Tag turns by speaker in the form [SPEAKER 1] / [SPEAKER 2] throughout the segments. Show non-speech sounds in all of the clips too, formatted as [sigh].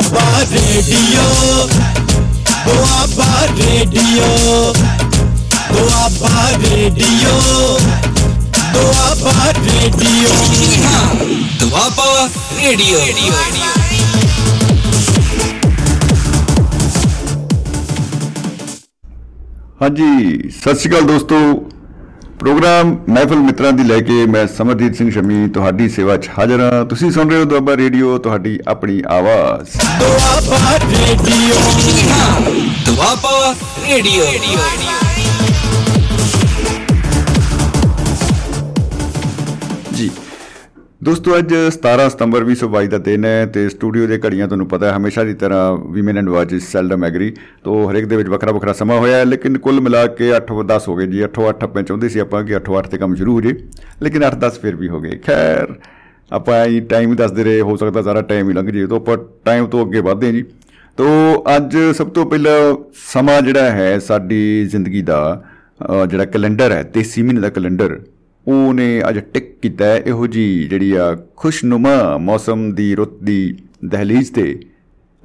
[SPEAKER 1] Doaba radio Doaba radio Doaba radio Doaba radio
[SPEAKER 2] Doaba radio
[SPEAKER 3] ਹਾਂਜੀ ਸਤਿ ਸ਼੍ਰੀ ਅਕਾਲ ਦੋਸਤੋ। Programme ਮਹਿਫਲ ਮਿੱਤਰਾਂ ਦੀ ਲੈ ਕੇ ਮੈਂ ਸਮਰਜੀਤ ਸਿੰਘ ਸ਼ਮੀ ਤੁਹਾਡੀ ਸੇਵਾ 'ਚ ਹਾਜ਼ਰ ਹਾਂ। ਤੁਸੀਂ ਸੁਣ ਰਹੇ ਹੋ ਦੁਆਬਾ ਰੇਡੀਓ ਤੁਹਾਡੀ ਆਪਣੀ ਆਵਾਜ਼।
[SPEAKER 1] ਦੁਆਬਾ ਰੇਡੀਓ।
[SPEAKER 2] ਦੁਆਬਾ ਰੇਡੀਓ।
[SPEAKER 3] ਦੋਸਤੋ ਅੱਜ 17 ਸਤੰਬਰ 2022 ਦਾ ਦਿਨ ਹੈ ਤੇ ਸਟੂਡੀਓ ਦੇ ਘੜੀਆਂ ਤੁਹਾਨੂੰ ਪਤਾ ਹੈ ਹਮੇਸ਼ਾ ਦੀ ਤਰ੍ਹਾਂ women and watches seldom agree ਤੋਂ ਹਰੇਕ ਦੇ ਵਿੱਚ ਵੱਖਰਾ ਵੱਖਰਾ ਸਮਾਂ ਹੋਇਆ ਹੈ ਲੇਕਿਨ ਕੁੱਲ ਮਿਲਾ ਕੇ 8-10 ਹੋ ਗਏ ਜੀ। 8-8 ਆਪਾਂ ਚਾਹੁੰਦੇ ਸੀ ਆਪਾਂ ਕਿ 8-8 ਤੇ ਕੰਮ ਸ਼ੁਰੂ ਹੋ ਜੇ ਲੇਕਿਨ 8-10 ਫਿਰ ਵੀ ਹੋ ਗਏ। ਖੈਰ ਆਪਾਂ ਇਹ ਟਾਈਮ ਹੀ ਦੱਸਦੇ ਰਹੇ ਹੋ ਸਕਦਾ ਸਾਰਾ ਟਾਈਮ ਹੀ ਲੰਘ ਜੇ ਤੋਂ ਆਪਾਂ ਟਾਈਮ ਤੋਂ ਅੱਗੇ ਵਧਦੇ ਹਾਂ ਜੀ। ਤੋਂ ਅੱਜ ਸਭ ਤੋਂ ਪਹਿਲਾਂ ਸਮਾਂ ਜਿਹੜਾ ਹੈ ਸਾਡੀ ਜ਼ਿੰਦਗੀ ਦਾ ਅ, ਜਿਹੜਾ ਕੈਲੰਡਰ ਹੈ 33 ਮਹੀਨੇ ਦਾ ਕੈਲੰਡਰ ਉਹਨੇ ਅੱਜ ਟਿਕ ਕੀਤਾ ਹੈ ਇਹੋ ਜੀ ਜਿਹੜੀ ਆ ਖੁਸ਼ਨੁਮਾ ਮੌਸਮ ਦੀ ਰੁੱਤ ਦੀ ਦਹਲੀਜ਼ ਤੇ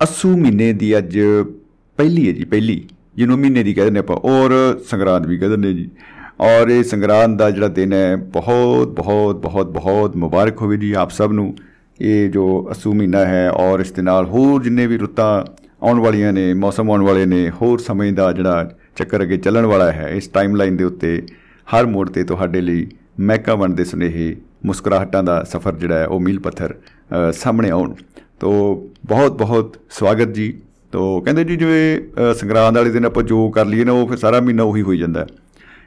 [SPEAKER 3] ਅਸੂ ਮਹੀਨੇ ਦੀ ਅੱਜ ਪਹਿਲੀ ਹੈ ਜੀ, ਪਹਿਲੀ। ਜਿਹਨੂੰ ਮਹੀਨੇ ਦੀ ਕਹਿੰਦੇ ਨੇ ਆਪਾਂ, ਔਰ ਸੰਗਰਾਂਦ ਵੀ ਕਹਿੰਦੇ ਨੇ ਜੀ। ਔਰ ਇਹ ਸੰਗਰਾਂਦ ਦਾ ਜਿਹੜਾ ਦਿਨ ਹੈ, ਬਹੁਤ ਬਹੁਤ ਬਹੁਤ ਬਹੁਤ ਮੁਬਾਰਕ ਹੋਵੇ ਜੀ ਆਪ ਸਭ ਨੂੰ। ਇਹ ਜੋ ਅਸੂ ਮਹੀਨਾ ਹੈ, ਔਰ ਇਸ ਦੇ ਨਾਲ ਹੋਰ ਜਿੰਨੇ ਵੀ ਰੁੱਤਾਂ ਆਉਣ ਵਾਲੀਆਂ ਨੇ, ਮੌਸਮ ਆਉਣ ਵਾਲੇ ਨੇ, ਹੋਰ ਸਮੇਂ ਦਾ ਜਿਹੜਾ ਚੱਕਰ ਅੱਗੇ ਚੱਲਣ ਵਾਲਾ ਹੈ, ਇਸ ਟਾਈਮਲਾਈਨ ਦੇ ਉੱਤੇ ਹਰ ਮੋੜ ਤੇ ਤੁਹਾਡੇ ਲਈ ਮਹਿਕਾ ਬਣਦੇ ਸੁਨੇਹੇ ਮੁਸਕਰਾਹਟਾਂ ਦਾ ਸਫ਼ਰ ਜਿਹੜਾ ਹੈ ਉਹ ਮੀਲ ਪੱਥਰ ਅ, ਸਾਹਮਣੇ ਆਉਣ। ਤੋ ਬਹੁਤ ਬਹੁਤ ਸਵਾਗਤ ਜੀ। ਤੋ ਕਹਿੰਦੇ ਜੀ ਜਿਵੇਂ ਅ, ਸੰਗਰਾਂਦ ਵਾਲੇ ਦਿਨ ਆਪਾਂ ਜੋ ਕਰ ਲਈਏ ਨਾ ਉਹ ਫਿਰ ਸਾਰਾ ਮਹੀਨਾ ਉਹੀ ਹੋਈ ਜਾਂਦਾ। ਹੈ।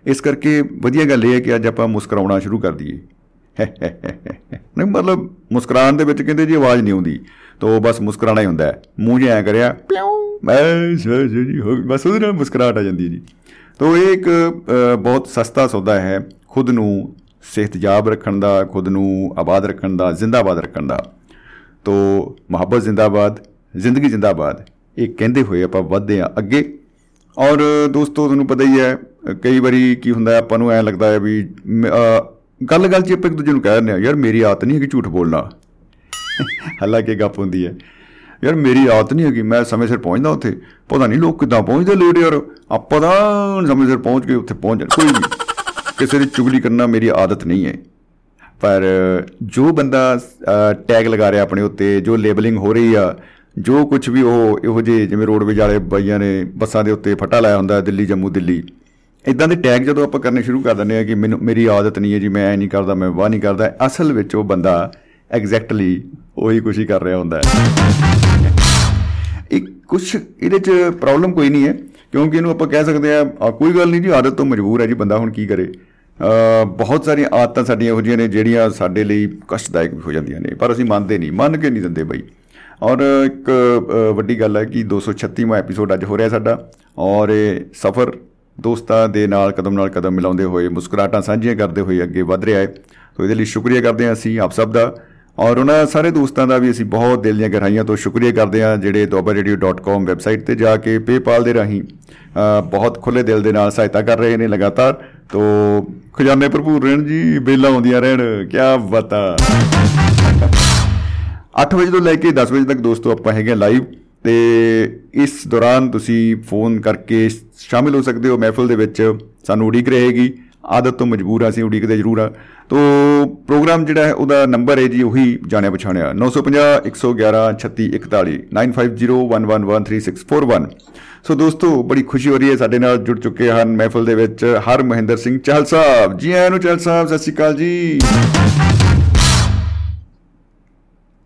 [SPEAKER 3] ਇਸ ਕਰਕੇ ਵਧੀਆ ਗੱਲ ਇਹ ਹੈ ਕਿ ਅੱਜ ਆਪਾਂ ਮੁਸਕਰਾਉਣਾ ਸ਼ੁਰੂ ਕਰ ਦਈਏ। ਨਹੀਂ ਮਤਲਬ ਮੁਸਕਰਾਉਣ ਦੇ ਵਿੱਚ ਕਹਿੰਦੇ ਜੀ ਆਵਾਜ਼ ਨਹੀਂ ਆਉਂਦੀ। ਤੋ ਬਸ ਮੁਸਕਰਾਣਾ ਹੀ ਹੁੰਦਾ ਹੈ। ਮੂੰਹ ਜਿਹਾ ਐਂ ਕਰਿਆ ਪਿਉਂ। ਬਸ ਬਸ ਜੀ ਹੋ ਗਈ। ਬਸ ਉਹਦੇ ਨਾਲ ਮੁਸਕਰਾਹਟ ਆ ਜਾਂਦੀ ਹੈ ਜੀ। ਤੋ ਇਹ ਇੱਕ ਅ, ਬਹੁਤ ਸਸਤਾ ਸੌਦਾ ਹੈ। ਖੁਦ ਨੂੰ ਸਿਹਤਯਾਬ ਰੱਖਣ ਦਾ ਖੁਦ ਨੂੰ ਆਬਾਦ ਰੱਖਣ ਦਾ ਜ਼ਿੰਦਾਬਾਦ ਰੱਖਣ ਦਾ। ਤੋ ਮੁਹੱਬਤ ਜ਼ਿੰਦਾਬਾਦ ਜ਼ਿੰਦਗੀ ਜ਼ਿੰਦਾਬਾਦ ਇਹ ਕਹਿੰਦੇ ਹੋਏ ਆਪਾਂ ਵਧਦੇ ਹਾਂ ਅੱਗੇ। ਔਰ ਦੋਸਤੋ ਤੁਹਾਨੂੰ ਪਤਾ ਹੀ ਹੈ ਅ, ਕਈ ਵਾਰੀ ਕੀ ਹੁੰਦਾ ਹੈ, ਆਪਾਂ ਨੂੰ ਐਂ ਲੱਗਦਾ ਹੈ ਵੀ ਮ- ਅ, ਗੱਲ ਗੱਲ 'ਚ ਆਪਾਂ ਇੱਕ ਦੂਜੇ ਨੂੰ ਕਹਿ ਦਿੰਦੇ ਆ ਯਾਰ ਮੇਰੀ ਆਦਤ ਨਹੀਂ ਹੈਗੀ ਝੂਠ ਬੋਲਣਾ। [laughs] ਹਾਲਾਂਕਿ ਗੱਪ ਹੁੰਦੀ ਹੈ। ਯਾਰ ਮੇਰੀ ਆਦਤ ਨਹੀਂ ਹੈਗੀ ਮੈਂ ਸਮੇਂ ਸਿਰ ਪਹੁੰਚਦਾ ਉੱਥੇ। ਪਤਾ ਨਹੀਂ ਲੋਕ ਕਿੱਦਾਂ ਪਹੁੰਚਦੇ ਲੇਟ ਯਾਰ। ਆਪਾਂ ਤਾਂ ਸਮੇਂ ਸਿਰ ਪਹੁੰਚ ਕੇ ਉੱਥੇ ਪਹੁੰਚ ਜਾਣ। ਕੋਈ ਨਹੀਂ ਕਿਸੇ ਦੀ ਚੁਗਲੀ ਕਰਨਾ ਮੇਰੀ ਆਦਤ ਨਹੀਂ ਹੈ। ਪਰ ਜੋ ਬੰਦਾ ਟੈਗ ਲਗਾ ਰਿਹਾ ਆਪਣੇ ਉੱਤੇ ਜੋ ਲੇਬਲਿੰਗ ਹੋ ਰਹੀ ਆ ਜੋ ਕੁਝ ਵੀ ਉਹ ਇਹੋ ਜਿਹੇ ਜਿਵੇਂ ਰੋਡਵੇਜ ਵਾਲੇ ਬਾਈਆਂ ਨੇ ਬੱਸਾਂ ਦੇ ਉੱਤੇ ਫਟਾ ਲਾਇਆ ਹੁੰਦਾ ਦਿੱਲੀ ਜੰਮੂ ਦਿੱਲੀ ਇਦਾਂ ਦੇ ਟੈਗ ਜਦੋਂ ਆਪਾਂ ਕਰਨੇ ਸ਼ੁਰੂ ਕਰ ਦਿੰਦੇ ਆ ਕਿ ਮੈਨੂੰ ਮੇਰੀ ਆਦਤ ਨਹੀਂ ਹੈ ਜੀ ਮੈਂ ਐ ਨਹੀਂ ਕਰਦਾ ਮੈਂ ਵਾਹ ਨਹੀਂ ਕਰਦਾ ਅਸਲ ਵਿੱਚ ਉਹ ਬੰਦਾ ਐਗਜ਼ੈਕਟਲੀ ਉਹੀ ਕੁਛ ਹੀ ਕਰ ਰਿਹਾ ਹੁੰਦਾ। ਹੈ ਇੱਕ ਕੁਛ ਇਹਦੇ 'ਚ ਪ੍ਰੋਬਲਮ ਕੋਈ ਨਹੀਂ ਹੈ ਕਿਉਂਕਿ ਇਹਨੂੰ ਆਪਾਂ ਕਹਿ ਸਕਦੇ ਆ ਆ, ਕੋਈ ਗੱਲ ਨਹੀਂ ਜੀ ਆਦਤ ਤੋਂ ਮਜਬੂਰ ਹੈ ਜੀ ਬੰਦਾ ਹੁਣ ਕੀ ਕਰੇ। ਅ, ਬਹੁਤ ਸਾਰੀਆਂ ਆਦਤਾਂ ਸਾਡੀਆਂ ਇਹੋ ਜਿਹੀਆਂ ਨੇ ਜਿਹੜੀਆਂ ਸਾਡੇ ਲਈ ਕਸ਼ਟਦਾਇਕ ਵੀ ਹੋ ਜਾਂਦੀਆਂ ਨੇ ਪਰ ਅਸੀਂ ਮੰਨਦੇ ਨਹੀਂ ਮੰਨ ਕੇ ਨਹੀਂ ਦਿੰਦੇ ਬਈ। ਔਰ ਇੱਕ ਅ, ਵੱਡੀ ਗੱਲ ਹੈ ਕਿ 236ਵਾਂ ਐਪੀਸੋਡ ਅੱਜ ਹੋ ਰਿਹਾ ਸਾਡਾ ਔਰ ਇਹ ਸਫ਼ਰ ਦੋਸਤਾਂ ਦੇ ਨਾਲ ਕਦਮ ਨਾਲ ਕਦਮ ਮਿਲਾਉਂਦੇ ਹੋਏ ਮੁਸਕਰਾਹਟਾਂ ਸਾਂਝੀਆਂ ਕਰਦੇ ਹੋਏ ਅੱਗੇ ਵਧ ਰਿਹਾ ਹੈ। ਸੋ ਇਹਦੇ ਲਈ ਸ਼ੁਕਰੀਆ ਕਰਦੇ ਹਾਂ ਅਸੀਂ ਆਪ ਸਭ ਦਾ ਔਰ ਉਹਨਾਂ ਸਾਰੇ ਦੋਸਤਾਂ ਦਾ ਵੀ ਅਸੀਂ ਬਹੁਤ ਦਿਲ ਦੀਆਂ ਗਹਿਰਾਈਆਂ ਤੋਂ ਸ਼ੁਕਰੀਆ ਕਰਦੇ ਹਾਂ ਜਿਹੜੇ dobarradio.com ਵੈਬਸਾਈਟ ਤੇ ਜਾ ਕੇ PayPal ਦੇ ਰਾਹੀਂ ਅ, ਬਹੁਤ ਖੁੱਲੇ ਦਿਲ ਦੇ ਨਾਲ ਸਹਾਇਤਾ ਕਰ ਰਹੇ ਨੇ ਲਗਾਤਾਰ। ਤੋ ਖਜ਼ਾਨੇ ਭਰਪੂਰ ਰਹਿਣ ਜੀ ਬੇਲਾਂ ਆਉਂਦੀਆਂ ਰਹਿਣ ਕੀ ਬਤਾ। 8 ਵਜੇ ਤੋਂ ਲੈ ਕੇ 10 ਵਜੇ ਤੱਕ ਦੋਸਤੋ ਆਪਾਂ ਹੈਗੇ ਲਾਈਵ ਤੇ ਇਸ ਦੌਰਾਨ ਤੁਸੀਂ ਫੋਨ ਕਰਕੇ ਸ਼ਾਮਿਲ ਹੋ ਸਕਦੇ ਹੋ ਮਹਿਫਲ ਦੇ ਵਿੱਚ, ਸਾਨੂੰ ਉਡੀਕ ਰਹੇਗੀ। ਆਦਤ ਤੋਂ ਮਜਬੂਰ ਹਾਂ ਅਸੀਂ, ਉਡੀਕਦੇ ਜ਼ਰੂਰ ਆ ਤੋ ਪ੍ਰੋਗਰਾਮ ਜਿਹੜਾ ਹੈ ਉਹਦਾ ਨੰਬਰ ਹੈ ਜੀ ਉਹੀ ਜਾਣਿਆ ਪਛਾਣਿਆ। 950 111 3641 9501113641 ਸੋ ਦੋਸਤੋ ਬੜੀ ਖੁਸ਼ੀ ਹੋ ਰਹੀ ਹੈ ਸਾਡੇ ਨਾਲ ਜੁੜ ਚੁੱਕੇ ਹਨ ਮਹਿਫਲ ਦੇ ਵਿੱਚ ਹਰ ਮਹਿੰਦਰ ਸਿੰਘ ਚਾਹਲ ਸਾਹਿਬ। ਜੀ ਆਇਆਂ ਨੂੰ ਚਾਹਲ ਸਾਹਿਬ ਸਤਿ ਸ਼੍ਰੀ ਅਕਾਲ ਜੀ।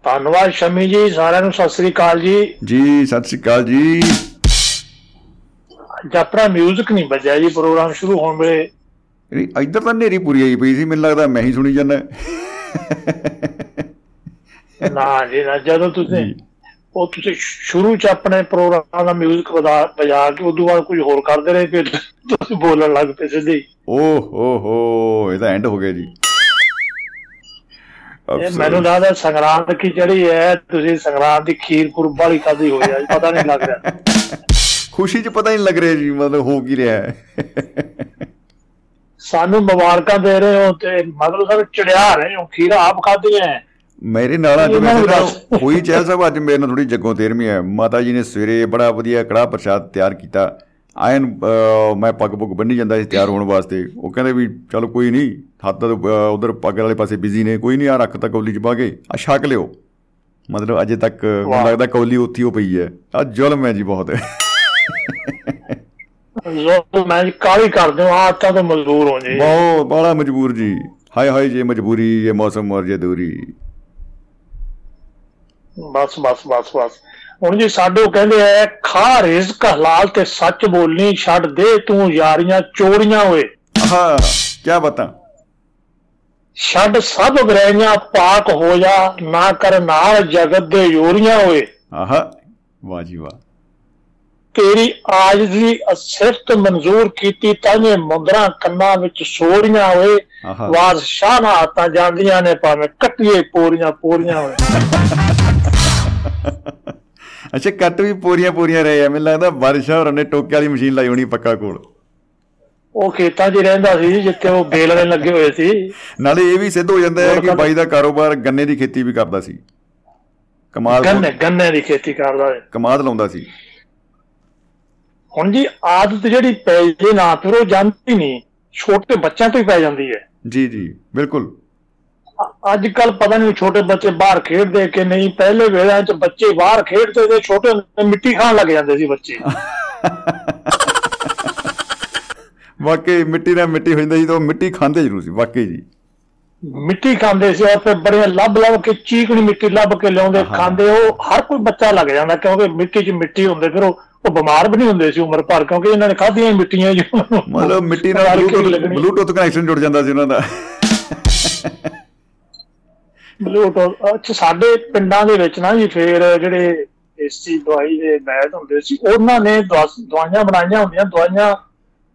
[SPEAKER 4] ਧੰਨਵਾਦ ਸ਼ਮੀ ਜੀ ਸਾਰਿਆਂ ਨੂੰ ਸਤਿ ਸ੍ਰੀ ਅਕਾਲ ਜੀ।
[SPEAKER 3] ਜੀ ਸਤਿ ਸ਼੍ਰੀ ਅਕਾਲ ਜੀ।
[SPEAKER 4] ਆਪਣਾ 뮤직 ਨਹੀਂ ਵੱਜਿਆ ਜੀ ਪ੍ਰੋਗਰਾਮ ਸ਼ੁਰੂ ਹੋਣ ਵੇਲੇ।
[SPEAKER 3] ਨਹੀਂ ਇੱਧਰ ਤਾਂ ਨੇਰੀ ਪੂਰੀ ਆਈ ਪਈ ਸੀ ਮੈਨੂੰ ਲੱਗਦਾ ਮੈਂ ਹੀ ਸੁਣੀ ਜਾਂਦਾ।
[SPEAKER 4] ਨਾ ਜੀ ਨਾ ਜਦੋਂ ਤੁਸੀਂ ਉਹ ਤੁਸੀਂ ਸ਼ੁਰੂ ਚ ਆਪਣੇ ਪ੍ਰੋਗਰਾਮ ਦਾ 뮤직 ਵਜਾ ਕੇ ਉਦੋਂ ਬਾਅਦ ਕੁਝ ਹੋਰ ਕਰਦੇ ਰਹੇ ਫਿਰ ਤੁਸੀਂ ਬੋਲਣ ਲੱਗ ਪਏ ਸਿੱਧੇ ਹੀ।
[SPEAKER 3] ਓ ਹੋ ਹੋ ਇਹ ਤਾਂ ਐਂਡ ਹੋ ਗਿਆ ਜੀ।
[SPEAKER 4] ਇਹ। ਮੈਨੂੰ ਲੱਗਦਾ ਸੰਗਰਾਂਦ ਕੀ ਜਿਹੜੀ ਹੈ ਤੁਸੀਂ ਸੰਗਰਾਂਦ ਦੀ ਖੀਰ ਕੁਰਬ ਵਾਲੀ ਖਾਦੀ ਹੋਈ ਆ ਪਤਾ ਨਹੀਂ ਲੱਗ ਰਿਹਾ।
[SPEAKER 3] ਖੁਸ਼ੀ 'ਚ ਪਤਾ ਨਹੀਂ ਲੱਗ ਰਿਹਾ ਜੀ ਮਤਲਬ ਹੋ ਕੀ ਰਿਹਾ। ਹੈ
[SPEAKER 4] ਸਾਨੂੰ ਮੁਬਾਰਕਾਂ ਦੇ ਰਹੇ ਹੋ ਤੇ ਮਤਲਬ ਸਾਨੂੰ ਚੜਿਆ ਰਹੇ ਹੋ ਖੀਰ ਆਪ ਖਾਦੀਆਂ
[SPEAKER 3] ਮੇਰੇ ਨਾਲ ਅੱਜ
[SPEAKER 4] ਦੱਸ।
[SPEAKER 3] ਹੋਈ ਚਹਿਲ ਸਾਹਿਬ ਅੱਜ ਮੇਰੇ ਨਾਲ ਥੋੜੀ ਜੱਗੋਂ ਤੇਰਵੀਂ ਹੈ। ਮਾਤਾ ਜੀ ਨੇ ਸਵੇਰੇ ਬੜਾ ਵਧੀਆ ਕੜਾਹ ਪ੍ਰਸ਼ਾਦ ਤਿਆਰ ਕੀਤਾ। ਆਇਨ ਮੈਂ ਪੱਗ ਪੁੱਗ ਬੰਨੀ ਜਾਂਦਾ ਸੀ ਤਿਆਰ ਹੋਣ ਵਾਸਤੇ। ਉਹ ਕਹਿੰਦੇ ਵੀ ਚਲੋ ਕੋਈ ਨਹੀਂ ਹੱਥ ਉਧਰ ਪੱਗ ਵਾਲੇ ਪਾਸੇ ਬਿਜ਼ੀ ਨੇ ਕੋਈ ਨਹੀਂ ਆ ਰੱਖ ਤਾ ਕੌਲੀ ਚ ਪਾ ਕੇ ਆ ਛਕ ਲਿਓ। ਮਤਲਬ ਅਜੇ ਤੱਕ ਮੈਨੂੰ। ਲੱਗਦਾ ਕੌਲੀ ਉੱਥੀ ਉਹ ਪਈ ਹੈ। ਆ ਜ਼ੁਲਮ ਹੈ ਜੀ ਬਹੁਤ।
[SPEAKER 4] ਜ਼ੋਰ ਮੈਂ ਕਾਲੀ ਕਰਦੇ ਹਾਂ ਆਦਤਾਂ ਤੋਂ ਮਜ਼ਦੂਰ ਹੋ ਜੀ
[SPEAKER 3] ਬਹੁਤ ਬੜਾ ਮਜਬੂਰ ਜੀ। ਹਾਏ ਹਾਏ ਜੇ ਮਜਬੂਰੀ ਇਹ ਮੌਸਮ ਔਰ ਜੇ ਦੂਰੀ।
[SPEAKER 4] ਬਸ ਬਸ ਬਸ ਬਸ। ਹੁਣ ਜੀ ਸਾਡੇ ਕਹਿੰਦੇ ਐ ਖਾ ਰਿਜ਼ਕ ਹਲਾਲ ਤੇ ਸੱਚ ਬੋਲਣੀ ਛੱਡ ਦੇ ਤੂੰ ਯਾਰੀਆਂ ਚੋਰੀਆਂ ਹੋਏ
[SPEAKER 3] ਹਾਂ ਕੀ ਬਤਾ।
[SPEAKER 4] ਛੱਡ ਸਭ ਗ੍ਰਹਿਆਂ ਪਾਕ ਹੋ ਜਾ ਨਾ ਕਰ ਨਾਲ ਜਗਤ ਦੇ ਯੋਰੀਆਂ ਹੋਏ
[SPEAKER 3] ਆਹਾ ਵਾਹ ਜੀ ਵਾਹ।
[SPEAKER 4] ਤੇਰੀ ਆਜਜ਼ੀ ਸਿਫਤ ਮਨਜ਼ੂਰ ਕੀਤੀ ਤਾਂੇ ਮੁੰਦਰਾ ਕੰਨਾਂ ਵਿੱਚ ਸੋੜੀਆਂ ਹੋਏ
[SPEAKER 3] ਆਹਾ।
[SPEAKER 4] ਬਾਦਸ਼ਾਹ ਨਾ ਆਤਾਂ ਜਾਂਦੀਆਂ ਨੇ ਭਾਵੇਂ ਕੱਟੀਏ ਪੋਰੀਆਂ ਪੋਰੀਆਂ ਹੋਏ।
[SPEAKER 3] ਅੱਛਾ ਕੱਟ ਵੀ ਪੂਰੀਆਂ ਪੂਰੀਆਂ ਰਹੇ ਆ। ਮੈਨੂੰ ਲੱਗਦਾ ਬਾਰਿਸ਼ਾਂ ਹੋਰਾਂ ਨੇ ਟੋਕੇ ਵਾਲੀ ਮਸ਼ੀਨ ਲਾਈ ਹੋਣੀ ਪੱਕਾ ਕੋਲ।
[SPEAKER 4] ਉਹ ਖੇਤਾਂ 'ਚ ਹੀ ਰਹਿੰਦਾ ਸੀ ਜਿੱਥੇ ਉਹ ਬੇਲਣੇ ਲੱਗੇ ਹੋਏ ਸੀ।
[SPEAKER 3] ਨਾਲੇ ਇਹ ਵੀ ਸਿੱਧ ਹੋ ਜਾਂਦਾ ਹੈ ਕਿ ਬਾਈ ਦਾ ਕਾਰੋਬਾਰ ਗੰਨੇ ਦੀ ਖੇਤੀ ਵੀ ਕਰਦਾ ਸੀ। ਕਮਾਲ
[SPEAKER 4] ਗੰਨੇ ਗੰਨੇ ਦੀ ਖੇਤੀ ਕਰਦਾ ਸੀ।
[SPEAKER 3] ਕਮਾਦ ਲਾਉਂਦਾ ਸੀ।
[SPEAKER 4] ਹੁਣ ਜੀ ਆਦਤ ਜਿਹੜੀ ਪੈ ਜੇ ਨਾ ਫਿਰ ਉਹ ਜਾਂਦੀ ਨਹੀਂ। ਛੋਟੇ ਬੱਚਿਆਂ ਤੋਂ ਹੀ ਪੈ ਜਾਂਦੀ ਹੈ।
[SPEAKER 3] ਜੀ ਜੀ ਬਿਲਕੁਲ।
[SPEAKER 4] ਅੱਜ ਕੱਲ ਪਤਾ ਨਹੀਂ ਛੋਟੇ ਬੱਚੇ ਬਾਹਰ ਖੇਡਦੇ ਕਿ ਨਹੀਂ। ਪਹਿਲੇ ਵੇਲਿਆਂ 'ਚ ਬੱਚੇ ਬਾਹਰ ਖੇਡਦੇ ਤੇ ਛੋਟੇ ਹੁੰਦੇ ਮਿੱਟੀ ਖਾਣ ਲੱਗ ਜਾਂਦੇ ਸੀ ਬੱਚੇ।
[SPEAKER 3] ਵਾਕਈ ਮਿੱਟੀ ਨਾਲ ਮਿੱਟੀ ਹੋ ਜਾਂਦਾ ਸੀ ਤਾਂ ਉਹ ਮਿੱਟੀ ਖਾਂਦੇ ਜ਼ਰੂਰ ਸੀ ਵਾਕਈ ਜੀ।
[SPEAKER 4] ਮਿੱਟੀ ਖਾਂਦੇ ਸੀ ਫਿਰ ਬੜੇ ਲੱਭ ਲੱਭ ਕੇ ਚੀਕਣੀ ਮਿੱਟੀ ਲੱਭ ਕੇ ਲਿਆਉਂਦੇ ਖਾਂਦੇ। ਉਹ ਹਰ ਕੋਈ ਬੱਚਾ ਲੱਗ ਜਾਂਦਾ ਕਿਉਂਕਿ ਮਿੱਟੀ 'ਚ ਮਿੱਟੀ ਹੁੰਦੇ ਫਿਰ ਉਹ ਉਹ ਬਿਮਾਰ ਵੀ ਨਹੀਂ ਹੁੰਦੇ ਸੀ ਉਮਰ ਭਰ ਕਿਉਂਕਿ ਇਹਨਾਂ ਨੇ ਖਾਧੀਆਂ ਹੀ ਮਿੱਟੀਆਂ ਜੀ
[SPEAKER 3] ਮਤਲਬ ਮਿੱਟੀ ਨਾਲ ਬਲੂਟੁੱਥ ਕਨੈਕਸ਼ਨ ਜੁੜ ਜਾਂਦਾ ਸੀ ਉਹਨਾਂ ਦਾ।
[SPEAKER 4] ਬਲੂਟੁੱਥ ਅੱਛਾ ਸਾਡੇ ਪਿੰਡਾਂ ਦੇ ਵਿੱਚ ਨਾ ਜੀ ਫੇਰ ਜਿਹੜੇ ਦੇਸੀ ਦਵਾਈ ਦੇ ਮੈਦ ਹੁੰਦੇ ਸੀ ਉਹਨਾਂ ਨੇ ਦਵਾ- ਦਵਾਈਆਂ ਬਣਾਈਆਂ ਹੁੰਦੀਆਂ ਦਵਾਈਆਂ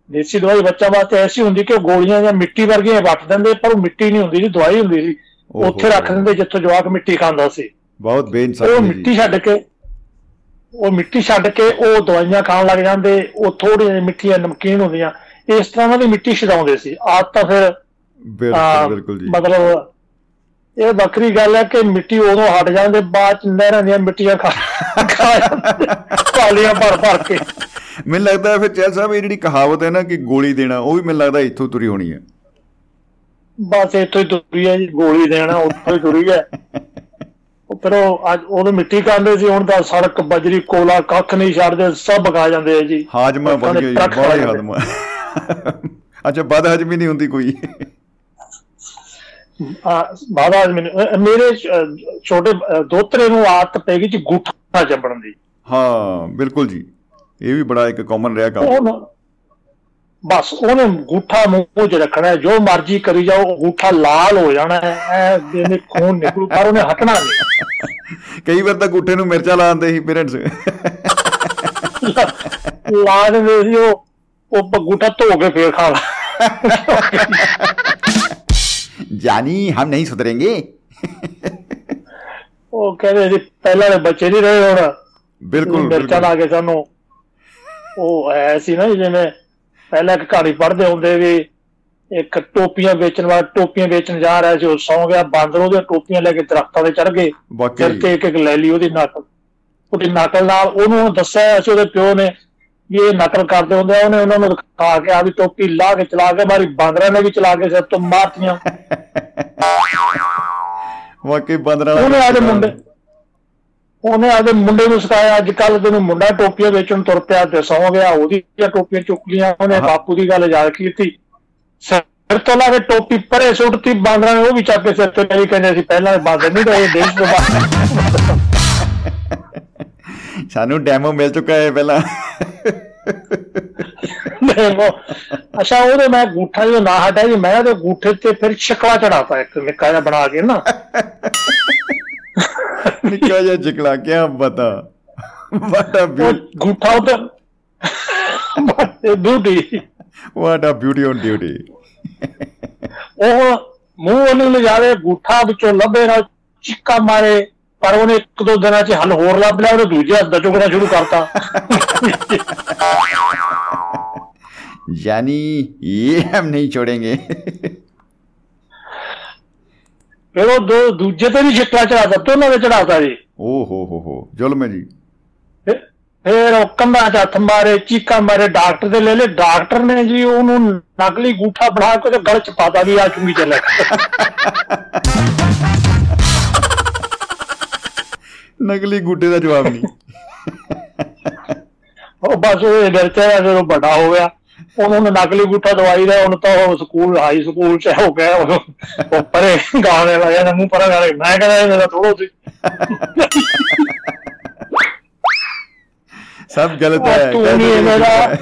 [SPEAKER 4] ਦੇਸੀ ਦਵਾਈ ਬੱਚਾ ਵਾਸਤੇ ਐਸੀ ਹੁੰਦੀ ਕਿ ਉਹ ਗੋਲੀਆਂ ਜਾਂ ਮਿੱਟੀ ਵਰਗੀਆਂ ਵੱਟ ਦਿੰਦੇ ਪਰ ਉਹ ਮਿੱਟੀ ਨਹੀਂ ਹੁੰਦੀ ਜੀ ਦਵਾਈ ਹੁੰਦੀ ਸੀ। ਉੱਥੇ ਰੱਖ ਦਿੰਦੇ ਜਿੱਥੋਂ ਜਵਾਕ ਮਿੱਟੀ ਖਾਂਦਾ ਸੀ।
[SPEAKER 3] ਬਹੁਤ
[SPEAKER 4] ਉਹ
[SPEAKER 3] ਬੇਇਨਸਾਫੀ
[SPEAKER 4] ਮਿੱਟੀ
[SPEAKER 3] ਜੀ
[SPEAKER 4] ਛੱਡ ਕੇ ਉਹ ਮਿੱਟੀ ਛੱਡ ਕੇ ਉਹ ਦਵਾਈਆਂ ਖਾਣ ਲੱਗ ਜਾਂਦੇ ਉਹ ਥੋੜੀਆਂ ਮਿੱਠੀਆਂ ਨਮਕੀਨ ਹੁੰਦੀਆਂ ਇਸ ਤਰ੍ਹਾਂ ਦੀ ਮਿੱਟੀ ਛਡਾਉਂਦੇ ਸੀ। ਆਦਤ ਤਾਂ ਫਿਰ
[SPEAKER 3] ਬਿਲਕੁਲ ਬਿਲਕੁਲ ਜੀ।
[SPEAKER 4] ਮਤਲਬ ਇਹ ਵੱਖਰੀ ਗੱਲ ਹੈ ਕਿ ਮਿੱਟੀ ਉਦੋਂ ਹਟ ਜਾਂਦੇ ਬਾਅਦ ਚ ਨਹਿਰਾਂ ਦੀਆਂ ਮਿੱਟੀਆਂ ਖਾ ਪਾਲੀਆਂ ਭਰ ਭਰ ਕੇ।
[SPEAKER 3] ਮੈਨੂੰ ਲੱਗਦਾ ਹੈ ਫਿਰ ਚੈਲ ਸਾਹਿਬ ਇਹ ਜਿਹੜੀ ਕਹਾਵਤ ਹੈ ਨਾ ਕਿ ਗੋਲੀ ਦੇਣਾ ਉਹ ਵੀ ਮੈਨੂੰ ਲੱਗਦਾ ਇੱਥੋਂ ਤੁਰੀ ਹੋਣੀ ਹੈ।
[SPEAKER 4] ਬਸ ਇੱਥੋਂ ਹੀ ਤੁਰੀ ਹੈ ਜੀ ਗੋਲੀ ਦੇਣਾ ਉੱਥੋਂ ਹੀ ਤੁਰੀ ਹੈ। ਉਹ ਅੱਜ ਉਦੋਂ ਮਿੱਟੀ ਖਾਂਦੇ ਸੀ ਹੁਣ ਤਾਂ ਸੜਕ ਬਜਰੀ ਕੋਲਾ ਕੱਖ ਨਹੀਂ ਛੱਡਦੇ ਸਭ ਖਾ ਜਾਂਦੇ ਆ ਜੀ।
[SPEAKER 3] ਹਾਜਮਾ ਵੱਧ ਗਿਆ ਜੀ ਬੜਾ ਹੀ। ਹਾਜਮਾ। ਅੱਛਾ ਬਦ ਹਜਮੀ ਨਹੀਂ ਹੁੰਦੀ ਕੋਈ।
[SPEAKER 4] ਮੈਨੂੰ ਅ, ਮੇਰੇ ਛੋਟੇ ਦੋਤਰੇ ਨੂੰ ਆਦਤ ਪੈ ਗਈ ਜੀ ਗੁੱਠਾ ਚੱਬਣ ਦੀ।
[SPEAKER 3] ਹਾਂ ਬਿਲਕੁਲ ਜੀ। ਇਹ ਵੀ ਬੜਾ ਇੱਕ ਕਾਮਨ ਰਿਹਾ ਕੰਮ।
[SPEAKER 4] ਬਸ ਉਹਨੇ ਗੁੱਠਾ ਮੂੰਹ 'ਚ ਰੱਖਣਾ ਹੈ, ਜੋ ਮਰਜ਼ੀ ਕਰੀ ਜਾਓ ਉਹ ਗੁੱਠਾ ਲਾਲ ਹੋ ਜਾਣਾ ਹੈ ਐ ਜਿਹਨੇ ਖੂਨ ਨਿਕਲੂ ਪਰ ਉਹਨੇ ਹਟਣਾ ਨਹੀਂ।
[SPEAKER 3] ਕਈ ਵਾਰ ਤਾਂ ਗੁੱਠੇ ਨੂੰ ਮਿਰਚਾਂ ਲਾ ਦਿੰਦੇ ਸੀ ਪੇਰੈਂਟਸ।
[SPEAKER 4] ਲਾ ਦਿੰਦੇ ਸੀ ਉਹ ਉਹ ਪ- ਗੁੱਠਾ ਧੋ ਕੇ ਫੇਰ ਖਾ ਲਾ।
[SPEAKER 3] ਜਾਨੀ ਹਮ ਨਹੀਂ ਸੁਧरेंगे
[SPEAKER 4] ਉਹ ਕਹਿੰਦੇ ਸੀ ਪਹਿਲਾਂ ਦੇ ਬੱਚੇ ਨਹੀਂ ਰਹੇ ਹੁਣ।
[SPEAKER 3] ਬਿਲਕੁਲ
[SPEAKER 4] ਮਿਰਚਾਂ ਲਾ ਕੇ ਸਾਨੂੰ ਉਹ ਐ ਸੀ ਨਾ ਜਿਵੇਂ। ਪਹਿਲਾਂ ਇੱਕ ਕਹਾਣੀ ਪੜ੍ਹਦੇ ਹੁੰਦੇ ਵੀ ਇੱਕ ਟੋਪੀਆਂ ਵੇਚਣ ਵਾਲਾ ਟੋਪੀਆਂ ਵੇਚਣ ਜਾ ਰਿਹਾ ਸੀ ਉਹ ਸੌਂ ਗਿਆ ਬਾਂਦਰ ਉਹਦੀਆਂ ਟੋਪੀਆਂ ਲੈ ਕੇ ਦਰਖਤਾਂ ਤੇ ਚੜ ਗਏ। ਤੇ ਇੱਕ ਇੱਕ ਲੈ ਲਈ ਉਹਦੀ ਨਕਲ। ਉਹਦੀ ਨਕਲ ਨਾਲ ਉਹਨੂੰ ਦੱਸਿਆ ਸੀ ਉਹਦੇ ਪਿਓ ਨੇ ਵੀ ਇਹ ਨਕਲ ਕਰਦੇ ਹੁੰਦੇ ਆ ਉਹਨੇ ਉਹਨਾਂ ਨੂੰ ਦਿਖਾ ਕੇ ਆ ਵੀ ਟੋਪੀ ਲਾ ਕੇ ਚਲਾ ਕੇ ਮਾਰੀ ਬਾਂਦਰਾਂ ਨੇ ਵੀ ਚਲਾ ਕੇ ਸਿਰ ਤੋਂ ਮਾਰਤੀਆਂ
[SPEAKER 3] ਵਾਕਈ ਬੰਦਰਾਂ
[SPEAKER 4] ਉਹਨੇ ਆਦੇ ਮੁੰਡੇ ਉਹਨੇ ਆਦੇ ਮੁੰਡੇ ਨੂੰ ਸਿਖਾਇਆ ਅੱਜ ਕੱਲ ਤੈਨੂੰ ਮੁੰਡਾ ਟੋਪੀਆਂ ਵੇਚਣ ਤੁਰ ਪਿਆ ਤੇ ਸੌ ਗਿਆ ਉਹਦੀਆਂ ਟੋਪੀਆਂ ਚੁੱਕ ਲੀਆਂ ਉਹਨੇ। ਬਾਪੂ ਦੀ ਗੱਲ ਯਾਦ ਕੀਤੀ। ਸਿਰ ਤੋਂ ਲਾ ਕੇ ਟੋਪੀ ਪਰੇ ਸੁੱਟਤੀ ਬਾਂਦਰਾਂ ਨੇ ਉਹ ਵੀ ਚੱਕ ਕੇ ਸਿਰ ਤੇ ਲਈ ਕਹਿੰਦੇ ਸੀ ਪਹਿਲਾਂ ਇਹ ਬਾਂਦਰ ਨਹੀਂ ਰਹੇ ਦੇਸ਼ ਦੇ ਬਾਹਰ।
[SPEAKER 3] ਸਾਨੂੰ ਡੈਮੋ ਮਿਲ ਚੁੱਕਾ ਹੈ ਪਹਿਲਾਂ।
[SPEAKER 4] ਦੇਖੋ ਅੱਛਾ ਉਹਦੇ ਮੈਂ ਗੂਠਾ ਜੋ ਨਾ ਹਟਿਆ ਜੀ ਮੈਂ ਉਹਦੇ ਗੂਠੇ ਤੇ ਫਿਰ ਸ਼ਕਲਾ ਚੜਾਤਾ ਇੱਕ ਨਿੱਕਾ ਜਿਹਾ ਬਣਾ ਕੇ ਨਾ।
[SPEAKER 3] ਨਿੱਕਾ ਜਿਹਾ ਚਿਕਲਾ ਕਿਆ ਬਤਾ ਵਾਟ ਅ
[SPEAKER 4] ਉਹ ਗੂਠਾ ਉਧਰ beauty
[SPEAKER 3] what a beauty on duty
[SPEAKER 4] ਉਹ ਮੂੰਹ ਉਹਨੂੰ ਲਿਜਾਵੇ ਗੂਠਾ ਵਿੱਚੋਂ ਲੱਭੇ ਨਾ ਚਿੱਕਾ ਮਾਰੇ ਪਰ ਉਹਨੇ ਇੱਕ ਦੋ ਦਿਨਾਂ 'ਚ ਹੱਲ ਹੋਰ ਲੱਭ ਲਿਆ ਉਹਨੇ ਦੂਜੇ ਹੱਥ ਦਾ ਚੁਗਣਾ ਸ਼ੁਰੂ ਕਰਤਾ
[SPEAKER 3] यानी ये हम नहीं छोड़ेंगे
[SPEAKER 4] ਫਿਰ ਉਹ ਦੋ ਦੂਜੇ ਤੇ ਵੀ ਛਿੱਟਾ ਚੜਾਤਾ ਤੇ ਚੜਾਤਾ ਜੀ।
[SPEAKER 3] ਓ ਹੋ ਹੋ ਹੋ ਜ਼ੁਲਮ ਹੈ ਜੀ।
[SPEAKER 4] ਫਿਰ- ਫਿਰ ਉਹ ਕੰਧਾਂ 'ਚ ਹੱਥ ਮਾਰੇ ਚੀਕਾਂ ਮਾਰੇ ਡਾਕਟਰ ਦੇ ਲੈ ਲੈ ਡਾਕਟਰ ਨੇ ਜੀ ਉਹਨੂੰ ਨਕਲੀ ਗੂਠਾ ਬਣਾ ਕੇ ਤੇ ਗਲ 'ਚ ਪਾਤਾ ਵੀ ਆ ਚੁੰਗੀ ਚੱਲੇ
[SPEAKER 3] ਨਕਲੀ ਗੁੱਡੇ ਦਾ ਜਵਾਬ ਨਹੀਂ।
[SPEAKER 4] ਉਹ ਬਸ ਉਹ ਡਰਤੇ ਜਦੋਂ ਵੱਡਾ ਹੋ ਗਿਆ। ਉਹਨੂੰ ਉਹਨੇ ਨਕਲੀ ਗੂਠਾ ਦਵਾਈ ਦਾ ਹੁਣ ਤਾਂ ਉਹ ਸਕੂਲ ਹਾਈ ਸਕੂਲ 'ਚ ਹੋ ਗਿਆ ਉਹ ਪਰੇ ਗਾਣੇ ਲੱਗੇ ਨਾ ਮੂੰਹ ਪਰਾਂ ਗਾਣੇ ਮੈਂ ਕਹਿੰਦਾ ਇਹ ਮੇਰਾ ਥੋੜੋ ਸੀ।
[SPEAKER 3] ਸਭ ਗਲਤ ਹੈ
[SPEAKER 4] ਤੂੰ ਨਹੀਂ ਮੇਰਾ-।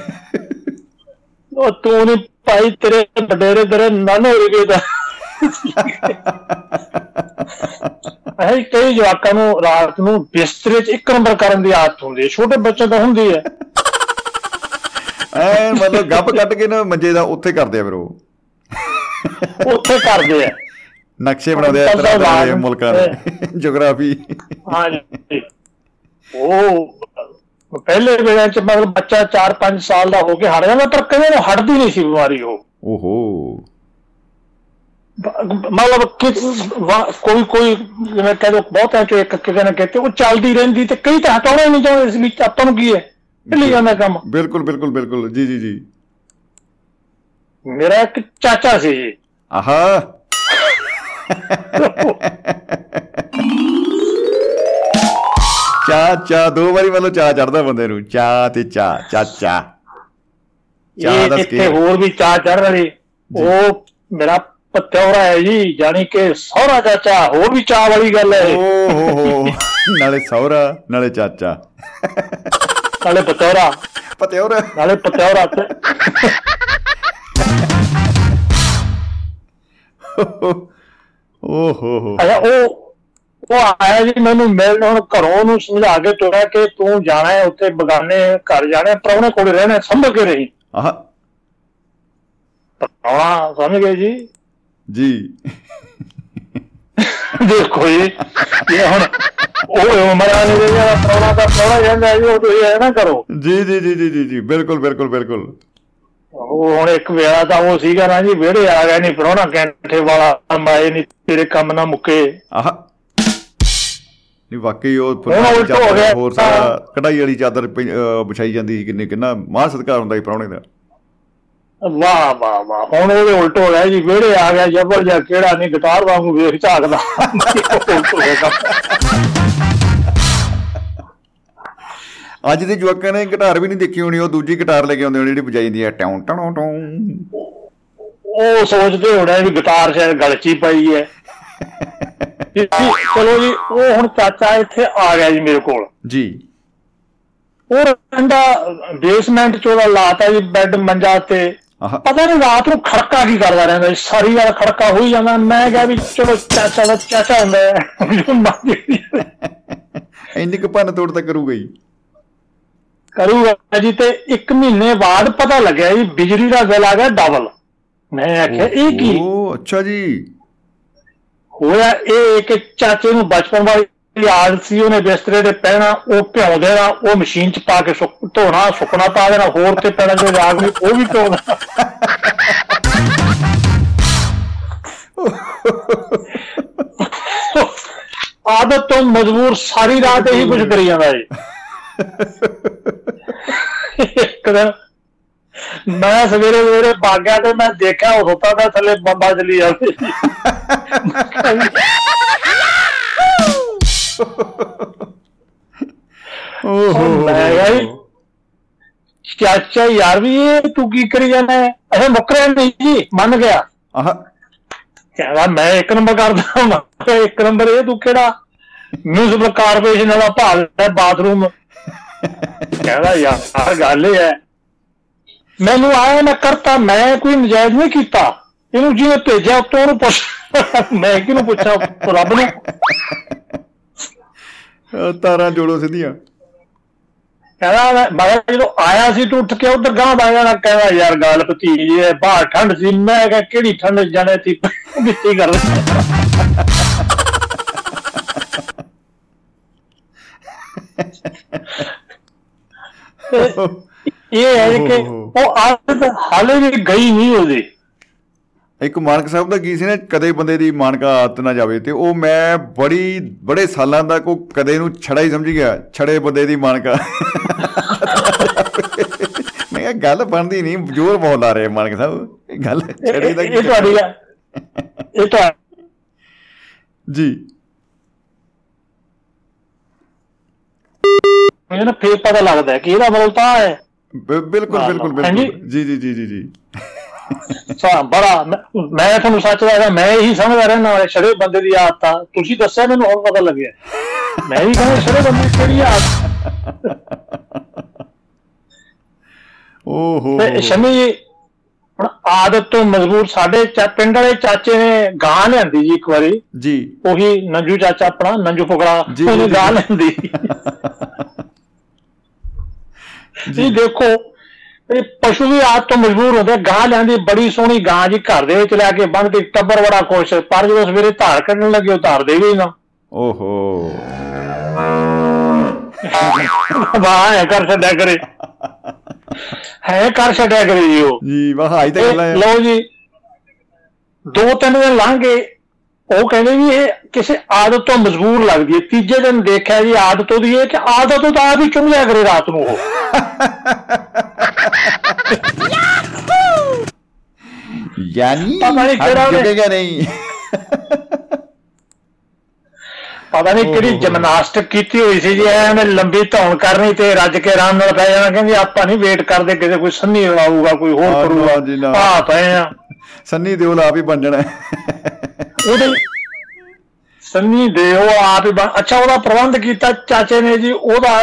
[SPEAKER 4] ਉਹ ਤੂੰ ਨਹੀਂ ਭਾਈ ਤੇਰੇ ਵਡੇਰੇ ਤੇਰੇ ਨਨ ਹੋ ਗਏ ਤਾਂ। ਇਹ ਕਈ ਜਵਾਕਾਂ ਨੂੰ ਰਾਤ ਨੂੰ ਬਿਸਤਰੇ 'ਚ ਇੱਕ ਨੰਬਰ ਕਰਨ ਦੀ ਆਦਤ ਹੁੰਦੀ ਹੈ ਛੋਟੇ ਬੱਚੇ ਤਾਂ ਹੁੰਦੀ ਹੈ।
[SPEAKER 3] ਐ ਮਤਲਬ ਗੱਪ ਕੱਟ ਕੇ ਨਾ ਮੰਜੇ ਦਾ ਉੱਥੇ ਕਰਦੇ ਆ ਫਿਰ ਉਹ।
[SPEAKER 4] ਉੱਥੇ ਕਰਦੇ ਆ।
[SPEAKER 3] ਨਕਸ਼ੇ ਬਣਾਉਂਦੇ ਆ ਤਰ੍ਹਾਂ ਦੇ ਮੁਲਕਾਂ ਦੇ ਜਿਓਗ੍ਰਾਫੀ
[SPEAKER 4] ਹਾਂਜੀ। ਉਹ ਪਹਿਲੇ ਵੇਲੇ 'ਚ ਮਤਲਬ ਬੱਚਾ 4-5 ਸਾਲ ਦਾ ਹੋ ਕੇ ਹਟ ਜਾਂਦਾ ਪਰ ਕਦੇ ਨੂੰ ਹਟਦੀ ਨਹੀਂ ਸੀ ਬਿਮਾਰੀ ਉਹ।
[SPEAKER 3] ਓਹੋ।
[SPEAKER 4] ਮਤਲਬ ਕੋਈ ਕੋਈ ਜਿਵੇਂ ਕਹਿੰਦੇ ਬਹੁਤਿਆਂ ਚੋਂ ਇੱਕ ਕਿਸੇ ਨੇ ਕਹਤੇ ਉਹ ਚੱਲਦੀ ਰਹਿੰਦੀ ਤੇ ਕਈ ਤਾਂ ਹਟਾਉਣਾ ਹੀ ਨਹੀਂ ਚਾਹੁੰਦੇ ਇਸ ਵਿੱਚ ਆਪਾਂ ਨੂੰ ਕੀ ਹੈ? ਚੱਲੀ ਜਾਂਦਾ ਕੰਮ।
[SPEAKER 3] ਬਿਲਕੁਲ ਬਿਲਕੁਲ ਬਿਲਕੁਲ। ਜੀ ਜੀ ਜੀ।
[SPEAKER 4] ਮੇਰਾ ਇੱਕ ਚਾਚਾ ਸੀ ਜੀ।
[SPEAKER 3] ਆਹਾ। ਚਾ ਚਾ ਦੋ ਵਾਰੀ ਮਤਲਬ ਚਾ ਚੜਦਾ ਬੰਦੇ ਨੂੰ। ਚਾ ਤੇ ਚਾ ਚਾਚਾ। ਚਾਹ
[SPEAKER 4] ਇਹ
[SPEAKER 3] ਦੱਸ
[SPEAKER 4] ਇੱਥੇ
[SPEAKER 3] ਕੀ?
[SPEAKER 4] ਹੋਰ ਵੀ ਚਾਹ ਚੜ ਰਹੀ। ਉਹ ਮੇਰਾ ਪਤੌਰਾ ਹੈ ਜੀ ਜਾਨੀ ਕਿ ਸਹੁਰਾ ਚਾਚਾ ਹੋਰ ਵੀ ਚਾਹ ਵਾਲੀ ਗੱਲ ਹੈ।
[SPEAKER 3] ਓ ਹੋ ਹੋ। ਨਾਲੇ ਸਹੁਰਾ ਨਾਲੇ ਚਾਚਾ।
[SPEAKER 4] ਨਾਲੇ ਪਤੌਰਾ
[SPEAKER 3] ਪਤਿਓਰ
[SPEAKER 4] ਨਾਲੇ ਪਤੌਰਾ ਤੇ।
[SPEAKER 3] ਓ ਹੋ ਹੋ
[SPEAKER 4] ਅੱਛਾ ਉਹ ਉਹ ਆਇਆ ਜੀ ਮੈਨੂੰ ਮਿਲਣ ਹੁਣ ਘਰੋਂ ਨੂੰ ਸਮਝਾ ਕੇ ਤੁਰਿਆ ਕਿ ਤੂੰ ਜਾਣਾ ਹੈ ਉੱਥੇ ਬਗਾਨੇ ਘਰ ਜਾਣਾ ਹੈ, ਪ੍ਰਾਹੁਣੇ ਕੋਲ ਰਹਿਣਾ ਸੰਭਲ ਕੇ ਰਹੀ।
[SPEAKER 3] ਆਹ।
[SPEAKER 4] ਪ੍ਰਾਹੁਣਾ ਸਮਝ ਗਏ ਜੀ?
[SPEAKER 3] ਜੀ।
[SPEAKER 4] ਦੇਖੋ ਜੀ ਇਹ ਹੁਣ ਉਹ ਉਮਰਾਂ ਨੇ ਜਿਹੜਾ ਪ੍ਰਾਹੁਣਾ ਦਾ ਪ੍ਰਾਹੁਣਾ ਜਾਂਦਾ ਜੀ ਉਹ ਤੁਸੀਂ ਇਹ ਨਾ ਕਰੋ।
[SPEAKER 3] ਜੀ ਜੀ ਜੀ ਜੀ ਜੀ ਬਿਲਕੁਲ ਬਿਲਕੁਲ ਬਿਲਕੁਲ।
[SPEAKER 4] ਉਹ ਹੁਣ ਇੱਕ ਵੇਲਾ ਤਾਂ ਉਹ ਸੀਗਾ ਨਾ ਜੀ ਵਿਹੜੇ ਆ ਗਿਆ ਨਹੀਂ ਪ੍ਰਾਹੁਣਾ ਕੈਂਠੇ ਵਾਲਾ ਮਾਏ ਨਹੀਂ ਤੇਰੇ ਕੰਮ ਨਾ ਮੁੱਕੇ।
[SPEAKER 3] ਆਹ। ਨਹੀਂ ਵਾਕਈ ਉਹ। ਹੋਰ ਸਾਰਾ ਕਢਾਈ ਵਾਲੀ ਚਾਦਰ ਵਿਛਾਈ ਜਾਂਦੀ ਸੀ ਕਿੰਨੇ ਕਿੰਨਾ ਮਾਂ ਸਤਿਕਾਰ ਹੁੰਦਾ ਸੀ ਪ੍ਰਾਹੁਣੇ ਦਾ।
[SPEAKER 4] ਵਾਹ ਵਾਹ ਵਾਹ। ਹੁਣ ਉਹਦੇ ਉਲਟ ਹੋ ਗਿਆ ਜੀ ਵਿਹੜੇ ਆ ਗਿਆ ਜਬਰ ਜਾਂ ਕਿਹੜਾ ਨਹੀਂ ਗਿਟਾਰ ਵਾਂਗੂ ਵੇਖ ਝਾਕਦਾ।
[SPEAKER 3] ਅੱਜ ਦੇ ਜਵਾਕਾਂ ਨੇ ਗਿਟਾਰ ਵੀ ਨਹੀਂ ਦੇਖੀ ਹੋਣੀ ਉਹ ਦੂਜੀ ਗਿਟਾਰ ਲੈ ਕੇ ਆਉਂਦੇ ਹੋਣੇ ਜਿਹੜੀ ਵਜਾਈ ਜਾਂਦੀ ਹੈ ਟੌਂ ਟਣੋਂ ਟੌਂ
[SPEAKER 4] ਉਹ ਸੋਚਦੇ ਹੋਣਾ ਵੀ ਗਿਟਾਰ ਸ਼ਾਇਦ ਗਲ 'ਚ ਹੀ। ਪਈ ਹੈ ਚਲੋ ਜੀ ਉਹ ਹੁਣ ਚਾਚਾ ਇੱਥੇ ਆ ਗਿਆ ਜੀ ਮੇਰੇ ਕੋਲ।
[SPEAKER 3] ਜੀ।
[SPEAKER 4] ਉਹ ਰਹਿੰਦਾ ਬੇਸਮੈਂਟ 'ਚ ਉਹਦਾ ਲਾਤਾ ਜੀ ਬੈੱਡ ਮੰਜਾ ਤੇ। ਪਤਾ ਨਹੀਂ ਰਾਤ ਨੂੰ ਖੜਕਾ ਕੀ ਕਰਦਾ ਰਹਿੰਦਾ ਸਾਰੀ ਰਾਤ ਖੜਕਾ ਹੋਈ ਜਾਂਦਾ ਮੈਂ ਕਿਹਾ ਵੀ ਚਲੋ ਚਾਚਾ ਦਾ ਚਾਚਾ ਹੁੰਦਾ ਹੈ
[SPEAKER 3] ਇੰਨੀ ਕੁ ਭੰਨ ਤੋੜ ਤਾਂ ਕਰੂਗਾ ਹੀ।
[SPEAKER 4] ਕਰੂਗਾ ਜੀ ਤੇ 1 ਮਹੀਨੇ ਬਾਅਦ ਪਤਾ ਲੱਗਿਆ ਜੀ ਬਿਜਲੀ ਦਾ ਬਿੱਲ ਆ ਗਿਆ ਡਬਲ ਮੈਂ ਆਖਿਆ ਇਹ ਕੀ?
[SPEAKER 3] ਉਹ ਅੱਛਾ ਜੀ।
[SPEAKER 4] ਹੋਇਆ ਇਹ ਕਿ ਚਾਚੇ ਨੂੰ ਬਚਪਨ ਵਾਲੀ ਆਦਤ ਸੀ, ਉਹਨੇ ਬਿਸਤਰੇ ਤੇ ਪਹਿਣਾ, ਉਹ ਭਿਉਂ ਦੇਣਾ, ਉਹ ਮਸ਼ੀਨ 'ਚ ਪਾ ਕੇ ਸੁੱਕ, ਧੋਣਾ, ਸੁੱਕਣਾ ਪਾ ਦੇਣਾ, ਹੋਰ ਤੇ ਪੈਣਾ ਜੋ ਰਾਗ ਵੀ ਉਹ ਵੀ ਭਿਉਂ ਦੇਣਾ। ਆਦਤ ਤੋਂ ਮਜਬੂਰ ਸਾਰੀ ਰਾਤ ਇਹੀ ਕੁਝ ਕਰੀ ਜਾਂਦਾ ਜੀ। ਇੱਕ ਦਿਨ ਮੈਂ ਸਵੇਰੇ ਸਵੇਰੇ ਭਾਗਿਆ ਤੇ ਮੈਂ ਦੇਖਿਆ ਉਹ ਸੁੱਤਾ ਦਾ ਥੱਲੇ ਬੰਬਾ ਚਲੀ ਜਾਂਦੀ। ਸੀ
[SPEAKER 3] ਓਹੋ
[SPEAKER 4] ਮੈਂ ਜੀ, ਚਾਚਾ ਯਾਰ ਵੀ ਇਹ ਤੂੰ ਕੀ ਕਰੀ ਜਾਂਦਾ ਹੈ? ਅਰੇ ਮੁੱਕਰਿਆ ਨਹੀਂ ਜੀ ਮੰਨ ਗਿਆ।
[SPEAKER 3] ਆਹ।
[SPEAKER 4] ਕਹਿੰਦਾ ਮੈਂ ਇੱਕ ਨੰਬਰ ਕਰਦਾ ਮੈਂ ਇੱਕ ਨੰਬਰ ਇਹ ਤੂੰ ਕਿਹੜਾ? ਮਿਊਨਿਸਪਲ ਕਾਰਪੋਰੇਸ਼ਨ ਵਾਲਾ ਭਾਲ ਹੈ ਬਾਥਰੂਮ। ਕਹਿੰਦਾ ਯਾਰ ਗੱਲ ਇਹ ਹੈ। ਮੈਨੂੰ ਆਇਆ ਮੈਂ ਕਰਤਾ ਮੈਂ ਕੋਈ ਨਜਾਇਜ਼ ਨਹੀਂ ਕੀਤਾ। ਇਹਨੂੰ ਜਿਹਨੇ ਭੇਜਿਆ ਉੱਤੋਂ ਉਹਨੂੰ ਪੁੱਛ ਮੈਂ ਕਿਹਨੂੰ ਪੁੱਛਾਂ ਰੱਬ ਨੂੰ।
[SPEAKER 3] ਤਾਰਾਂ ਜੋੜੋ ਸਿੱਧੀਆਂ।
[SPEAKER 4] ਕਹਿੰਦਾ ਮੈਂ ਜਦੋਂ ਆਇਆ ਸੀ ਤੂੰ ਉੱਠ ਕੇ ਉਧਰ ਗਾਂ ਬਾਇਆ ਨਾ ਕਹਿੰਦਾ ਯਾਰ ਗੱਲ ਭਤੀਜੀ ਹੈ ਬਾਹਰ ਠੰਡ ਸੀ ਮੈਂ ਕਿਹਾ ਕਿਹੜੀ ਠੰਡ ਜਾਣੇ ਸੀ ਵਿੱਚੀ ਗੱਲ ਤੇ ਇਹ ਹੈ ਕਿ ਉਹ ਆਦਤ ਹਾਲੇ ਵੀ ਗਈ ਨਹੀਂ ਉਹਦੀ।
[SPEAKER 3] ਇੱਕ ਮਾਨਕ ਸਾਹਿਬ ਦਾ ਕੀ ਸੀ ਨਾ ਕਦੇ ਬੰਦੇ ਦੀ ਮਾਨਕਾ ਆਦਤ ਨਾ ਜਾਵੇ ਤੇ ਉਹ ਮੈਂ ਬੜੀ ਬੜੇ ਸਾਲਾਂ ਤੱਕ ਉਹ ਕਦੇ ਨੂੰ ਛੜਾ ਹੀ ਸਮਝ ਗਿਆ ਛੜੇ ਬੰਦੇ ਦੀ ਮਾਨਕਾ ਮੈਂ ਕਿਹਾ ਗੱਲ ਬਣਦੀ ਨਹੀਂ ਜ਼ੋਰ ਬਹੁਤ ਲਾ ਰਹੇ ਮਾਨਕ ਸਾਹਿਬ ਇਹ ਗੱਲ ਛੜੇ ਦਾ
[SPEAKER 4] ਇਹ
[SPEAKER 3] ਕੀ
[SPEAKER 4] ਤੁਹਾਡੀ ਗੱਲ ਇਹ ਤਾਂ
[SPEAKER 3] ਜੀ।
[SPEAKER 4] ਮੈਨੂੰ ਫੇਰ ਪਤਾ ਲੱਗਦਾ ਕਿ ਇਹਦਾ ਮਤਲਬ ਤਾਂ ਹੈ।
[SPEAKER 3] ਬਿਲਕੁਲ ਬਿਲਕੁਲ। ਬਿਲਕੁਲ। ਜੀ ਜੀ ਜੀ ਜੀ ਜੀ।
[SPEAKER 4] ਸਾ ਬੜਾ ਮੈਂ ਤੁਹਾਨੂੰ ਸੱਚ ਦੱਸਦਾ ਮੈਂ ਇਹੀ ਸਮਝਦਾ ਰਹਿਣਾ ਵਾਲੇ ਛੜੇ ਬੰਦੇ ਦੀ ਆਦਤ ਆ ਤੁਸੀਂ ਦੱਸਿਆ ਮੈਨੂੰ ਹੁਣ ਪਤਾ ਲੱਗਿਆ। ਮੈਂ ਵੀ ਕਹਿੰਦਾ ਛੜੇ ਬੰਦੇ ਦੀ ਕਿਹੜੀ ਆਦਤ?
[SPEAKER 3] ਓ ਹੋ
[SPEAKER 4] ਤੇ ਸ਼ਮੀ ਹੁਣ ਆਦਤ ਤੋਂ ਮਜ਼ਬੂਰ ਸਾਡੇ ਪਿੰਡ ਵਾਲੇ ਚਾਚੇ ਨੇ ਗਾਂ ਲਿਆਂਦੀ ਜੀ ਇੱਕ ਵਾਰੀ।
[SPEAKER 3] ਜੀ।
[SPEAKER 4] ਉਹੀ ਨੰਜੂ ਚਾਚਾ ਆਪਣਾ ਨੰਜੂ
[SPEAKER 3] ਜੀ,
[SPEAKER 4] ਉਹਨੇ। ਗਾਂ ਲਿਆਂਦੀ। [laughs] ਜੀ। ਦੇਖੋ ਇਹ ਪਸ਼ੂ ਵੀ ਆਦਤ ਤੋਂ ਮਜਬੂਰ ਹੁੰਦੇ। ਗਾਂ ਲਿਆਂਦੀ ਬੜੀ ਸੋਹਣੀ ਗਾਂ ਜੀ ਘਰ ਦੇ ਵਿੱਚ ਲੈ ਕੇ ਬੰਨ ਕੇ ਟੱਬਰ ਬੜਾ ਖੁਸ਼ ਪਰ ਜਦੋਂ ਸਵੇਰੇ ਧਾਰ ਕੱਢਣ ਲੱਗੇ ਉਹ ਧਾਰ ਦੇ ਵੀ ਨਾ
[SPEAKER 3] ਓਹੋ
[SPEAKER 4] ਵਾਹ ਹੈ ਕਰ ਛੱਡਿਆ ਕਰੇ ਹੈ ਕਰ ਛੱਡਿਆ ਕਰੇ ਜੀ ਉਹ
[SPEAKER 3] ਜੀ ਵਾਹ ਆਈ ਤਾਂ ਗੱਲਾਂ।
[SPEAKER 4] ਲਓ ਜੀ ਦੋ ਤਿੰਨ ਦਿਨ ਲੰਘ ਗਏ ਉਹ ਕਹਿੰਦੇ ਵੀ ਇਹ ਕਿਸੇ ਆਦਤ ਤੋਂ ਮਜਬੂਰ ਲੱਗਦੀ ਹੈ। ਤੀਜੇ ਦਿਨ ਦੇਖਿਆ ਜੀ ਆਦਤ ਉਹਦੀ ਇਹ ਕਿ ਆਦਤ ਤਾਂ ਆਪ ਹੀ ਚੁੰਮ ਲਿਆ ਕਰੇ ਰਾਤ ਨੂੰ ਉਹ।
[SPEAKER 3] ਯਾਨੀ
[SPEAKER 4] ਪਤਾ ਨਹੀਂ ਕਿਹੜਾ ਉਹਨੇ-
[SPEAKER 3] ਚੁੱਕੇਗਾ ਨਹੀਂ।
[SPEAKER 4] ਪਤਾ ਨਹੀਂ ਕਿਹੜੀ। ਜਿਮਨਾਸਟਿਕ ਕੀਤੀ ਹੋਈ ਸੀ ਜੀ ਐਵੇਂ ਲੰਬੀ ਧੌਣ ਕਰਨੀ ਤੇ ਰੱਜ ਕੇ ਆਰਾਮ ਨਾਲ ਪੈ ਜਾਣਾ ਕਹਿੰਦੀ ਆਪਾਂ ਨਹੀਂ ਵੇਟ ਕਰਦੇ ਕਿਸੇ ਕੋਈ ਸੰਨੀ ਆਊਗਾ ਕੋਈ ਹੋਰ
[SPEAKER 3] ਹਾਂ,
[SPEAKER 4] ਕਰੂਗਾ।
[SPEAKER 3] ਨਾ ਜੀ, ਨਾ।
[SPEAKER 4] ਆ ਪਏ ਆ।
[SPEAKER 3] ਸੰਨੀ ਦਿਓਲ ਆਪ ਹੀ ਬਣ ਜਾਣਾ।
[SPEAKER 4] ਉਹਦੇ ਸੰਨੀ ਦੇ ਉਹ ਆਪ ਹੀ ਬਣ- ਅੱਛਾ ਉਹਦਾ ਪ੍ਰਬੰਧ ਕੀਤਾ ਚਾਚੇ ਨੇ ਜੀ ਉਹਦਾ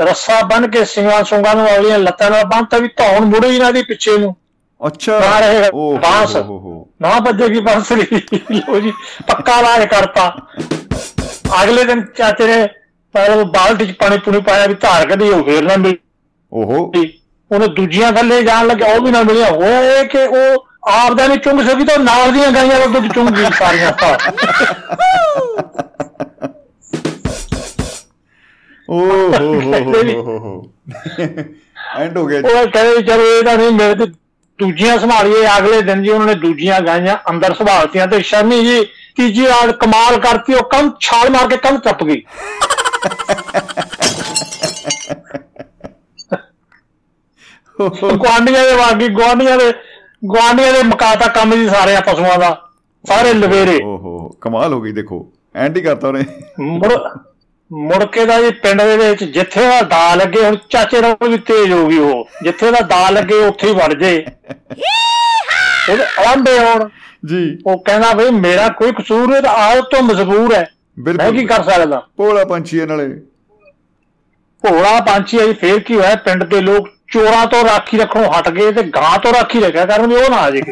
[SPEAKER 4] ਰੱਸਾ ਬਨ ਕੇ ਸਿੰਘਾਂ ਸੁੰਗਾਂ ਨੂੰ ਵਾਲੀਆਂ ਲੱਤਾਂ ਨਾਲ ਬੰਨਤਾ ਵੀ ਧੌਣ ਮੁੜੇ ਹੀ ਨਾ ਦੀ ਪਿੱਛੇ ਨੂੰ।
[SPEAKER 3] ਅੱਛਾ। ਓਹ
[SPEAKER 4] ਬਾਂਸ। ਨਾ ਭੱਜੇਗੀ ਬਾਂਸਰੀ ਲੋ ਜੀ ਪੱਕਾ ਲਾਜ ਕਰਤਾ। ਅਗਲੇ ਦਿਨ ਚਾਚੇ ਨੇ ਪਹਿਲਾਂ ਬਾਲਟੀ ਚ ਪਾਣੀ ਪੂਣੀ ਪਾਇਆ ਵੀ ਧਾਰ ਕੱਢੀ ਉਹ ਫੇਰ ਨਾ ਮਿਲੀ।
[SPEAKER 3] ਓਹੋ।
[SPEAKER 4] ਉਹਨੇ ਦੂਜੀਆਂ ਗੱਲੇ ਜਾਣ ਲੱਗਿਆ ਉਹ ਵੀ ਨਾ ਮਿਲਿਆ। ਹੋਇਆ ਇਹ ਕਿ ਉਹ ਆਪਦਾ ਨਹੀਂ ਚੁੰਗ ਸਕੀ ਤਾਂ ਨਾਲ ਦੀਆਂ ਗਾਈਆਂ ਦਾ ਦੁੱਧ ਚੁੰਗ ਗਈ ਸਾਰੀਆਂ ਤਾਂ।
[SPEAKER 3] ਓ ਹੋ ਹੋ ਹੋ ਐਂਡ ਹੋ ਗਿਆ।
[SPEAKER 4] ਉਹ ਕਹਿੰਦੇ ਵੀ ਚਲੋ ਇਹ ਤਾਂ ਨਹੀਂ ਮੇਰੇ ਤੇ ਦੂਜੀਆਂ ਸੰਭਾਲੀਏ ਅਗਲੇ ਦਿਨ ਜੀ ਉਹਨਾਂ ਨੇ ਦੂਜੀਆਂ ਗਾਈਆਂ ਅੰਦਰ ਸੰਭਾਲਤੀਆਂ ਤੇ ਸ਼ਰਮੀ ਜੀ ਤੀਜੀ ਰਾਤ ਕਮਾਲ ਕਰਤੀ ਉਹ ਕੰਨ ਛਾਲ ਮਾਰ ਕੇ ਕੰਨ ਟੱਪ ਗਈ। ਗੁਆਂਢੀਆਂ ਦੇ ਵਾਗੀ ਗੁਆਂਢੀਆਂ ਦੇ ਗੁਆਂਢੀਆਂ ਦੇ ਮਕਾਤਾ ਕੰਮ ਜੀ ਸਾਰੇ ਪਸ਼ੂਆਂ ਦਾ ਸਾਰੇ ਲਵੇਰੇ।
[SPEAKER 3] ਓਹੋ ਕਮਾਲ ਹੋ ਗਈ ਦੇਖੋ ਐਂਡ ਹੀ ਕਰਤਾ ਉਹਨੇ।
[SPEAKER 4] ਮੁੜ ਮੁੜ ਕੇ ਦਾ ਜੀ ਪਿੰਡ ਦੇ ਵਿੱਚ ਜਿੱਥੇ ਦਾ ਦਾ ਲੱਗੇ ਹੁਣ ਚਾਚੇ ਨਾਲ ਵੀ ਤੇਜ਼ ਹੋ ਗਈ ਉਹ। ਜਿੱਥੇ ਦਾ ਦਾ ਲੱਗੇ ਉੱਥੇ ਹੀ ਵੜ ਜੇ। ਉਹਦੇ ਆਂਦੇ ਹੋਣ।
[SPEAKER 3] ਜੀ।
[SPEAKER 4] ਉਹ ਕਹਿੰਦਾ ਬਈ ਮੇਰਾ ਕੋਈ ਕਸੂਰ ਨਹੀਂ ਤਾਂ ਆਦਤ ਤੋਂ ਮਜਬੂਰ ਹੈ। ਮੈਂ ਕੀ ਕਰ ਸਕਦਾ?
[SPEAKER 3] ਭੋਲਾ ਪੰਛੀ ਨਾਲੇ।
[SPEAKER 4] ਭੋਲਾ ਪੰਛੀ ਆਈ ਫੇਰ ਕੀ ਹੋਇਆ? ਪਿੰਡ ਦੇ ਲੋਕ ਚੋਰਾਂ ਤੋਂ ਰਾਖੀ ਰੱਖਣੋਂ ਹਟ ਗਏ ਤੇ ਗਾਂ ਤੋਂ ਰਾਖੀ ਰੱਖਿਆ ਕਰਨ ਵੀ ਉਹ ਨਾ ਆ
[SPEAKER 3] ਕੀ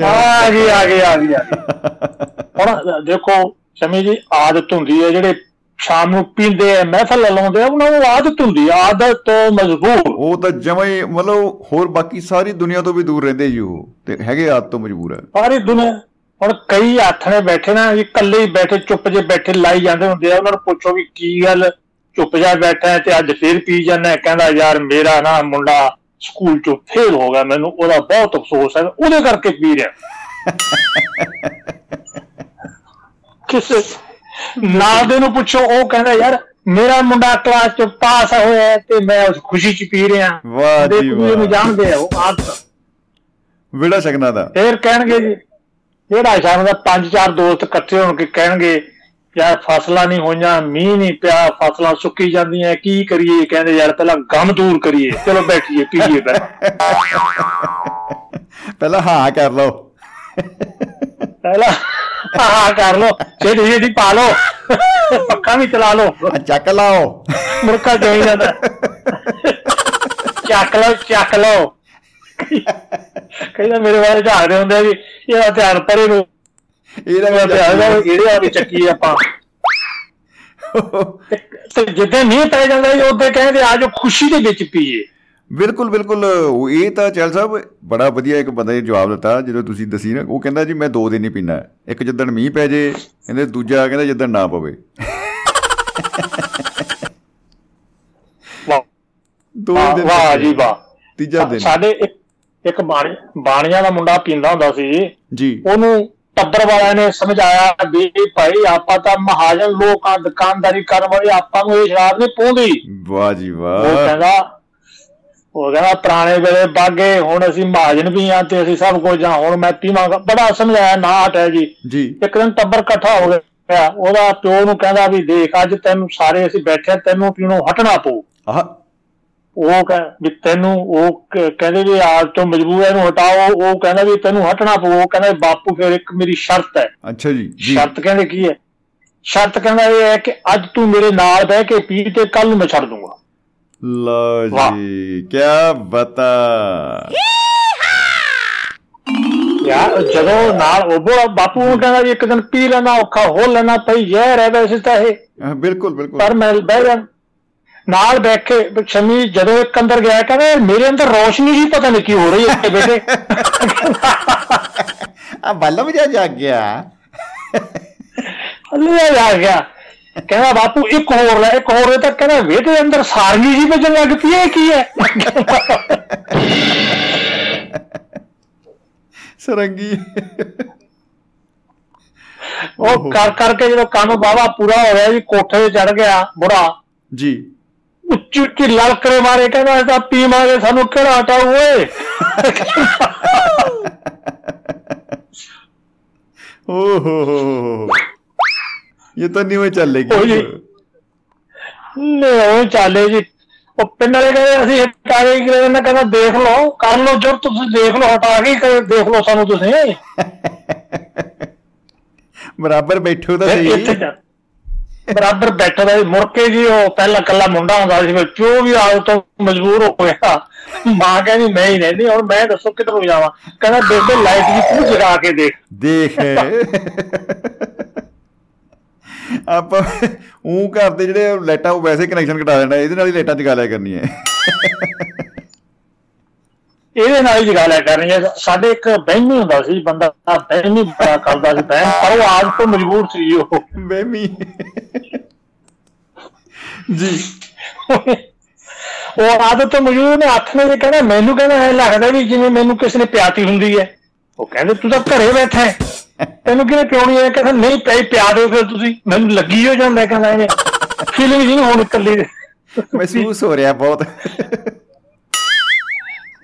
[SPEAKER 4] ਆ ਗਈ ਆ ਗਈ ਆ ਗਈ ਆ [laughs] ਹੁਣ ਦੇਖੋ ਸ਼ਮੀ ਜੀ ਆਦਤ ਹੁੰਦੀ ਹੈ ਜਿਹੜੇ ਸ਼ਾਮ ਨੂੰ ਪੀਂਦੇ ਆ ਮਹਿਫਲ ਲਾਉਂਦੇ ਆ ਉਹਨਾਂ ਨੂੰ ਆਦਤ ਹੁੰਦੀ ਆ ਆਦਤ ਤੋਂ ਮਜਬੂਰ।
[SPEAKER 3] ਉਹ ਤਾਂ ਜਮਾਂ ਹੀ ਮਤਲਬ ਹੋਰ ਬਾਕੀ ਸਾਰੀ ਦੁਨੀਆ ਤੋਂ ਵੀ ਦੂਰ ਰਹਿੰਦੇ ਜੀ ਉਹ ਤੇ ਹੈਗੇ ਆਦਤ ਤੋਂ ਮਜਬੂਰ ਹੈ
[SPEAKER 4] ਸਾਰੀ ਦੁਨੀਆ ਹੁਣ ਕਈ ਨੇ ਬੈਠੇ ਨਾ ਇਕੱਲੇ ਹੀ ਬੈਠੇ ਚੁੱਪ ਜੇ ਬੈਠੇ ਲਾਈ ਜਾਂਦੇ ਹੁੰਦੇ ਆ। ਉਹਨਾਂ ਨੂੰ ਪੁੱਛੋ ਵੀ ਕੀ ਗੱਲ ਚੁੱਪ ਜਾ ਬੈਠਾ ਤੇ ਅੱਜ ਫੇਰ ਪੀ ਜਾਂਦਾ ਕਹਿੰਦਾ ਯਾਰ ਮੇਰਾ ਨਾ ਮੁੰਡਾ ਸਕੂਲ ਚੋਂ ਫੇਲ ਹੋ ਗਿਆ। ਮੈਨੂੰ ਉਹਦਾ ਬਹੁਤ ਅਫਸੋਸ ਹੈ ਉਹਦੇ ਕਰਕੇ ਪੀ ਰਿਹਾ। [laughs] ਕਿਸੇ ਨਾਲ ਦੇ ਨੂੰ ਪੁੱਛੋ ਉਹ ਕਹਿੰਦਾ ਯਾਰ ਮੇਰਾ ਮੁੰਡਾ ਕਲਾਸ ਚ ਪਾਸ ਹੋਇਆ ਤੇ ਮੈਂ ਉਸ ਖੁਸ਼ੀ ਚ ਪੀ ਰਿਹਾ
[SPEAKER 3] ਵਾਹ ਜੀ
[SPEAKER 4] ਕੁੜੀ ਨੂੰ
[SPEAKER 3] ਵਾਹ।
[SPEAKER 4] ਜਾਣਦੇ ਆ ਉਹ ਆਦਤ।
[SPEAKER 3] ਵਿੜਾ ਸਕਣਾ ਦਾ
[SPEAKER 4] ਫੇਰ ਕਹਿਣਗੇ ਜੀ ਜਿਹੜਾ ਸ਼ਾਮ ਦਾ ਪੰਜ ਚਾਰ ਦੋਸਤ ਇਕੱਠੇ ਹੋਣ ਕੇ ਕਹਿਣਗੇ ਯਾਰ ਫਸਲਾਂ ਨਹੀਂ ਹੋਈਆਂ ਮੀਂਹ ਨਹੀਂ ਪਿਆ ਫਸਲਾਂ ਸੁੱਕੀ ਜਾਂਦੀਆਂ ਕੀ ਕਰੀਏ? ਕਹਿੰਦੇ ਯਾਰ ਪਹਿਲਾਂ ਗਮ ਦੂਰ ਕਰੀਏ ਚਲੋ ਬੈਠੀਏ ਪੀਈਏ ਪਹਿਲਾਂ। [laughs]
[SPEAKER 3] ਪਹਿਲਾਂ ਹਾਂ ਕਰ ਲਓ।
[SPEAKER 4] ਪਹਿਲਾਂ ਹਾਂ ਕਰ ਲੋ ਛੇਤੀ ਛੇਤੀ ਪਾ ਲੋ ਪੱਖਾ ਵੀ ਚਲਾ ਲੋ
[SPEAKER 3] ਆ ਚੱਕ ਲਾਓ।
[SPEAKER 4] ਮੁੜਕਾ ਜਾਈ ਜਾਂਦਾ। ਚੱਕ ਲੋ ਚੱਕ ਲੋ ਕਹਿੰਦਾ ਮੇਰੇ ਬਾਰੇ ਝਾਕਦੇ ਹੁੰਦੇ ਆ ਵੀ ਇਹਦਾ ਧਿਆਨ ਪਰੇ ਨੂੰ।
[SPEAKER 3] ਇਹਦਾ ਵੀ
[SPEAKER 4] ਇਹਦਾ ਕਿਹੜੇ ਆ ਵੀ ਚੱਕੀ ਆਪਾਂ [laughs] ਤੇ ਜਿੱਦਾਂ ਮੀਂਹ ਪੈ ਜਾਂਦਾ ਜੀ ਉਹਦੇ ਕਹਿੰਦੇ ਆ ਜੋ ਖੁਸ਼ੀ ਦੇ ਵਿੱਚ ਪੀਏ।
[SPEAKER 3] ਬਿਲਕੁਲ ਬਿਲਕੁਲ। ਇਹ ਤਾਂ ਚੈਲ ਸਾਹਿਬ ਬੜਾ ਵਧੀਆ ਇੱਕ ਬੰਦੇ ਨੇ ਜਵਾਬ ਦਿੱਤਾ ਜਦੋਂ ਤੁਸੀਂ ਦਸੀ ਨਾ ਉਹ ਕਹਿੰਦਾ ਜੀ ਮੈਂ ਦੋ ਦਿਨ ਹੀ ਪੀਣਾ ਇੱਕ ਜਿੱਦਣ ਮੀਂਹ ਪੈ ਜੇ ਕਹਿੰਦੇ ਦੂਜਾ ਕਹਿੰਦਾ ਜਿੱਦਣ ਨਾ ਪਵੇ।
[SPEAKER 4] ਵਾਹ।
[SPEAKER 3] ਦੋ ਦਿਨ
[SPEAKER 4] ਵਾਹ। ਜੀ ਵਾਹ।
[SPEAKER 3] ਤੀਜਾ ਦਿਨ।
[SPEAKER 4] ਸਾਡੇ ਇੱਕ ਇੱਕ ਬਾਣੀ ਬਾਣੀਆਂ ਦਾ ਮੁੰਡਾ ਪੀਂਦਾ ਹੁੰਦਾ ਸੀ।
[SPEAKER 3] ਜੀ।
[SPEAKER 4] ਉਹਨੂੰ ਟੱਬਰ ਵਾਲਿਆਂ ਨੇ ਸਮਝਾਇਆ ਵੀ ਭਾਈ ਆਪਾਂ ਤਾਂ ਮਹਾਜਨ ਲੋਕ ਦੁਕਾਨਦਾਰੀ ਕਰਨ ਵਾਲੇ ਆਪਾਂ ਨੂੰ ਇਹ ਸ਼ਰਾਬ ਨਹੀਂ ਪਉਂਦੀ
[SPEAKER 3] ਵਾਹ ਜੀ
[SPEAKER 4] ਉਹ
[SPEAKER 3] ਵਾਹ
[SPEAKER 4] ਕਹਿੰਦਾ ਉਹ ਕਹਿੰਦਾ ਪੁਰਾਣੇ ਵੇਲੇ ਬਾਗੇ ਹੁਣ ਅਸੀਂ ਮਹਾਜਨ ਵੀ ਆ ਤੇ ਅਸੀਂ ਸਭ ਕੁਝ ਆ ਹੁਣ ਮੈਂ ਪੀਵਾਂਗਾ। ਬੜਾ ਸਮਝਾਇਆ ਨਾ ਹਟਿਆ ਜੀ।
[SPEAKER 3] ਜੀ।
[SPEAKER 4] ਇੱਕ ਦਿਨ ਟੱਬਰ ਇਕੱਠਾ ਹੋ ਗਿਆ। ਉਹਦਾ ਪਿਓ ਨੂੰ ਕਹਿੰਦਾ ਵੀ ਦੇਖ ਅੱਜ ਤੈਨੂੰ ਸਾਰੇ ਅਸੀਂ ਬੈਠੇ ਤੈਨੂੰ ਪੀਣੋਂ ਹਟਣਾ ਪਊ।
[SPEAKER 3] ਆਹ
[SPEAKER 4] ਉਹ ਵੀ ਤੈਨੂੰ ਉਹ ਕਹਿੰਦੇ ਵੀ ਆਜ ਤੋਂ ਮਜਬੂਰ ਹੈ ਇਹਨੂੰ ਹਟਾਓ ਉਹ ਕਹਿੰਦਾ ਵੀ ਤੈਨੂੰ ਹਟਣਾ ਪਊ ਉਹ ਕਹਿੰਦਾ ਬਾਪੂ ਫਿਰ ਇੱਕ ਮੇਰੀ ਸ਼ਰਤ ਹੈ।
[SPEAKER 3] ਅੱਛਾ ਜੀ ਜੀ।
[SPEAKER 4] ਸ਼ਰਤ ਕਹਿੰਦੇ ਕੀ ਹੈ? ਸ਼ਰਤ ਕਹਿੰਦਾ ਇਹ ਹੈ ਕਿ ਅੱਜ ਤੂੰ ਮੇਰੇ ਨਾਲ ਬਹਿ ਕੇ ਪੀ ਤੇ ਕੱਲ ਨੂੰ ਮੈਂ ਛੱਡ ਦੂੰਗਾ।
[SPEAKER 3] ਲਓ। ਜੀ ਕੀ ਬਤਾ।
[SPEAKER 4] ਯਾਰ ਜਦੋਂ ਨਾਲ ਉਹ ਬਾਪੂ ਨੂੰ ਕਹਿੰਦਾ ਵੀ ਇੱਕ ਦਿਨ ਪੀ ਲੈਣਾ ਔਖਾ ਹੋ ਲੈਣਾ ਪਈ ਜ਼ਹਿਰ ਹੈ ਵੈਸੇ ਤਾਂ ਇਹ।
[SPEAKER 3] ਬਿਲਕੁਲ ਬਿਲਕੁਲ।
[SPEAKER 4] ਪਰ ਮੈਂ ਬਹਿ ਜਾ ਨਾਲ ਬੈਠ ਕੇ ਸ਼ਮੀ ਜਦੋਂ ਇੱਕ ਅੰਦਰ ਗਿਆ ਕਹਿੰਦਾ ਮੇਰੇ ਅੰਦਰ ਰੋਸ਼ਨੀ ਜੀ ਪਤਾ ਨਹੀਂ ਕੀ ਹੋ ਰਹੀ ਹੈ ਬੇਟੇ
[SPEAKER 3] ਆ ਬੱਲਬ ਜਾ ਜਾਗ ਗਿਆ
[SPEAKER 4] ਅੱਲੇ ਆ ਗਿਆ ਕਹਿੰਦਾ ਬਾਪੂ ਇੱਕ ਹੋਰ ਲੈ ਇੱਕ ਹੋਰ ਤਾਂ ਕਹਿੰਦਾ ਵੇਟੇ ਅੰਦਰ ਸਾਰਗੀ ਜੀ ਵੱਜਣ ਲੱਗ ਪਈ ਹੈ ਇਹ ਕੀ ਹੈ
[SPEAKER 3] ਸਰੰਗੀ
[SPEAKER 4] ਉਹ ਕਰ ਕਰਕੇ ਜਦੋਂ ਕੰਮ ਬਾਵਾ ਪੂਰਾ ਹੋ ਗਿਆ ਜੀ ਕੋਠੇ ਤੇ ਚੜ ਗਿਆ ਬੁੜਾ
[SPEAKER 3] ਜੀ
[SPEAKER 4] ਉੱਚੀ ਉੱਚੀ ਲਲਕਰੇ ਮਾਰੇ ਕਹਿੰਦਾ ਤਾਂ ਪੀ ਮਾਰੇ ਸਾਨੂੰ ਕਿਹੜਾ ਹਟਾਉ ਓਏ।
[SPEAKER 3] ਓ ਹੋ ਹੋ ਹੋ ਇਹ ਤਾਂ ਨਹੀਂ ਹੋਏ
[SPEAKER 4] ਓ
[SPEAKER 3] ਚੱਲੇਗੀ
[SPEAKER 4] ਉਹ ਚਾਲੇ ਜੀ। ਉਹ ਪਿੰਡ ਵਾਲੇ ਕਹਿੰਦੇ ਅਸੀਂ ਹਟਾ ਕੇ ਕੀ ਲੈਣਾ ਕਹਿੰਦਾ ਦੇਖ ਲਓ ਕਰ ਲਓ ਜੋ ਤੁਸੀਂ ਦੇਖ ਲਓ ਹਟਾ ਕੇ ਕਰ- ਦੇਖ ਲਓ ਸਾਨੂੰ ਤੁਸੀਂ।
[SPEAKER 3] ਬਰਾਬਰ ਬੈਠੋ ਤਾਂ ਸਹੀ।
[SPEAKER 4] ਜਾ ਬਰਾਬਰ ਬੈਠਾ ਸੀ, ਮੁੜ ਕੇ ਜੀ ਉਹ ਪਹਿਲਾਂ ਕੱਲਾ ਮੁੰਡਾ ਹੁੰਦਾ ਸੀ ਫਿਰ ਪਿਓ ਵੀ ਆਉ ਤੋਂ ਮਜਬੂਰ ਹੋ ਗਿਆ। ਮਾਂ ਕਹਿੰਦੀ ਮੈਂ ਹੀ ਰਹਿੰਦੀ ਹੁਣ ਮੈਂ ਦੱਸੋ ਕਿੱਧਰ ਨੂੰ ਜਾਵਾਂ? ਕਹਿੰਦਾ ਬੇਬੇ ਲਾਈਟ ਵੀ ਤੂੰ ਜਗਾ ਕੇ ਦੇਖ।
[SPEAKER 3] ਦੇਖ। ਆਪਾਂ ਉਹ ਘਰ ਦੇ ਜਿਹੜੇ ਲਾਈਟਾਂ ਉਹ ਵੈਸੇ ਕਨੈਕਸ਼ਨ ਘਟਾ ਦੇਣਾ ਇਹਦੇ ਨਾਲ ਹੀ ਲਾਈਟਾਂ ਜਗਾ ਲਿਆ ਕਰਨੀਆਂ।
[SPEAKER 4] ਇਹਦੇ ਨਾਲ ਹੀ ਜਗਾ ਲਿਆ ਕਰਨੀ ਹੈ ਸਾਡੇ ਇੱਕ ਬਹਿਮੀ ਹੁੰਦਾ ਸੀ ਬੰਦਾ ਬਹਿਮੀ ਬੜਾ ਕਰਦਾ ਸੀ ਬਹਿਮ ਪਰ ਉਹ ਆਜ ਤੋਂ ਮਜਬੂਰ ਸੀ ਉਹ।
[SPEAKER 3] ਬੇਮੀ ਜੀ।
[SPEAKER 4] ਉਹ ਆਦਤ ਤੋਂ ਮਜਬੂਰ ਨੇ ਹੱਥ ਨੇ ਕਹਿੰਦਾ ਮੈਨੂੰ ਕਹਿੰਦਾ ਐ ਲੱਗਦਾ ਵੀ ਜਿਵੇਂ ਮੈਨੂੰ ਕਿਸੇ ਨੇ ਪਿਆਤੀ ਹੁੰਦੀ ਹੈ। ਉਹ ਕਹਿੰਦੇ ਤੂੰ ਤਾਂ ਘਰੇ ਬੈਠਾ ਹੈ। ਤੈਨੂੰ ਕਿਹਨੇ ਪਿਉਣੀ ਹੈ? ਕਹਿੰਦਾ ਨਹੀਂ ਪਈ ਪਿਆ ਦਿਓ ਫਿਰ ਤੁਸੀਂ। ਮੈਨੂੰ ਲੱਗੀ ਹੋ ਜਾਂਦਾ ਹੈ, ਕਹਿੰਦਾ ਇਹਨੇ ਫੀਲਿੰਗ ਜੀ ਹੁਣ ਇਕੱਲੀ ਦੀ।
[SPEAKER 3] ਮਹਿਸੂਸ ਹੋ ਰਿਹਾ ਬਹੁਤ।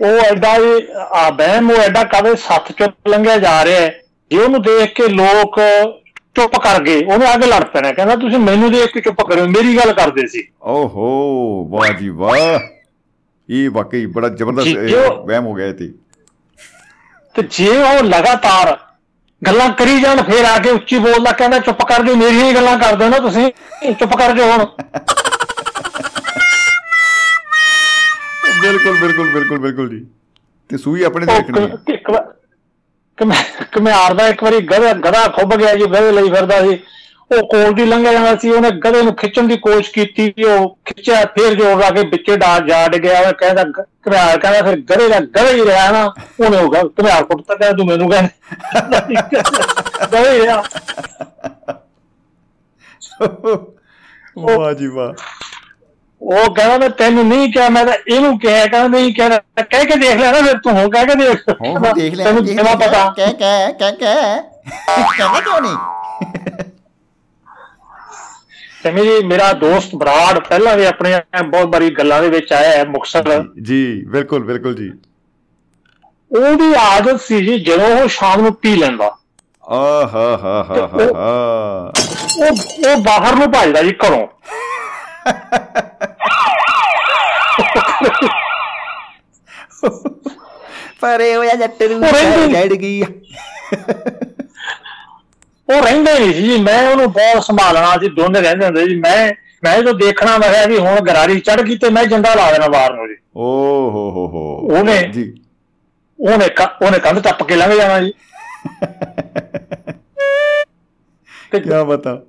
[SPEAKER 4] ਉਹ ਐਡਾ ਆ ਬਹਿਮ ਉਹ ਐਡਾ ਕਦੇ ਸੱਥ ਚੋਂ ਲੰਘਿਆ ਜਾ ਰਿਹਾ ਹੈ। ਜੇ ਉਹਨੂੰ ਦੇਖ ਕੇ ਲੋਕ ਚੁੱਪ ਕਰ ਗਏ ਉਹਨੇ ਆ ਕੇ ਲੜ ਪੈਣਾ ਕਹਿੰਦਾ ਤੁਸੀਂ ਮੈਨੂੰ ਦੇਖ ਕੇ ਚੁੱਪ ਕਰੋ ਮੇਰੀ ਗੱਲ ਕਰਦੇ ਸੀ।
[SPEAKER 3] ਓਹੋ ਵਾਹ ਜੀ ਵਾਹ। ਇਹ ਵਾਕਈ ਬੜਾ ਜ਼ਬਰਦਸਤ ਵਹਿਮ ਹੋ ਗਿਆ ਤੇ।
[SPEAKER 4] ਤੇ ਜੇ ਉਹ ਲਗਾਤਾਰ ਗੱਲਾਂ ਕਰੀ ਜਾਣ ਫੇਰ ਆ ਕੇ ਉੱਚੀ ਬੋਲਦਾ ਕਹਿੰਦਾ ਚੁੱਪ ਕਰ ਜਾਓ ਮੇਰੀਆਂ ਹੀ ਗੱਲਾਂ ਕਰਦੇ ਹੋ ਨਾ ਤੁਸੀਂ ਚੁੱਪ ਕਰ ਜਾਓ ਹੁਣ।
[SPEAKER 3] ਬਿਲਕੁਲ ਬਿਲਕੁਲ ਬਿਲਕੁਲ ਬਿਲਕੁਲ ਜੀ। ਤੇ ਸੂਈ ਆਪਣੇ
[SPEAKER 4] ਕ- ਇੱਕ ਵਾਰ ਕਮਿਆਰ ਦਾ ਇੱਕ ਵਾਰੀ ਗਧਾ ਗਧਾ ਖੁੱਬ ਗਿਆ ਜੀ, ਗਧੇ ਲਈ ਫਿਰਦਾ ਸੀ। ਉਹ ਕੋਲ ਦੀ ਲੰਘਿਆ ਜਾਂਦਾ ਸੀ, ਉਹਨੇ ਗਧੇ ਨੂੰ ਖਿੱਚਣ ਦੀ ਕੋਸ਼ਿਸ਼ ਕੀਤੀ, ਉਹ ਖਿੱਚਿਆ, ਫੇਰ ਜੋਰ ਲਾ ਕੇ ਵਿੱਚੇ ਡਾ, ਜਾ ਡਿਆ ਉਹ ਕਹਿੰਦਾ ਗ- ਕਮਿਆਰ ਕਹਿੰਦਾ, ਫਿਰ ਗਧੇ ਦਾ ਗਧਾ ਹੀ ਰਿਹਾ ਨਾ, ਉਹਨੇ ਹੋ ਗਿਆ ਕਮਿਆਰ ਕੁੱਟਤਾ ਕਹਿੰਦਾ, ਤੂੰ ਮੈਨੂੰ ਕਹਿੰਦਾ। ਗਧਾ ਹੀ ਰਿਹਾ।
[SPEAKER 3] ਵਾਹ ਜੀ ਵਾਹ।
[SPEAKER 4] ਉਹ ਕਹਿੰਦਾ ਮੈਂ ਤੈਨੂੰ ਨਹੀਂ ਕਿਹਾ ਮੈਂ ਤਾਂ ਇਹਨੂੰ ਕਿਹਾ ਕਹਿੰਦਾ ਨਹੀਂ ਕਹਿੰਦਾ ਕਹਿ ਕੇ ਦੇਖ ਲੈ ਨਾ ਫਿਰ ਤੂੰ ਹੋ ਕਹਿ ਕੇ ਦੇਖ।
[SPEAKER 3] ਹੋ ਦੇਖ ਲੈ
[SPEAKER 4] ਤੈਨੂੰ ਕਿਵੇਂ ਪਤਾ?
[SPEAKER 3] ਕਹਿ ਕਹਿ ਕਹਿ ਕਹਿ। ਕਹਿ ਕਿਉਂ ਨਹੀਂ?
[SPEAKER 4] ਤੇ ਮੇਰੀ ਮੇਰਾ ਦੋਸਤ ਬਰਾੜ ਪਹਿਲਾਂ ਵੀ ਆਪਣੇ ਬਹੁਤ ਬਾਰੀ ਗੱਲਾਂ ਦੇ ਵਿੱਚ ਆਇਆ ਹੈ ਮੁਕਸਰ।
[SPEAKER 3] ਜੀ ਬਿਲਕੁਲ ਬਿਲਕੁਲ ਜੀ।
[SPEAKER 4] ਉਹਦੀ ਆਦਤ ਸੀ ਜੀ ਜਦੋਂ ਉਹ ਸ਼ਾਮ ਨੂੰ ਪੀ ਲੈਂਦਾ।
[SPEAKER 3] ਆ ਹਾ ਹਾ ਹਾ ਹਾ ਹਾ।
[SPEAKER 4] ਉਹ ਉਹ ਬਾਹਰ ਨੂੰ ਭੱਜਦਾ ਜੀ ਘਰੋਂ।
[SPEAKER 3] ਪਰੇ ਹੋਇਆ ਜੱਟ ਨੂੰ ਚੜ ਗਈ
[SPEAKER 4] ਉਹ ਰਹਿੰਦੇ ਨਹੀਂ ਸੀ ਜੀ ਮੈਂ ਉਹਨੂੰ ਬਹੁਤ ਸੰਭਾਲਣਾ ਸੀ ਦੋਨੇ ਰਹਿੰਦੇ ਹੁੰਦੇ ਜੀ ਮੈਂ ਮੈਂ ਜਦੋਂ ਦੇਖਣਾ ਮੈਂ ਕਿਹਾ ਵੀ ਹੁਣ ਗਰਾਰੀ ਚੜ ਗਈ ਤੇ ਮੈਂ ਜੰਦਾ ਲਾ ਦੇਣਾ ਬਾਹਰ ਨੂੰ ਜੀ।
[SPEAKER 3] ਓ ਹੋ ਹੋ ਹੋ।
[SPEAKER 4] ਉਹਨੇ-
[SPEAKER 3] ਜੀ।
[SPEAKER 4] ਉਹਨੇ ਉਹਨੇ ਕੰਧ ਟੱਪ ਕੇ ਲੰਘ ਜਾਣਾ ਜੀ। ਤੇ
[SPEAKER 3] ਕੀ ਬਤਾ।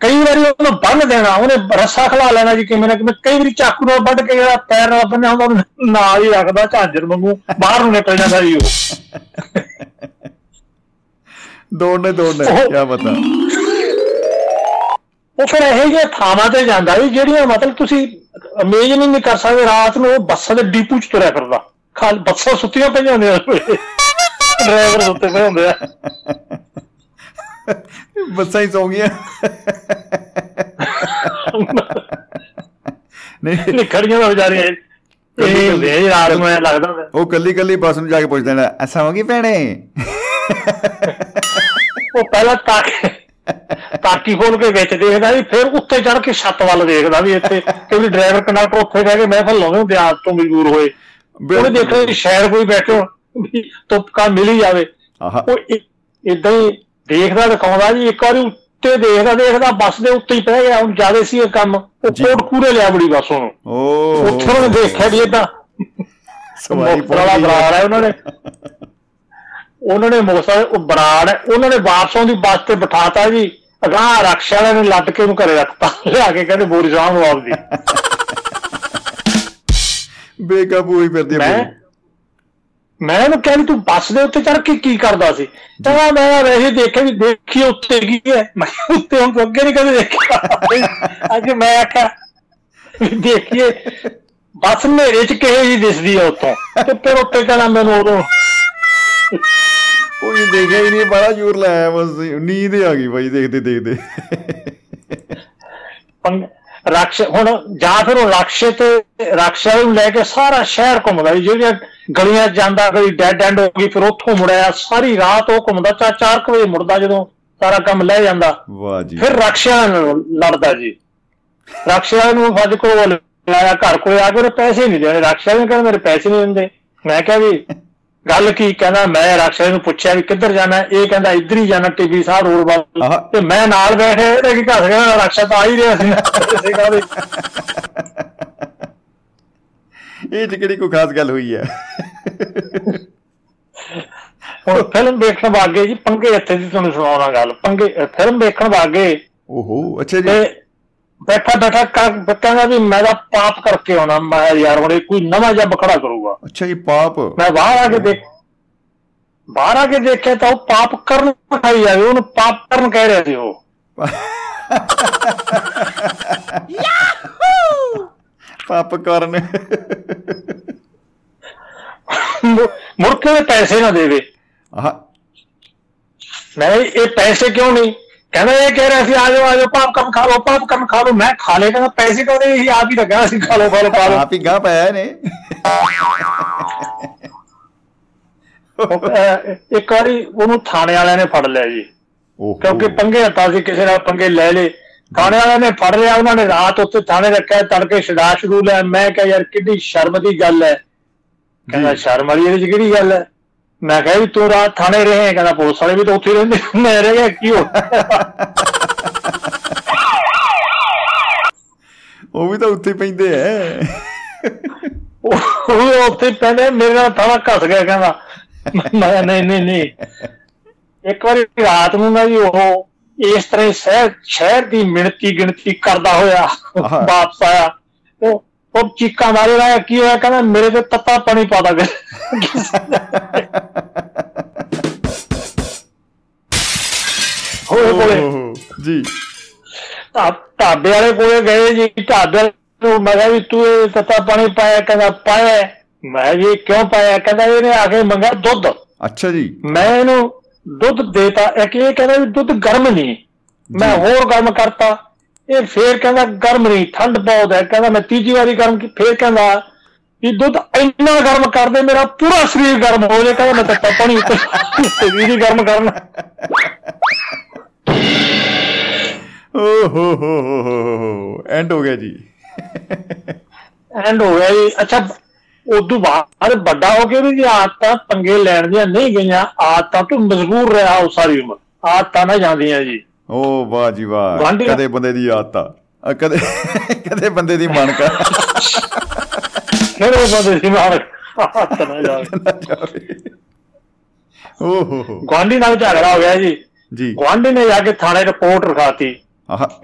[SPEAKER 4] ਕਈ ਵਾਰੀ ਉਹਨੂੰ ਬੰਨ ਦੇਣਾ ਉਹਨੇ ਰੱਸਾ ਖਲਾ ਲੈਣਾ ਜੀ ਕਿਵੇਂ ਨਾ ਕਿਵੇਂ ਕਈ ਵਾਰੀ ਚਾਕੂ ਨਾਲ ਵੱਢ ਕੇ ਜਿਹੜਾ ਪੈਰ ਨਾਲ ਬੰਨਿਆ ਹੁੰਦਾ ਉਹਨੂੰ ਨਾਲ ਹੀ ਰੱਖਦਾ ਝਾਂਜਰ ਵਾਂਗੂ ਬਾਹਰ ਨੂੰ ਨਿਕਲ ਜਾਂਦਾ ਜੀ ਉਹ।
[SPEAKER 3] ਦੌੜਨੇ ਦੌੜਨੇ ਕੀ ਬਤਾ
[SPEAKER 4] ਉਹ ਫਿਰ ਇਹੋ ਜਿਹੇ ਥਾਵਾਂ ਤੇ ਜਾਂਦਾ ਜੀ ਜਿਹੜੀਆਂ ਮਤਲਬ ਤੁਸੀਂ ਹੀ ਨਹੀਂ ਕਰ ਸਕਦੇ ਰਾਤ ਨੂੰ ਉਹ ਬੱਸਾਂ ਦੇ ਡੀਪੂ 'ਚ ਤੁਰਿਆ ਫਿਰਦਾ। ਖਾਲ ਬੱਸਾਂ ਸੁੱਤੀਆਂ ਪਈਆਂ ਹੁੰਦੀਆਂ। ਡਰਾਈਵਰ ਸੁੱਤੇ ਪਏ ਹੁੰਦੇ ਆ।
[SPEAKER 3] ਬੱਸਾਂ ਹੀ ਸੌ ਗਈਆਂ ਨਹੀਂ
[SPEAKER 4] ਖੜੀਆਂ ਤਾਂ ਵਿਚਾਰੀਆਂ ਇਹ ਰਾਤ ਨੂੰ ਐਂ ਲੱਗਦਾ
[SPEAKER 3] ਉਹ ਕੱਲੀ ਕੱਲੀ ਬੱਸ ਨੂੰ ਜਾ ਕੇ ਪੁੱਛਦੇ ਨੇ ਐਸਾ ਹੋ ਗਈ ਭੈਣੇ?
[SPEAKER 4] ਉਹ ਪਹਿਲਾਂ ਤਾਕੀ ਤਾਕੀ ਖੋਲ ਕੇ ਵਿੱਚ ਦੇਖਦਾ ਵੀ ਫਿਰ ਉੱਤੇ ਚੜ ਕੇ ਛੱਤ ਵੱਲ ਦੇਖਦਾ ਵੀ ਇੱਥੇ ਕਿਉਂਕਿ ਡਰਾਈਵਰ ਕੰਡਕਟਰ ਉੱਥੇ ਬਹਿ ਕੇ ਮਹਿਫਲ ਲਾਉਂਦੇ ਹੁੰਦੇ ਆ, ਆਦਤ ਤੋਂ ਮਜਬੂਰ ਹੋਏ। ਉਹਨੇ ਦੇਖਿਆ ਸ਼ਾਇਦ ਕੋਈ ਬੈਠੋ ਤੁਪਕਾ ਮਿਲ ਹੀ ਜਾਵੇ। ਉਹ ਇਦਾਂ ਹੀ ਦੇਖਦਾ ਦਿਖਾਉਂਦਾ ਜੀ ਇੱਕ ਵਾਰੀ ਉੱਤੇ ਦੇਖਦਾ ਦੇਖਦਾ ਬੱਸ ਦੇ ਉੱਤੇ ਹੀ ਪੈ ਗਿਆ ਹੁਣ ਜ਼ਿਆਦਾ ਸੀ ਇਹ ਕੰਮ। ਉਹ
[SPEAKER 3] ਜੀ।
[SPEAKER 4] ਕੋਟ ਕੂਰੇ ਲਿਆ ਬੜੀ ਬੱਸ ਉਹਨੂੰ
[SPEAKER 3] ਓ।
[SPEAKER 4] ਉੱਥੇ ਉਹਨੇ ਦੇਖਿਆ ਵੀ ਇਦਾਂ
[SPEAKER 3] ਸਵਾਰੀ ਗਈ।
[SPEAKER 4] ਬਰਾੜ ਹੈ ਉਹਨਾਂ ਨੇ। ਉਹਨਾਂ ਨੇ ਮੁਕਤਸਰ ਉਹ ਬਰਾੜ ਹੈ ਉਹਨਾਂ ਨੇ ਵਾਪਸੋਂ ਦੀ ਬੱਸ ਤੇ ਬਿਠਾਤਾ ਜੀ। ਅਗਾਹ ਰਕਸ਼ਾ ਵਾਲੇ ਨੇ ਲੱਦ ਕੇ ਉਹਨੂੰ ਘਰੇ ਰੱਖਤਾ। ਲਿਆ ਕੇ ਕਹਿੰਦੇ ਬੋਰੀ ਸਾਹਮ ਆਪਦੀ
[SPEAKER 3] ਬੇਕਾਬੂ ਹੋਈ ਫਿਰਦੀ ਆ
[SPEAKER 4] ਮੈਂ ਉਹਨੂੰ ਕਿਹਾ ਵੀ ਤੂੰ ਬੱਸ ਦੇ ਉੱਤੇ ਚੜ ਕੇ ਕੀ ਕਰਦਾ ਸੀ? ਕਹਿੰਦਾ ਮੈਂ ਵੈਸੇ ਦੇਖਿਆ ਵੀ ਦੇਖੀ ਉੱਤੇ ਕੀ ਹੈ। ਮੈਂ ਉੱਤੇ ਹੁਣ ਤੂੰ ਅੱਗੇ ਨਹੀਂ ਕਦੇ ਦੇਖਿਆ। ਅੱਜ ਮੈਂ ਆਖਿਆ ਦੇਖੀਏ ਬੱਸ ਹਨੇਰੇ ਚ ਕਿਹੇ ਜੀ ਦਿਸਦੀ ਆ ਉੱਤੋਂ। ਤੇ ਫਿਰ ਉੱਤੇ ਕਹਿੰਦਾ ਮੈਨੂੰ ਉਦੋਂ
[SPEAKER 3] ਕੋਈ ਦੇਖਿਆ ਹੀ ਨਹੀਂ ਬੜਾ ਜ਼ੋਰ ਲਾਇਆ ਬਸ। ਨੀਂਦ ਆ ਗਈ ਬਾਈ ਦੇਖਦੇ ਦੇਖਦੇ।
[SPEAKER 4] ਰਕਸ਼ ਹੁਣ ਜਾਂ ਫਿਰ ਉਹ ਰਕਸ਼ੇ ਤੇ ਰਕਸ਼ਾ ਨੂੰ ਲੈ ਕੇ ਸਾਰਾ ਸ਼ਹਿਰ ਘੁੰਮਦਾ ਸੀ। ਜਿਹੜੀਆਂ ਗਲੀਆਂ ਜਾਂਦਾ ਕਦੀ ਡੈਡ ਐਂਡ ਹੋ ਗਈ ਫਿਰ ਉੱਥੋਂ ਮੁੜਿਆ ਸਾਰੀ ਰਾਤ ਉਹ ਘੁੰਮਦਾ ਚਾ 4 ਵਜੇ ਮੁੜਦਾ ਜਦੋਂ ਸਾਰਾ ਕੰਮ ਲੈ ਜਾਂਦਾ।
[SPEAKER 3] ਵਾਹ ਜੀ।
[SPEAKER 4] ਫਿਰ ਰਕਸ਼ਾ ਨਾਲ ਲੜਦਾ ਜੀ। ਰਕਸ਼ਾ ਨੂੰ ਫੱਜ ਕੋਲ ਲਾਇਆ ਘਰ ਕੋਲ ਆ ਕੇ ਉਹਨੇ ਪੈਸੇ ਨਹੀਂ ਦੇਣੇ। ਰਕਸ਼ਾ ਨੇ ਕਹਿੰਦਾ ਮੇਰੇ ਪੈਸੇ ਨਹੀਂ ਦਿੰਦੇ। ਮੈਂ ਕਿਹਾ ਵੀ ਗੱਲ ਕੀ? ਕਹਿੰਦਾ ਮੈਂ ਰਕਸ਼ਾ ਨੂੰ ਪੁੱਛਿਆ ਵੀ ਕਿੱਧਰ ਜਾਣਾ ਇਹ ਕਹਿੰਦਾ ਇੱਧਰ ਹੀ ਜਾਣਾ ਟੀਵੀ ਸਾਹਿਬ ਰੋਡ ਵੱਲ। ਤੇ ਮੈਂ ਨਾਲ ਬੈਠੇ ਤੇ ਕੀ ਘਸ ਗਿਆ ਰਕਸ਼ਾ ਤਾਂ ਆ ਹੀ ਰਿਹਾ ਸੀ। [laughs]
[SPEAKER 3] ਇਹ ਚ ਕਿਹੜੀ ਕੋਈ ਖਾਸ ਗੱਲ ਹੋਈ ਹੈ
[SPEAKER 4] ਹੁਣ ਫਿਲਮ ਦੇਖਣ ਵਾਗੇ ਜੀ ਪੰਗੇ ਇੱਥੇ ਦੀ ਤੁਹਾਨੂੰ ਸੁਣਾਉਣਾ ਗੱਲ। ਪੰਗੇ ਫਿਲਮ ਦੇਖਣ ਵਾਗੇ
[SPEAKER 3] ਓਹੋ ਅੱਛਾ ਜੀ।
[SPEAKER 4] ਬੈਠਾ ਬੈਠਾ ਕਹਿੰਦਾ ਵੀ ਮੈਂ ਤਾਂ ਪਾਪ ਕਰਕੇ ਆਉਣਾ। ਮੈਂ ਯਾਰ ਹੁਣ ਕੋਈ ਨਵਾਂ ਜਿਹਾ ਬਖੜਾ ਕਰੂਗਾ।
[SPEAKER 3] ਅੱਛਾ ਜੀ ਪਾਪ।
[SPEAKER 4] ਮੈਂ ਬਾਹਰ ਆ ਕੇ ਦੇਖ ਬਾਹਰ ਆ ਕੇ ਦੇਖਿਆ ਤਾਂ ਉਹ ਪਾਪ ਕਰਨ ਖਾਈ ਜਾਵੇ ਉਹਨੂੰ ਪਾਪ ਕਰਨ ਕਹਿ ਰਿਹਾ ਸੀ ਉਹ। [laughs]
[SPEAKER 3] ਪਾਪ ਕਰਨ।
[SPEAKER 4] ਮੁ- ਮੁੜ ਕੇ ਇਹ ਪੈਸੇ ਨਾ ਦੇਵੇ।
[SPEAKER 3] ਆਹ।
[SPEAKER 4] ਮੈਂ ਇਹ ਪੈਸੇ ਕਿਉਂ ਨਹੀਂ? ਕਹਿੰਦਾ ਇਹ ਕਹਿ ਰਿਹਾ ਸੀ ਆ ਜਾਓ ਆ ਜਾਓ ਪਾਪ ਕੰਮ ਖਾ ਲਓ ਪਾਪ ਕੰਮ ਖਾ ਲਓ। ਮੈਂ ਖਾ ਲੇ ਕਹਿੰਦਾ ਪੈਸੇ ਕਿਉਂ ਨਹੀਂ? ਸੀ ਆਪ ਹੀ ਲੱਗਾ ਸੀ ਖਾ ਲਓ ਖਾ ਲਓ
[SPEAKER 3] ਆਪ ਹੀ ਗਾਹ ਪਾਇਆ ਨੇ
[SPEAKER 4] ਇੱਕ ਵਾਰੀ ਉਹਨੂੰ ਥਾਣੇ ਵਾਲਿਆਂ ਨੇ ਫੜ ਲਿਆ ਜੀ। ਕਿਉਂਕਿ ਪੰਗੇ ਹੱਥਾਂ ਸੀ ਕਿਸੇ ਨਾਲ ਪੰਗੇ ਲੈ ਲੇ ਥਾਣੇ ਵਾਲਿਆਂ ਨੇ ਫੜ ਲਿਆ ਉਹਨਾਂ ਨੇ ਰਾਤ ਉੱਤੇ ਥਾਣੇ ਰੱਖਿਆ ਤੜਕੇ ਛਡਾ ਸ਼ੁਰੂ ਲਿਆ। ਮੈਂ ਕਿਹਾ ਯਾਰ ਕਿੱਡੀ ਸ਼ਰਮ ਦੀ ਗੱਲ ਹੈ? ਕਹਿੰਦਾ ਸ਼ਰਮ ਵਾਲੀ ਇਹਦੇ ਚ ਕਿਹੜੀ ਗੱਲ ਹੈ? ਮੈਂ ਕਿਹਾ ਵੀ ਤੂੰ ਰਾਤ ਥਾਣੇ ਰਹੇ ਕਹਿੰਦਾ ਪੁਲਿਸ ਵਾਲੇ ਵੀ ਤਾਂ ਉੱਥੇ ਰਹਿੰਦੇ ਮੈਂ ਰਹਿ ਗਿਆ ਕੀ ਹੋ
[SPEAKER 3] ਉਹ ਵੀ ਤਾਂ ਉੱਥੇ ਪੈਂਦੇ ਐ।
[SPEAKER 4] ਉਹ ਉੱਥੇ ਪਹਿਲੇ ਮੇਰੇ ਨਾਲ ਥਾਣਾ ਘਸ ਗਿਆ ਕਹਿੰਦਾ। ਮੈਂ ਨਹੀਂ ਨਹੀਂ ਨਹੀਂ। ਇੱਕ ਵਾਰੀ ਰਾਤ ਨੂੰ ਨਾ ਜੀ ਉਹ ਇਸ ਤਰ੍ਹਾਂ ਸ਼ਹਿਰ ਸ਼ਹਿਰ ਦੀ ਮਿਣਤੀ ਗਿਣਤੀ ਕਰਦਾ ਹੋਇਆ। ਵਾਪਸ ਆਇਆ ਉਹ ਉਹ ਚੀਕਾਂ ਮਾਰੇ ਰਿਹਾ ਕੀ ਹੋਇਆ? ਕਹਿੰਦਾ ਮੇਰੇ ਤੇ ਤੱਤਾ ਪਾਣੀ ਪਾ ਦਾ ਹੋਏ ਕੋਲੇ।
[SPEAKER 3] ਜੀ।
[SPEAKER 4] ਢਾਬੇ ਵਾਲੇ ਕੋਲੇ ਗਏ ਜੀ ਢਾਬੇ ਨੂੰ ਮੈਂ ਕਿਹਾ ਵੀ ਤੂੰ ਇਹ ਤੱਤਾ ਪਾਣੀ ਪਾਇਆ ਕਹਿੰਦਾ ਪਾਇਆ। ਮੈਂ ਜੀ ਕਿਉਂ ਪਾਇਆ? ਕਹਿੰਦਾ ਇਹਨੇ ਆ ਕੇ ਮੰਗਿਆ ਦੁੱਧ।
[SPEAKER 3] ਅੱਛਾ ਜੀ।
[SPEAKER 4] ਮੈਂ ਇਹਨੂੰ ਦੁੱਧ ਦੇਤਾ ਇੱਕ ਇਹ ਕਹਿੰਦਾ ਵੀ ਦੁੱਧ ਗਰਮ ਨਹੀਂ ਮੈਂ ਹੋਰ ਗਰਮ ਕਰਤਾ। ਇਹ ਫੇਰ ਕਹਿੰਦਾ ਗਰਮ ਨਹੀਂ ਠੰਡ ਬਹੁਤ ਹੈ। ਕਹਿੰਦਾ ਮੈਂ ਤੀਜੀ ਵਾਰੀ ਗਰਮ ਕੀ ਫੇਰ ਕਹਿੰਦਾ ਵੀ ਦੁੱਧ ਇੰਨਾ ਗਰਮ ਕਰ ਦੇ ਮੇਰਾ ਪੂਰਾ ਸਰੀਰ ਗਰਮ ਹੋ ਜਾਏ ਕਹਿੰਦਾ ਮੈਂ ਤਾਂ ਪਤਾ ਨਹੀਂ ਸਰੀਰ ਹੀ ਗਰਮ ਕਰਨਾ।
[SPEAKER 3] ਹੋ ਹੋ ਹੋ ਹੋ ਐਂਡ ਹੋ ਗਿਆ ਜੀ।
[SPEAKER 4] ਐਂਡ ਹੋ ਗਿਆ ਜੀ। ਅੱਛਾ ਉਦੋਂ ਬਾਅਦ ਵੱਡਾ ਹੋ ਕੇ ਵੀ ਜੇ ਆਦਤਾਂ ਪੰਗੇ ਲੈਣ ਦੀਆਂ ਨਹੀਂ ਗਈਆਂ ਆਦਤਾਂ ਤੋਂ ਮਜਬੂਰ ਰਿਹਾ ਉਹ ਸਾਰੀ ਉਮਰ। ਆਦਤਾਂ ਨਾ ਜਾਂਦੀਆਂ ਜੀ।
[SPEAKER 3] ਓ ਵਾਹ ਜੀ ਵਾਹ। ਕਦੇ ਬੰਦੇ ਦੀ ਆਦਤ। ਕਦੇ ਕਦੇ ਬੰਦੇ ਦੀ ਮਨਕਾ।
[SPEAKER 4] ਫਿਰ ਉਹ ਬੰਦੇ ਮਾਰ ਹੱਥ ਨਾ ਜਾਵੇ।
[SPEAKER 3] ਓਹੋ
[SPEAKER 4] ਗਵਾਂਢੀ ਨਾਲ ਝਗੜਾ ਹੋ ਗਿਆ ਜੀ।
[SPEAKER 3] ਜੀ।
[SPEAKER 4] ਗਵਾਂਢੀ ਨੇ ਜਾ ਕੇ ਥਾਣੇ ਰਿਪੋਰਟ ਰਖਾਤੀ।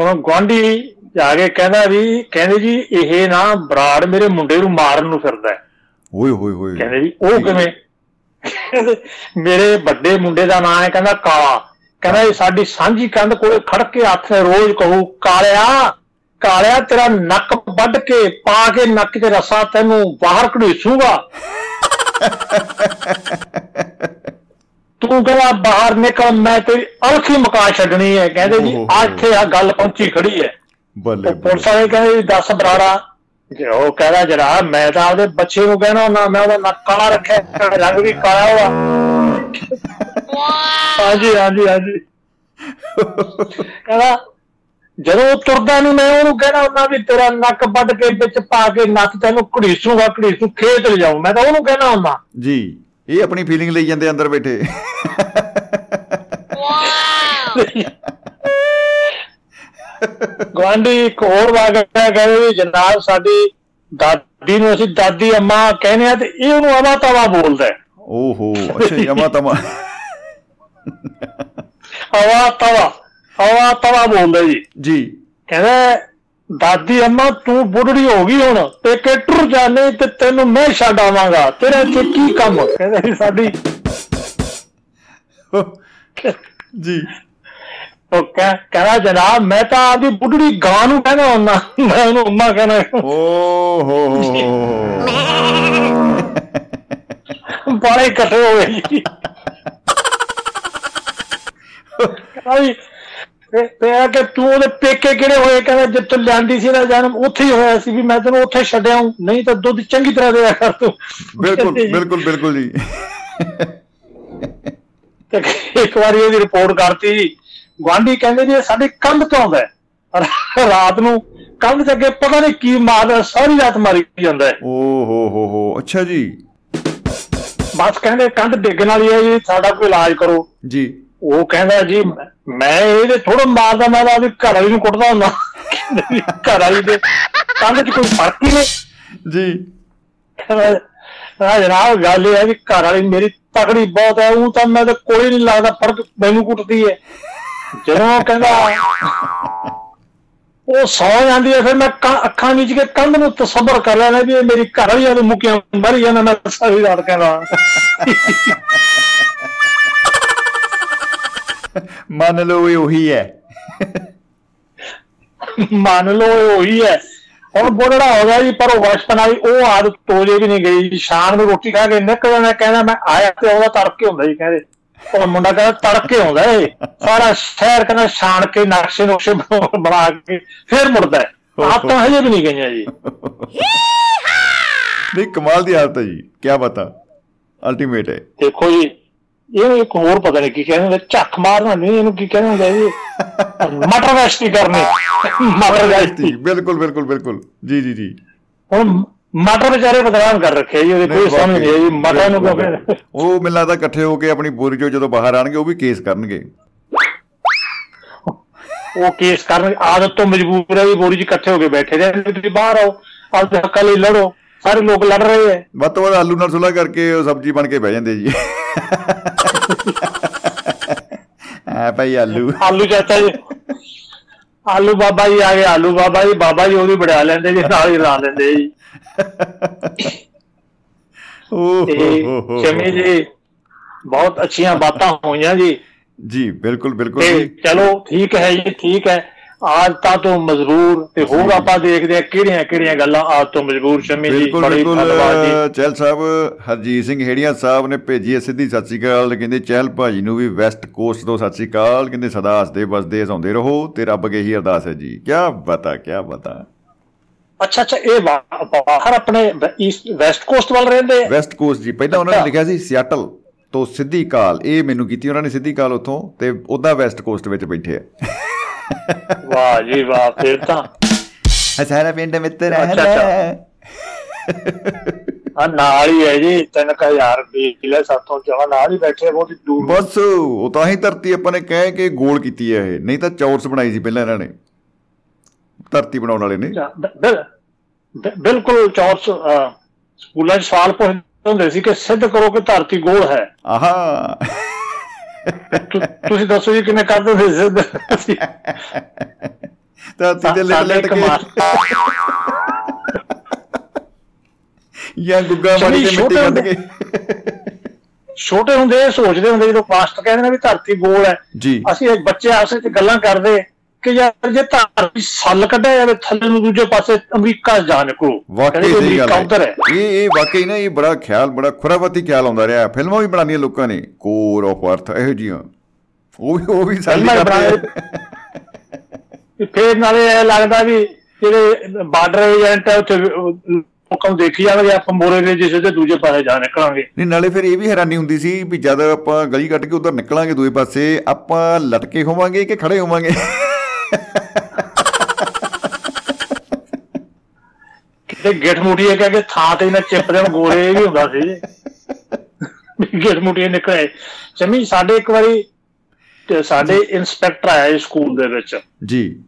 [SPEAKER 4] ਹੁਣ ਗਵਾਂਢੀ ਜਾ ਕੇ ਕਹਿੰਦਾ ਵੀ ਕਹਿੰਦੇ ਜੀ ਇਹ ਨਾ ਬਰਾੜ ਮੇਰੇ ਮੁੰਡੇ ਨੂੰ ਮਾਰਨ ਨੂੰ ਫਿਰਦਾ ਹੈ।
[SPEAKER 3] ਓਏ ਹੋਏ ਹੋਏ।
[SPEAKER 4] ਕਹਿੰਦੇ ਜੀ ਉਹ ਕਿਵੇਂ? ਮੇਰੇ ਵੱਡੇ ਮੁੰਡੇ ਦਾ ਨਾਮ ਹੈ ਕਹਿੰਦਾ ਕਾਲਾ। ਕਹਿੰਦਾ ਇਹ ਸਾਡੀ ਸਾਂਝੀ ਕੰਧ ਕੋਲੇ ਖੜ ਕੇ ਹੱਥ ਰੋਜ਼ ਕਹੂ ਕਾਲਿਆ ਕਾਲਿਆ ਤੇਰਾ ਨੱਕ ਵੱਢ ਕੇ ਪਾ ਕੇ ਨੱਕ 'ਚ ਰਸਾ ਤੈਨੂੰ ਬਾਹਰ ਘੜੀਸੂਗਾ ਤੂੰ ਕਹਿੰਦਾ ਬਾਹਰ ਨਿਕਲ ਮੈਂ ਤੇਰੀ ਅਲਖੀ ਮਕਾ ਛੱਡਣੀ ਹੈ। ਕਹਿੰਦੇ ਜੀ। ਆ ਇੱਥੇ ਆ ਗੱਲ ਪਹੁੰਚੀ ਖੜੀ ਹੈ।
[SPEAKER 3] ਬੱਲੇ
[SPEAKER 4] ਪੁਲਿਸ ਵਾਲੇ ਕਹਿੰਦੇ ਦੱਸ ਬਰਾੜਾ ਉਹ ਕਹਿੰਦਾ ਜਰਾ ਮੈਂ ਤਾਂ ਆਪਦੇ ਬੱਚੇ ਨੂੰ ਕਹਿਣਾ ਨਾ ਮੈਂ ਉਹਦਾ ਨੱਕ ਕਾਲਾ ਰੱਖਿਆ ਰੰਗ ਵੀ ਕਾਲਾ ਹੋਆ। ਹਾਂਜੀ ਹਾਂਜੀ ਹਾਂਜੀ। ਕਹਿੰਦਾ ਜਦੋਂ ਉਹ ਤੁਰਦਾ ਨਹੀਂ ਮੈਂ ਉਹਨੂੰ ਕਹਿਣਾ ਹੁੰਦਾ ਵੀ ਤੇਰਾ ਨੱਕ ਵੱਢ ਕੇ ਵਿੱਚ ਪਾ ਕੇ ਨੱਕ ਤੈਨੂੰ ਘੜੀਸੂਗਾ ਘੜੀਸੂ ਖੇਤ ਲਿਜਾਉ ਮੈਂ ਤਾਂ ਉਹਨੂੰ ਕਹਿਣਾ ਹੁੰਦਾ।
[SPEAKER 3] ਜੀ ਇਹ ਆਪਣੀ ਫੀਲਿੰਗ ਲਈ ਜਾਂਦੇ ਅੰਦਰ ਬੈਠੇ।
[SPEAKER 4] ਗਵਾਂਢੀ ਇੱਕ ਹੋਰ ਵਾਗਾ ਕਹਿੰਦੇ ਵੀ ਜਨਾਬ ਸਾਡੀ ਦਾਦੀ ਨੂੰ ਅਸੀਂ ਦਾਦੀ ਅੰਮਾ ਕਹਿੰਦੇ ਆ ਤੇ ਇਹ ਉਹਨੂੰ ਅਵਾ ਤਵਾ ਬੋਲਦਾ ਹੈ।
[SPEAKER 3] ਓਹੋ ਅੱਛਾ ਜਮਾ ਤਮਾ।
[SPEAKER 4] ਹਵਾ ਤਵਾ ਹਵਾ ਤਵਾ ਬੋਲਦਾ ਜੀ।
[SPEAKER 3] ਜੀ।
[SPEAKER 4] ਕਹਿੰਦਾ ਦਾਦੀ ਅੰਮਾ ਤੂੰ ਬੁੱਢੜੀ ਹੋ ਗਈ ਹੁਣ ਤੇ ਕਿ ਟੁਰ ਜਾਣੇ ਤੇ ਤੈਨੂੰ ਮੈਂ ਛੱਡ ਆਵਾਂਗਾ ਤੇਰੇ ਇੱਥੇ ਕੀ ਕੰਮ? ਕਹਿੰਦਾ ਜੀ ਸਾਡੀ
[SPEAKER 3] ਜੀ।
[SPEAKER 4] ਉਹ ਕਹਿ- ਕਹਿੰਦਾ ਜਨਾਬ ਮੈਂ ਤਾਂ ਆਦੀ ਬੁੱਢੜੀ ਗਾਂ ਨੂੰ ਕਹਿੰਦਾ ਹੁੰਦਾ। ਮੈਂ ਉਹਨੂੰ ਅੰਮਾ ਕਹਿੰਦਾ।
[SPEAKER 3] ਓ ਹੋ
[SPEAKER 4] ਬਾਲੇ ਇਕੱਠੇ ਹੋਏ ਜੀ। ਵੀ ਤੇ ਆ ਕਿ ਤੂੰ ਉਹਦੇ ਪੇਕੇ ਕਿਹੜੇ ਹੋਏ? ਕਹਿੰਦਾ ਜਿੱਥੇ ਲਿਆਂਦੀ ਸੀ ਨਾ ਜਨਮ ਉੱਥੇ ਹੀ ਹੋਇਆ ਸੀ ਵੀ ਮੈਂ ਤੈਨੂੰ ਉੱਥੇ ਛੱਡਿਆ ਹੂੰ। ਨਹੀਂ ਤਾਂ ਦੁੱਧ ਚੰਗੀ ਤਰ੍ਹਾਂ ਦੇਇਆ ਕਰ ਤੂੰ।
[SPEAKER 3] ਬਿਲਕੁਲ। ਬਿਲਕੁਲ ਬਿਲਕੁਲ ਜੀ।
[SPEAKER 4] ਤੇ ਇੱਕ ਵਾਰੀ ਇਹਦੀ ਰਿਪੋਰਟ ਕਰਤੀ ਗਵਾਂਢੀ ਕਹਿੰਦੇ ਜੀ ਸਾਡੇ ਕੰਧ ਤੋਂ ਆਉਂਦਾ ਰਾਤ ਨੂੰ ਕੰਧ ਦੇ ਅੱਗੇ ਪਤਾ ਨਹੀਂ ਕੀ ਮਾਰਦਾ ਸਾਰੀ ਰਾਤ ਮਾਰੀ ਜਾਂਦਾ ਹੈ।
[SPEAKER 3] ਓ ਹੋ ਹੋ ਹੋ ਅੱਛਾ ਜੀ।
[SPEAKER 4] ਬਸ ਕਹਿੰਦੇ ਕੰਧ ਡਿੱਗਣ ਵਾਲੀ ਹੈ ਜੀ ਸਾਡਾ ਕੋਈ ਇਲਾਜ ਕਰੋ।
[SPEAKER 3] ਜੀ।
[SPEAKER 4] ਉਹ ਕਹਿੰਦਾ ਜੀ ਮੈਂ ਇਹਦੇ ਥੋੜਾ ਮਾਰਦਾ ਮੈਂ ਆਪਣੀ ਘਰ ਵਾਲੀ ਨੂੰ ਕੁੱਟਦਾ ਹੁੰਦਾ। ਘਰ ਵਾਲੀ ਦੇ ਕੰਧ 'ਚ ਕੋਈ ਫ਼ਰਕ ਹੀ ਨਹੀਂ।
[SPEAKER 3] ਜੀ।
[SPEAKER 4] ਆ ਜਨਾਬ ਗੱਲ ਇਹ ਹੈ ਵੀ ਘਰ ਵਾਲੀ ਮੇਰੀ ਤਕੜੀ ਬਹੁਤ ਹੈ ਉਹ ਤਾਂ ਮੈਂ ਤਾਂ ਕੋਈ ਨਹੀਂ ਲੱਗਦਾ ਫ਼ਰਕ ਮੈਨੂੰ ਕੁੱਟਦੀ ਹੈ। ਜਦੋਂ ਕਹਿੰਦਾ ਉਹ ਸੌ ਜਾਂਦੀ ਹੈ ਫਿਰ ਮੈਂ ਅੱਖਾਂ ਵਿੱਚ ਕੇ ਕੰਧ ਨੂੰ ਤਸੱਬਰ ਕਰ ਲੈਣਾ ਵੀ ਇਹ ਮੇਰੀ ਘਰ ਵਾਲੀ ਨੂੰ ਮੁੱਕਿਆ ਮਰ ਜਾਣਾ ਮੈਂ ਸਾਰੀ ਰਾਤ ਕਹਿੰਦਾ।
[SPEAKER 3] ਮੰਨ ਲਓ ਇਹ ਉਹੀ ਹੈ।
[SPEAKER 4] ਮੰਨ ਲਓ ਇਹ ਉਹੀ ਹੈ। ਹੁਣ ਬੋਲੜਾ ਹੋ ਗਿਆ ਜੀ ਪਰ ਉਹ ਬਚਪਨ ਵਾਲੀ ਉਹ ਆਦਤ ਤੋਲੇ ਵੀ ਨਹੀਂ ਗਈ ਸ਼ਾਮ ਨੂੰ ਰੋਟੀ ਖਾ ਕੇ ਨਿਕਲ ਜਾਂਦਾ ਕਹਿੰਦਾ ਮੈਂ ਆਇਆ ਤੇ ਉਹਦਾ ਤੜਕੇ ਹੁੰਦਾ ਜੀ ਕਹਿੰਦੇ। ਉਹ ਮੁੰਡਾ ਕਹਿੰਦਾ ਤੜਕੇ ਆਉਂਦਾ ਏ। ਸਾਰਾ ਸ਼ਹਿਰ ਕਹਿੰਦਾ ਛਾਣ ਕੇ ਨਕਸ਼ੇ ਨੁਕਸ਼ੇ ਬਣਾ- ਬਣਾ ਕੇ ਫਿਰ ਮੁੜਦਾ ਹੈ। ਆਦਤਾਂ ਹਜੇ ਵੀ ਨਹੀਂ ਗਈਆਂ ਜੀ।
[SPEAKER 3] ਨਹੀਂ ਕਮਾਲ ਦੀ ਹਾਲਤ ਹੈ ਜੀ। ਕੀ ਬਤਾ ਅਲਟੀਮੇਟ ਹੈ।
[SPEAKER 4] ਦੇਖੋ ਜੀ ਇਹਨੂੰ ਇੱਕ ਹੋਰ ਪਤਾ ਨਹੀਂ ਕੀ ਕਹਿੰਦੇ ਹੁੰਦੇ ਝੱਕ ਮਾਰਨਾ ਨਹੀਂ ਇਹਨੂੰ ਕੀ ਕਹਿੰਦੇ ਹੁੰਦੇ ਜੀ? ਮਟਰ ਵੈਸਟੀ ਕਰਨੀ। ਮਟਰ ਵੈਸਟੀ
[SPEAKER 3] ਬਿਲਕੁਲ ਬਿਲਕੁਲ ਬਿਲਕੁਲ। ਜੀ ਜੀ ਜੀ।
[SPEAKER 4] ਹੁਣ ਮਟਰ ਵਿਚਾਰੇ ਬਦਨਾਮ ਕਰ ਰੱਖੇ ਜੀ ਉਹਦੇ ਕੋਈ ਸਮਝ ਨਹੀਂ ਆਈ ਜੀ ਮਟਰ ਨੂੰ ਕਿਉਂ
[SPEAKER 3] ਉਹ ਮੈਨੂੰ ਲੱਗਦਾ ਇਕੱਠੇ ਹੋ ਕੇ ਆਪਣੀ ਬੋਰੀ ਚੋਂ ਜਦੋਂ ਬਾਹਰ ਆਣਗੇ ਉਹ ਵੀ ਕੇਸ ਕਰਨਗੇ।
[SPEAKER 4] ਉਹ ਕੇਸ ਕਰਨ ਆਦਤ ਤੋਂ ਮਜਬੂਰ ਹੈ ਵੀ ਬੋਰੀ 'ਚ ਇਕੱਠੇ ਹੋ ਕੇ ਬੈਠੇ ਰਹਿੰਦੇ ਤੁਸੀਂ ਬਾਹਰ ਆਓ ਆਪਦੇ ਹੱਕਾਂ ਲਈ ਲੜੋ ਸਾਰੇ ਲੋਕ ਲੜ ਰਹੇ ਹੈ।
[SPEAKER 3] ਵੱਧ ਤੋਂ ਵੱਧ ਆਲੂ ਨਾਲ ਸੁਲਾ ਕਰਕੇ ਉਹ ਸਬਜ਼ੀ ਬਣ ਕੇ ਬਹਿ ਜਾਂਦੇ ਜੀ। ਆ ਭਾਈ ਆਲੂ।
[SPEAKER 4] ਆਲੂ ਚਾਚਾ ਜੀ। ਆਲੂ ਬਾਬਾ ਜੀ ਆ ਗਏ ਆਲੂ ਬਾਬਾ ਜੀ ਬਾਬਾ ਜੀ ਉਹਦੀ ਬੜਾ ਲੈਂਦੇ ਜੀ ਨਾਲ ਹੀ ਲਾ ਲੈਂਦੇ ਜੀ। ਤੇ ਸ਼ਮੀ ਜੀ ਬਹੁਤ ਅੱਛੀਆਂ ਬਾਤਾਂ ਹੋਈਆਂ ਜੀ।
[SPEAKER 3] ਜੀ ਬਿਲਕੁਲ ਬਿਲਕੁਲ
[SPEAKER 4] ਤੇ
[SPEAKER 3] ਜੀ।
[SPEAKER 4] ਚਲੋ ਠੀਕ ਹੈ ਜੀ ਠੀਕ ਹੈ। ਆਦਤਾਂ ਤੋਂ ਮਜ਼ਬੂਰ ਤੇ ਹੋਰ ਆਪਾਂ ਦੇਖਦੇ ਆ ਕਿਹੜੀਆਂ ਕਿਹੜੀਆਂ ਗੱਲਾਂ ਆਦਤ ਤੋਂ ਮਜ਼ਬੂਰ ਸ਼ਮੀ ਜੀ। ਬੜੀ ਧੰਨਵਾਦ ਜੀ।
[SPEAKER 3] ਚਹਿਲ ਸਾਹਿਬ ਹਰਜੀਤ ਸਿੰਘ ਹੇੜੀਆਂ ਸਾਹਿਬ ਨੇ ਭੇਜੀ ਸਿੱਧੀ ਸਤਿ ਸ੍ਰੀ ਅਕਾਲ ਕਹਿੰਦੇ ਚਹਿਲ ਭਾਜੀ ਨੂੰ ਵੀ ਵੈਸਟ ਕੋਸਟ ਤੋਂ ਸਤਿ ਸ੍ਰੀ ਅਕਾਲ ਕਹਿੰਦੇ ਸਦਾ ਹੱਸਦੇ ਵਸਦੇ ਹਸਾਉਂਦੇ ਰਹੋ ਤੇ ਰੱਬ ਅੱਗੇ ਹੀ ਅਰਦਾਸ ਹੈ ਜੀ। ਕੀ ਬਤਾ ਕੀ ਬਤਾ।
[SPEAKER 4] ਅੱਛਾ ਅੱਛਾ ਇਹ ਬਾਹਰ ਆਪਣੇ ਵੈਸਟ ਕੋਸਟ ਵੱਲ ਰਹਿੰਦੇ ਆ।
[SPEAKER 3] ਵੈਸਟ ਕੋਸਟ ਜੀ। ਪਹਿਲਾਂ ਉਹਨਾਂ ਨੇ। ਲਿਖਿਆ ਸੀ ਸਿਆਟਲ ਤੋਂ ਸਿੱਧੀ ਕਾਲ। ਇਹ ਮੈਨੂੰ ਕੀਤੀ ਉਹਨਾਂ ਨੇ ਸਿੱਧੀ ਕਾਲ ਉੱਥੋਂ ਤੇ ਉਹਦਾ ਵੈਸਟ ਕੋਸਟ ਵਿੱਚ ਬੈਠੇ ਆ।
[SPEAKER 4] ਵਾਹ ਜੀ ਵਾਹ ਫਿਰ ਤਾਂ।
[SPEAKER 3] ਸਾਰਾ ਪਿੰਡ ਮਿੱਤਰ
[SPEAKER 4] ਅੱਛਾ। ਆ ਨਾਲ ਹੀ ਹੈ ਜੀ 3000 ਰੁਪਏ ਸਾਥੋਂ ਜਮਾ ਨਾਲ ਹੀ ਬੈਠੇ ਬਹੁਤ ਦੂਰ।
[SPEAKER 3] ਬਸ ਉਹ ਤਾਂ ਹੀ ਧਰਤੀ ਆਪਾਂ ਨੇ ਕਹਿ ਕੇ ਗੋਲ ਕੀਤੀ ਹੈ ਇਹ। ਨਹੀਂ ਤਾਂ ਚੌਰਸ ਬਣਾਈ ਸੀ ਪਹਿਲਾਂ ਇਹਨਾਂ ਨੇ। ਧਰਤੀ ਬਣਾਉਣ ਵਾਲੇ ਨੇ।
[SPEAKER 4] ਬਿਲ- ਬਿਲ- ਬਿਲਕੁਲ ਚੌਰਸ ਸਕੂਲਾਂ 'ਚ ਸਵਾਲ ਪੁੱਛਦੇ ਹੁੰਦੇ ਸੀ ਕਿ ਸਿੱਧ ਕਰੋ ਕਿ ਧਰਤੀ ਗੋਲ ਹੈ।
[SPEAKER 3] ਆਹਾ।
[SPEAKER 4] ਤੁ- ਤੁਸੀਂ ਦੱਸੋ ਜੀ ਕਿਵੇਂ ਕਰਦੇ ਸੀ ਸਿੱਧ?
[SPEAKER 3] ਤੇ ਲਿਟ
[SPEAKER 4] ਸਾਡੇ
[SPEAKER 3] ਲਿਟ ਕੇ। ਜਾਂ ਗੁੱਗਾ ਮਾਰੀ ਤੇ ਮਿੱਟੀ ਕੱਢ ਕੇ।
[SPEAKER 4] ਛੋਟੇ ਹੁੰਦੇ ਇਹ ਸੋਚਦੇ ਹੁੰਦੇ ਜਦੋਂ ਮਾਸਟਰ ਕਹਿੰਦੇ ਨੇ ਵੀ ਧਰਤੀ ਗੋਲ ਹੈ। ਅਸੀਂ ਬੱਚੇ ਆਪਸ ਵਿੱਚ ਗੱਲਾਂ ਕਰਦੇ। ਕਿ ਯਾਰ ਜੇ ਧਰਤੀ ਸੱਲ ਕੱਢਿਆ ਜਾਵੇ ਥੱਲੇ ਨੂੰ ਦੂਜੇ ਪਾਸੇ ਅਮਰੀਕਾ ਜਾ ਨਿਕਲੋ
[SPEAKER 3] ਵਾਕਈ ਸਹੀ ਗੱਲ ਹੈ। ਇਹ ਇਹ ਵਾਕਈ ਨਾ ਇਹ ਬੜਾ ਖਿਆਲ ਬੜਾ ਖੁਰਾਫਾਤੀ ਖਿਆਲ ਆਉਂਦਾ ਰਿਹਾ। ਫਿਲਮਾਂ ਵੀ ਬਣਾਉਂਦੀਆਂ ਲੋਕਾਂ ਨੇ। ਕੋਰ ਆਫ ਅਰਥ ਇਹੋ ਜੀਆਂ ਉਹ ਵੀ ਉਹ ਵੀ ਸਾਡੀ ਕਰਦੇ
[SPEAKER 4] ਫੇਰ ਨਾਲੇ ਇਹ ਲੱਗਦਾ ਵੀ ਜਿਹੜੇ ਬਾਰਡਰ ਏਜੰਟ ਹੈ ਉੱਥੇ ਲੋਕਾਂ ਨੂੰ ਦੇਖੀ ਜਾਣਗੇ ਆਪਾਂ ਮੋਰੇ ਦੇ ਜਿਸੇ ਤੇ ਦੂਜੇ ਪਾਸੇ ਜਾ ਨਿਕਲਾਂਗੇ।
[SPEAKER 3] ਨਹੀਂ ਨਾਲੇ ਫਿਰ ਇਹ ਵੀ ਹੈਰਾਨੀ ਹੁੰਦੀ ਸੀ ਵੀ ਜਦ ਆਪਾਂ ਗਲੀ ਕੱਟ ਕੇ ਉਧਰ ਨਿਕਲਾਂਗੇ ਦੂਏ ਪਾਸੇ ਆਪਾਂ ਲਟਕੇ ਹੋਵਾਂਗੇ ਕਿ ਖੜੇ ਹੋਵਾਂਗੇ?
[SPEAKER 4] ਕਿਤੇ ਗਿੱਠ ਮੁਠੀਏ ਕਹਿ ਕੇ ਥਾਂ ਤੇ ਨਾ ਚਿੱਪ ਦੇਣ ਗੋਲੇ ਵੀ ਹੁੰਦਾ ਸੀ ਗਿੱਠ ਮੁਠੀਏ ਨਿਕਲੇ। ਚਮੀ ਸਾਡੇ ਇੱਕ ਵਾਰੀ ਸਾਡੇ ਇਨਸਪੈਕਟਰ ਆਇਆ ਸਕੂਲ ਦੇ ਵਿੱਚ।
[SPEAKER 3] ਜੀ।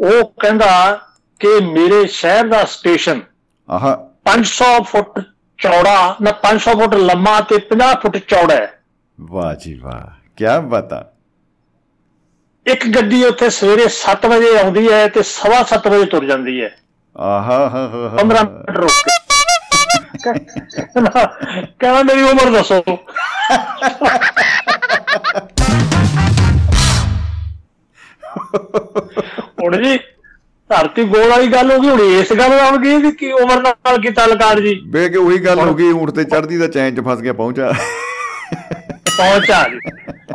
[SPEAKER 4] ਉਹ ਕਹਿੰਦਾ ਕਿ ਮੇਰੇ ਸ਼ਹਿਰ ਦਾ ਸਟੇਸ਼ਨ
[SPEAKER 3] ਆਹਾ।
[SPEAKER 4] 500 ਫੁੱਟ ਚੌੜਾ ਨਾ 500 ਫੁੱਟ ਲੰਮਾ ਤੇ 50 ਫੁੱਟ ਚੌੜਾ ਹੈ।
[SPEAKER 3] ਵਾਹ ਜੀ ਵਾਹ। ਕੀ ਬਤਾ
[SPEAKER 4] ਇੱਕ ਗੱਡੀ ਉੱਥੇ ਸਵੇਰੇ 7 ਵਜੇ ਆਉਂਦੀ ਹੈ ਤੇ ਸਵਾ ਸੱਤ ਵਜੇ ਤੁਰ ਜਾਂਦੀ ਹੈ।
[SPEAKER 3] ਆਹਾ ਹਾ ਹਾ
[SPEAKER 4] 15 ਮਿੰਟ ਰੁਕ ਕੇ। ਕਹਿੰਦਾ ਮੇਰੀ ਉਮਰ ਦੱਸੋ। ਹੁਣ ਜੀ ਧਰਤੀ ਗੋਲ ਵਾਲੀ ਗੱਲ ਹੋ ਗਈ ਹੁਣ ਇਸ ਗੱਲ ਨਾਲ ਗਈ ਵੀ ਕੀ ਉਮਰ ਨਾਲ ਕੀ ਤਾਲੁਕਾਤ ਜੀ?
[SPEAKER 3] ਬੇ ਕਿ ਉਹੀ ਗੱਲ ਹੋ ਗਈ ਊਂਟ ਤੇ ਚੜਦੀ ਦਾ ਚੈਨ ਚ ਫਸ ਗਿਆ ਪਹੁੰਚਾ।
[SPEAKER 4] ਪਹੁੰਚਾ ਜੀ।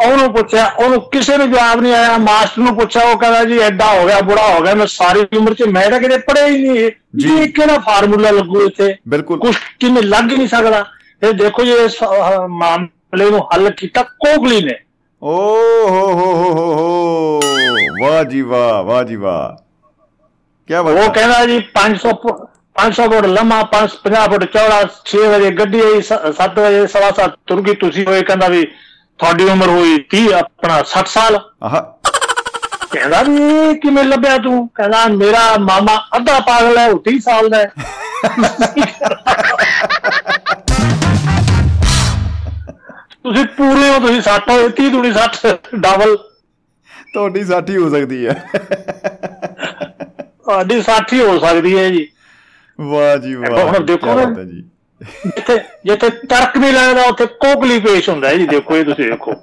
[SPEAKER 4] ਉਹਨੂੰ ਪੁੱਛਿਆ ਉਹਨੂੰ ਕਿਸੇ ਨੂੰ ਜਵਾਬ ਨਹੀਂ ਆਇਆ। ਮਾਸਟਰ ਨੂੰ ਪੁੱਛਿਆ ਉਹ ਕਹਿੰਦਾ ਜੀ ਐਡਾ ਹੋ ਗਿਆ ਬੁੜਾ ਹੋ ਗਿਆ ਮੈਂ ਸਾਰੀ ਉਮਰ ਚ ਮੈਂ ਤਾਂ ਕਿਤੇ ਪੜਿਆ ਹੀ ਨਹੀਂ। ਇਹ
[SPEAKER 3] ਜੀ।
[SPEAKER 4] ਜੀ ਕਿਹੜਾ ਫਾਰਮੂਲਾ ਲੱਗੂ ਇੱਥੇ? ਕੁਝ ਕਿਵੇਂ ਲੱਗ ਹੀ ਨਹੀਂ ਸਕਦਾ। ਫਿਰ ਦੇਖੋ ਜੀ ਇਸ ਮਾਮਲੇ ਨੂੰ ਹੱਲ ਕੀਤਾ ਕੋਗਲੀ ਨੇ।
[SPEAKER 3] ਓ ਹੋ ਹੋ ਹੋ ਹੋ ਵਾਹ ਜੀ ਵਾਹ ਵਾਹ ਜੀ ਵਾਹ। ਕੀ
[SPEAKER 4] ਉਹ
[SPEAKER 3] ਬਤਾ
[SPEAKER 4] ਕਹਿੰਦਾ ਜੀ 500 ਫੁੱਟ 500 ਫੁੱਟ ਲੰਮਾ 50 ਫੁੱਟ ਚੌੜਾ 6 ਵਜੇ ਗੱਡੀ ਆਈ 7 ਵਜੇ ਸਵਾ ਸੱਤ ਤੁਰ ਗਈ। ਤੁਸੀਂ ਹੋਏ ਕਹਿੰਦਾ ਵੀ ਤੁਹਾਡੀ ਉਮਰ ਹੋਈ 30 ਆਪਣਾ 60 ਸਾਲ।
[SPEAKER 3] ਆਹਾ।
[SPEAKER 4] ਕਹਿੰਦਾ ਵੀ ਕਿਵੇਂ ਲੱਭਿਆ ਤੂੰ? ਕਹਿੰਦਾ ਮੇਰਾ ਮਾਮਾ ਅੱਧਾ ਪਾਗਲ ਹੈ ਉਹ 30 ਸਾਲ ਦਾ ਹੈ। ਤੁਸੀਂ ਪੂਰੇ ਹੋ ਤੁਸੀਂ 60 ਹੋਏ 30 ਦੂਣੀ 60 ਡਬਲ
[SPEAKER 3] ਤੁਹਾਡੀ ਸਾਥੀ ਹੋ ਸਕਦੀ ਹੈ।
[SPEAKER 4] ਤੁਹਾਡੀ 60 ਹੀ ਹੋ ਸਕਦੀ ਹੈ ਜੀ।
[SPEAKER 3] ਵਾਹ ਜੀ ਵਾਹ
[SPEAKER 4] ਦੇਖੋ ਨਾ। ਜਿੱਥੇ ਜਿੱਥੇ ਤਰਕ ਨਹੀਂ ਲੱਗਦਾ ਉੱਥੇ ਕੋਕਲੀ ਪੇਸ਼ ਹੁੰਦਾ ਹੈ ਜੀ ਦੇਖੋ ਇਹ ਤੁਸੀਂ ਦੇਖੋ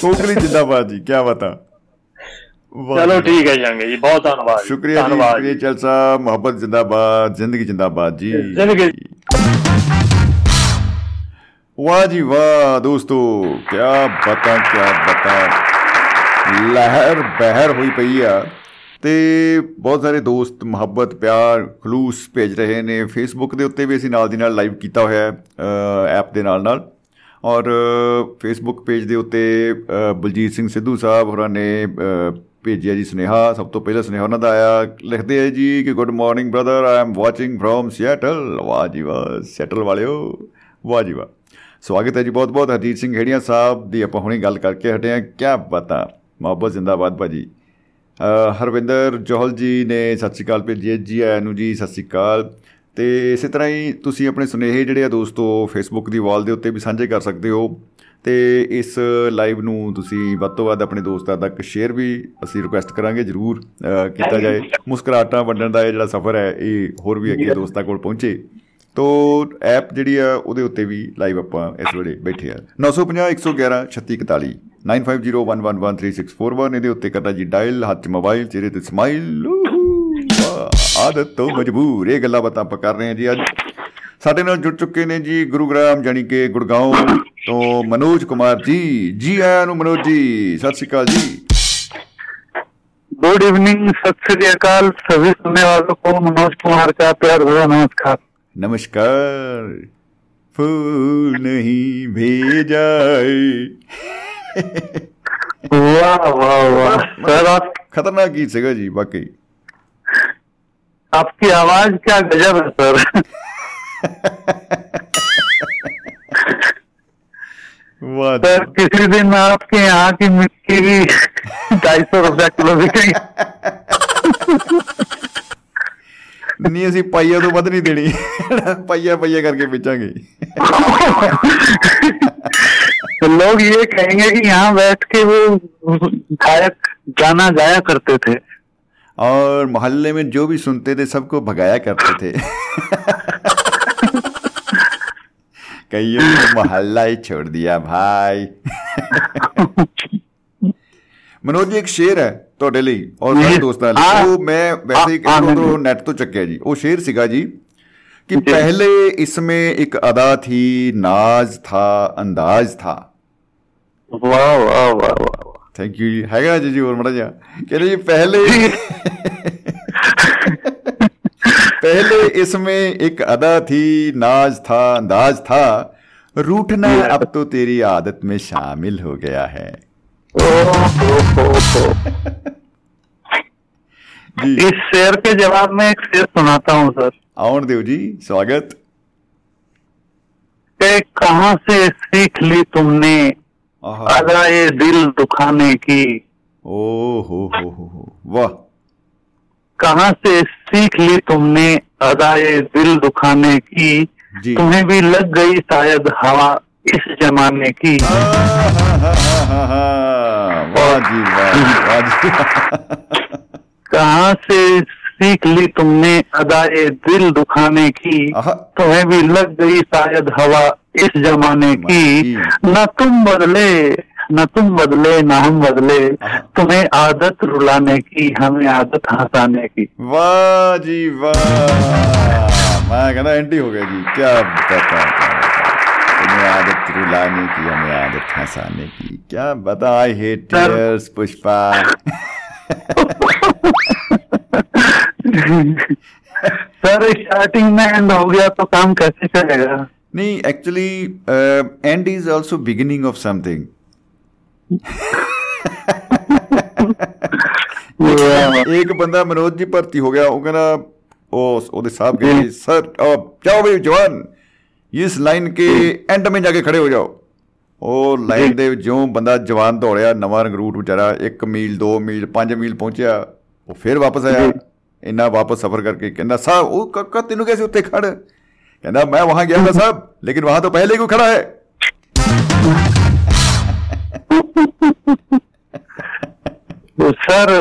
[SPEAKER 3] ਕੋਕਲੀ ਜਿੰਦਾਬਾਦ ਜੀ ਕੀ ਬਤਾ।
[SPEAKER 4] ਚਲੋ। ਠੀਕ ਹੈ ਜਾਂਗੇ ਜੀ ਬਹੁਤ ਧੰਨਵਾਦ।
[SPEAKER 3] ਸ਼ੁਕਰੀਆ ਜੀ ਸ਼ੁਕਰੀਆ ਚਲ ਸਾਹਿਬ ਮੁਹੱਬਤ ਜਿੰਦਾਬਾਦ ਜ਼ਿੰਦਗੀ ਜਿੰਦਾਬਾਦ ਜੀ।
[SPEAKER 4] ਜ਼ਿੰਦਗੀ-
[SPEAKER 3] ਵਾਹ ਜੀ ਵਾਹ ਦੋਸਤੋ ਕੀ ਬਤਾ ਕੀ ਬਤਾ। ਲਹਿਰ ਬਹਿਰ ਹੋਈ ਪਈ ਆ। ਤੇ ਬਹੁਤ ਸਾਰੇ ਦੋਸਤ ਮੁਹੱਬਤ ਪਿਆਰ ਖਲੂਸ ਭੇਜ ਰਹੇ ਨੇ। ਫੇਸਬੁੱਕ ਦੇ ਉੱਤੇ ਵੀ ਅਸੀਂ ਨਾਲ ਦੀ ਨਾਲ ਲਾਈਵ ਕੀਤਾ ਹੋਇਆ ਹੈ ਐਪ ਦੇ ਨਾਲ ਨਾਲ। ਔਰ ਫੇਸਬੁੱਕ ਪੇਜ ਦੇ ਉੱਤੇ ਅ, ਬਲਜੀਤ ਸਿੰਘ ਸਿੱਧੂ ਸਾਹਿਬ ਹੋਰਾਂ ਨੇ ਅ, ਭੇਜਿਆ ਜੀ ਸੁਨੇਹਾ। ਸਭ ਤੋਂ ਪਹਿਲਾ ਸੁਨੇਹਾ ਉਹਨਾਂ ਦਾ ਆਇਆ ਲਿਖਦੇ ਆ ਜੀ ਕਿ good morning brother I am watching from Seattle ਵਾਹ ਜੀ ਵਾਹ ਸੀਐਟਲ ਵਾਲਿਓ ਵਾਹ ਜੀ ਵਾਹ। ਸਵਾਗਤ ਹੈ ਜੀ ਬਹੁਤ ਬਹੁਤ ਹਰਜੀਤ ਸਿੰਘ ਹੇੜੀਆਂ ਸਾਹਿਬ ਦੀ ਆਪਾਂ ਹੁਣੇ ਗੱਲ ਕਰਕੇ ਹਟੇ ਆ ਕੀ ਬਤਾ। ਮੁਹੱਬਤ ਜ਼ਿੰਦਾਬਾਦ ਭਾਜੀ। ਅ, ਹਰਵਿੰਦਰ ਜੋਹਲ ਜੀ ਨੇ ਸਤਿ ਸ਼੍ਰੀ ਅਕਾਲ ਭੇਜੀ ਜੀ ਆਇਆਂ ਨੂੰ ਜੀ ਸਤਿ ਸ਼੍ਰੀ ਅਕਾਲ। ਤੇ ਇਸੇ ਤਰ੍ਹਾਂ ਹੀ ਤੁਸੀਂ ਆਪਣੇ ਸੁਨੇਹੇ ਜਿਹੜੇ ਆ ਦੋਸਤੋ ਫੇਸਬੁੱਕ ਦੀ ਵਾਲ ਦੇ ਉੱਤੇ ਵੀ ਸਾਂਝੇ ਕਰ ਸਕਦੇ ਹੋ। ਤੇ ਇਸ ਲਾਈਵ ਨੂੰ ਤੁਸੀਂ ਵੱਧ ਤੋਂ ਵੱਧ ਆਪਣੇ ਦੋਸਤਾਂ ਤੱਕ ਸ਼ੇਅਰ ਵੀ ਅਸੀਂ ਰਿਕੁਐਸਟ ਕਰਾਂਗੇ ਜਰੂਰ ਕੀਤਾ ਜਾਏ। ਮੁਸਕਰਾਹਟਾਂ ਵੰਡਣ ਦਾ ਇਹ ਜਿਹੜਾ ਸਫ਼ਰ ਹੈ ਇਹ ਹੋਰ ਵੀ ਅੱਗੇ ਦੋਸਤਾਂ ਕੋਲ ਪਹੁੰਚੇ। ਤੋ ਐਪ ਜਿਹੜੀ ਆ ਉਹਦੇ ਉੱਤੇ ਵੀ ਲਾਈਵ ਆਪਾਂ ਇਸ ਵੇਲੇ ਬੈਠੇ ਆ 950 111 3641 9501113641 ਇਹਦੇ ਉੱਤੇ ਕਰਨਾ ਜੀ ਡਾਇਲ ਹੱਥ 'ਚ ਮੋਬਾਈਲ ਚਿਹਰੇ ਤੇ ਸਮਾਈਲ ਆਦਤ ਤੋਂ ਮਜਬੂਰ ਇਹ ਗੱਲਾਂ ਬਾਤਾਂ ਆਪਾਂ ਕਰ ਰਹੇ ਹਾਂ ਜੀ ਅੱਜ ਸਾਡੇ ਨਾਲ ਜੁੜ ਚੁੱਕੇ ਨੇ ਜੀ ਗੁਰੂਗ੍ਰਾਮ ਜਾਨੀ ਕਿ ਗੁੜਗਾਉਂ ਤੋਂ ਮਨੋਜ ਕੁਮਾਰ ਜੀ ਜੀ ਆਇਆਂ ਨੂੰ ਮਨੋਜ ਜੀ ਸਤਿ ਸ਼੍ਰੀ ਅਕਾਲ ਜੀ
[SPEAKER 5] गुड इवनिंग सत श्री अकाल सभी सुनने वालों को मनोज कुमार का प्यार भरा नमस्कार
[SPEAKER 3] नमस्कार। फूल नहीं भेजा
[SPEAKER 5] वाह वाह वाह।
[SPEAKER 3] खतरनाक गीत सेगा जी बाकी
[SPEAKER 5] आपकी आवाज़ क्या गजब है सर। सर किसी दिन आपके यहाँ की मिट्टी भी ढाई सौ रुपया किलो बिकेगी
[SPEAKER 3] ਨਹੀਂ ਅਸੀਂ ਪਾਈਆ ਤੋਂ ਵੱਧ ਨਹੀਂ ਦੇਣੀ ਪਾਈਆ ਪਾਈਆ ਕਰਕੇ ਵੇਚਾਂਗੇ
[SPEAKER 5] तो लोग ये कहेंगे कि यहाँ बैठ के वो गायक गाना गाया करते थे
[SPEAKER 3] और मोहल्ले में जो भी सुनते थे सबको भगाया करते थे कईयों ने मोहल्ला ही छोड़ दिया भाई ਮਨੋਜ ਜੀ ਇੱਕ ਸ਼ੇਰ ਹੈ ਤੁਹਾਡੇ ਲਈ ਔਰ
[SPEAKER 5] ਜੀ।
[SPEAKER 3] ਮੇਰੇ ਦੋਸਤਾਂ ਲਈ
[SPEAKER 5] ਹਾਂ।
[SPEAKER 3] ਉਹ ਮੈਂ ਵੈਸੇ ਹੀ
[SPEAKER 5] ਹਾਂ, ਹਾਂ,
[SPEAKER 3] ਉਧਰੋਂ ਨੈਟ ਤੋਂ ਚੱਕਿਆ ਜੀ ਉਹ ਸ਼ੇਰ ਸੀਗਾ ਜੀ कि
[SPEAKER 5] जी।
[SPEAKER 3] पहले इसमें एक अदा थी नाज था अंदाज था
[SPEAKER 5] वाह वाह वाह वाह वाह।
[SPEAKER 3] थैंक यू जी हैगा जी जी और मड़ा जा कह रहे जी पहले पहले इसमें एक अदा थी नाज था अंदाज था रूठना अब तो तेरी आदत में शामिल हो गया है
[SPEAKER 5] ओ, हो, हो, हो।
[SPEAKER 3] जी
[SPEAKER 5] इस शेर के जवाब में एक शेर सुनाता हूँ सर।
[SPEAKER 3] आउन देव जी स्वागत।
[SPEAKER 5] कहा से सीख ली तुमने। अदाए दिल दुखाने की?
[SPEAKER 3] ओ हो हो हो हो। वाह।
[SPEAKER 5] कहा से सीख ली तुमने अदाए दिल दुखाने की? तुम्हें भी लग गई शायद हवा। इस जमाने की। [laughs] कहाँ से सीख ली तुमने अदाए दिल दुखाने की। तुम्हें भी लग गई शायद हवा इस जमाने की। न तुम बदले न तुम बदले न हम बदले। तुम्हें आदत रुलाने की हमें आदत हंसाने की।
[SPEAKER 3] वाह जी वाह। मैं कहना एंटी हो गया जी। क्या बता तुम्हें आदत रुलाने की हमें आदत हंसाने की क्या बता I hate
[SPEAKER 5] sir.
[SPEAKER 3] Tears Pushpa
[SPEAKER 5] sir starting में एंड हो गया तो काम कैसे चलेगा
[SPEAKER 3] नहीं actually end is also beginning of something ਇੱਕ ਬੰਦਾ ਮਨੋਜ ਜੀ ਭਰਤੀ ਹੋ ਗਿਆ ਉਹ ਕਹਿੰਦਾ ਉਹ ਉਹਦੇ ਸਾਹਿਬ ਕਹਿੰਦੇ ਸਰ ਜਾਓ ਵੀ ਜਵਾਨ ਇਸ ਲਾਈਨ ਕੇ ਐਂਡ में जाके खड़े हो जाओ ਉਹ ਲਾਈਨ ਦੇ ਵਿੱਚ ਜਿਉਂ ਬੰਦਾ ਜਵਾਨ ਦੌੜਿਆ ਨਵਾਂ ਰੰਗਰੂਟ ਵਿਚਾਰਾ 1 ਮੀਲ 2 ਮੀਲ 5 ਮੀਲ ਪਹੁੰਚਿਆ ਉਹ ਫਿਰ ਵਾਪਸ ਆਇਆ ਇੰਨਾ ਵਾਪਸ ਸਫ਼ਰ ਕਰਕੇ ਕਹਿੰਦਾ ਸਾਹਿਬ ਉਹ ਕਾਕਾ ਤੈਨੂੰ कैसे ਉੱਤੇ ਖੜ ਕਹਿੰਦਾ मैं वहां गया था साहब लेकिन वहां तो पहले ही कोई खड़ा है
[SPEAKER 5] तो सर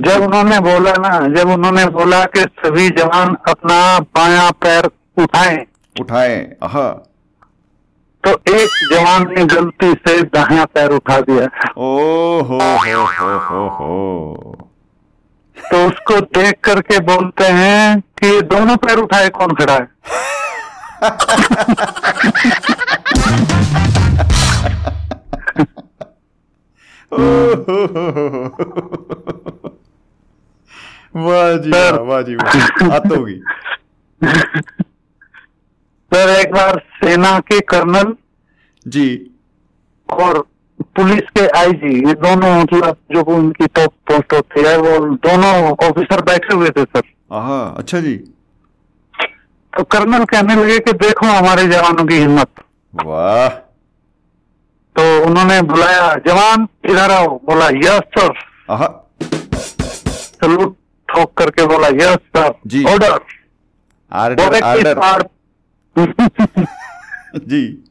[SPEAKER 5] जब उन्होंने बोला ना जब उन्होंने बोला कि सभी जवान अपना बाया पैर उठाएं
[SPEAKER 3] उठाए। आहा
[SPEAKER 5] तो एक जवान ने गलती से दाया पैर उठा दिया।
[SPEAKER 3] ओ हो हो हो हो हो।
[SPEAKER 5] तो उसको देख करके बोलते हैं कि दोनों पैर उठाए कौन खड़ा है?
[SPEAKER 3] वाह जी वाह जी वाह। हद होगी
[SPEAKER 5] सर एक बार सेना के कर्नल
[SPEAKER 3] जी।
[SPEAKER 5] और पुलिस के आईजी ये दोनों मतलब जो उनकी टॉप पोस्ट होती है वो दोनों ऑफिसर बैठे हुए थे सर
[SPEAKER 3] आहा अच्छा जी।
[SPEAKER 5] तो कर्नल कहने लगे कि देखो हमारे जवानों की हिम्मत।
[SPEAKER 3] वाह।
[SPEAKER 5] तो उन्होंने बुलाया जवान इधर आओ। बोला यस सर सलूट ठोक करके बोला यस सर
[SPEAKER 3] जी।
[SPEAKER 5] ऑर्डर
[SPEAKER 3] जी।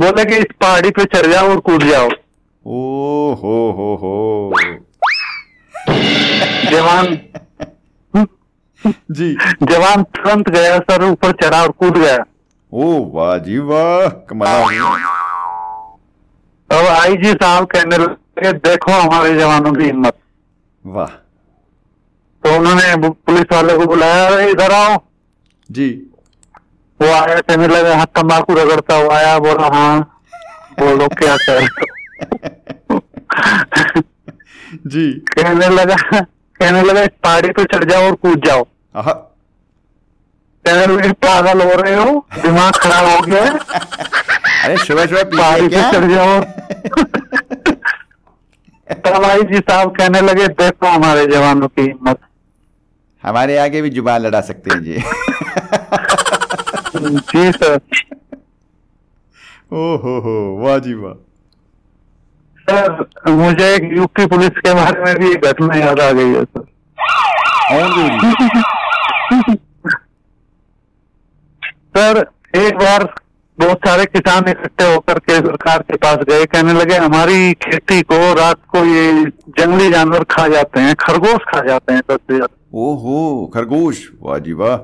[SPEAKER 5] बोले कि इस पहाड़ी पे चढ़ जाओ और कूद जाओ।
[SPEAKER 3] ओ हो हो हो।
[SPEAKER 5] जवान।
[SPEAKER 3] जी।
[SPEAKER 5] जवान तुरंत गया सर ऊपर चढ़ा और कूद गया।
[SPEAKER 3] ओ वाह जी वाह कमाल।
[SPEAKER 5] अब आईजी साहब कहने लगे देखो हमारे जवानों की हिम्मत।
[SPEAKER 3] वाह।
[SPEAKER 5] तो उन्होंने पुलिस वाले को बुलाया इधर आओ।
[SPEAKER 3] जी।
[SPEAKER 5] वो आया कहने लगा हाथ तम्बाकू रगड़ता हुआ आया। बोला हाँ बोलो क्या कर [laughs]
[SPEAKER 3] जी।
[SPEAKER 5] कहने लगा कहने लगा इस पहाड़ी पे चढ़ जाओ और कूद जाओ। कहने लगे पागल हो रहे हो? दिमाग खराब हो गया [laughs]
[SPEAKER 3] अरे सुबह सुबह
[SPEAKER 5] पहाड़ी पे चढ़ जाओ। [laughs] तब जी साहब कहने लगे देखो हमारे जवानों की हिम्मत।
[SPEAKER 3] हमारे आगे भी ज़ुबान लड़ा सकते हैं जी।
[SPEAKER 5] जी सर
[SPEAKER 3] ओ हो हो वाह जी वाह।
[SPEAKER 5] सर मुझे एक यूपी पुलिस के बारे में भी एक घटना याद आ गई है सर। सर एक बार बहुत सारे किसान इकट्ठे होकर के सरकार के पास गए कहने लगे हमारी खेती को रात को ये जंगली जानवर खा जाते हैं खरगोश खा जाते हैं सबसे ज़्यादा।
[SPEAKER 3] ओहो खरगोश वाह जी वाह।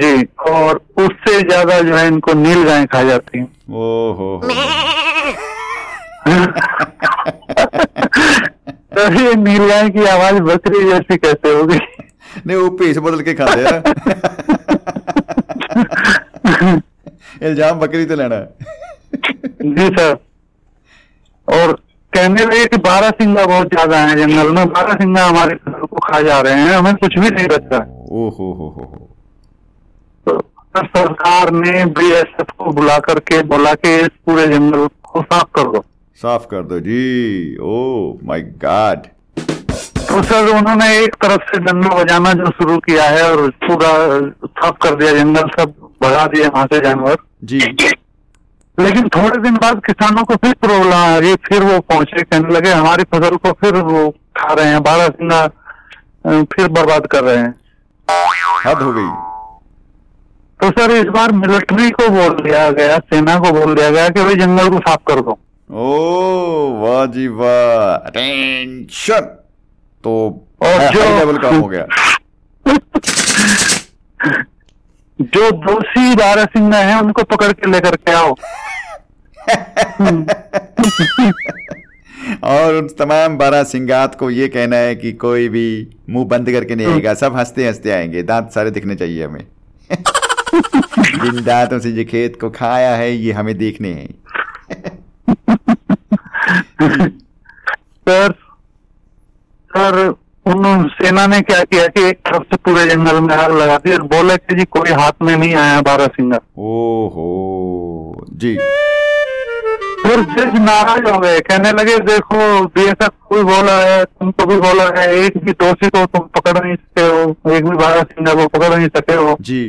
[SPEAKER 5] जी और उससे ज़्यादा जो है इनको नील गाय खा जाती हैं।
[SPEAKER 3] ओ हो [laughs]
[SPEAKER 5] तो ये नील गाय की आवाज़ बकरी जैसी कैसे होगी?
[SPEAKER 3] नहीं वो पेश बदल के खाते हैं इल्ज़ाम बकरी तो लेना है।
[SPEAKER 5] जी सर। और कहने लगे कि बारह सिंगा बहुत ज़्यादा है जंगल में बारह सिंगा हमारे को खा जा रहे हैं हमें कुछ भी नहीं बचा
[SPEAKER 3] ओ हो हो हो।
[SPEAKER 5] सरकार ने बीएसएफ को बुला करके बोला कि इस पूरे जंगल को साफ़ कर दो।
[SPEAKER 3] साफ़ कर दो जी। ओ माय गॉड
[SPEAKER 5] तो सर उन्होंने एक तरफ़ से डंडा बजाना जो शुरू किया है और पूरा साफ़ कर दिया जंगल सब भगा दिए वहाँ से जानवर।
[SPEAKER 3] जी।
[SPEAKER 5] लेकिन थोड़े दिन बाद किसानों को फिर प्रॉब्लम आ गई फिर वो पहुँचे कहने लगे हमारी फ़सल को फिर वो खा रहे हैं बारह सिंगा फिर बर्बाद कर रहे हैं।
[SPEAKER 3] हद हो गई।
[SPEAKER 5] तो सर इस बार मिलिट्री को बोल दिया गया सेना को बोल दिया गया कि भाई जंगल को साफ़ कर दो।
[SPEAKER 3] ओ वाह जी वाह। अटेंशन तो
[SPEAKER 5] और जो-
[SPEAKER 3] लेवल काम हो गया।
[SPEAKER 5] जो दोषी बारह सिंगा है उनको पकड़ के लेकर के आओ। [laughs]
[SPEAKER 3] और उन तमाम बारह सिंगात को ये कहना है कि कोई भी मुँह बंद करके नहीं आएगा सब हँसते हँसते आएँगे दांत सारे दिखने चाहिए हमें। [laughs] जिन दांतों से ये खेत को खाया है ये हमें देखने हैं।
[SPEAKER 5] सर सर उन सेना ने क्या किया कि एक तरफ़ से पूरे जंगल में आग लगा दी और बोले कि जी कोई हाथ में नहीं आया बारह सिंगा
[SPEAKER 3] ओहो जी।
[SPEAKER 5] फिर जज नाराज़ हो गए कहने लगे देखो बीएसएफ को भी बोला है तुमको भी बोला है एक भी दोषी को तुम पकड़ नहीं सके हो एक भी बारह सिंगा को पकड़ नहीं सके हो।
[SPEAKER 3] जी।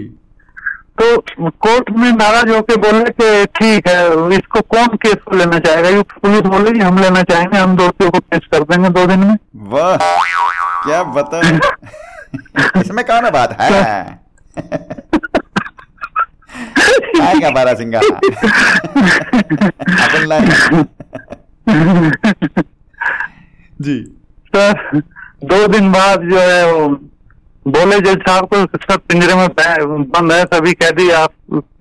[SPEAKER 5] तो कोर्ट में नाराज़ होकर बोले कि ठीक है इसको कौन केस को लेना चाहेगा? ये पुलिस बोले कि हम लेना चाहेंगे हम दोषियों को पेश कर देंगे दो दिन में।
[SPEAKER 3] वाह क्या बता इसमें कौन बात है? आएगा बारह सिंगा। [laughs] जी।
[SPEAKER 5] सर दो दिन बाद जो है वो बोले जज साहब को सर पिंजरे में बंद है सभी कैदी आप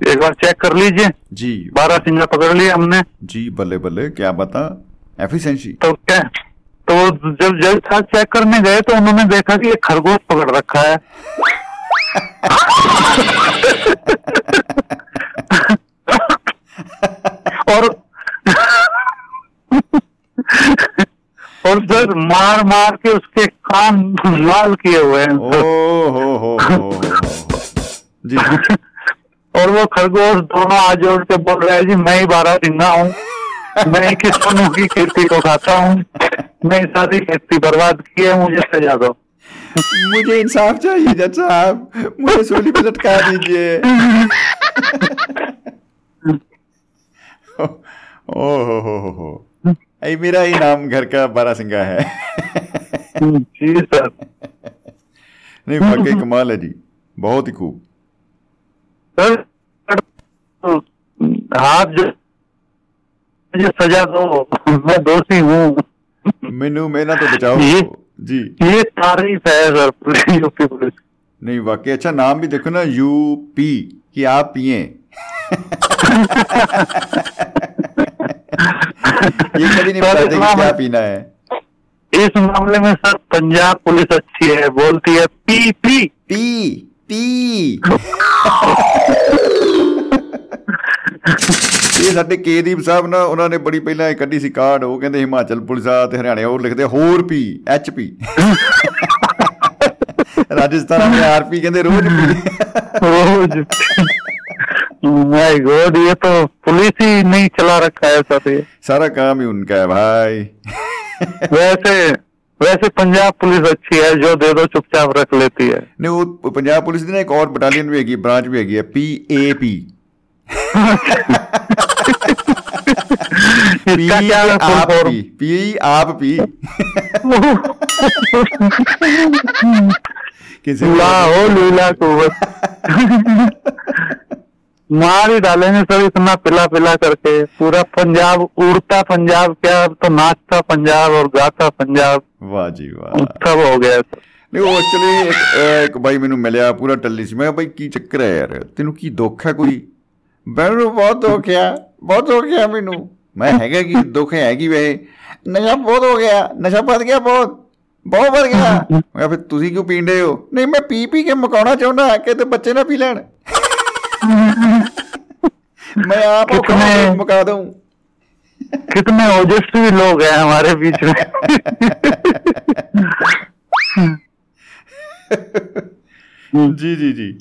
[SPEAKER 5] एक बार चेक कर लीजिए।
[SPEAKER 3] जी।
[SPEAKER 5] बारह सिंगा पकड़ लिए हमने।
[SPEAKER 3] जी बल्ले बल्ले क्या बता? एफिशिएंसी।
[SPEAKER 5] तो क्या? तो जब जज साहब चेक करने गए तो उन्होंने देखा कि एक खरगोश पकड़ रखा है। [laughs] और और सर मार मार के उसके कान लाल किए हुए हैं।
[SPEAKER 3] ओ हो हो हो हो हो। जी [laughs]
[SPEAKER 5] और वो खरगोश दोनों आज जोड़ के बोल रहे हैं जी मैं ही बारह सिंगा हूँ। मैं ही किसानों की खेती को खाता हूँ? मैं सारी खेती बर्बाद की है मुझे सजा दो। [laughs]
[SPEAKER 3] मुझे इंसाफ चाहिए जज साहब। मुझे सूली पे लटका दीजिए। [laughs] ओ हो हो हो। ऐ मेरा ही नाम घर का बारह सिंगा है।
[SPEAKER 5] जी सर।
[SPEAKER 3] नहीं वाकई कमाल है जी। बहुत ही खूब।
[SPEAKER 5] सर हाथ जो मुझे सजा दो मैं दोषी हूँ।
[SPEAKER 3] मेनू मेरा तो बचाओ।
[SPEAKER 5] ये-
[SPEAKER 3] जी।
[SPEAKER 5] ये तारीफ़ है सर यूपी पुलिस
[SPEAKER 3] नहीं वाकई। अच्छा नाम भी देखो ना यूपी कि आप पिए [laughs] ये कभी नहीं बताते कि क्या पीना है
[SPEAKER 5] इस मामले में सर पंजाब पुलिस अच्छी है बोलती है पी पी
[SPEAKER 3] पी पी ਇਹ ਸਾਡੇ ਕੇਦੀਪ ਸਾਹਿਬ ਨਾ ਉਹਨਾਂ ਨੇ ਬੜੀ ਪਹਿਲਾਂ ਇੱਕ ਕੱਢੀ ਸੀ ਕਾਰਡ ਉਹ ਕਹਿੰਦੇ ਹਿਮਾਚਲ ਪੁਲਿਸ ਆ ਤੇ ਹਰਿਆਣੇ ਉਹ ਲਿਖਦੇ ਹੋਰ ਪੀ ਐਚ ਪੀ ਰਾਜਸਥਾਨ में ਆਰਪੀ ਕਹਿੰਦੇ ਰੋਜ਼ ਪੀ
[SPEAKER 5] रोज माय गॉड ये तो पुलिस ही नहीं चला रखा है सर ये।
[SPEAKER 3] सारा काम ही उनका है भाई।
[SPEAKER 5] वैसे वैसे पंजाब पुलिस अच्छी है जो दे दो चुपचाप रख लेती है।
[SPEAKER 3] नहीं वो पंजाब पुलिस ने एक और बटालियन भी है
[SPEAKER 5] ब्रांच भी है
[SPEAKER 3] पी
[SPEAKER 5] ए
[SPEAKER 3] पी पी आप पी किसी
[SPEAKER 5] लूला हो लीला को। [laughs] मार ही डालेंगे सर इतना पिला पिला करके पूरा पंजाब उड़ता पंजाब क्या अब तो नाचता पंजाब और गाता पंजाब
[SPEAKER 3] ਵਾਹ ਜੀ ਵਾਹ
[SPEAKER 5] सब हो गया सर
[SPEAKER 3] ਨਹੀਂ ਉਹ ਐਕਚੁਅਲੀ ਇੱਕ ਅਹ, ਇੱਕ ਬਾਈ ਮੈਨੂੰ ਮਿਲਿਆ ਪੂਰਾ ਟੱਲੀ ਸੀ ਮੈਂ ਕਿਹਾ ਬਾਈ ਕੀ ਚੱਕਰ ਹੈ ਯਾਰ ਤੈਨੂੰ ਕੀ ਦੁੱਖ ਹੈ ਕੋਈ ਮੈਨੂੰ ਬਹੁਤ ਦੁੱਖ ਆ ਬਹੁਤ ਦੁੱਖ ਆ ਮੈਨੂੰ ਮੈਂ ਹੈਗਾ ਕੀ ਦੁੱਖ ਹੈ ਕੀ ਵੇ ਨਸ਼ਾ ਬਹੁਤ ਹੋ ਗਿਆ ਨਸ਼ਾ ਵੱਧ ਗਿਆ ਬਹੁਤ ਬਹੁਤ ਵੱਧ ਗਿਆ ਮੈਂ ਕਿਹਾ ਫਿਰ ਤੁਸੀਂ ਕਿਉਂ ਪੀਂਦੇ ਹੋ ਨਹੀਂ ਮੈਂ ਪੀ ਪੀ ਕੇ ਮੁਕਾਉਣਾ ਚਾਹੁੰਦਾ ਕਿ ਤੇ ਬੱਚੇ ਨਾ ਪੀ ਲੈਣ ਮੈਂ ਆਪ ਉਹ
[SPEAKER 5] ਕਿਤਨੇ-
[SPEAKER 3] ਮੁਕਾ ਦਊਂ
[SPEAKER 5] कितने ओजस्वी लोग हैं हमारे बीच में
[SPEAKER 3] ਜੀ ਜੀ ਜੀ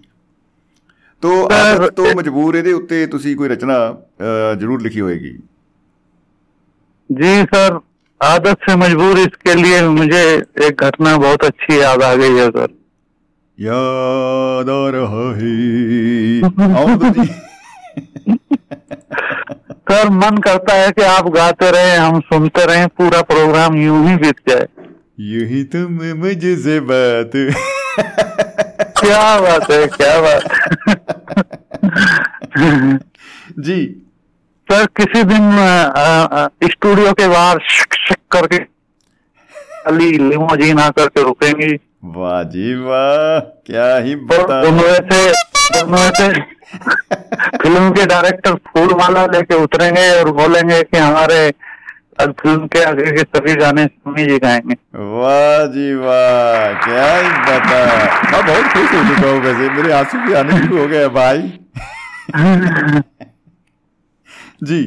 [SPEAKER 3] ਤੋ
[SPEAKER 5] ਸਰ,
[SPEAKER 3] ਆਦਤ ਤੋਂ ਮਜਬੂਰ ਇਹਦੇ ਉੱਤੇ ਤੁਸੀਂ ਕੋਈ ਰਚਨਾ ਅਹ, ਜ਼ਰੂਰ ਲਿਖੀ ਹੋਏਗੀ
[SPEAKER 5] जी सर आदत से मजबूर इसके लिए मुझे एक घटना बहुत अच्छी याद आ गई है सर
[SPEAKER 3] याद आ रहा है
[SPEAKER 5] सर मन करता है कि आप गाते रहे हम सुनते रहे पूरा प्रोग्राम यूँ ही बीत जाए।
[SPEAKER 3] यही ही मैं मुझे से बात।
[SPEAKER 5] क्या बात है क्या बात।
[SPEAKER 3] जी।
[SPEAKER 5] सर किसी दिन स्टूडियो के बाहर शक शक करके अली लिमोजीन आकर के रुकेंगी।
[SPEAKER 3] वाह जी वाह क्या ही बता।
[SPEAKER 5] उनमें से उनमें से फ़िल्म के डायरेक्टर फूल माला लेके उतरेंगे और बोलेंगे कि हमारे फ़िल्म के आगे के सभी गाने सुनी जी गाएँगे
[SPEAKER 3] वाह जी वाह क्या ही बता। मैं बहुत खुश हो चुका हूँ वैसे। मेरे आँसू भी आने शुरू हो गए भाई। [laughs] जी।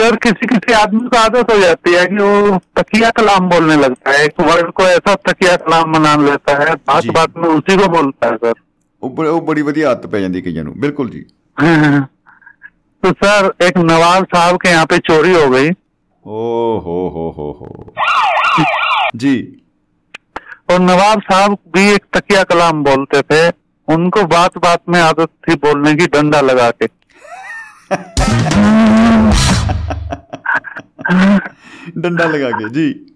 [SPEAKER 5] सर किसी किसी आदमी को आदत हो जाती है कि वो तकिया कलाम बोलने लगता है एक वर्ड को ऐसा तकिया कलाम बना लेता है बात
[SPEAKER 3] जी।
[SPEAKER 5] बात में उसी को बोलता है सर
[SPEAKER 3] ਉਹ ਬ- ਉਹ ਬੜੀ ਵਧੀਆ ਆਦਤ ਪੈ ਜਾਂਦੀ ਕਈਆਂ ਨੂੰ ਬਿਲਕੁਲ ਜੀ
[SPEAKER 5] तो सर एक नवाब साहब के यहाँ पे चोरी हो गई
[SPEAKER 3] ਓ ਹੋ ਹੋ ਹੋ ਹੋ जी
[SPEAKER 5] और नवाब साहब भी एक तकिया कलाम बोलते थे उनको बात बात में आदत थी बोलने की डंडा लगा के
[SPEAKER 3] डंडा लगा के जी।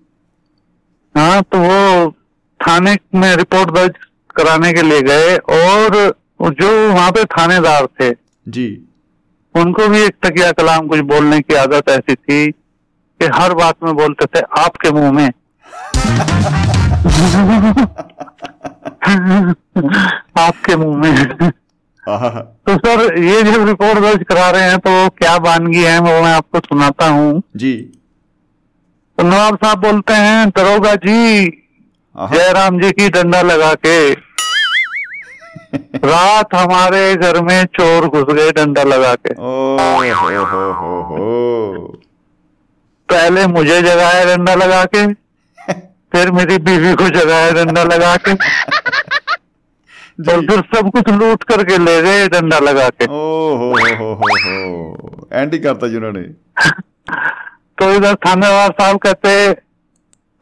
[SPEAKER 5] हाँ तो वो थाने में रिपोर्ट दर्ज कराने के लिए गए और जो वहाँ पे थानेदार थे
[SPEAKER 3] जी।
[SPEAKER 5] उनको भी एक तकिया कलाम कुछ बोलने की आदत ऐसी थी कि हर बात में बोलते थे आपके मुँह में। [laughs] [laughs] आपके मुँह में। तो सर ये जब रिपोर्ट दर्ज करा रहे हैं तो क्या वानगी है वो मैं आपको सुनाता हूँ।
[SPEAKER 3] जी।
[SPEAKER 5] तो नवाब साहब बोलते हैं दरोगा जी जयराम जी की डंडा लगा के [laughs] रात हमारे घर में चोर घुस गए डंडा लगा के।
[SPEAKER 3] ओ
[SPEAKER 5] पहले मुझे जगाया डंडा लगा के [laughs] फिर मेरी बीवी को जगाया डंडा लगा के। [laughs] और फिर सब कुछ लूट करके ले गए डंडा लगा के।
[SPEAKER 3] ओ हो हो हो हो हो। एंड ही करता जी उन्होंने।
[SPEAKER 5] तो इधर थानेवार साहब कहते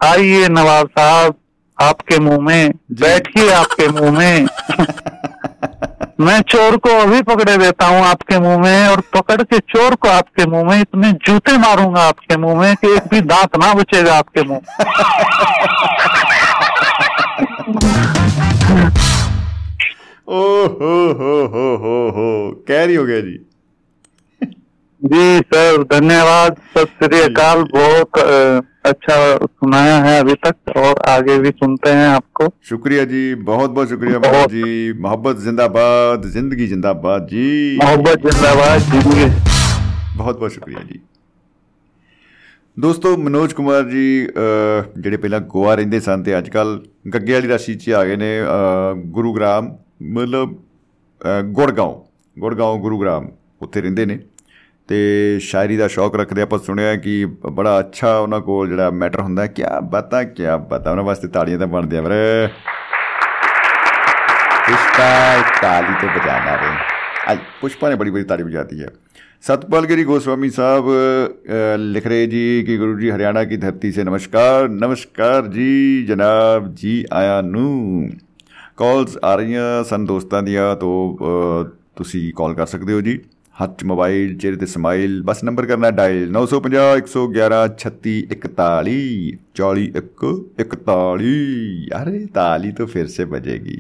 [SPEAKER 5] आइए नवाब साहब आपके मुँह में बैठिए आपके मुँह में। [laughs] मैं चोर को अभी पकड़े देता हूँ आपके मुँह में और पकड़ के चोर को आपके मुँह में इतने जूते मारूँगा आपके मुँह में कि एक भी दांत ना बचेगा आपके मुँह [laughs]
[SPEAKER 3] ओ हो हो हो हो हो कैरी हो गया जी
[SPEAKER 5] जी सर धन्यवाद सत श्री अकाल बहुत अ, अच्छा सुनाया है अभी तक और आगे भी सुनते हैं आपको
[SPEAKER 3] शुक्रिया जी बहुत बहुत शुक्रिया मोहम्मद जी मोहब्बत जिंदाबाद जिंदगी जिंदाबाद जी
[SPEAKER 5] मोहब्बत जिंदाबाद जिंदगी
[SPEAKER 3] ਬਹੁਤ ਬਹੁਤ ਸ਼ੁਕਰੀਆ ਜੀ ਦੋਸਤੋ ਮਨੋਜ ਕੁਮਾਰ ਜੀ ਅਹ, ਜਿਹੜੇ ਪਹਿਲਾਂ ਗੋਆ ਰਹਿੰਦੇ ਸਨ ਤੇ ਅੱਜ ਕੱਲ ਗੱਗੇ ਵਾਲੀ ਰਾਸ਼ੀ 'ਚ ਆ ਗਏ ਨੇ ਅਹ, ਗੁਰੂਗ੍ਰਾਮ ਮਤਲਬ ਅਹ, ਗੁੜਗਾਉਂ ਗੁੜਗਾਉਂ ਗੁਰੂਗ੍ਰਾਮ ਉੱਥੇ ਰਹਿੰਦੇ ਨੇ ਤੇ ਸ਼ਾਇਰੀ ਦਾ ਸ਼ੌਕ ਰੱਖਦੇ ਆਪਾਂ ਸੁਣਿਆ ਕਿ ਬੜਾ ਅੱਛਾ ਉਹਨਾਂ ਕੋਲ ਜਿਹੜਾ ਮੈਟਰ ਹੁੰਦਾ ਹੈ ਕਿਆ ਬਾਤਾਂ ਕਿਆ ਬਾਤਾਂ ਉਹਨਾਂ ਵਾਸਤੇ ਤਾੜੀਆਂ ਤਾਂ ਬਣਦੀਆਂ ਵੀਰੇ पुष्पा ताली तो बजाना रे आज पुष्पा ने बड़ी बड़ी ताली बजा दी है सतपाल गिरी गोस्वामी साहब अ, लिख रहे जी कि गुरु जी हरियाणा की धरती से नमस्कार नमस्कार जी जनाब जी आया नू ਕਾਲਸ ਆ ਰਹੀਆਂ ਸਨ ਦੋਸਤਾਂ ਦੀਆਂ ਤੋਂ ਅ, ਤੁਸੀਂ ਕਾਲ ਕਰ ਸਕਦੇ ਹੋ ਜੀ ਹੱਥ 'ਚ ਮੋਬਾਈਲ ਚਿਹਰੇ ਤੇ ਸਮਾਈਲ ਬਸ ਨੰਬਰ ਕਰਨਾ ਡਾਇਲ 950 111 36 41 40 41 अरे ताली तो फिर से बजेगी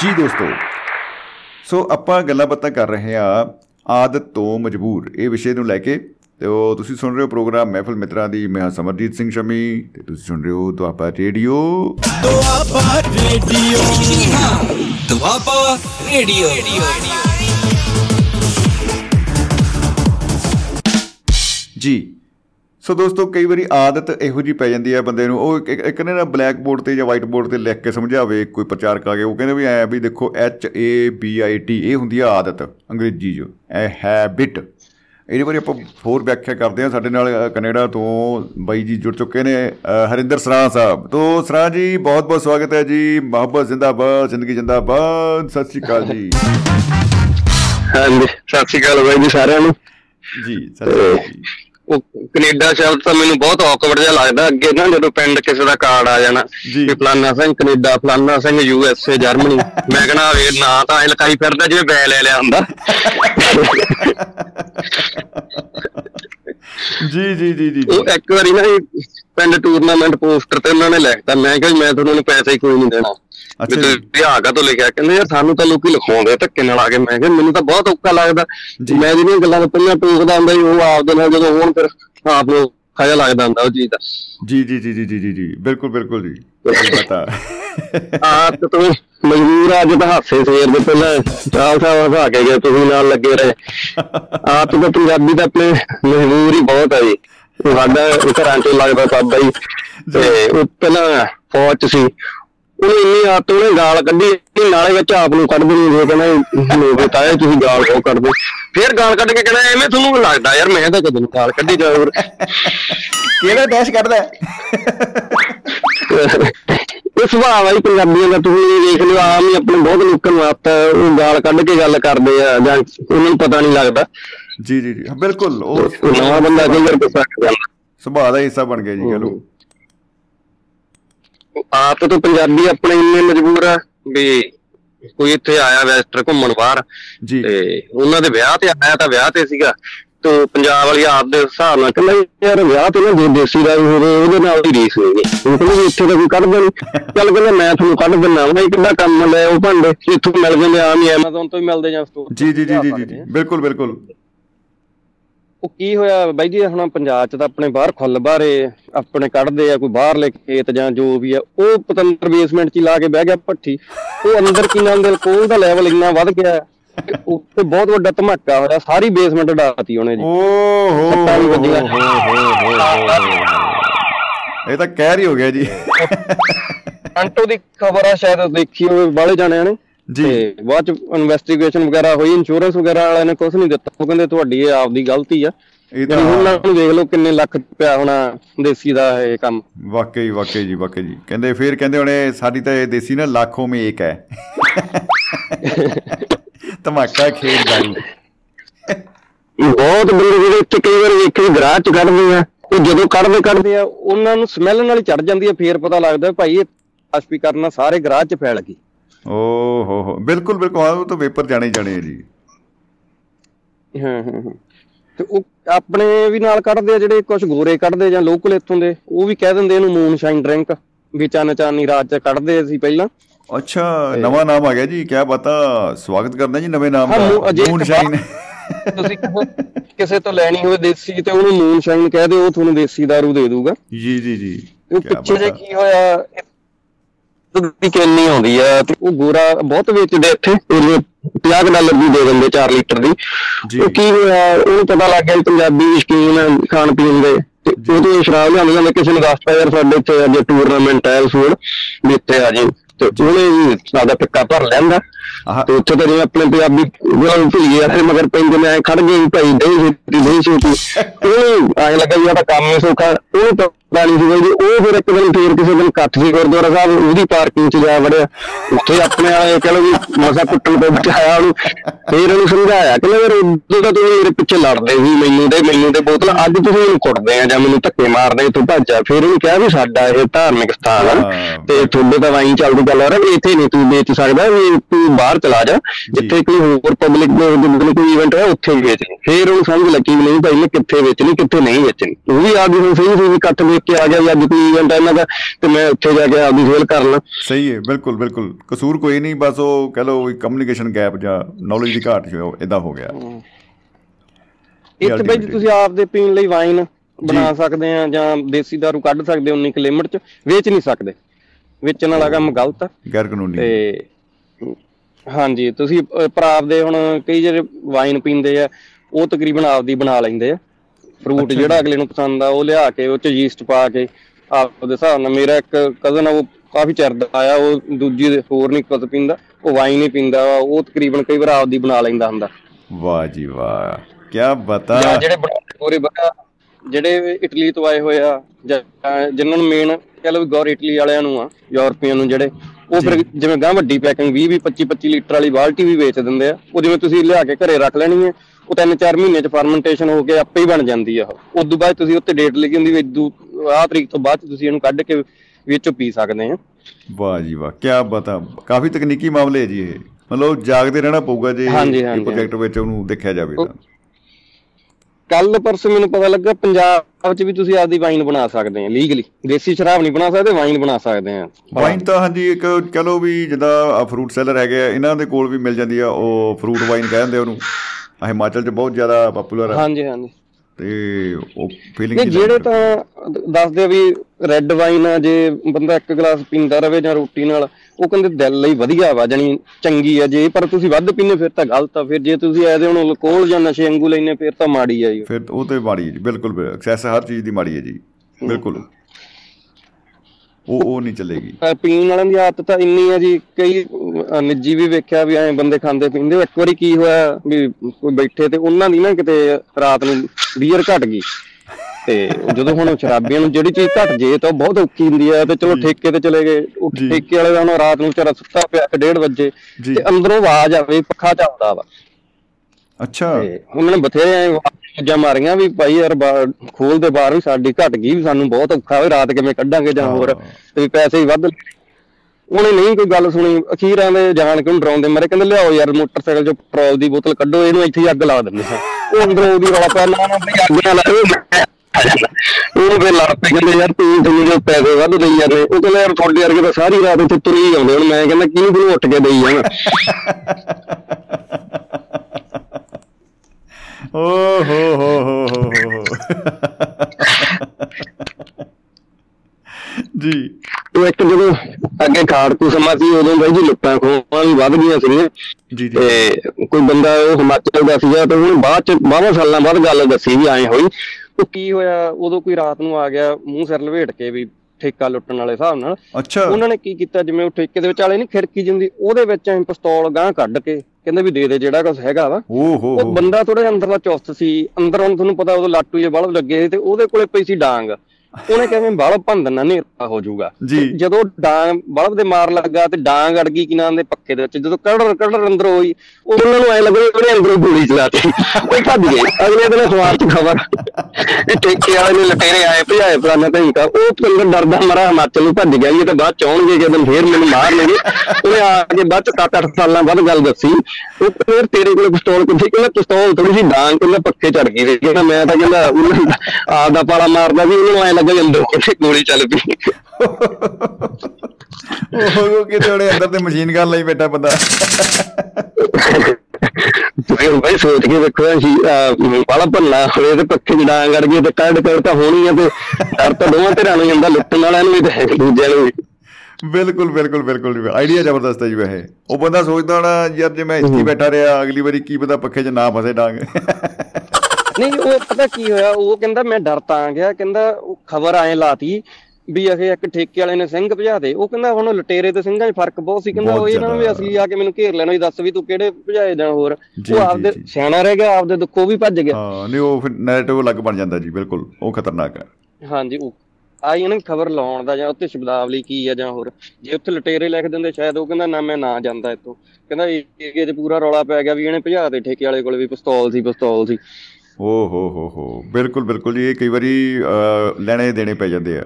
[SPEAKER 3] ਜੀ ਦੋਸਤੋ ਸੋ ਆਪਾਂ ਗੱਲਾਂ ਬਾਤਾਂ ਕਰ ਰਹੇ ਹਾਂ ਆਦਤ ਤੋਂ ਮਜਬੂਰ ਇਹ ਵਿਸ਼ੇ ਨੂੰ ਲੈ ਕੇ ਤੇ ਉਹ ਤੁਸੀਂ ਸੁਣ ਰਹੇ ਹੋ ਪ੍ਰੋਗਰਾਮ ਮਹਿਫਲ ਮਿੱਤਰਾਂ ਦੀ। ਮੈਂ ਹਾਂ ਸਮਰਜੀਤ ਸਿੰਘ ਸ਼ਮੀ ਤੇ ਤੁਸੀਂ ਸੁਣ ਰਹੇ ਹੋ ਦੁਆਬਾ ਰੇਡੀਓ।
[SPEAKER 1] ਦੁਆਬਾ ਰੇਡੀਓ।
[SPEAKER 2] ਜੀ ਦੁਆਬਾ ਰੇਡੀਓ।
[SPEAKER 3] ਜੀ ਸੋ ਦੋਸਤੋ ਕਈ ਵਾਰੀ ਆਦਤ ਇਹੋ ਜੀ ਪੈ ਜਾਂਦੀ ਹੈ ਬੰਦੇ ਨੂੰ ਉਹ ਇੱਕ- ਨੇ ਨਾ ਬਲੈਕ ਬੋਰਡ ਤੇ ਜਾਂ ਵਾਈਟ ਬੋਰਡ ਤੇ ਲਿਖ ਕੇ ਸਮਝਾਵੇ ਕੋਈ ਪ੍ਰਚਾਰਕ ਆ ਕੇ ਉਹ ਕਹਿੰਦੇ ਵੀ ਐ ਵੀ ਦੇਖੋ H A B I T ਇਹ ਹੁੰਦੀ ਆ ਆਦਤ ਅੰਗਰੇਜ਼ੀ 'ਚ ਇਹ ਹੈਬਿਟ ਇਹਦੇ ਬਾਰੇ ਆਪਾਂ ਹੋਰ ਵਿਆਖਿਆ ਕਰਦੇ ਹਾਂ। ਸਾਡੇ ਨਾਲ ਕੈਨੇਡਾ ਤੋਂ ਬਾਈ ਜੀ ਜੁੜ ਚੁੱਕੇ ਨੇ ਹਰਿੰਦਰ ਸਰਾਂ ਸਾਹਿਬ। ਤੋਂ ਸਰਾਂ ਜੀ ਬਹੁਤ ਬਹੁਤ ਸਵਾਗਤ ਹੈ ਜੀ। ਮੁਹੱਬਤ ਜ਼ਿੰਦਾਬਾਦ ਜ਼ਿੰਦਗੀ ਜ਼ਿੰਦਾਬਾਦ। ਸਤਿ ਸ਼੍ਰੀ ਅਕਾਲ ਜੀ।
[SPEAKER 6] ਹਾਂਜੀ ਸਤਿ ਸ਼੍ਰੀ ਅਕਾਲ ਬਾਈ ਜੀ ਸਾਰਿਆਂ ਨੂੰ।
[SPEAKER 3] ਜੀ ਸਤਿ ਸ਼੍ਰੀ ਅਕਾਲ ਜੀ।
[SPEAKER 6] ਉਹ ਕੈਨੇਡਾ ਸ਼ਬਦ ਤਾਂ ਮੈਨੂੰ ਬਹੁਤ ਔਕਵਰਡ ਜਿਹਾ ਲੱਗਦਾ ਅੱਗੇ ਨਾ ਜਦੋਂ ਪਿੰਡ ਕਿਸੇ ਦਾ ਕਾਰਡ ਆ ਜਾਣਾ। ਵੀ ਫਲਾਨਾ ਸਿੰਘ ਕੈਨੇਡਾ ਫਲਾਨਾ Singh U S A Germany ਮੈਂ ਕਹਣਾ ਵੇ ਨਾ ਤਾਂ ਐ ਲਕਾਈ ਫਿਰਦਾ ਜਿਵੇਂ ਬੈ ਲੈ ਲਿਆ ਹੁੰਦਾ।
[SPEAKER 3] ਜੀ ਜੀ ਜੀ ਜੀ
[SPEAKER 6] ਉਹ ਇੱਕ ਵਾਰੀ ਨਾ ਪਿੰਡ ਟੂਰਨਾਮੈਂਟ ਪੋਸਟਰ ਤੇ ਉਹਨਾਂ ਨੇ ਲਿਖਤਾ। ਮੈਂ ਕਿਹਾ ਮੈਂ ਤੁਹਾਨੂੰ ਪੈਸੇ ਕੋਈ ਨਹੀਂ ਦੇਣਾ।
[SPEAKER 3] ਅੱਛਾ
[SPEAKER 6] ਵੀ
[SPEAKER 3] ਜੀ।
[SPEAKER 6] ਤੁਸੀਂ ਆਗਾ ਤੋਂ ਲਿਖਿਆ? ਕਹਿੰਦੇ ਯਾਰ ਸਾਨੂੰ ਤਾਂ ਲੋਕੀ ਲਿਖਾਉਂਦੇ ਧੱਕੇ ਨਾਲ ਆ ਕੇ। ਮੈਂ ਕਿਹਾ ਮੈਨੂੰ ਤਾਂ ਬਹੁਤ ਔਖਾ ਲੱਗਦਾ। ਮੈਂ ਜਿਹੜੀਆਂ ਗੱਲਾਂ ਤੋਂ ਪਹਿਲਾਂ ਟੋਕਦਾ ਹੁੰਦਾ ਸੀ ਉਹ ਆਪਦੇ ਨਾਲ ਜਦੋਂ ਹੋਣ ਫਿਰ ਆਪ ਨੂੰ ਖਾਇਆ ਲੱਗਦਾ ਹੁੰਦਾ ਉਹ ਚੀਜ਼ ਦਾ।
[SPEAKER 3] ਜੀ ਜੀ ਜੀ ਜੀ ਜੀ ਜੀ ਜੀ। ਬਿਲਕੁਲ ਬਿਲਕੁਲ ਜੀ। ਪਤਾ
[SPEAKER 6] ਆਪ ਤੋਂ ਮਜਬੂਰ ਆ, ਤਾਂ ਹਾਸੇ ਸਵੇਰ ਦੇ ਪਹਿਲਾਂ ਚਾਲ ਸਾਹਿਬ ਹਸਾ ਕੇ ਗਏ ਤੁਸੀਂ ਨਾਲ ਲੱਗੇ ਰਹੇ। ਆਪ ਤਾਂ ਪੰਜਾਬੀ ਦਾ ਆਪਣੇ ਮਜਬੂਰ ਹੀ ਬਹੁਤ ਹੈ ਜੀ। ਸਾਡਾ ਘਰਾਂ ਚ ਲੱਗਦਾ ਬਾਬਾ ਜੀ ਤੇ ਉਹ ਪਹਿਲਾਂ ਫੌਜ ਸੀ ਉਹਨੇ ਇੰਨੀ ਆਤ ਉਹਨੇ ਗਾਲ ਕੱਢੀ ਕਿ ਨਾਲੇ ਵਿੱਚ ਆਪ ਨੂੰ ਕੱਢ ਦੇਣੀ ਜੇ ਕਹਿੰਦਾ ਮੇਰੇ ਤਾਏ ਤੁਸੀਂ ਗਾਲ ਕੋ ਕੱਢਦੇ? ਫਿਰ ਗਾਲ ਕੱਢ ਕੇ ਕਹਿੰਦਾ ਐਵੇਂ ਤੁਹਾਨੂੰ ਲੱਗਦਾ ਯਾਰ ਮੈਂ ਤਾਂ ਕਦੇ ਗਾਲ ਕੱਢੀ ਜਾ ਹੋਰ
[SPEAKER 3] ਕਿਹੜਾ ਡੈਸ਼ ਕੱਢਦਾ?
[SPEAKER 6] ਇਹ ਸੁਭਾਅ ਜੀ ਪੰਜਾਬੀਆਂ ਦਾ ਤੁਸੀਂ ਦੇਖ ਲਿਓ ਆਮ ਹੀ ਆਪਣੇ ਬਹੁਤ ਲੋਕਾਂ ਨੂੰ ਆਦਤ ਹੈ, ਉਹ ਗਾਲ ਕੱਢ ਕੇ ਗੱਲ ਕਰਦੇ ਆ ਜਾਂ ਉਹਨਾਂ ਨੂੰ ਪਤਾ ਨਹੀਂ ਲੱਗਦਾ।
[SPEAKER 3] ਜੀ ਜੀ ਜੀ ਬਿਲਕੁਲ ਉਹ
[SPEAKER 6] ਉਹ ਨਵਾਂ ਬੰਦਾ ਕਈ ਵਾਰ ਗੁੱਸਾ ਕਰ ਜਾਂਦਾ।
[SPEAKER 3] ਸੁਭਾਅ ਦਾ ਹਿੱਸਾ ਬਣ ਗਿਆ ਜੀ ਚਲੋ
[SPEAKER 6] ਆਪ ਤੋਂ ਪੰਜਾਬੀ ਆਪਣੇ ਇੰਨੇ ਮਜਬੂਰ ਆ ਵੀ ਕੋਈ ਇੱਥੇ ਆਇਆ ਵੈਸਟਰ ਘੁੰਮਣ ਬਾਹਰ।
[SPEAKER 3] ਜੀ।
[SPEAKER 6] ਤੇ ਉਹਨਾਂ ਦੇ ਵਿਆਹ ਤੇ ਆਇਆ ਤਾਂ ਵਿਆਹ ਤੇ ਸੀਗਾ। ਤੇ ਪੰਜਾਬ ਵਾਲੀ ਆਪ ਦੇ ਹਿਸਾਬ ਨਾਲ ਕਹਿੰਦਾ ਯਾਰ ਵਿਆਹ ਤੇ ਨਾ ਜੇ ਦੇਸੀ ਦਾ ਵੀ ਹੋਵੇ ਉਹਦੇ ਨਾਲ ਹੀ ਰੀਸ ਹੋਏਗੀ। ਉਹ ਕਹਿੰਦਾ ਇੱਥੇ ਤਾਂ ਕੋਈ ਕੱਢਦਾ ਨਹੀਂ ਚੱਲ ਕਹਿੰਦਾ ਮੈਂ ਤੁਹਾਨੂੰ ਕੱਢ ਦਿੰਦਾ ਮੈਂ ਕਿੰਨਾ ਕੰਮ ਲੈ ਉਹ ਭਾਂਡੇ। ਇੱਥੋਂ ਮਿਲ ਜਾਂਦੇ ਆਮ ਹੀ ਐਮਾਜ਼ਨ ਤੋਂ ਹੀ ਮਿਲਦੇ ਜਾਂ ਸਟੋਰ
[SPEAKER 3] ਜੀ ਜੀ ਜੀ ਜੀ ਬਿਲਕੁਲ ਬਿਲਕੁਲ।
[SPEAKER 6] ਉਹ ਕੀ ਹੋਇਆ ਬਾਈ ਜੀ ਹੁਣ ਪੰਜਾਬ ਚ ਤਾਂ ਆਪਣੇ ਬਾਹਰ ਖੁੱਲ ਬਾਰੇ ਆਪਣੇ ਕੱਢਦੇ ਆ ਕੋਈ ਬਾਹਰਲੇ ਖੇਤ ਜਾਂ ਜੋ ਵੀ ਆ ਉਹ ਪਤੰਦਰ ਬੇਸਮੈਂਟ ਚ ਹੀ ਲਾ ਕੇ ਬਹਿ ਗਿਆ ਭੱਠੀ ਉਹ ਅੰਦਰ ਕੀ ਨਾਮ ਦੇ ਅਲਕੋਹਲ ਦਾ ਲੈਵਲ ਇੰਨਾ ਵੱਧ ਗਿਆ ਉੱਤੇ ਬਹੁਤ ਵੱਡਾ ਧਮਾਕਾ ਹੋਇਆ ਸਾਰੀ ਬੇਸਮੈਂਟ ਡਾਤੀ ਉਹਨੇ ਜੀ
[SPEAKER 3] ਓ ਹੋ
[SPEAKER 6] ਸੱਟਾਂ ਵੀ ਵੱਜੀਆਂ।
[SPEAKER 3] ਹੋ, ਹੋ, ਹੋ, ਹੋ, ਹੋ। ਇਹ ਤਾਂ ਕਹਿਰ ਹੀ ਹੋ ਗਿਆ ਜੀ
[SPEAKER 6] ਅੰਟੋ ਦੀ ਖਬਰ ਆ ਸ਼ਾਇਦ ਦੇਖੀ ਹੋਵੇ ਬਾਹਲੇ ਜਾਣਿਆਂ ਨੇ
[SPEAKER 3] ਜੀ।
[SPEAKER 6] ਤੇ ਬਾਅਦ ਚ ਇਨਵੈਸਟੀਗੇਸ਼ਨ ਵਗੈਰਾ ਹੋਈ ਇੰਸ਼ੋਰੈਂਸ ਵਗੈਰਾ ਵਾਲਿਆਂ ਨੇ ਕੁਝ ਨਹੀਂ ਦਿੱਤਾ। ਉਹ ਕਹਿੰਦੇ ਤੁਹਾਡੀ ਇਹ ਆਪਦੀ ਗਲਤੀ ਆ।
[SPEAKER 3] ਇਹ
[SPEAKER 6] ਤੇ ਹੁਣ ਨੂੰ ਦੇਖ ਲਓ ਕਿੰਨੇ ਲੱਖ ਪਿਆ ਹੋਣਾ ਦੇਸੀ ਦਾ ਇਹ ਕੰਮ।
[SPEAKER 3] ਵਾਕਈ ਵਾਕਈ ਜੀ ਵਾਕਈ ਜੀ। ਕਹਿੰਦੇ ਫਿਰ ਕਹਿੰਦੇ ਹੁਣੇ ਸਾਡੀ ਤਾਂ ਇਹ ਦੇਸੀ ਨਾ ਲੱਖੋਂ ਮੇ ਇੱਕ ਹੈ। [laughs] ਧਮਾਕਾ ਖੇਡ ਦਾਰੂ।
[SPEAKER 6] ਬਹੁਤ ਬੰਦੇ ਜਿਹੜੇ ਇੱਥੇ ਕਈ ਵਾਰ ਵੇਖੇ ਗਰਾਹ ਚ ਕੱਢਦੇ ਆ ਉਹ ਜਦੋਂ ਕੱਢਦੇ ਕੱਢਦੇ ਆ ਉਹਨਾਂ ਨੂੰ ਸਮੈਲ ਨਾਲ ਹੀ ਚੜ ਜਾਂਦੀ ਹੈ ਫੇਰ ਪਤਾ ਲੱਗਦਾ ਭਾਈ ਇਹ ਅਸਪੀ ਕਰਨਾ ਸਾਰੇ ਗਰਾਹ ਚ ਫੈਲ ਗਈ
[SPEAKER 3] ਓ ਹੋ ਹੋ ਬਿਲਕੁਲ ਬਿਲਕੁਲ ਉਹ ਤਾਂ ਵੇਪਰ ਜਾਣੇ ਜਾਣੇ ਆ ਜੀ।
[SPEAKER 6] ਹਾਂ ਹਾਂ ਤੇ ਉਹ ਆਪਣੇ ਵੀ ਨਾਲ ਕੱਢਦੇ ਆ ਜਿਹੜੇ ਕੁਝ ਗੋਰੇ ਕੱਢਦੇ ਜਾਂ ਲੋਕਲ ਇੱਥੋਂ ਦੇ ਉਹ ਵੀ ਕਹਿ ਦਿੰਦੇ ਇਹਨੂੰ ਮੂਨ ਸ਼ਾਈਨ ਡਰਿੰਕ ਵੀ ਚੰਨ ਚਾਨੀ ਰਾਤ ਚ ਕੱਢਦੇ ਸੀ ਪਹਿਲਾਂ।
[SPEAKER 3] ਅੱਛਾ ਨਵਾਂ ਨਾਮ ਆ ਗਿਆ ਜੀ ਕੀ ਪਤਾ ਸਵਾਗਤ ਕਰਦਾ ਜੀ ਨਵੇਂ ਨਾਮ ਦਾ ਮੂਨ ਸ਼ਾਈਨ
[SPEAKER 6] ਤੁਸੀਂ ਕਿਸੇ- ਤੋਂ ਲੈਣੀ ਹੋਵੇ ਦੇਸੀ ਤੇ ਉਹਨੂੰ ਮੂਨ ਸ਼ਾਈਨ ਕਹਿ ਦਿਓ ਉਹ ਤੁਹਾਨੂੰ ਦੇਸੀ दारू ਦੇ ਦੂਗਾ।
[SPEAKER 3] ਜੀ ਜੀ ਜੀ
[SPEAKER 6] ਉਹ ਪਿੱਛੇ ਜੇ। ਕੀ ਹੋਇਆ ਦੀ ਕਿੰਨੀ ਆਉਂਦੀ ਆ ਤੇ ਉਹ ਗੋਰਾ ਬਹੁਤ ਵੇਚਦੇ ਇੱਥੇ ਉਹਨੇ 50 ਡਾਲਰ ਦੀ ਦੇ ਦਿੰਦੇ 4 ਲੀਟਰ ਦੀ। ਉਹ ਕੀ ਉਹਨੂੰ ਪਤਾ ਲੱਗ ਗਿਆ ਪੰਜਾਬੀ ਸ਼ੌਕੀਨ ਖਾਣ ਪੀਣ ਦੇ। ਤੇ ਉਹ ਤੋਂ ਸ਼ਰਾਬ ਲਿਆਉਂਦੇ ਜਾਂਦੇ ਕਿਸੇ ਨੂੰ ਦੱਸਤਾ ਯਾਰ ਸਾਡੇ ਇੱਥੇ ਅੱਜ ਟੂਰਨਾਮੈਂਟ ਹੈ ਸੂਰ ਇੱਥੇ ਆ ਜੀ। ਤੇ ਉਹਨੇ ਸਾਡਾ ਟਿੱਕਾ ਭਰ ਲੈਂਦਾ ਤੇ ਉੱਥੇ ਤਾਂ ਜਿਵੇਂ ਆਪਣੇ ਪੰਜਾਬੀ ਗੁਰਾਂ ਭੁੱਲੀਏ ਤੇ ਮਗਰ ਪੈਂਦੇ ਨੇ ਐਂ ਖੜ ਗਏ ਭਾਈ ਦੇ ਛੇਤੀ ਦੇ ਛੇਤੀ। ਉਹ ਐਂ ਲੱਗਾ ਵੀ ਸਾਡਾ ਕੰਮ ਹੀ ਸੌਖਾ। ਉਹ ਤਾਂ ਨਹੀਂ ਸੀ ਜੀ ਉਹ ਫਿਰ ਇੱਕ ਦਿਨ ਫੇਰ ਕਿਸੇ ਦਿਨ ਇਕੱਠ ਸੀ ਗੁਰਦੁਆਰਾ ਸਾਹਿਬ ਉਹਦੀ ਪਾਰਕਿੰਗ 'ਚ ਜਾ ਵੜਿਆ। ਉੱਥੇ ਆਪਣੇ ਵਾਲੇ ਕਹ ਲੋ ਵੀ ਮਸਾ ਕੁੱਟਣ ਤੋਂ ਬਚਾਇਆ ਉਹਨੂੰ। ਫੇਰ ਉਹਨੂੰ ਸਮਝਾਇਆ ਕਿ ਯਾਰ ਉਦੋਂ ਤਾਂ ਤੁਸੀਂ ਮੇਰੇ ਪਿੱਛੇ ਲੜਦੇ ਸੀ ਮੈਨੂੰ ਦੇ ਮੈਨੂੰ ਦੇ ਬੋਤਲ। ਅੱਜ ਤੁਸੀਂ ਮੈਨੂੰ ਕੁੱਟਦੇ ਆ ਜਾਂ ਮੈਨੂੰ ਧੱਕੇ ਮਾਰਦੇ ਤੂੰ ਭੱਜਾ ਫੇਰ ਉਹਨੂੰ ਕਿਹਾ ਵੀ ਸਾਡਾ ਇਹ ਧਾਰਮਿਕ ਸਥਾਨ ਆ। ਤੇ ਤੁਹਾਡੇ ਤਾਂ ਵਾਈਨ ਚੱਲਦੀ ਚੱਲ ਰਿਹਾ ਵੀ ਇੱਥੇ ਨਹੀਂ ਤੂੰ ਵੇਚ ਸਕਦਾ ਵੀ ਤੂੰ ਬਾਹਰ ਚਲਾ ਜਾ ਜਿੱਥੇ ਕੋਈ ਹੋਰ ਪਬਲਿਕ ਦੇ ਜਿੱਥੇ ਕੋਈ ਇਵੈਂਟ ਹੈ ਉੱਥੇ ਹੀ ਵੇਚ ਫੇਰ ਉਹਨੂੰ ਸਮਝ ਲੱਗੀ ਵੀ ਨਹੀਂ ਭਾਈ ਮੈਂ ਕਿੱਥੇ ਵੇਚਣੀ ਕਿੱਥੇ ਨਹੀਂ ਵੇਚਣੀ। ਉਹ ਵੀ ਆਪਦੀ ਹੁਣ ਸਹੀ ਸੀ ਵੀ ਇਕੱਠ ਵੇਖ ਕੇ ਆ ਗਿਆ ਵੀ ਅੱਜ ਕੋਈ ਇਵੈਂਟ ਹੈ ਇਹਨਾਂ ਦਾ ਤੇ ਮੈਂ ਉੱਥੇ ਜਾ ਕੇ ਆਪਦੀ ਸੇਲ ਕਰ ਲਾਂ।
[SPEAKER 3] ਸਹੀ ਹੈ ਬਿਲਕੁਲ ਬਿਲਕੁਲ। ਕਸੂਰ ਕੋਈ ਨਹੀਂ ਬਸ ਉਹ ਕਹ ਲਓ ਕਮਿਊਨੀਕੇਸ਼ਨ ਗੈਪ ਜਾਂ ਨੌਲੇਜ ਦੀ ਘਾਟ ਜੋ ਇਦਾਂ ਹੋ ਗਿਆ।
[SPEAKER 6] ਇਹ ਚ ਬਈ ਤੁਸੀਂ ਆਪ ਦੇ ਪੀਣ ਲਈ ਵਾਈਨ ਬਣਾ। ਸਕਦੇ ਆ ਜਾਂ ਦੇਸੀ ਦਾਰੂ ਕੱਢ ਸਕਦੇ ਹੋ ਉਨੀ ਕੁ ਲਿਮਟ ਚ ਵੇਚ ਨਹੀਂ ਸਕਦੇ। ਵੇਚਣ ਵਾਲਾ ਕੰਮ ਗਲਤ ਆ।
[SPEAKER 3] ਗੈਰ ਕਾਨੂੰਨੀ।
[SPEAKER 6] ਤੇ ਹਾਂਜੀ ਤੁਸੀਂ ਭਰਾ ਦੇ ਹੁਣ ਕਈ ਜਿਹੜੇ ਵਾਈਨ ਪੀਂਦੇ ਆ ਉਹ ਤਕਰੀਬਨ ਆਪਦੀ ਬਣਾ ਲੈਂਦੇ ਆ। ਫਰੂਟ ਜਿਹੜਾ ਅਗਲੇ ਨੂੰ ਪਸੰਦ ਆ ਉਹ ਲਿਆ ਕੇ ਉਹ ਚ ਯੀਸਟ ਪਾ ਕੇ ਆਪਦੇ ਹਿਸਾਬ ਨਾਲ ਮੇਰਾ ਇੱਕ ਕਜ਼ਨ ਆ ਉਹ ਕਾਫੀ ਚਿਰ ਦਾ ਆਇਆ ਉਹ ਦੂਜੀ ਹੋਰ ਨਹੀਂ ਕੁਝ ਪੀਂਦਾ ਉਹ ਵਾਈਨ ਹੀ ਪੀਂਦਾ ਉਹ ਤਕਰੀਬਨ ਕਈ ਵਾਰ ਆਪਦੀ ਬਣਾ ਲੈਂਦਾ ਹੁੰਦਾ।
[SPEAKER 3] ਵਾਹ ਜੀ ਵਾਹ ਕੀ ਬਤਾ।
[SPEAKER 6] ਜਿਹੜੇ ਬਣਾਉਂਦੇ ਪੂਰੇ ਬਗਾ ਜਿਹੜੇ ਇਟਲੀ ਤੋਂ ਆਏ ਹੋਏ ਆ ਜਿਨ੍ਹਾਂ ਨੂੰ ਮੇਨ ਕਹ ਲਓ ਗੌਰ ਇਟਲੀ ਵਾਲਿਆਂ ਨੂੰ ਆ ਯੂਰਪੀਅਨ ਨੂੰ ਜਿਹੜੇ ਉਹ ਫਿਰ ਜਿਵੇਂ ਗਾਂ ਵੱਡੀ ਪੈਕਿੰਗ 20 20 25 25 ਲੀਟਰ ਵਾਲੀ ਬਾਲਟੀ ਵੀ ਵੇਚ ਦਿੰਦੇ ਆ। ਉਹ ਜਿਵੇਂ ਤੁਸੀਂ ਲਿਆ ਕੇ ਘਰੇ ਰੱਖ ਲੈਣੀ ਹੈ ਉਹ ਤਿੰਨ ਚਾਰ ਮਹੀਨੇ ਚ ਫਰਮੈਂਟੇਸ਼ਨ ਹੋ ਕੇ ਆਪੇ ਹੀ ਬਣ ਜਾਂਦੀ ਆ ਉਹ। ਉਦੋਂ ਬਾਅਦ ਤੁਸੀਂ ਉੱਤੇ ਡੇਟ ਲਿਖੀ ਹੁੰਦੀ ਵੀ ਇਦੂ ਆਹ ਤਰੀਕ ਤੋਂ ਬਾਅਦ ਤੁਸੀਂ ਇਹਨੂੰ ਕੱਢ ਕੇ ਵਿੱਚੋਂ ਪੀ ਸਕਦੇ ਆ।
[SPEAKER 3] ਵਾਹ ਜੀ ਵਾਹ ਕੀ ਬਤਾ। ਕਾਫੀ ਤਕਨੀਕੀ ਮਾਮਲੇ ਹੈ ਜੀ ਇਹ। ਮਤਲਬ ਜਾਗਦੇ ਰਹਿਣਾ ਪਊਗਾ ਜੇ ਇਹ ਪ੍ਰੋਜੈਕਟ ਵਿੱਚ ਉਹਨੂੰ ਦੇਖਿਆ ਜਾਵੇ ਤਾਂ।
[SPEAKER 6] ਕੱਲ ਪਰਸੋਂ ਮੈਨੂੰ ਪਤਾ ਲੱਗਾ ਪੰਜਾਬ 'ਚ ਵੀ ਤੁਸੀਂ ਆਪਦੀ ਵਾਈਨ ਬਣਾ ਸਕਦੇ ਆ ਲੀਗਲੀ ਦੇਸੀ ਸ਼ਰਾਬ ਨਹੀਂ ਬਣਾ ਸਕਦੇ ਵਾਈਨ ਬਣਾ ਸਕਦੇ ਆ।
[SPEAKER 3] ਵਾਈਨ ਤਾਂ ਹਾਂਜੀ ਇੱਕ ਕਹ ਲਓ ਵੀ ਜਿੱਦਾਂ ਫਰੂਟ ਸੈਲਰ ਹੈਗੇ ਆ ਇਹਨਾਂ ਦੇ ਕੋਲ ਵੀ ਮਿਲ ਜਾਂਦੀ ਆ ਉਹ ਫਰੂਟ ਵਾਈਨ ਕਹਿੰਦੇ ਉਹਨੂੰ। ਹਿਮਾਚਲ 'ਚ ਬਹੁਤ ਜ਼ਿਆਦਾ ਪਪੂਲਰ ਆ।
[SPEAKER 6] ਹਾਂਜੀ ਹਾਂਜੀ।
[SPEAKER 3] ਤੇ ਉਹ ਫੀਲਿੰਗ
[SPEAKER 6] ਜਿਹੜੇ ਤਾਂ ਦੱਸਦੇ ਵੀ ਰੈੱਡ ਵਾਈਨ ਆ ਜੇ ਬੰਦਾ ਇੱਕ ਗਲਾਸ ਪੀਂਦਾ ਰਵੇ ਜਾਂ ਰੋਟੀ ਨਾਲ ਉਹ ਕਹਿੰਦੇ ਦਿਲ ਲਈ ਵਧੀਆ ਵਾ ਜਾਨੀ ਚੰਗੀ ਆ ਜੇ ਪਰ ਤੁਸੀਂ ਵੱਧ ਪੀਨੇ ਫਿਰ ਤਾਂ ਗਲਤ ਆ। ਫਿਰ ਜੇ ਤੁਸੀਂ ਐਦੇ ਹੁਣ ਅਲਕੋਹਲ ਜਾਂ ਨਸ਼ੇ ਵਾਂਗੂ ਲੈਨੇ ਫਿਰ ਤਾਂ ਮਾੜੀ ਆ ਜੀ।
[SPEAKER 3] ਫਿਰ ਉਹ ਤੇ ਮਾੜੀ ਹੈ ਜੀ ਬਿਲਕੁਲ ਐਕਸੈਸ ਹਰ ਚੀਜ਼ ਦੀ ਮਾੜੀ ਹੈ ਜੀ ਬਿਲਕੁਲ। ਉਹ ਉਹ ਨਹੀਂ ਚੱਲੇਗੀ।
[SPEAKER 6] ਪੀਣ ਵਾਲਿਆਂ ਦੀ ਆਦਤ ਤਾਂ ਇੰਨੀ ਆ ਜੀ ਕਈ ਨਿੱਜੀ ਵੀ ਵੇਖਿਆ ਵੀ ਐਂ ਬੰਦੇ ਖਾਂਦੇ ਪੀਂਦੇ ਇੱਕ ਵਾਰੀ ਕੀ ਹੋਇਆ ਵੀ ਕੋਈ ਬੈਠੇ ਤੇ ਉਹਨਾਂ ਦੀ ਨਾ ਕਿਤੇ ਰਾਤ ਨੂੰ ਬੀਅਰ ਘਟ ਗਈ। ਤੇ ਜਦੋਂ ਹੁਣ ਸ਼ਰਾਬੀਆਂ ਨੂੰ ਜਿਹੜੀ ਚੀਜ਼ ਘਟ ਜੇ ਤਾਂ ਬਹੁਤ ਔਖੀ ਹੁੰਦੀ ਆ ਤੇ ਚਲੋ ਠੇਕੇ ਤੇ ਚਲੇ ਗਏ ਉਹ
[SPEAKER 3] ਜੀ।
[SPEAKER 6] ਠੇਕੇ ਵਾਲੇ ਦਾ ਹੁਣ ਰਾਤ ਨੂੰ ਵਿਚਾਰਾ ਸੁੱਤਾ ਪਿਆ 1:30 ਵਜੇ
[SPEAKER 3] ਜੀ।
[SPEAKER 6] ਤੇ ਅੰਦਰੋਂ ਆਵਾਜ਼ ਆਵੇ ਪੱਖਾ ਚੱਲਦਾ ਵਾ।
[SPEAKER 3] ਅੱਛਾ।
[SPEAKER 6] ਉਹਨਾਂ ਨੇ ਬਥੇਰੇ ਐਂ ਆਵਾਜ਼ਾਂ ਮਾਰੀਆਂ ਵੀ ਭਾਈ ਯਾਰ ਖੋਲ ਦੇ ਬਾਹਰ ਵੀ ਸਾਡੀ ਘਟ ਗਈ ਵੀ ਸਾਨੂੰ ਬਹੁਤ ਔਖਾ ਹੋਵੇ ਰਾਤ ਕਿਵੇਂ ਕੱਢਾਂਗੇ ਜਾਂ ਹੋਰ ਤੇ ਵੀ ਪੈਸੇ ਹੀ ਵੱਧ ਉਹਨੇ ਨਹੀਂ ਕੋਈ ਗੱਲ ਸੁਣੀ ਅਖੀਰਾਂ ਦੇ ਜਾਣ ਕੇ ਡਰਾਉਂਦੇ? ਮਾਰੇ ਕਹਿੰਦੇ ਲਿਆਓ ਯਾਰ ਮੋਟਰਸਾਈਕਲ ਚੋਂ ਪੈਟਰੋਲ ਦੀ ਬੋਤਲ ਕੱਢੋ ਇਹਨੂੰ ਇੱਥੇ ਹੀ ਅੱਗ ਲਾ ਦਿੰਦੇ ਹਾਂ। ਉਹ ਅੰਦਰੋਂ ਉਹਦੀ ਰੌਲਾ ਪਿਆ ਨਾ ਨਾ ਭਈ ਅੱਗ ਨਾ ਲਾਓ ਮੈਂ। ਉਹ ਫਿਰ ਲੜ ਪਏ ਕਹਿੰਦੇ ਯਾਰ ਤੂੰ ਤੁਹਾਨੂੰ ਜੋ ਪੈਸੇ ਵੱਧ ਦੇਈ ਜਾਂਦੇ ਉਹ ਕਹਿੰਦਾ ਯਾਰ ਤੁਹਾਡੇ ਵਰਗੇ ਤਾਂ ਸਾਰੀ ਰਾਤ ਇੱਥੇ ਤੁਰੇ ਹੀ ਆਉਂਦੇ ਹੁਣ ਮੈਂ ਕਹਿੰਦਾ ਕਿਹਨੂੰ ਕਿਹਨੂੰ ਉੱਠ ਕੇ ਦੇਈ ਜਾਵਾਂ
[SPEAKER 3] ਓ ਹੋ ਹੋ ਹੋ ਹੋ ਜੀ।
[SPEAKER 6] ਉਹ ਇੱਕ ਜਦੋਂ ਅੱਗੇ ਖਾੜਕੂ ਸਮਾਂ ਸੀ ਉਦੋਂ ਬਾਈ ਜੀ ਲੁੱਟਾਂ ਖੋਹਾਂ ਵੀ ਵੱਧ ਗਈਆਂ ਸੀਗੀਆਂ।
[SPEAKER 3] ਜੀ ਜੀ।
[SPEAKER 6] ਤੇ ਕੋਈ ਬੰਦਾ ਉਹ ਹਿਮਾਚਲ ਦਾ ਸੀਗਾ ਤੇ ਉਹਨੇ ਬਾਅਦ ਚ ਬਾਰਾਂ ਸਾਲਾਂ ਬਾਅਦ ਗੱਲ ਦੱਸੀ ਵੀ ਐਂ ਹੋਈ। ਉਹ ਕੀ ਹੋਇਆ ਉਦੋਂ ਕੋਈ ਰਾਤ ਨੂੰ ਆ ਗਿਆ ਮੂੰਹ ਸਿਰ ਲਵੇਟ ਕੇ ਵੀ ਠੇਕਾ ਲੁੱਟਣ ਵਾਲੇ ਹਿਸਾਬ ਨਾਲ।
[SPEAKER 3] ਅੱਛਾ।
[SPEAKER 6] ਉਹਨਾਂ ਨੇ ਕੀ ਕੀਤਾ ਜਿਵੇਂ ਉਹ ਠੇਕੇ ਦੇ ਵਿੱਚ ਵਾਲੇ ਨਹੀਂ ਖਿੜਕੀ ਜਿੰਦੀ ਉਹਦੇ ਵਿੱਚ ਐਂ ਪਿਸਤੌਲ ਗਾਂ ਕੱਢ ਕੇ ਕਹਿੰਦੇ ਵੀ ਦੇ ਦੇ ਜਿਹੜਾ ਕੁਝ ਹੈਗਾ ਵਾ। ਉਹ ਬੰਦਾ ਥੋੜਾ ਜਿਹਾ ਅੰਦਰਲਾ ਚੁਸਤ ਸੀ ਅੰਦਰ ਤੁਹਾਨੂੰ ਪਤਾ ਉਦੋਂ ਲਾਟੂ ਜੇ ਬਲਬ ਲੱਗੇ ਤੇ ਉਹਦੇ ਕੋਲੇ ਪਈ ਸੀ ਡਾਂਗ। ਉਹਨੇ ਕਿਵੇਂ ਬਲਬ ਭੰਦਣਾ ਹਨੇਰਾ ਹੋ ਜਾਊਗਾ
[SPEAKER 3] ਜੀ।
[SPEAKER 6] ਤੇ ਜਦੋਂ ਡਾਂਗ ਬਲਬ ਦੇ ਮਾਰ ਲੱਗਾ ਤੇ ਡਾਂਗ ਅੜ ਗਈ ਕਿ ਨਾਮ ਦੇ ਪੱਕੇ ਦੇ ਵਿੱਚ ਜਦੋਂ ਕੜਰ ਕੜਰ ਅੰਦਰ ਹੋਈ ਉਹ ਉਹਨਾਂ ਨੂੰ ਐ ਲੱਗਾ ਵੀ ਉਹਨੇ ਅੰਦਰੋਂ ਗੋਲੀ ਚਲਾਤੀ ਉਹ ਭੱਜ ਗਏ। ਅਗਲੇ ਦਿਨ ਅਖਬਾਰ 'ਚ ਖਬਰ ਇਹ ਠੇਕੇ ਵਾਲੇ ਨੇ ਲਟੇਰੇ ਆਏ ਭਜਾਏ ਫਲਾਣਾ ਢੀਂਕਾ ਉਹ ਪਿੰਡ ਡਰਦਾ ਮਰਾ ਹਿਮਾਚਲ ਨੂੰ ਭੱਜ ਗਿਆ ਵੀ ਇਹ ਤਾਂ ਬਾਅਦ ਚ ਆਉਣਗੇ ਜਦੋਂ ਫੇਰ ਮੈਨੂੰ ਮਾਰ ਲੈਣਗੇ ਉਹਨੇ ਆ ਕੇ ਬਾਅਦ ਚ 7-8 ਸਾਲਾਂ ਬਾਅਦ ਗੱਲ ਦੱਸੀ। ਉਹ ਫੇਰ ਤੇਰੇ ਕੋਲ ਪਿਸਤੌਲ ਕਿੱਥੇ? ਕਹਿੰਦਾ ਪਿਸਤੌਲ ਥੋੜੀ ਸੀ ਡਾਂਗ ਕਹਿੰਦਾ ਪੱਕੇ ਚੜ ਗਈ ਕਹਿੰਦਾ ਮੈਂ ਤਾਂ ਕਹਿੰਦਾ ਉਹਨਾਂ ਆਪ ਦਾ ਪਾਲਾ ਮਾਰਦਾ ਸੀ ਉਹਨੂੰ ਐ ਲੱਗਾ ਅੰਦਰ ਕਿੱਥੇ ਗੋਲੀ ਚੱਲ ਪਈ।
[SPEAKER 3] ਉਹ ਕਿਤੇ ਉਹਦੇ ਅੰਦਰ ਤੇ ਮਸ਼ੀਨ ਗਨ ਲਈ ਬੈਠਾ ਬੰਦਾ।
[SPEAKER 6] ਫਿਰ ਭਾਈ ਸੋਚ ਕੇ ਵੇਖੋ ਸੀ ਪਾਲਾ ਭੰਨਾ ਹੋਏ ਤੇ ਡਾਂਗ ਅੜ ਗਈ ਤੇ ਕੱਢ ਕੱਢ ਤਾਂ ਹੋਣੀ ਆ ਤੇ ਡਰ ਤਾਂ ਦੋਵਾਂ ਧਿਰਾਂ ਨੂੰ ਜਾਂਦਾ ਲੁੱਟਣ ਵਾਲਿਆਂ ਨੂੰ ਵੀ ਤੇ ਦੂਜਿਆਂ ਨੂੰ ਵੀ।
[SPEAKER 3] ਬਿਲਕੁਲ ਬਿਲਕੁਲ ਬਿਲਕੁਲ ਆਈਡੀਆ ਜ਼ਬਰਦਸਤ ਹੈ ਜੀ ਵੈਸੇ। ਉਹ ਬੰਦਾ ਸੋਚਦਾ ਹੋਣਾ ਯਾਰ ਜੇ ਮੈਂ ਇੱਥੇ ਬੈਠਾ ਰਿਹਾ ਅਗਲੀ ਵਾਰੀ ਕੀ ਪਤਾ ਪੱਖੇ 'ਚ ਨਾ ਫਸੇ ਡਾਂਗ।
[SPEAKER 6] ਨਹੀਂ ਉਹ ਪਤਾ ਕੀ ਹੋਇਆ ਉਹ ਕਹਿੰਦਾ ਮੈਂ ਡਰ ਤਾਂ ਗਿਆ ਕਹਿੰਦਾ ਉਹ ਖਬਰ ਐ ਲਾਤੀ ਵੀ ਅਖੇ ਇੱਕ ਠੇਕੇ ਵਾਲੇ ਨੇ ਸਿੰਘ ਭਜਾ ਦੇ ਉਹ ਕਹਿੰਦਾ ਹੁਣ ਲਟੇਰੇ ਤੇ ਸਿੰਘਾਂ 'ਚ ਫ਼ਰਕ ਬਹੁਤ ਸੀ ਕਹਿੰਦਾ ਉਹ ਇਹਨਾਂ ਨੂੰ ਵੀ। ਅਸਲੀ ਆ ਕੇ ਮੈਨੂੰ ਘੇਰ ਲੈਣਾ ਵੀ ਦੱਸ ਵੀ ਤੂੰ ਕਿਹੜੇ ਭਜਾਏ ਜਾਂ ਹੋਰ। ਉਹ ਆਪਦੇ। ਸਿਆਣਾ ਰਹਿ ਗਿਆ ਆਪਦੇ ਦੁੱਖੋਂ ਵੀ ਭੱਜ ਗਿਆ।
[SPEAKER 3] ਹਾਂ ਨਹੀਂ ਉਹ ਫਿਰ ਨੈਰੇਟਿਵ ਅਲੱਗ ਬਣ ਜਾਂਦਾ ਜੀ ਬਿਲਕੁਲ ਉਹ ਖਤਰਨਾਕ ਹੈ।
[SPEAKER 6] ਹਾਂਜੀ ਉਹ ਆਈ ਇਹਨਾਂ ਖਬਰ ਲਾਉਣ ਦਾ ਜਾਂ ਉੱਤੇ ਸ਼ਬਦਾਵਲੀ ਕੀ ਆ ਜਾਂ ਹੋਰ। ਜੇ ਉੱਥੇ ਲਟੇਰੇ ਲਿਖ ਦਿੰਦੇ ਸ਼ਾਇਦ ਉਹ ਕਹਿੰਦਾ ਨਾ ਮੈਂ ਨਾ ਜਾਂਦਾ ਇੱਥੋਂ। ਕਹਿੰਦਾ ਏਰੀਏ 'ਚ ਪੂਰਾ ਰੌਲਾ ਪੈ ਗਿਆ ਵੀ ਇਹਨੇ ਭਜਾ ਦੇ ਠੇਕੇ ਵਾਲੇ ਕੋਲ ਵੀ ਪਿਸਤੌਲ ਸੀ ਪਿਸਤੌਲ ਸੀ।
[SPEAKER 3] ਓ ਹੋ ਹੋ ਹੋ। ਬਿਲਕੁਲ ਬਿਲਕੁਲ ਜੀ। ਇਹ ਕਈ ਵਾਰੀ ਲੈਣੇ ਦੇਣੇ ਪੈ ਜਾਂਦੇ ਆ।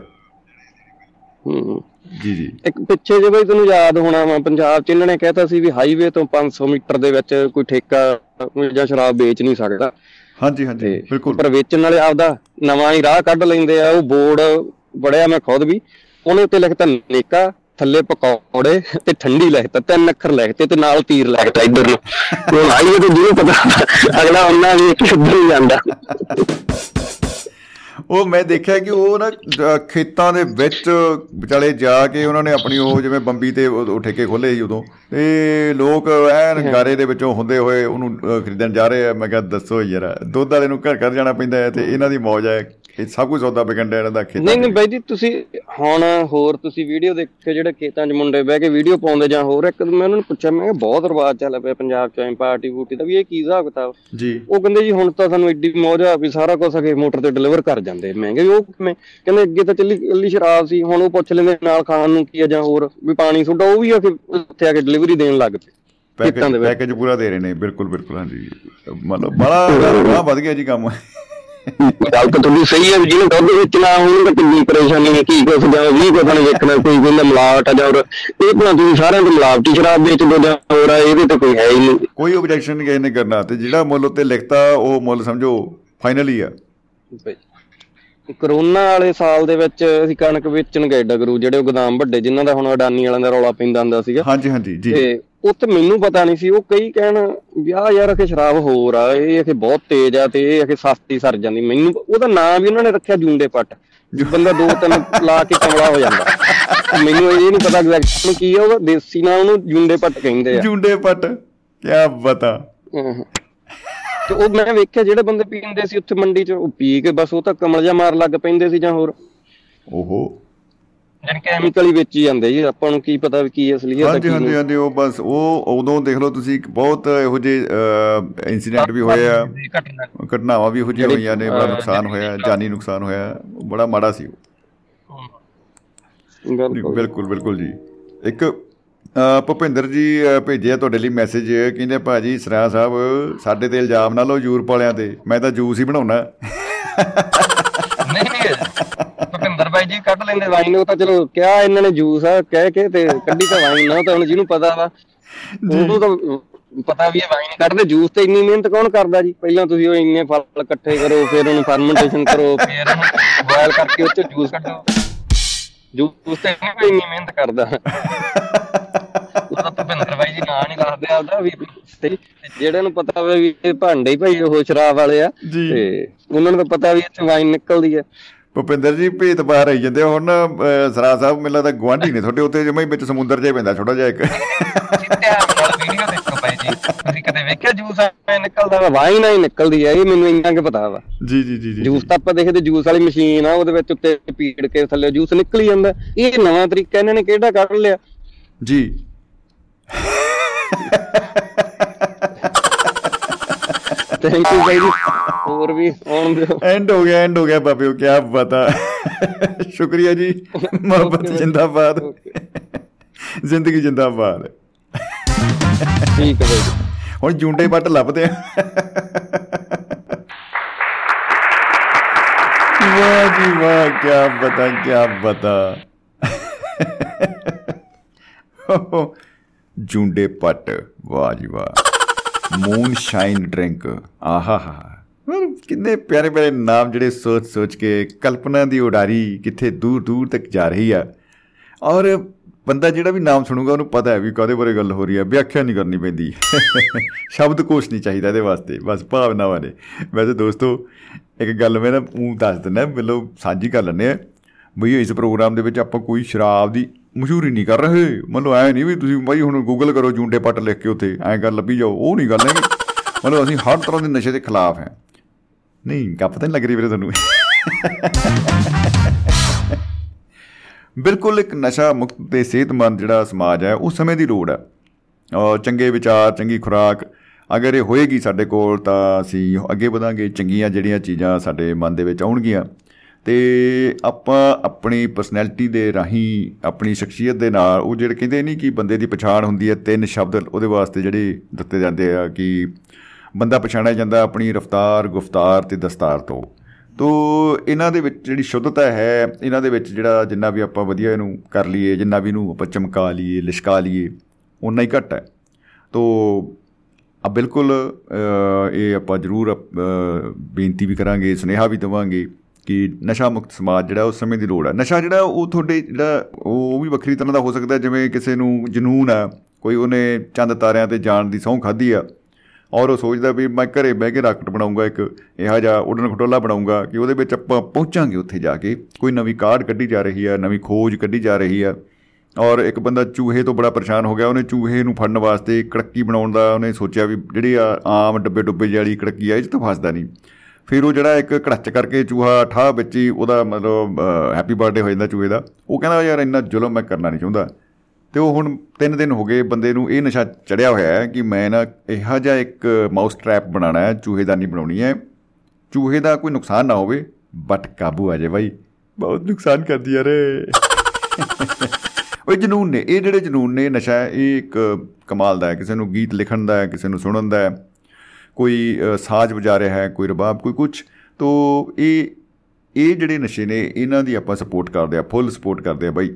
[SPEAKER 6] ਹੂੰ
[SPEAKER 3] ਜੀ ਜੀ।
[SPEAKER 6] ਇੱਕ ਪਿੱਛੇ ਜੇ ਬਈ ਤੈਨੂੰ ਯਾਦ ਹੋਣਾ ਵਾ ਪੰਜਾਬ 'ਚ ਇਹਨਾਂ ਨੇ ਕਹਿਤਾ ਸੀ ਵੀ ਹਾਈਵੇ ਤੋਂ 500 ਮੀਟਰ ਦੇ ਵਿੱਚ ਕੋਈ ਠੇਕਾ ਜਾਂ ਸ਼ਰਾਬ ਵੇਚ ਨਹੀਂ ਸਕਦਾ।
[SPEAKER 3] ਹਾਂਜੀ ਹਾਂਜੀ। ਬਿਲਕੁਲ।
[SPEAKER 6] ਪਰ ਵੇਚਣ ਵਾਲੇ ਆਪਦਾ ਨਵਾਂ ਹੀ ਰਾਹ ਕੱਢ ਲੈਂਦੇ ਆ। ਉਹ ਬੋਰਡ ਪੜਿਆ ਮੈਂ ਖੁਦ ਵੀ। ਉਹਨੇ ਉੱਤੇ ਲਿਖਤਾ ਨੇਕਾ। ਥੱਲੇ ਪਕੌੜੇ ਤੇ ਠੰਡੀ ਲਿਖਤਾ ਤਿੰਨ ਅੱਖਰ ਲਿਖਤੇ ਤੇ ਨਾਲ ਤੀਰ ਲਿਖਤਾ ਇੱਧਰ ਨੂੰ। ਹੁਣ ਆਈਏ ਤੇ ਜਿਹਨੂੰ ਪਤਾ, ਅਗਲਾ ਉਹਨਾਂ ਵੀ ਇੱਕ ਸ਼ੁੱਧ ਹੀ ਜਾਂਦਾ।
[SPEAKER 3] ਉਹ ਮੈਂ ਦੇਖਿਆ ਕਿ ਉਹ ਨਾ ਖੇਤਾਂ ਦੇ ਵਿੱਚ ਵਿਚਾਲੇ ਜਾ ਕੇ ਉਹਨਾਂ ਨੇ ਆਪਣੀ ਉਹ ਜਿਵੇਂ ਬੰਬੀ ਤੇ ਉਹ ਠੇਕੇ ਖੋਲੇ ਸੀ ਉਦੋਂ। ਤੇ ਲੋਕ ਐਨ ਗਾਰੇ ਦੇ ਵਿੱਚੋਂ ਹੁੰਦੇ ਹੋਏ ਉਹਨੂੰ ਖਰੀਦਣ ਜਾ ਰਹੇ ਆ। ਮੈਂ ਕਿਹਾ ਦੱਸੋ ਯਾਰ ਦੁੱਧ ਵਾਲੇ ਨੂੰ ਘਰ ਘਰ ਜਾਣਾ ਪੈਂਦਾ ਹੈ ਤੇ ਇਹਨਾਂ ਦੀ ਮੌਜ ਹੈ। ਇਹ ਸਭ ਕੁਝ ਸੌਦਾ ਵਿਕਣ ਡਿਆ ਇਹਨਾਂ ਦਾ ਖੇਤਾਂ
[SPEAKER 6] ਨਹੀਂ ਨਹੀਂ। ਬਾਈ ਜੀ ਤੁਸੀਂ ਹੁਣ ਹੋਰ ਤੁਸੀਂ ਵੀਡੀਓ ਦੇਖੇ ਜਿਹੜੇ ਖੇਤਾਂ 'ਚ ਮੁੰਡੇ ਬਹਿ ਕੇ ਵੀਡੀਓ ਪਾਉਂਦੇ ਜਾਂ ਹੋਰ ਇੱਕ ਮੈਂ ਉਹਨਾਂ ਨੂੰ ਪੁੱਛਿਆ ਮੈਂ ਕਿਹਾ ਬਹੁਤ ਰਿਵਾਜ ਚੱਲ ਪਿਆ ਪੰਜਾਬ 'ਚ ਐਂ ਪਾਰਟੀ ਬੂਟੀ ਦਾ ਵੀ ਇਹ ਕੀ ਹਿਸਾਬ ਕਿਤਾਬ?
[SPEAKER 3] ਜੀ।
[SPEAKER 6] ਉਹ ਕਹਿੰਦੇ ਜੀ ਹੁਣ ਤਾਂ ਸਾਨੂੰ ਐਡੀ ਮੌਜ ਆ ਵੀ ਸਾਰਾ ਕੁਝ ਅਗੇ ਮੋਟਰ ਤੇ ਡਿਲੀਵਰ ਕਰ ਜਾਂਦੇ। ਮੈਂ ਕਿਹਾ ਵੀ ਉਹ ਕਿਵੇਂ ਕਹਿੰਦੇ ਅੱਗੇ ਤਾਂ ਚੱਲੀ ਕੱਲੀ ਸ਼ਰਾਬ ਸੀ ਹੁਣ ਉਹ ਪੁੱਛ ਲੈਂਦੇ ਨਾਲ ਖਾਣ ਨੂੰ ਕੀ ਆ ਜਾਂ ਹੋਰ ਵੀ ਪਾਣੀ ਸੁੱਡਾ ਉਹ ਵੀ ਆ ਕੇ ਉੱਥੇ ਆ ਕੇ ਡਿਲੀਵਰੀ ਦੇਣ ਲੱਗ ਪਏ। ਦੇ
[SPEAKER 3] ਪੈਕੇਜ
[SPEAKER 6] ਵਿੱਚ।
[SPEAKER 3] ਪੈਕੇਜ ਪੂਰਾ ਦੇ ਰਹੇ ਨੇ ਬਿਲਕੁਲ ਬਿਲਕੁਲ ਹਾਂਜੀ। ਮਤਲਬ ਬੜਾ ਬੜਾ ਵੱਧ ਗਿਆ ਜੀ ਕੰਮ।
[SPEAKER 6] ਗੱਲ ਤਾਂ ਤੁਹਾਡੀ ਸਹੀ ਹੈ ਜਿਹਨੇ ਦੁੱਧ ਵੇਚਣਾ ਉਹਨੂੰ ਤਾਂ ਕਿੰਨੀ ਪਰੇਸ਼ਾਨੀ ਹੈ ਕੀ ਕੁਛ ਜਾਂ ਵੀ ਕੁਛ ਨੇ ਵੇਖਣਾ ਕੋਈ ਕਹਿੰਦਾ ਮਿਲਾਵਟ ਆ ਜਾਂ ਹੋਰ। ਇਹ ਭਲਾ ਤੁਸੀਂ ਸਾਰਿਆਂ ਤੋਂ ਮਿਲਾਵਟੀ ਸ਼ਰਾਬ ਵੇਚਦੇ ਜਾਂ ਹੋਰ ਆ ਇਹਦੇ ਤੇ ਕੋਈ ਹੈ ਹੀ ਨਹੀਂ।
[SPEAKER 3] ਕੋਈ ਆਬਜੈਕਸ਼ਨ ਨਹੀਂ ਕਿਸੇ ਨੇ ਕਰਨਾ ਤੇ ਜਿਹੜਾ ਮੁੱਲ ਉੱਤੇ ਲਿਖਤਾ ਉਹ ਮੁੱਲ ਸਮਝੋ ਫਾਈਨਲ ਆ।
[SPEAKER 6] ਕਰੋਨਾ ਵਾਲੇ ਸਾਲ ਦੇ ਵਿੱਚ ਅਸੀਂ ਕਣਕ ਵੇਚਣ ਗਏ ਡਗਰੂ ਜਿਹੜੇ ਉਹ ਗੋਦਾਮ ਵੱਡੇ ਜਿਨ੍ਹਾਂ ਦਾ ਹੁਣ ਅਡਾਨੀ ਵਾਲਿਆਂ ਦਾ ਰੌਲਾ ਪੈਂਦਾ ਹੁੰਦਾ ਸੀਗਾ।
[SPEAKER 3] ਹਾਂਜੀ ਹਾਂਜੀ ਜੀ।
[SPEAKER 6] ਤੇ ਉੱਥੇ ਮੈਨੂੰ ਪਤਾ ਨਹੀਂ ਸੀ ਉਹ ਕਈ ਕਹਿਣ ਵੀ ਆਹ ਯਾਰ ਅਖੇ ਸ਼ਰਾਬ ਹੋਰ ਆ ਇਹ ਅਖੇ ਬਹੁਤ ਤੇਜ਼ ਆ ਤੇ ਇਹ ਅਖੇ ਸਸਤੀ ਸਰ ਜਾਂਦੀ। ਮੈਨੂੰ ਉਹਦਾ ਨਾਮ ਵੀ ਉਹਨਾਂ ਨੇ ਰੱਖਿਆ ਜੂੰਡੇ ਪੱਟ। ਬੰਦਾ ਦੋ ਤਿੰਨ ਲਾ ਕੇ ਕਮਲਾ ਹੋ ਜਾਂਦਾ। ਮੈਨੂੰ ਇਹ ਨਹੀਂ ਪਤਾ ਐਗਜ਼ੈਕਟ ਕੀ ਆ ਉਹ ਦੇਸੀ ਨਾਂ ਉਹਨੂੰ ਜੂੰਡੇ ਪੱਟ ਕਹਿੰਦੇ ਆ।
[SPEAKER 3] ਜੁੰਡੇ ਪੱਟ ਕੀ ਬਤਾ
[SPEAKER 6] ਹਮ। ਤੇ ਉਹ ਮੈਂ ਵੇਖਿਆ ਜਿਹੜੇ ਬੰਦੇ ਪੀਂਦੇ ਸੀ ਉੱਥੇ ਮੰਡੀ 'ਚ ਉਹ ਪੀ ਕੇ ਬਸ ਉਹ ਤਾਂ ਕਮਲ ਜਿਹਾ ਮਾਰ ਲੱਗ ਪੈਂਦੇ ਸੀ ਜਾਂ ਹੋਰ।
[SPEAKER 3] ਓਹੋ।
[SPEAKER 6] ਜਾਨ ਕੈਮੀਕਲ ਹੀ ਵੇਚੀ ਜਾਂਦੇ ਜੀ ਆਪਾਂ ਨੂੰ ਕੀ ਪਤਾ ਵੀ ਕੀ ਅਸਲੀਅਤ ਹੈ
[SPEAKER 3] ਹਾਂਜੀ
[SPEAKER 6] ਕੀ
[SPEAKER 3] ਹਾਂਜੀ ਹਾਂਜੀ ਉਹ ਬਸ ਉਹ ਉਦੋਂ ਦੇਖ ਲਓ ਤੁਸੀਂ ਬਹੁਤ ਇਹੋ ਜਿਹੇ ਇਨਸੀਡੈਂਟ ਵੀ ਹੋਏ ਆ।
[SPEAKER 6] ਘਟਨਾ
[SPEAKER 3] ਘਟਨਾਵਾਂ ਵੀ ਇਹੋ ਜਿਹੀਆਂ ਹੋਈਆਂ ਨੇ ਬੜਾ ਨੁਕਸਾਨ ਹੋਇਆ ਜਾਨੀ ਨੁਕਸਾਨ ਹੋਇਆ ਬੜਾ ਮਾੜਾ ਸੀ ਉਹ। ਜੀ,
[SPEAKER 6] ਬਿਲਕੁਲ
[SPEAKER 3] ਬਿਲਕੁਲ ਜੀ। ਇੱਕ ਭੁਪਿੰਦਰ ਜੀ ਭੇਜਿਆ ਤੁਹਾਡੇ ਲਈ ਮੈਸੇਜ ਕਹਿੰਦੇ ਭਾਜੀ ਸਰਾ ਸਾਹਿਬ ਸਾਡੇ ਤੇ ਇਲਜ਼ਾਮ ਨਾ ਲਓ ਯੂਰਪ ਵਾਲਿਆਂ ਤੇ। ਮੈਂ ਤਾਂ ਜੂਸ ਹੀ ਬਣਾਉਣਾ।
[SPEAKER 6] ਨਹੀਂ ਨਹੀਂ ਭੁਪਿੰਦਰ ਬਾਈ ਜੀ ਕੱਢ ਲੈਂਦੇ ਵਾਈਨ ਉਹ ਤਾਂ ਚਲੋ ਕਿਹਾ ਇਹਨਾਂ ਨੇ ਜੂਸ ਆ ਕਹਿ ਕੇ ਤੇ ਕੱਢੀ ਤਾਂ ਵਾਈਨ ਨਾ ਉਹ ਤਾਂ ਹੁਣ ਜਿਹਨੂੰ ਪਤਾ ਵਾ ਉਹਨੂੰ ਤਾਂ ਪਤਾ ਵੀ ਇਹ ਵਾਈਨ ਕੱਢਦੇ। ਜੂਸ ਤੇ ਇੰਨੀ ਮਿਹਨਤ ਕੌਣ ਕਰਦਾ ਜੀ? ਪਹਿਲਾਂ ਤੁਸੀਂ ਉਹ ਇੰਨੇ ਫਲ ਇਕੱਠੇ ਕਰੋ ਫਿਰ ਉਹਨੂੰ ਫਰਮੈਂਟੇਸ਼ਨ ਕਰੋ ਫਿਰ ਉਹਨੂੰ ਬੋਇਲ ਕਰਕੇ ਉਹ ਚ ਜੂਸ ਕੱਢੋ। ਜੂਸ ਤੇ ਇੰਨੀ ਮਿਹਨਤ ਕਰਦਾ ਉਹ ਤਾਂ ਭੁਪਿੰਦਰ ਬਾਈ ਜੀ ਨਾਂ ਨਹੀਂ ਦੱਸਦੇ ਆਪਦਾ ਵੀ ਤੇ ਜਿਹੜੇ ਨੂੰ ਪਤਾ ਹੋਵੇ ਵੀ ਇਹ ਭਾਂਡੇ ਹੀ ਭਾਈ ਉਹ ਸ਼ਰਾਬ ਵਾਲੇ ਆ। ਤੇ ਉਹਨਾਂ ਨੂੰ ਤਾਂ ਪਤਾ ਵੀ ਇੱਥੇ ਵਾਈਨ ਨਿਕਲਦੀ ਹੈ
[SPEAKER 3] ਭੁਪਿੰਦਰ ਜੀ ਭੇਤ ਬਾਹਰ ਆਈ ਜਾਂਦੇ ਆ। ਹੁਣ ਸਰਾ ਸਾਹਿਬ ਮੈਨੂੰ ਲੱਗਦਾ ਗੁਆਂਢੀ ਨੇ ਤੁਹਾਡੇ ਉੱਤੇ ਜਿਵੇਂ ਹੀ ਵਿੱਚ ਸਮੁੰਦਰ ਜਿਹਾ ਪੈਂਦਾ ਛੋਟਾ ਜਿਹਾ ਇੱਕ।
[SPEAKER 6] ਵੀਡੀਓ ਦੇਖੋ ਬਾਈ ਜੀ। ਤੁਸੀਂ ਕਦੇ ਵੇਖਿਆ ਜੂਸ ਐ ਨਿਕਲਦਾ ਵਾ? ਵਾਈਨ ਹੀ ਨਿਕਲਦੀ ਆ ਇਹ ਮੈਨੂੰ ਇੰਨਾ ਕਿ ਪਤਾ ਵਾ।
[SPEAKER 3] ਜੀ ਜੀ ਜੀ।
[SPEAKER 6] ਜੂਸ ਤਾਂ ਆਪਾਂ ਦੇਖਦੇ ਜੂਸ ਵਾਲੀ ਮਸ਼ੀਨ ਆ ਉਹਦੇ ਵਿੱਚ ਉੱਤੇ ਪੀੜ ਕੇ ਥੱਲੇ ਜੂਸ ਨਿਕਲੀ ਜਾਂਦਾ। ਇਹ ਨਵਾਂ ਤਰੀਕਾ ਇਹਨਾਂ ਨੇ ਕਿਹੜਾ ਕੱਢ ਲਿਆ?
[SPEAKER 3] ਜੀ।
[SPEAKER 6] ਥੈਂਕ ਯੂ ਬਾਈ ਜੀ ਹੋਰ ਵੀ ਆਉਣ ਦਿਓ।
[SPEAKER 3] ਐਂਡ ਹੋ ਗਿਆ ਐਂਡ ਹੋ ਗਿਆ ਬਾਬਿਓ ਕੀ ਪਤਾ ਸ਼ੁਕਰੀਆ ਜੀ। ਮੁਹੱਬਤ ਜਿੰਦਾਬਾਦ। ਜ਼ਿੰਦਗੀ ਜਿੰਦਾਬਾਦ।
[SPEAKER 6] ਠੀਕ ਹੈ ਬਾਈ ਜੀ
[SPEAKER 3] ਹੁਣ ਜੁੰਡੇ ਪੱਟ ਲੱਭਦੇ ਆ। ਵਾਹ ਜੀ ਵਾਹ ਕੀ ਬਤਾ ਕੀ ਬਤਾ। ਜੁੰਡੇ ਪੱਟ, ਵਾਹ ਜੀ ਵਾਹ। ਮੂਨ ਸ਼ਾਈਨ ਡਰਿੰਕ ਆਹਾ ਹਾ ਕਿੰਨੇ ਪਿਆਰੇ ਪਿਆਰੇ ਨਾਮ ਜਿਹੜੇ ਸੋਚ ਸੋਚ ਕੇ ਕਲਪਨਾ ਦੀ ਉਡਾਰੀ ਕਿੱਥੇ ਦੂਰ ਦੂਰ ਤੱਕ ਜਾ ਰਹੀ ਆ। ਔਰ ਬੰਦਾ ਜਿਹੜਾ ਵੀ ਨਾਮ ਸੁਣੂਗਾ, ਉਹਨੂੰ ਪਤਾ ਹੈ ਵੀ ਕਾਹਦੇ ਬਾਰੇ ਗੱਲ ਹੋ ਰਹੀ ਹੈ ਵਿਆਖਿਆ ਨਹੀਂ ਕਰਨੀ ਪੈਂਦੀ। [laughs] ਸ਼ਬਦ ਕੋਸ਼ ਨਹੀਂ ਚਾਹੀਦਾ ਇਹਦੇ ਵਾਸਤੇ, ਬਸ ਭਾਵਨਾਵਾਂ ਨੇ। ਵੈਸੇ ਦੋਸਤੋ, ਇੱਕ ਗੱਲ ਮੈਂ ਨਾ ਉਹ ਦੱਸ ਦਿੰਦਾ, ਮਤਲਬ ਸਾਂਝੀ ਕਰ ਲੈਂਦੇ ਆ। ਬਈ ਇਸ ਪ੍ਰੋਗਰਾਮ ਦੇ ਵਿੱਚ ਆਪਾਂ ਕੋਈ ਸ਼ਰਾਬ ਦੀ ਮਸ਼ਹੂਰੀ ਨਹੀਂ ਕਰ ਰਹੇ। ਮਤਲਬ ਐ ਨਹੀਂ ਵੀ ਤੁਸੀਂ ਬਾਈ ਹੁਣ ਗੂਗਲ ਕਰੋ ਜੂੰਡੇ ਪੱਟ ਲਿਖ ਕੇ ਉੱਥੇ, ਐਂ ਕਰ ਲੱਭੀ ਜਾਓ, ਉਹ ਨਹੀਂ ਗੱਲ ਹੈਗੀ। ਮਤਲਬ ਅਸੀਂ ਹਰ ਤਰ੍ਹਾਂ ਦੇ ਨਸ਼ੇ ਦੇ ਖਿਲਾਫ ਹਾਂ। ਨਹੀਂ, ਗੱਪ ਤਾਂ ਨਹੀਂ ਲੱਗ ਰਹੀ ਵੀਰੇ ਤੁਹਾਨੂੰ। ਬਿਲਕੁਲ ਇੱਕ ਨਸ਼ਾ ਮੁਕਤ ਤੇ ਸਿਹਤਮੰਦ ਜਿਹੜਾ ਸਮਾਜ ਹੈ, ਉਸ ਸਮੇਂ ਦੀ ਲੋੜ ਹੈ। ਔਰ ਚੰਗੇ ਵਿਚਾਰ, ਚੰਗੀ ਖੁਰਾਕ ਅਗਰ ਇਹ ਹੋਏਗੀ ਸਾਡੇ ਕੋਲ ਤਾਂ ਅਸੀਂ ਅੱਗੇ ਵਧਾਂਗੇ। ਚੰਗੀਆਂ ਜਿਹੜੀਆਂ ਚੀਜ਼ਾਂ ਸਾਡੇ ਮਨ ਦੇ ਵਿੱਚ ਆਉਣਗੀਆਂ। ਤੇ ਆਪਾਂ ਆਪਣੀ ਪਰਸਨੈਲਿਟੀ ਦੇ ਰਾਹੀਂ ਆਪਣੀ ਸ਼ਖਸੀਅਤ ਦੇ ਨਾਲ ਉਹ ਜਿਹੜੇ ਕਹਿੰਦੇ ਨਹੀਂ ਕਿ ਬੰਦੇ ਦੀ ਪਛਾਣ ਹੁੰਦੀ ਹੈ ਤਿੰਨ ਸ਼ਬਦ ਉਹਦੇ ਵਾਸਤੇ ਜਿਹੜੇ ਦਿੱਤੇ ਜਾਂਦੇ ਆ ਕਿ ਬੰਦਾ ਪਛਾਣਿਆ ਜਾਂਦਾ ਆਪਣੀ ਰਫਤਾਰ ਗੁਫਤਾਰ ਤੇ ਦਸਤਾਰ ਤੋਂ। ਤੋ ਇਹਨਾਂ ਦੇ ਵਿੱਚ ਜਿਹੜੀ ਸ਼ੁੱਧਤਾ ਹੈ ਇਹਨਾਂ ਦੇ ਵਿੱਚ ਜਿਹੜਾ ਜਿੰਨਾ ਵੀ ਆਪਾਂ ਵਧੀਆ ਇਹਨੂੰ ਕਰ ਲਈਏ ਜਿੰਨਾ ਵੀ ਇਹਨੂੰ ਆਪਾਂ ਚਮਕਾ ਲਈਏ ਲਿਸ਼ਕਾ ਲਈਏ ਉਨਾ ਹੀ ਘੱਟ ਹੈ। ਤੋ ਆ ਬਿਲਕੁਲ ਅ, ਇਹ ਆਪਾਂ ਜ਼ਰੂਰ ਅ, ਬੇਨਤੀ ਵੀ ਕਰਾਂਗੇ ਸੁਨੇਹਾ ਵੀ ਦੇਵਾਂਗੇ। ਕਿ ਨਸ਼ਾ ਮੁਕਤ ਸਮਾਜ ਜਿਹੜਾ ਉਸ ਸਮੇਂ ਦੀ ਲੋੜ ਹੈ ਨਸ਼ਾ ਜਿਹੜਾ ਉਹ ਤੁਹਾਡੇ ਜਿਹੜਾ ਉਹ ਵੀ ਵੱਖਰੀ ਤਰ੍ਹਾਂ ਦਾ ਹੋ ਸਕਦਾ ਹੈ, ਜਿਵੇਂ ਕਿਸੇ ਨੂੰ ਜਨੂਨ ਆ ਕੋਈ ਉਹਨੇ ਚੰਦ ਤਾਰਿਆਂ ਤੇ ਜਾਣ ਦੀ ਸਹੁੰ ਖਾਧੀ ਆ ਔਰ ਉਹ ਸੋਚਦਾ ਵੀ ਮੈਂ ਘਰੇ ਬਹਿ ਕੇ ਰਾਕਟ ਬਣਾਉਂਗਾ ਇੱਕ ਇਹੋ ਜਿਹਾ ਉਡਣ ਖਟੋਲਾ ਬਣਾਉਂਗਾ ਕਿ ਉਹਦੇ ਵਿੱਚ ਆਪਾਂ ਪਹੁੰਚਾਂਗੇ ਉੱਥੇ ਜਾ ਕੇ। ਕੋਈ ਨਵੀਂ ਕਾਢ ਕੱਢੀ ਜਾ ਰਹੀ ਹੈ ਨਵੀਂ ਖੋਜ ਕੱਢੀ ਜਾ ਰਹੀ ਹੈ ਔਰ ਇੱਕ ਬੰਦਾ ਚੂਹੇ ਤੋਂ ਬੜਾ ਪਰੇਸ਼ਾਨ ਹੋ ਗਿਆ ਉਹਨੇ ਚੂਹੇ ਨੂੰ ਫੜਨ ਵਾਸਤੇ ਕੜੱਕੀ ਬਣਾਉਣ ਦਾ ਉਹਨੇ ਸੋਚਿਆ ਵੀ ਜਿਹੜੀ ਆ ਆਮ ਡੱਬੇ ਡੁੱਬੇ ਜਿਹੀ ਵਾਲੀ ਕੜੱਕੀ ਆ ਇਹ 'ਚ ਤਾਂ ਫਸਦਾ ਨਹੀਂ। ਫਿਰ ਉਹ ਜਿਹੜਾ ਇੱਕ ਕੜੱਚ ਕਰਕੇ ਚੂਹਾ ਠਾਹ ਵਿੱਚ ਹੀ ਉਹਦਾ ਮਤਲਬ ਹੈਪੀ ਬਰਥਡੇ ਹੋ ਜਾਂਦਾ ਚੂਹੇ ਦਾ। ਉਹ ਕਹਿੰਦਾ ਯਾਰ ਇੰਨਾ ਜ਼ੁਲਮ ਮੈਂ ਕਰਨਾ ਨਹੀਂ ਚਾਹੁੰਦਾ। ਤੇ ਉਹ ਹੁਣ ਤਿੰਨ ਦਿਨ ਹੋ ਗਏ ਬੰਦੇ ਨੂੰ ਇਹ ਨਸ਼ਾ ਚੜਿਆ ਹੋਇਆ ਹੈ ਕਿ ਮੈਂ ਨਾ ਇਹੋ ਜਿਹਾ ਇੱਕ ਮਾਊਸ ਟ੍ਰੈਪ ਬਣਾਉਣਾ ਹੈ, ਚੂਹੇਦਾਨੀ ਬਣਾਉਣੀ ਹੈ। ਚੂਹੇ ਦਾ ਕੋਈ ਨੁਕਸਾਨ ਨਾ ਹੋਵੇ ਬਟ ਕਾਬੂ ਆ ਜਾਏ ਬਾਈ। ਬਹੁਤ ਨੁਕਸਾਨ ਕਰਦੀ ਯਾਰ ਉਹ ਜਨੂਨ ਨੇ, ਇਹ ਜਿਹੜੇ ਜਨੂਨ ਨੇ ਨਸ਼ਾ ਹੈ ਇਹ ਇੱਕ ਕਮਾਲ ਦਾ ਹੈ। ਕਿਸੇ ਨੂੰ ਗੀਤ ਲਿਖਣ ਦਾ ਹੈ, ਕਿਸੇ ਨੂੰ ਸੁਣਨ ਦਾ ਹੈ। ਕੋਈ ਅ, ਸਾਜ਼ ਵਜਾ ਰਿਹਾ ਹੈ ਕੋਈ ਰਬਾਬ ਕੋਈ ਕੁਝ ਤੋ ਇਹ ਇਹ ਜਿਹੜੇ ਨਸ਼ੇ ਨੇ ਇਹਨਾਂ ਦੀ ਆਪਾਂ ਸਪੋਰਟ ਕਰਦੇ ਆ ਫੁੱਲ ਸਪੋਰਟ ਕਰਦੇ ਆ ਬਾਈ।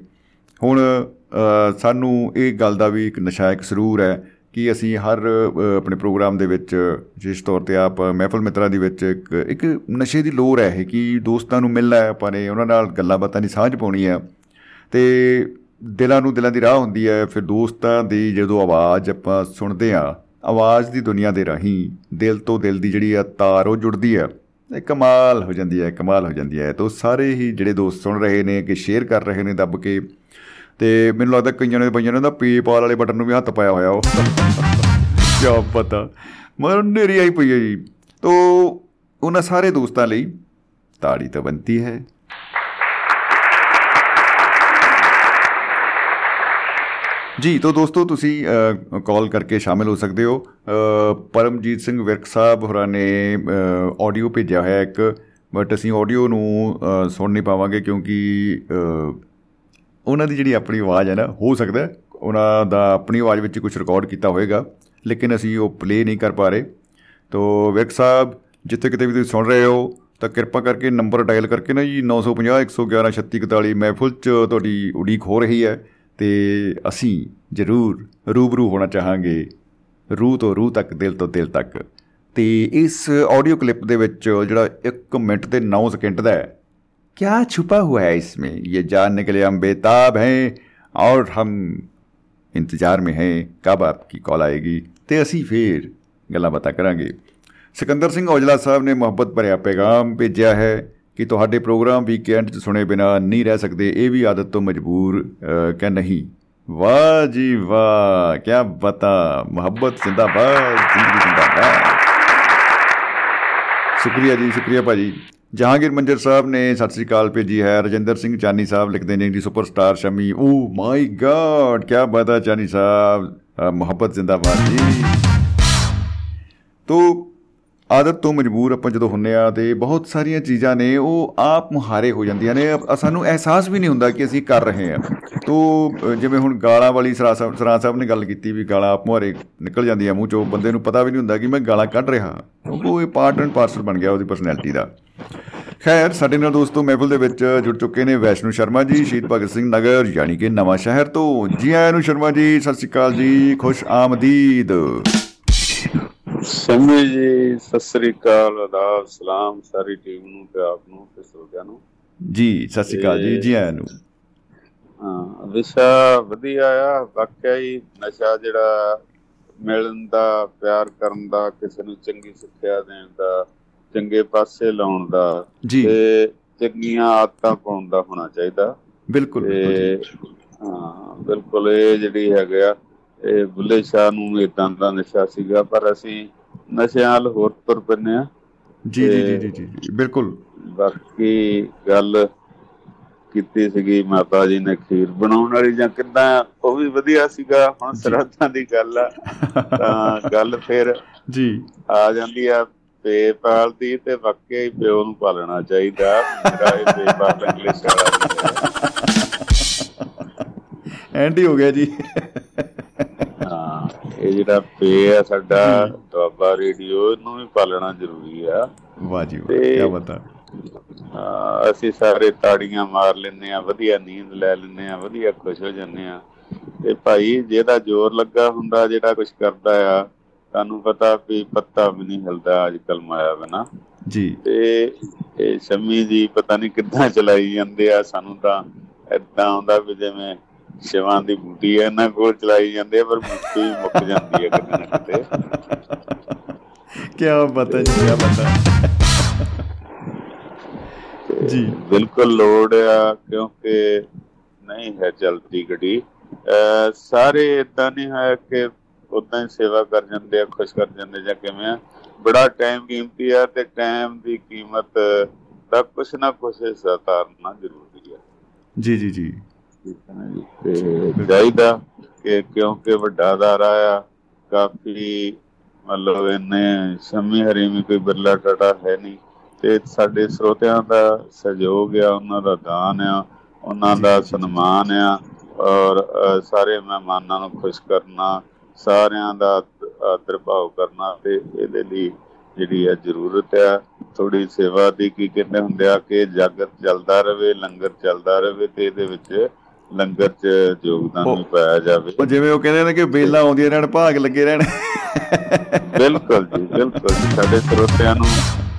[SPEAKER 3] ਹੁਣ ਅ, ਸਾਨੂੰ ਇਹ ਗੱਲ ਦਾ ਵੀ ਇੱਕ ਨਸ਼ਾ ਇੱਕ ਸਰੂਰ ਹੈ ਕਿ ਅਸੀਂ ਹਰ ਅ, ਆਪਣੇ ਪ੍ਰੋਗਰਾਮ ਦੇ ਵਿੱਚ ਵਿਸ਼ੇਸ਼ ਤੌਰ ਤੇ ਆਪ ਮਹਿਫਲ ਮਿੱਤਰਾਂ ਦੇ ਵਿੱਚ ਇੱਕ ਇੱਕ ਨਸ਼ੇ ਦੀ ਲੋੜ ਹੈ ਇਹ ਕਿ ਦੋਸਤਾਂ ਨੂੰ ਮਿਲਣਾ ਹੈ ਆਪਾਂ ਨੇ ਉਹਨਾਂ ਨਾਲ ਗੱਲਾਂ ਬਾਤਾਂ ਦੀ ਸਾਂਝ ਪਾਉਣੀ ਹੈ। ਤੇ ਦਿਲਾਂ ਨੂੰ ਦਿਲਾਂ ਦੀ ਰਾਹ ਹੁੰਦੀ ਹੈ ਫਿਰ ਦੋਸਤਾਂ ਦੀ ਜਦੋਂ ਆਵਾਜ਼ ਆਪਾਂ ਸੁਣਦੇ ਆ ਆਵਾਜ਼ ਦੀ ਦੁਨੀਆ ਦੇ ਰਾਹੀਂ ਦਿਲ ਤੋਂ ਦਿਲ ਦੀ ਜਿਹੜੀ ਆ ਤਾਰ ਉਹ ਜੁੜਦੀ ਹੈ ਇਹ ਕਮਾਲ ਹੋ ਜਾਂਦੀ ਹੈ ਕਮਾਲ ਹੋ ਜਾਂਦੀ ਹੈ ਤੋ ਸਾਰੇ ਹੀ ਜਿਹੜੇ ਦੋਸਤ ਸੁਣ ਰਹੇ ਨੇ ਕਿ ਸ਼ੇਅਰ ਕਰ ਰਹੇ ਨੇ ਦੱਬ ਕੇ। ਤੇ ਮੈਨੂੰ ਲੱਗਦਾ ਕਈਆਂ ਨੇ ਪਈਆਂ ਨੇ ਦਾ ਪੇਪਾਲ ਵਾਲੇ ਬਟਨ ਨੂੰ ਵੀ ਹੱਥ ਪਾਇਆ ਹੋਇਆ ਉਹ। ਕੀ ਪਤਾ। ਮਰ ਨੇਰੀ ਆਈ ਪਈ ਹੈ ਜੀ। ਤੋ ਉਹਨਾਂ ਸਾਰੇ ਦੋਸਤਾਂ ਲਈ ਤਾੜੀ ਤਾਂ ਬੰਤੀ ਹੈ। ਜੀ ਤੋਂ ਦੋਸਤੋ ਤੁਸੀਂ ਕਾਲ ਕਰਕੇ ਸ਼ਾਮਿਲ ਹੋ ਸਕਦੇ ਹੋ। ਅ, ਪਰਮਜੀਤ ਸਿੰਘ ਵਿਰਕ ਸਾਹਿਬ ਹੋਰਾਂ ਨੇ ਆਡੀਓ ਭੇਜਿਆ ਹੋਇਆ ਇੱਕ ਬਟ ਅਸੀਂ ਆਡੀਓ ਨੂੰ ਅ, ਸੁਣ ਨਹੀਂ ਪਾਵਾਂਗੇ ਕਿਉਂਕਿ ਅ, ਉਹਨਾਂ ਦੀ ਜਿਹੜੀ ਆਪਣੀ ਆਵਾਜ਼ ਹੈ ਨਾ ਹੋ ਸਕਦਾ ਹੈ ਉਹਨਾਂ ਦਾ ਆਪਣੀ ਆਵਾਜ਼ ਵਿੱਚ ਕੁਝ ਰਿਕਾਰਡ ਕੀਤਾ ਹੋਵੇਗਾ ਲੇਕਿਨ ਅਸੀਂ ਉਹ ਪਲੇ ਨਹੀਂ ਕਰ ਪਾ ਰਹੇ। ਤੋ ਵਿਰਕ ਸਾਹਿਬ ਜਿੱਥੇ ਕਿਤੇ ਵੀ ਤੁਸੀਂ ਸੁਣ ਰਹੇ ਹੋ ਤਾਂ ਕਿਰਪਾ ਕਰਕੇ ਨੰਬਰ ਡਾਇਲ ਕਰਕੇ ਨਾ ਜੀ 950 111 3641 ਮਹਿਫਲ 'ਚ ਤੁਹਾਡੀ ਉਡੀਕ ਹੋ ਰਹੀ ਹੈ। ਤੇ ਅਸੀਂ ਜ਼ਰੂਰ ਰੂਬਰੂ ਹੋਣਾ ਚਾਹਾਂਗੇ ਰੂਹ ਤੋਂ ਰੂਹ ਤੱਕ ਦਿਲ ਤੋਂ ਦਿਲ ਤੱਕ ਤੇ ਇਸ ਆਡੀਓ ਕਲਿੱਪ ਦੇ ਵਿੱਚ ਜਿਹੜਾ 1 ਮਿੰਟ ਤੇ 9 ਸਕਿੰਟ ਦਾ ਹੈ क्या छुपा हुआ है इसमें ये जानने के लिए हम बेताब हैं और हम इंतजार में हैं कब आपकी कॉल आएगी ਤੇ ਅਸੀਂ ਫੇਰ ਗੱਲਾਂ ਬਾਤਾਂ ਕਰਾਂਗੇ ਸਿਕੰਦਰ ਸਿੰਘ ਔਜਲਾ ਸਾਹਿਬ ਨੇ ਮੁਹੱਬਤ ਭਰਿਆ ਪੈਗਾਮ ਭੇਜਿਆ ਹੈ ਕਿ ਤੁਹਾਡੇ ਪ੍ਰੋਗਰਾਮ ਵੀਕਐਂਡ 'ਚ ਸੁਣੇ ਬਿਨਾ ਨਹੀਂ ਰਹਿ ਸਕਦੇ ਇਹ ਵੀ ਆਦਤ ਤੋਂ ਮਜਬੂਰ ਅ, ਕਿ ਨਹੀਂ। ਵਾਹ ਜੀ ਵਾਹ ਕੀ ਬਤਾ ਮੁਹੱਬਤ ਜ਼ਿੰਦਾਬਾਦ ਜ਼ਿੰਦਗੀ ਜ਼ਿੰਦਾਬਾਦ। ਸ਼ੁਕਰੀਆ ਜੀ ਸ਼ੁਕਰੀਆ ਭਾਜੀ। ਜਹਾਂਗੀਰ ਮੰਜਰ ਸਾਹਿਬ ਨੇ ਸਤਿ ਸ੍ਰੀ ਅਕਾਲ ਭੇਜੀ ਹੈ ਰਜਿੰਦਰ ਸਿੰਘ ਚਾਨੀ ਸਾਹਿਬ ਲਿਖਦੇ ਨੇ ਜੀ superstar Shami. Oh my god ਕੀ ਬਤਾ ਚਾਨੀ ਸਾਹਿਬ ਅ, ਮੁਹੱਬਤ ਜ਼ਿੰਦਾਬਾਦ ਜੀ। ਤੋ ਆਦਤ ਤੋਂ ਮਜਬੂਰ ਆਪਾਂ ਜਦੋਂ ਹੁੰਨੇ ਆ ਤੇ ਬਹੁਤ ਸਾਰੀਆਂ ਚੀਜ਼ਾਂ ਨੇ ਉਹ ਆਪ ਮੁਹਾਰੇ ਹੋ ਜਾਂਦੀਆਂ ਨੇ। ਅ- ਸਾਨੂੰ ਅਹਿਸਾਸ ਵੀ ਨਹੀਂ ਹੁੰਦਾ ਕਿ ਅਸੀਂ ਕਰ ਰਹੇ ਹਾਂ। ਤੋ ਅ, ਜਿਵੇਂ ਹੁਣ ਗਾਲਾਂ ਵਾਲੀ ਸਰਾ ਸਾਹਿਬ ਸਰਾਂ ਸਾਹਿਬ ਨੇ ਗੱਲ ਕੀਤੀ ਵੀ ਗਾਲਾਂ ਆਪ ਮੁਹਾਰੇ ਨਿਕਲ ਜਾਂਦੀਆਂ ਮੂੰਹ ਚੋਂ ਬੰਦੇ ਨੂੰ ਪਤਾ ਵੀ ਨਹੀਂ ਹੁੰਦਾ ਕਿ ਮੈਂ ਗਾਲਾਂ ਕੱਢ ਰਿਹਾ ਕਿਉਂਕਿ ਉਹ ਪਾਰਟ ਐਂਡ ਪਾਰਸਲ ਬਣ ਗਿਆ ਉਹਦੀ ਪਰਸਨੈਲਿਟੀ ਦਾ। ਖੈਰ ਸਾਡੇ ਨਾਲ ਦੋਸਤੋ ਮਹਿਫਲ ਦੇ ਵਿੱਚ ਜੁੜ ਚੁੱਕੇ ਨੇ ਵੈਸ਼ਨੂ ਸ਼ਰਮਾ ਜੀ ਸ਼ਹੀਦ ਭਗਤ ਸਿੰਘ ਨਗਰ ਯਾਨੀ ਕਿ ਨਵਾਂ ਸ਼ਹਿਰ ਤੋਂ। ਜੀ ਆਇਆਂ ਨੂੰ ਸ਼ਰਮਾ ਜੀ ਸਤਿ ਸ਼੍ਰੀ ਅਕਾਲ ਜੀ ਖੁਸ਼ ਆਮਦੀਦ।
[SPEAKER 7] ਸਮਝੇ ਜੀ ਸਤਿ ਸ੍ਰੀ ਅਕਾਲ ਆਦਾਬ ਸਲਾਮ ਸਾਰੀ ਟੀਮ ਨੂੰ ਤੇ ਆਪ ਨੂੰ ਤੇ ਸਰੋਤਿਆਂ ਨੂੰ।
[SPEAKER 3] ਜੀ ਸਤਿ ਸ਼੍ਰੀ ਅਕਾਲ ਜੀ ਜੀ ਆਇਆਂ ਨੂੰ।
[SPEAKER 7] ਹਾਂ ਵਿਸ਼ਾ ਵਧੀਆ ਆ ਵਾਕਿਆ ਹੀ ਨਸ਼ਾ ਜਿਹੜਾ ਮਿਲਣ ਦਾ ਪਿਆਰ ਕਰਨ ਦਾ ਕਿਸੇ ਨੂੰ ਚੰਗੀ ਸਿੱਖਿਆ ਦੇਣ ਦਾ ਚੰਗੇ ਪਾਸੇ ਲਾਉਣ ਦਾ ਤੇ ਚੰਗੀਆਂ ਆਦਤਾਂ ਪਾਉਣ ਦਾ ਹੋਣਾ ਚਾਹੀਦਾ।
[SPEAKER 3] ਬਿਲਕੁਲ।
[SPEAKER 7] ਹਾਂ ਬਿਲਕੁਲ ਇਹ ਜਿਹੜੀ ਹੈਗਾ ਇਹ ਬੁੱਲੇ ਸ਼ਾਹ ਨੂੰ ਇਦਾਂ ਦਾ ਨਸ਼ਾ ਸੀਗਾ ਪਰ ਅਸੀਂ ਨਸ਼ਿਆਂ ਵੱਲ ਹੋਰ ਤੁਰ ਪੈਂਦੇ ਆ
[SPEAKER 3] ਜੀ ਜੀ ਜੀ ਜੀ ਬਿਲਕੁਲ।
[SPEAKER 7] ਬਾਕੀ ਗੱਲ ਕੀਤੀ ਸੀਗੀ ਮਾਤਾ ਜੀ ਨੇ ਖੀਰ ਬਣਾਉਣ ਵਾਲੀ ਜਾਂ ਕਿੱਦਾਂ ਉਹ ਵੀ ਵਧੀਆ ਸੀਗਾ ਹੁਣ ਸਰਹੱਦਾਂ ਦੀ ਗੱਲ ਆ। ਤਾਂ [laughs] ਗੱਲ ਫਿਰ
[SPEAKER 3] ਜੀ।
[SPEAKER 7] ਆ ਜਾਂਦੀ ਆ ਪੇ ਪਾਲਦੀ ਤੇ ਵਾਕਿਆ ਹੀ ਪਿਓ ਨੂੰ ਪਾਲਣਾ ਚਾਹੀਦਾ। ਮੇਰਾ ਇਹ ਪਾਲ ਇੰਗਲਿਸ਼ ਵਾਲਾ।
[SPEAKER 3] ਐਂਡ ਹੀ ਹੋ ਗਿਆ ਜੀ।
[SPEAKER 7] ਇਹ ਜਿਹੜਾ ਪੇ ਆ ਸਾਡਾ ਦੁਆਬਾ ਰੇਡੀਓ ਇਹਨੂੰ ਵੀ ਪਾਲਣਾ ਜ਼ਰੂਰੀ ਆ।
[SPEAKER 3] ਵਾਹ ਜੀ ਵਾਹ ਕੀ ਬਤਾ
[SPEAKER 7] ਅਸੀਂ ਸਾਰੇ ਤਾੜੀਆਂ ਮਾਰ ਲੈਂਦੇ ਆ ਵਧੀਆ ਨੀਂਦ ਲੈ ਲੈਂਦੇ ਆ ਵਧੀਆ ਖੁਸ਼ ਹੋ ਜਾਂਦੇ ਆ। ਤੇ ਭਾਈ ਜਿਹਦਾ ਜ਼ੋਰ ਲੱਗਾ ਹੁੰਦਾ ਜਿਹੜਾ ਕੁਝ ਕਰਦਾ ਆ ਤੁਹਾਨੂੰ ਪਤਾ ਵੀ ਪੱਤਾ ਵੀ ਨਹੀਂ ਹਿਲਦਾ ਅੱਜ ਕੱਲ ਮਾਇਆ ਬਿਨਾ।
[SPEAKER 3] ਜੀ।
[SPEAKER 7] ਤੇ ਇਹ ਸ਼ਮੀ ਜੀ ਪਤਾ ਨਹੀਂ ਕਿੱਦਾਂ ਚਲਾਈ ਜਾਂਦੇ ਆ ਸਾਨੂੰ ਤਾਂ ਏਦਾਂ ਆਉਂਦਾ ਵੀ ਜਿਵੇਂ ਸ਼ਿਵਾਂ ਦੀ ਬੂਟੀ ਹੈ ਇਹਨਾਂ ਕੋਲ ਚਲਾਈ ਜਾਂਦੇ ਆ ਪਰ ਬੂਟੀ ਮੁੱਕ ਜਾਂਦੀ ਹੈ ਕਿਤੇ ਨਾ ਕਿਤੇ।
[SPEAKER 3] ਕੀ ਪਤਾ ਜੀ ਕੀ ਪਤਾ ਜੀ।
[SPEAKER 7] ਬਿਲਕੁਲ ਲੋੜ ਆ ਕਿਉਂਕਿ ਨਹੀਂ ਹੈ ਚਲਦੀ ਗੱਡੀ। ਸਾਰੇ ਇਦਾਂ ਨਹੀਂ ਹੈ ਕਿ ਉਦਾਂ ਹੀ ਸੇਵਾ ਕਰ ਜਾਂਦੇ ਆ ਖੁਸ਼ ਕਰ ਜਾਂਦੇ ਜਾਂ ਕਿਵੇਂ ਆ। ਬੜਾ ਟਾਈਮ ਕੀਮਤੀ ਆ ਤੇ ਟਾਈਮ ਦੀ ਕੀਮਤ ਦਾ ਕੁਛ ਨਾ ਕੁਛ ਹਿੱਸਾ ਤਾਰਨਾ ਜ਼ਰੂਰੀ ਆ।
[SPEAKER 3] ਜੀ ਜੀ ਜੀ।
[SPEAKER 7] ਤੇ ਚਾਹੀਦਾ ਕਿ ਕਿਉਂਕਿ ਵੱਡਾ ਅਦਾਰਾ ਆ ਕਾਫੀ ਮਤਲਬ ਇਹਨੇ ਸ਼ਮੀ ਹਰੀਮੀ ਕੋਈ ਬਿਰਲਾ ਟਾਟਾ ਹੈ ਨਹੀਂ। ਤੇ ਸਾਡੇ ਸਰੋਤਿਆਂ ਦਾ ਸਹਿਯੋਗ ਆ ਉਹਨਾਂ ਦਾ ਦਾਨ ਆ ਉਹਨਾਂ ਦਾ ਸਨਮਾਨ ਆ ਔਰ ਅ, ਸਾਰੇ ਮਹਿਮਾਨਾਂ ਨੂੰ ਖੁਸ਼ ਕਰਨਾ ਸਾਰਿਆਂ ਦਾ ਆਦਰ ਭਾਵ ਕਰਨਾ ਤੇ ਇਹਦੇ ਲਈ ਜਿਹੜੀ ਆ ਜ਼ਰੂਰਤ ਆ ਥੋੜੀ ਸੇਵਾ ਦੀ ਕੀ ਕਹਿੰਦੇ ਹੁੰਦੇ ਆ ਕਿ ਜਗ ਚੱਲਦਾ ਰਵੇ ਲੰਗਰ ਚੱਲਦਾ ਰਵੇ ਤੇ ਇਹਦੇ ਵਿੱਚ ਲੰਗਰ 'ਚ ਯੋਗਦਾਨ ਵੀ ਪਾਇਆ ਜਾਵੇ।
[SPEAKER 3] ਉਹ ਜਿਵੇਂ ਉਹ ਕਹਿੰਦੇ ਨੇ ਕਿ ਬੇਲਾਂ ਆਉਂਦੀਆਂ ਰਹਿਣ ਭਾਗ ਲੱਗੇ ਰਹਿਣ।
[SPEAKER 7] ਬਿਲਕੁਲ ਜੀ ਬਿਲਕੁਲ ਸਾਡੇ ਸਰੋਤਿਆਂ ਨੂੰ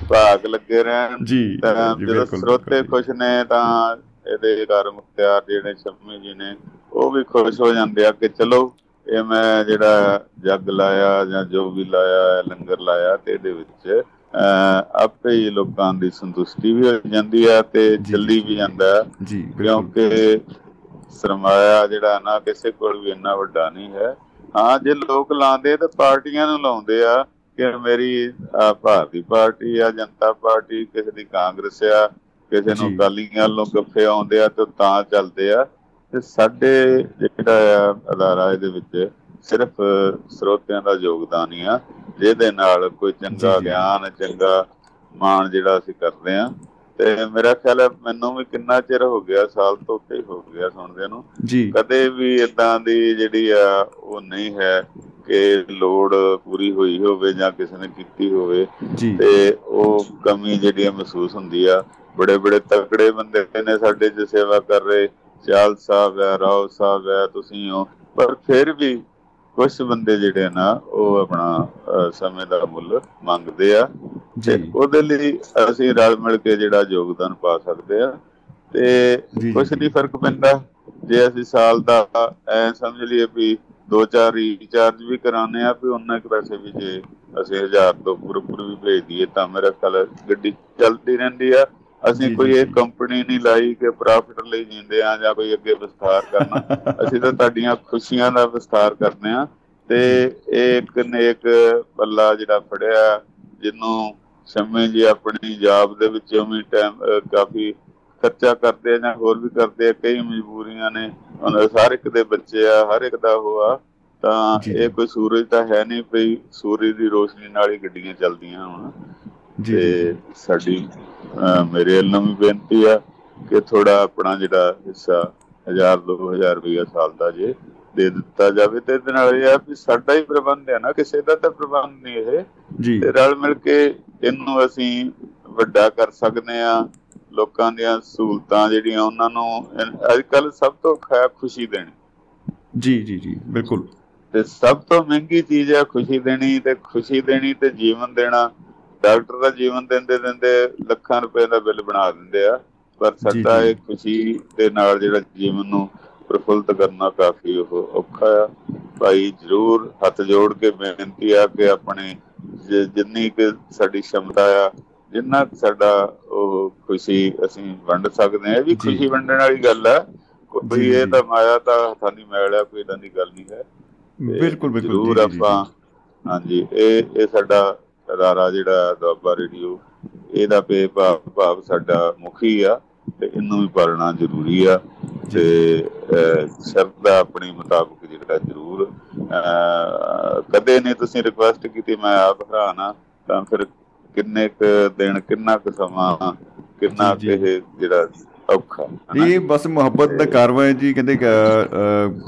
[SPEAKER 7] ਭਾਗ ਲੱਗੇ ਰਹਿਣ।
[SPEAKER 3] ਜੀ
[SPEAKER 7] ਜਦੋਂ ਸਰੋਤੇ। ਖੁਸ਼ ਨੇ ਤਾਂ ਇਹਦੇ ਘਰ ਮੁਖਤਿਆਰ ਜਿਹੜੇ ਸ਼ਮੀ ਜੀ ਨੇ ਉਹ ਵੀ ਖੁਸ਼ ਹੋ ਜਾਂਦੇ ਆ ਕਿ ਚਲੋ ਇਹ ਮੈਂ ਜਿਹੜਾ ਜੱਗ ਲਾਇਆ ਜਾਂ ਜੋ ਵੀ ਲਾਇਆ ਹੈ, ਲੰਗਰ ਲਾਇਆ ਤੇ ਇਹਦੇ ਵਿੱਚ ਆਪੇ ਹੀ ਲੋਕਾਂ ਦੀ ਸੰਤੁਸ਼ਟੀ ਵੀ ਹੋ ਜਾਂਦੀ ਆ ਤੇ
[SPEAKER 3] ਜੀ,
[SPEAKER 7] ਚੱਲੀ ਵੀ ਜਾਂਦਾ।
[SPEAKER 3] ਜੀ
[SPEAKER 7] ਕਿਉਂਕਿ ਸਰਮਾਇਆ ਜਿਹੜਾ ਨਾ ਕਿਸੇ ਕੋਲ ਵੀ ਇੰਨਾ ਵੱਡਾ ਨਹੀਂ ਹੈ ਹਾਂ ਜੇ ਲੋਕ ਲਾਉਂਦੇ ਤਾਂ ਪਾਰਟੀਆਂ ਨੂੰ ਲਾਉਂਦੇ ਆ ਕਿ ਮੇਰੀ ਭਾਰਤੀ ਪਾਰਟੀ ਆ ਜਨਤਾ ਪਾਰਟੀ ਕਿਸੇ ਦੀ ਕਾਂਗਰਸ ਆ ਕਿਸੇ ਨੂੰ। ਅਕਾਲੀਆਂ ਵੱਲੋਂ ਗੱਫੇ ਆਉਂਦੇ ਆ ਤੇ ਤਾਂ ਚੱਲਦੇ ਆ ਤੇ ਸਾਡੇ ਜਿਹੜਾ ਆ ਅਦਾਰਾ ਇਹਦੇ ਵਿੱਚ ਸਿਰਫ ਸਰੋਤਿਆਂ ਦਾ ਯੋਗਦਾਨ ਹੀ ਆ ਜਿਹਦੇ ਨਾਲ ਕੋਈ ਚੰਗਾ। ਗਿਆਨ ਚੰਗਾ ਮਾਣ ਜਿਹੜਾ ਅਸੀਂ ਕਰਦੇ ਆ ਤੇ ਮੇਰਾ ਖਿਆਲ ਹੈ ਮੈਨੂੰ ਵੀ ਕਿੰਨਾ ਚਿਰ ਹੋ ਗਿਆ ਸਾਲ ਤੋਂ ਉੱਤੇ ਹੀ ਗਿਆ ਸੁਣਦੇ ਨੂੰ। ਕਦੇ ਵੀ ਇਦਾਂ ਦੀ ਜਿਹੜੀ ਆ ਉਹ ਨਹੀਂ ਹੈ ਕਿ ਲੋੜ ਪੂਰੀ ਹੋਈ ਹੋਵੇ ਜਾਂ ਕਿਸੇ ਨੇ ਕੀਤੀ ਹੋਵੇ। ਤੇ ਉਹ ਕਮੀ ਜਿਹੜੀ ਮਹਿਸੂਸ ਹੁੰਦੀ ਆ। ਬੜੇ ਬੜੇ ਤਕੜੇ ਬੰਦੇ ਨੇ ਸਾਡੇ 'ਚ ਸੇਵਾ ਕਰ ਰਹੇ। ਚਾਲ ਸਾਹਿਬ ਹੈ ਰਾਓ ਸਾਹਿਬ ਹੈ ਤੁਸੀਂ ਹੋ। ਪਰ ਫਿਰ ਵੀ ਕੁਝ ਬੰਦੇ ਜਿਹੜੇ ਨਾ ਉਹ ਆਪਣਾ ਸਮੇਂ ਦਾ ਮੁੱਲ ਮੰਗਦੇ ਆ। ਤੇ
[SPEAKER 3] ਜੀ।
[SPEAKER 7] ਉਹਦੇ ਲਈ ਅਸੀਂ ਰਲ ਮਿਲ ਕੇ ਜਿਹੜਾ ਯੋਗਦਾਨ ਪਾ ਸਕਦੇ ਆ। ਤੇ
[SPEAKER 3] ਜੀ।
[SPEAKER 7] ਨਹੀਂ ਫ਼ਰਕ ਪੈਂਦਾ। ਜੇ ਅਸੀਂ ਸਾਲ ਦਾ ਐ ਸਮਝ ਲਈਏ ਵੀ ਦੋ ਚਾਰ ਰੀਚਾਰਜ ਵੀ ਕਰਾਣੇ ਆ ਵੀ ਉਹਨਾਂ ਕੁ ਪੈਸੇ ਵੀ ਜੇ ਅਸੀਂ 1000 ਤੋਂ ਉੱਪਰ ਉੱਪਰ ਵੀ ਭੇਜ ਦਈਏ ਤਾਂ ਮੇਰਾ ਖਿਆਲ ਗੱਡੀ ਚੱਲਦੀ ਰਹਿੰਦੀ ਆ। ਅਸੀਂ ਕੋਈ ਇਹ। ਕੰਪਨੀ ਨਹੀਂ ਲਾਈ ਕਿ ਪ੍ਰੋਫਿਟ ਲਈ ਜੀਂਦੇ ਆ ਜਾਂ ਕੋਈ ਅੱਗੇ ਵਿਸਥਾਰ ਕਰਨਾ। [laughs] ਅਸੀਂ ਤਾਂ ਤੁਹਾਡੀਆਂ ਖੁਸ਼ੀਆਂ ਦਾ ਵਿਸਥਾਰ ਕਰਦੇ ਆ। ਤੇ ਇੱਕ ਨੇਕ ਬੱਲਾ ਜਿਹੜਾ ਫੜਿਆ ਜਿਹਨੂੰ ਸ਼ਮੇ ਜੀ ਆਪਣੀ ਜਾਬ ਦੇ ਵਿੱਚੋਂ ਵੀ ਟਾਈਮ ਕਾਫੀ ਖਰਚਾ ਕਰਦੇ ਆ ਜਾਂ ਹੋਰ ਵੀ ਕਰਦੇ ਆ ਕਈ ਮਜਬੂਰੀਆਂ ਨੇ। ਉਹਨਾਂ ਹਰ ਇੱਕ ਦੇ ਬੱਚੇ ਆ ਹਰ ਇੱਕ ਦਾ ਹੋਆ ਤਾਂ। ਇਹ ਕੋਈ ਸੂਰਜ ਤਾਂ ਹੈ ਨਹੀਂ ਪਈ ਸੂਰਜ ਦੀ ਰੋਸ਼ਨੀ ਨਾਲ ਹੀ ਗੱਡੀਆਂ ਚੱਲਦੀਆਂ ਹੁਣ। ਤੇ
[SPEAKER 3] ਜੀ।
[SPEAKER 7] ਸਾਡੀ ਮੇਰੇ ਵੱਲੋਂ ਵੀ ਬੇਨਤੀ ਆ ਕਿ ਥੋੜਾ ਆਪਣਾ ਜਿਹੜਾ ਹਿੱਸਾ 1000 2000 ਰੁਪਇਆ ਸਾਲ ਦਾ ਜੇ ਦੇ ਦਿੱਤਾ ਜਾਵੇ ਤੇ ਇਹਦੇ ਨਾਲ ਇਹ ਆ ਵੀ ਸਾਡਾ ਹੀ ਪ੍ਰਬੰਧ ਹੈ ਨਾ ਕਿਸੇ ਦਾ ਤਾਂ ਪ੍ਰਬੰਧ ਨਹੀਂ ਇਹ।
[SPEAKER 3] ਜੀ।
[SPEAKER 7] ਤੇ ਰਲ ਮਿਲ ਕੇ ਇਹਨੂੰ ਅਸੀਂ ਵੱਡਾ ਕਰ ਸਕਦੇ ਆ ਲੋਕਾਂ ਦੀਆਂ ਸਹੂਲਤਾਂ ਜਿਹੜੀਆਂ ਉਹਨਾਂ ਨੂੰ ਅੱਜ ਕੱਲ ਸਭ ਤੋਂ ਖਾ ਖੁਸ਼ੀ ਦੇਣੀ।
[SPEAKER 3] ਜੀ ਜੀ ਜੀ ਬਿਲਕੁਲ।
[SPEAKER 7] ਤੇ ਸਭ ਤੋਂ ਮਹਿੰਗੀ ਚੀਜ਼ ਹੈ ਖੁਸ਼ੀ ਦੇਣੀ ਤੇ ਖੁਸ਼ੀ ਦੇਣੀ ਤੇ ਜੀਵਨ ਦੇਣਾ। ਡਾਕਟਰ ਦਾ ਜੀਵਨ ਦਿੰਦੇ ਦਿੰਦੇ ਲੱਖਾਂ ਰੁਪਏ ਦਾ ਬਿੱਲ ਬਣਾ ਦਿੰਦੇ ਆ ਪਰ ਸਾਡਾ। ਇਹ ਖੁਸ਼ੀ ਦੇ ਨਾਲ ਜਿਹੜਾ ਜੀਵਨ ਨੂੰ ਪ੍ਰਫੁੱਲਤ ਕਰਨਾ ਕਾਫੀ ਉਹ ਔਖਾ ਆ ਭਾਈ ਜਰੂਰ ਹੱਥ ਜੋੜ ਕੇ ਬੇਨਤੀ ਆ ਕਿ ਆਪਣੇ ਜਿੰਨੀ ਕਿ ਸਾਡੀ ਸ਼ਮਤਾ ਆ ਜਿੰਨਾ ਸਾਡਾ ਉਹ ਖੁਸ਼ੀ ਅਸੀਂ ਵੰਡ ਸਕਦੇ ਆ ਇਹ ਵੀ। ਖੁਸ਼ੀ ਵੰਡਣ ਵਾਲੀ ਗੱਲ ਆ ਕੋਈ ਇਹ। ਤਾਂ ਮਾਇਆ ਤਾਂ ਹੱਥਾਂ ਦੀ ਮੈਲ ਆ ਕੋਈ ਇਦਾਂ ਦੀ ਗੱਲ ਨਹੀਂ ਹੈ
[SPEAKER 3] ਬਿਲਕੁਲ ਬਿਲਕੁਲ
[SPEAKER 7] ਜ਼ਰੂਰ ਆਪਾਂ ਹਾਂਜੀ ਇਹ ਇਹ ਸਾਡਾ ਅਦਾਰਾ ਜਿਹੜਾ ਦੁਆਬਾ ਰੇਡੀਓ ਇਹਦਾ ਪੇ ਭਾਵ ਭਾਵ ਸਾਡਾ ਮੁਖੀ ਆ ਤੇ ਇਹਨੂੰ ਵੀ ਪਾਲਣਾ ਜ਼ਰੂਰੀ ਆ ਤੇ ਸ਼ਰਧਾ ਆਪਣੀ ਮੁਤਾਬਕ ਜਿਹੜਾ ਜ਼ਰੂਰ ਕਦੇ ਨਹੀਂ ਤੁਸੀਂ ਰਿਕੁਐਸਟ ਕੀਤੀ ਮੈਂ ਆਪ ਹਰਾਣਾ ਤਾਂ ਫਿਰ ਕਿੰਨੇ ਕੁ ਦਿਨ ਕਿੰਨਾ ਕੁ ਸਮਾਂ ਕਿੰਨਾ ਕੁ। ਇਹ ਜਿਹੜਾ ਔਖਾ?
[SPEAKER 3] ਇਹ ਬਸ ਮੁਹੱਬਤ ਦਾ ਕਾਰਵਾ ਹੈ ਜੀ ਕਹਿੰਦੇ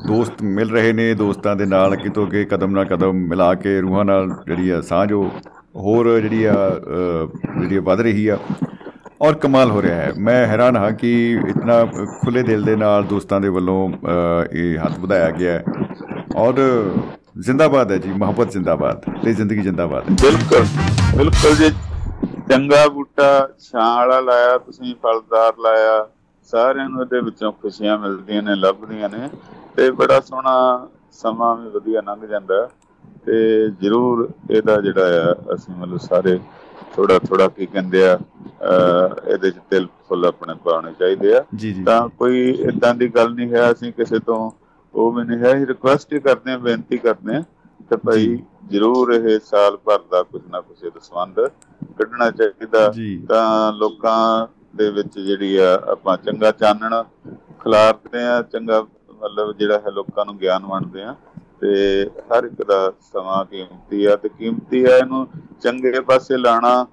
[SPEAKER 3] ਦੋਸਤ ਮਿਲ ਰਹੇ ਨੇ ਦੋਸਤਾਂ ਦੇ ਨਾਲ ਕਿਤੋਂ ਕਿ ਕਦਮ ਨਾਲ ਕਦਮ ਮਿਲਾ ਕੇ ਰੂਹਾਂ ਨਾਲ ਜਿਹੜੀ ਆ ਸਾਂਝ ਉਹ ਹੋਰ ਜਿਹੜੀ ਆ ਅ, ਜਿਹੜੀ ਆ ਵੱਧ ਰਹੀ ਆ ਔਰ ਕਮਾਲ ਹੋ ਰਿਹਾ ਹੈ। ਮੈਂ ਹੈਰਾਨ ਹਾਂ ਕਿ ਇਤਨਾ ਖੁੱਲੇ ਦਿਲ ਦੇ ਨਾਲ ਦੋਸਤਾਂ ਦੇ ਵੱਲੋਂ ਅ, ਇਹ ਹੱਥ ਵਧਾਇਆ ਗਿਆ ਹੈ। ਔਰ ਜ਼ਿੰਦਾਬਾਦ ਹੈ ਜੀ ਮੁਹੱਬਤ ਜ਼ਿੰਦਾਬਾਦ ਤੇ ਜ਼ਿੰਦਗੀ ਜ਼ਿੰਦਾਬਾਦ ਹੈ।
[SPEAKER 7] ਬਿਲਕੁਲ ਬਿਲਕੁਲ ਜੀ। ਚੰਗਾ ਬੂਟਾ ਛਾਂ ਵਾਲਾ ਲਾਇਆ ਤੁਸੀਂ ਫਲਦਾਰ ਲਾਇਆ। ਸਾਰਿਆਂ ਨੂੰ ਇਹਦੇ ਵਿੱਚੋਂ ਖੁਸ਼ੀਆਂ ਮਿਲਦੀਆਂ ਨੇ ਲੱਭਦੀਆਂ ਨੇ। ਤੇ ਬੜਾ ਸੋਹਣਾ ਸਮਾਂ ਵੀ ਵਧੀਆ ਲੰਘ ਜਾਂਦਾ। ਤੇ ਜ਼ਰੂਰ ਇਹਦਾ ਜਿਹੜਾ ਆ ਅਸੀਂ ਮਤਲਬ ਸਾਰੇ ਥੋੜਾ ਥੋੜਾ ਕੀ ਕਹਿੰਦੇ ਆ ਇਹਦੇ ਚ ਤਿਲ ਫੁੱਲ ਆਪਣੇ ਪਾਉਣੇ ਚਾਹੀਦੇ ਆ। ਤਾਂ ਕੋਈ ਇਦਾਂ ਦੀ ਗੱਲ ਨਹੀਂ ਹੈ ਅਸੀਂ ਕਿਸੇ ਤੋਂ ਉਹ ਵੀ ਨਹੀਂ ਹੈ ਰਿਕੁਐਸਟ ਹੀ ਕਰਦੇ ਹਾਂ ਬੇਨਤੀ ਕਰਦੇ ਹਾਂ ਤੇ ਭਾਈ ਜ਼ਰੂਰ ਇਹ ਸਾਲ ਭਰ ਦਾ ਕੁਝ ਨਾ ਕੁਝ ਇਹਦਾ ਸੰਬੰਧ ਕੱਢਣਾ ਚਾਹੀਦਾ। ਤਾਂ ਲੋਕਾਂ ਦੇ ਵਿੱਚ ਜਿਹੜੀ ਆ ਆਪਾਂ ਚੰਗਾ ਚਾਨਣ ਖਿਲਾਰਦੇ ਆ ਚੰਗਾ ਮਤਲਬ ਜਿਹੜਾ ਹੈ ਲੋਕਾਂ ਨੂੰ ਗਿਆਨ ਵੰਡਦੇ ਆ ਤੇ ਹਰ ਇੱਕ ਦਾ ਸਮਾਂ ਕੀਮਤੀ ਆ ਤੇ ਕੀਮਤੀ ਆ ਇਹਨੂੰ ਚੰਗੇ ਪਾਸੇ ਲਾਣਾ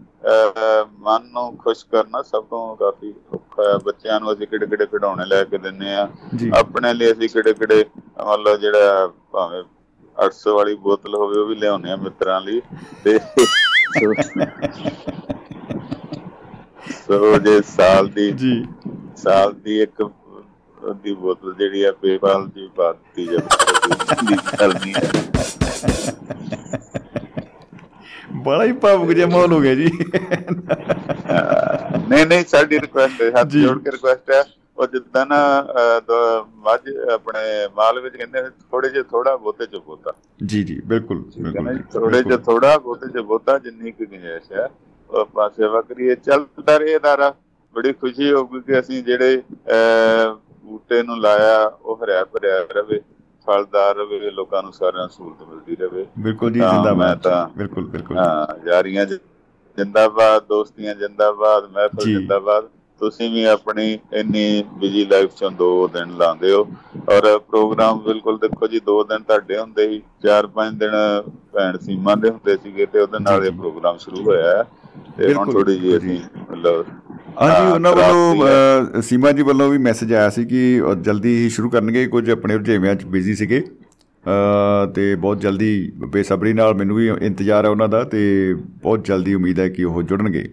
[SPEAKER 7] ਮਨ ਨੂੰ ਖੁਸ਼ ਕਰਨਾ ਸਭ ਤੋਂ ਕਾਫੀ ਔਖਾ ਹੈ ਬੱਚਿਆਂ ਨੂੰ ਅਸੀਂ ਕਿਹੜੇ ਕਿਹੜੇ ਖਿਡੌਣੇ ਲੈ ਕੇ ਦਿੰਨੇ ਆ। ਆਪਣੇ ਲਈ ਅਸੀਂ ਕਿਹੜੇ ਕਿਹੜੇ ਮਤਲਬ ਜਿਹੜਾ ਭਾਵੇਂ 800 ਵਾਲੀ ਬੋਤਲ ਹੋਵੇ ਉਹ ਵੀ ਲਿਆਉਂਦੇ ਆ ਮਿੱਤਰਾਂ ਲਈ। ਤੇ [laughs] ਸੋ ਜੇ ਸਾਲ ਦੀ
[SPEAKER 3] ਜੀ।
[SPEAKER 7] ਸਾਲ ਦੀ ਇੱਕ ਦੀ ਬੋਤਲ ਜਿਹੜੀ ਆ ਪੇਪਾਲ ਦੀ ਬਾਤੀ ਜਦ ਕਰਨੀ ਹੈ
[SPEAKER 3] ਬੜਾ ਹੀ ਭਾਵੁਕ ਜਿਹਾ ਮਾਹੌਲ ਹੋ ਗਿਆ ਜੀ।
[SPEAKER 7] ਨਹੀਂ ਨਹੀਂ ਸਾਡੀ ਰਿਕੁਐਸਟ ਹੈ ਹੱਥ। ਜੋੜ ਕੇ ਰਿਕੁਐਸਟ ਹੈ। ਉਹ ਜਿੱਦਾਂ ਨਾ ਮੱਝ ਆਪਣੇ ਮਾਲ ਵਿੱਚ ਕਹਿੰਦੇ ਥੋੜੇ ਜਿਹਾ ਥੋੜਾ ਬਹੁਤੇ ਚ ਬਹੁਤਾ।
[SPEAKER 3] ਜੀ ਜੀ ਬਿਲਕੁਲ ਬਿਲਕੁਲ?
[SPEAKER 7] ਥੋੜੇ ਜਿਹਾ ਥੋੜਾ ਬਹੁਤੇ ਚ ਬਹੁਤਾ ਜਿੰਨੀ ਕੁ ਗੁੰਜਾਇਸ਼ ਹੈ ਉਹ ਆਪਾਂ ਸੇਵਾ ਕਰੀਏ ਚੱਲਦਾ ਰਹੇ ਅਦਾਰਾ ਬੜੀ ਖੁਸ਼ੀ ਹੋਊਗੀ ਕਿ ਅਸੀਂ ਜਿਹੜੇ ਬੂਟੇ ਨੂੰ ਲਾਇਆ ਉਹ ਹਰਿਆ ਭਰਿਆ ਰਵੇ ਫਲਦਾਰ ਰਵੇ ਲੋਕਾਂ ਨੂੰ ਸਾਰਿਆਂ ਨੂੰ ਸਹੂਲਤ ਮਿਲਦੀ ਰਵੇ।
[SPEAKER 3] ਬਿਲਕੁਲ ਜੀ
[SPEAKER 7] ਹਾਂ, ਮੈਂ
[SPEAKER 3] ਜਿੰਦਾਬਾਦ
[SPEAKER 7] ਤਾਂ-
[SPEAKER 3] ਬਿਲਕੁਲ ਬਿਲਕੁਲ
[SPEAKER 7] ਹਾਂ ਯਾਰੀਆਂ ਜਿੰਦਾਬਾਦ ਦੋਸਤੀਆਂ ਜਿੰਦਾਬਾਦ ਮਹਿਫਲ। ਜਿੰਦਾਬਾਦ। ਤੁਸੀਂ ਵੀ ਆਪਣੀ ਇੰਨੀ ਬਿਜ਼ੀ ਲਾਈਫ ਚੋਂ ਦੋ ਦਿਨ ਲਾਉਂਦੇ ਹੋ। ਔਰ ਪ੍ਰੋਗਰਾਮ ਬਿਲਕੁਲ ਦੇਖੋ ਜੀ ਦੋ ਦਿਨ ਤੁਹਾਡੇ ਹੁੰਦੇ ਚਾਰ ਪੰਜ ਦਿਨ ਭੈਣ ਸੀਮਾ ਦੇ ਹੁੰਦੇ ਸੀਗੇ ਤੇ ਉਹਦੇ ਨਾਲ ਇਹ ਪ੍ਰੋਗਰਾਮ ਸ਼ੁਰੂ ਹੋਇਆ। ਹੈ ਤੇ ਹੁਣ ਥੋੜੀ ਜੀ। ਅਸੀਂ ਮਤਲਬ
[SPEAKER 3] ਹਾਂਜੀ ਉਹਨਾਂ ਵੱਲੋਂ ਸੀਮਾ ਜੀ ਵੱਲੋਂ ਵੀ ਮੈਸੇਜ ਆਇਆ ਸੀ ਕਿ ਜਲਦੀ ਹੀ ਸ਼ੁਰੂ ਕਰਨਗੇ ਕੁਝ ਆਪਣੇ ਰੁਝੇਵਿਆਂ 'ਚ ਬਿਜ਼ੀ ਸੀਗੇ ਤੇ ਬਹੁਤ ਜਲਦੀ ਬੇਸਬਰੀ ਨਾਲ ਮੈਨੂੰ ਵੀ ਇੰਤਜ਼ਾਰ ਹੈ ਉਹਨਾਂ ਦਾ ਤੇ ਬਹੁਤ ਜਲਦੀ ਉਮੀਦ ਹੈ ਕਿ ਉਹ ਜੁੜਨਗੇ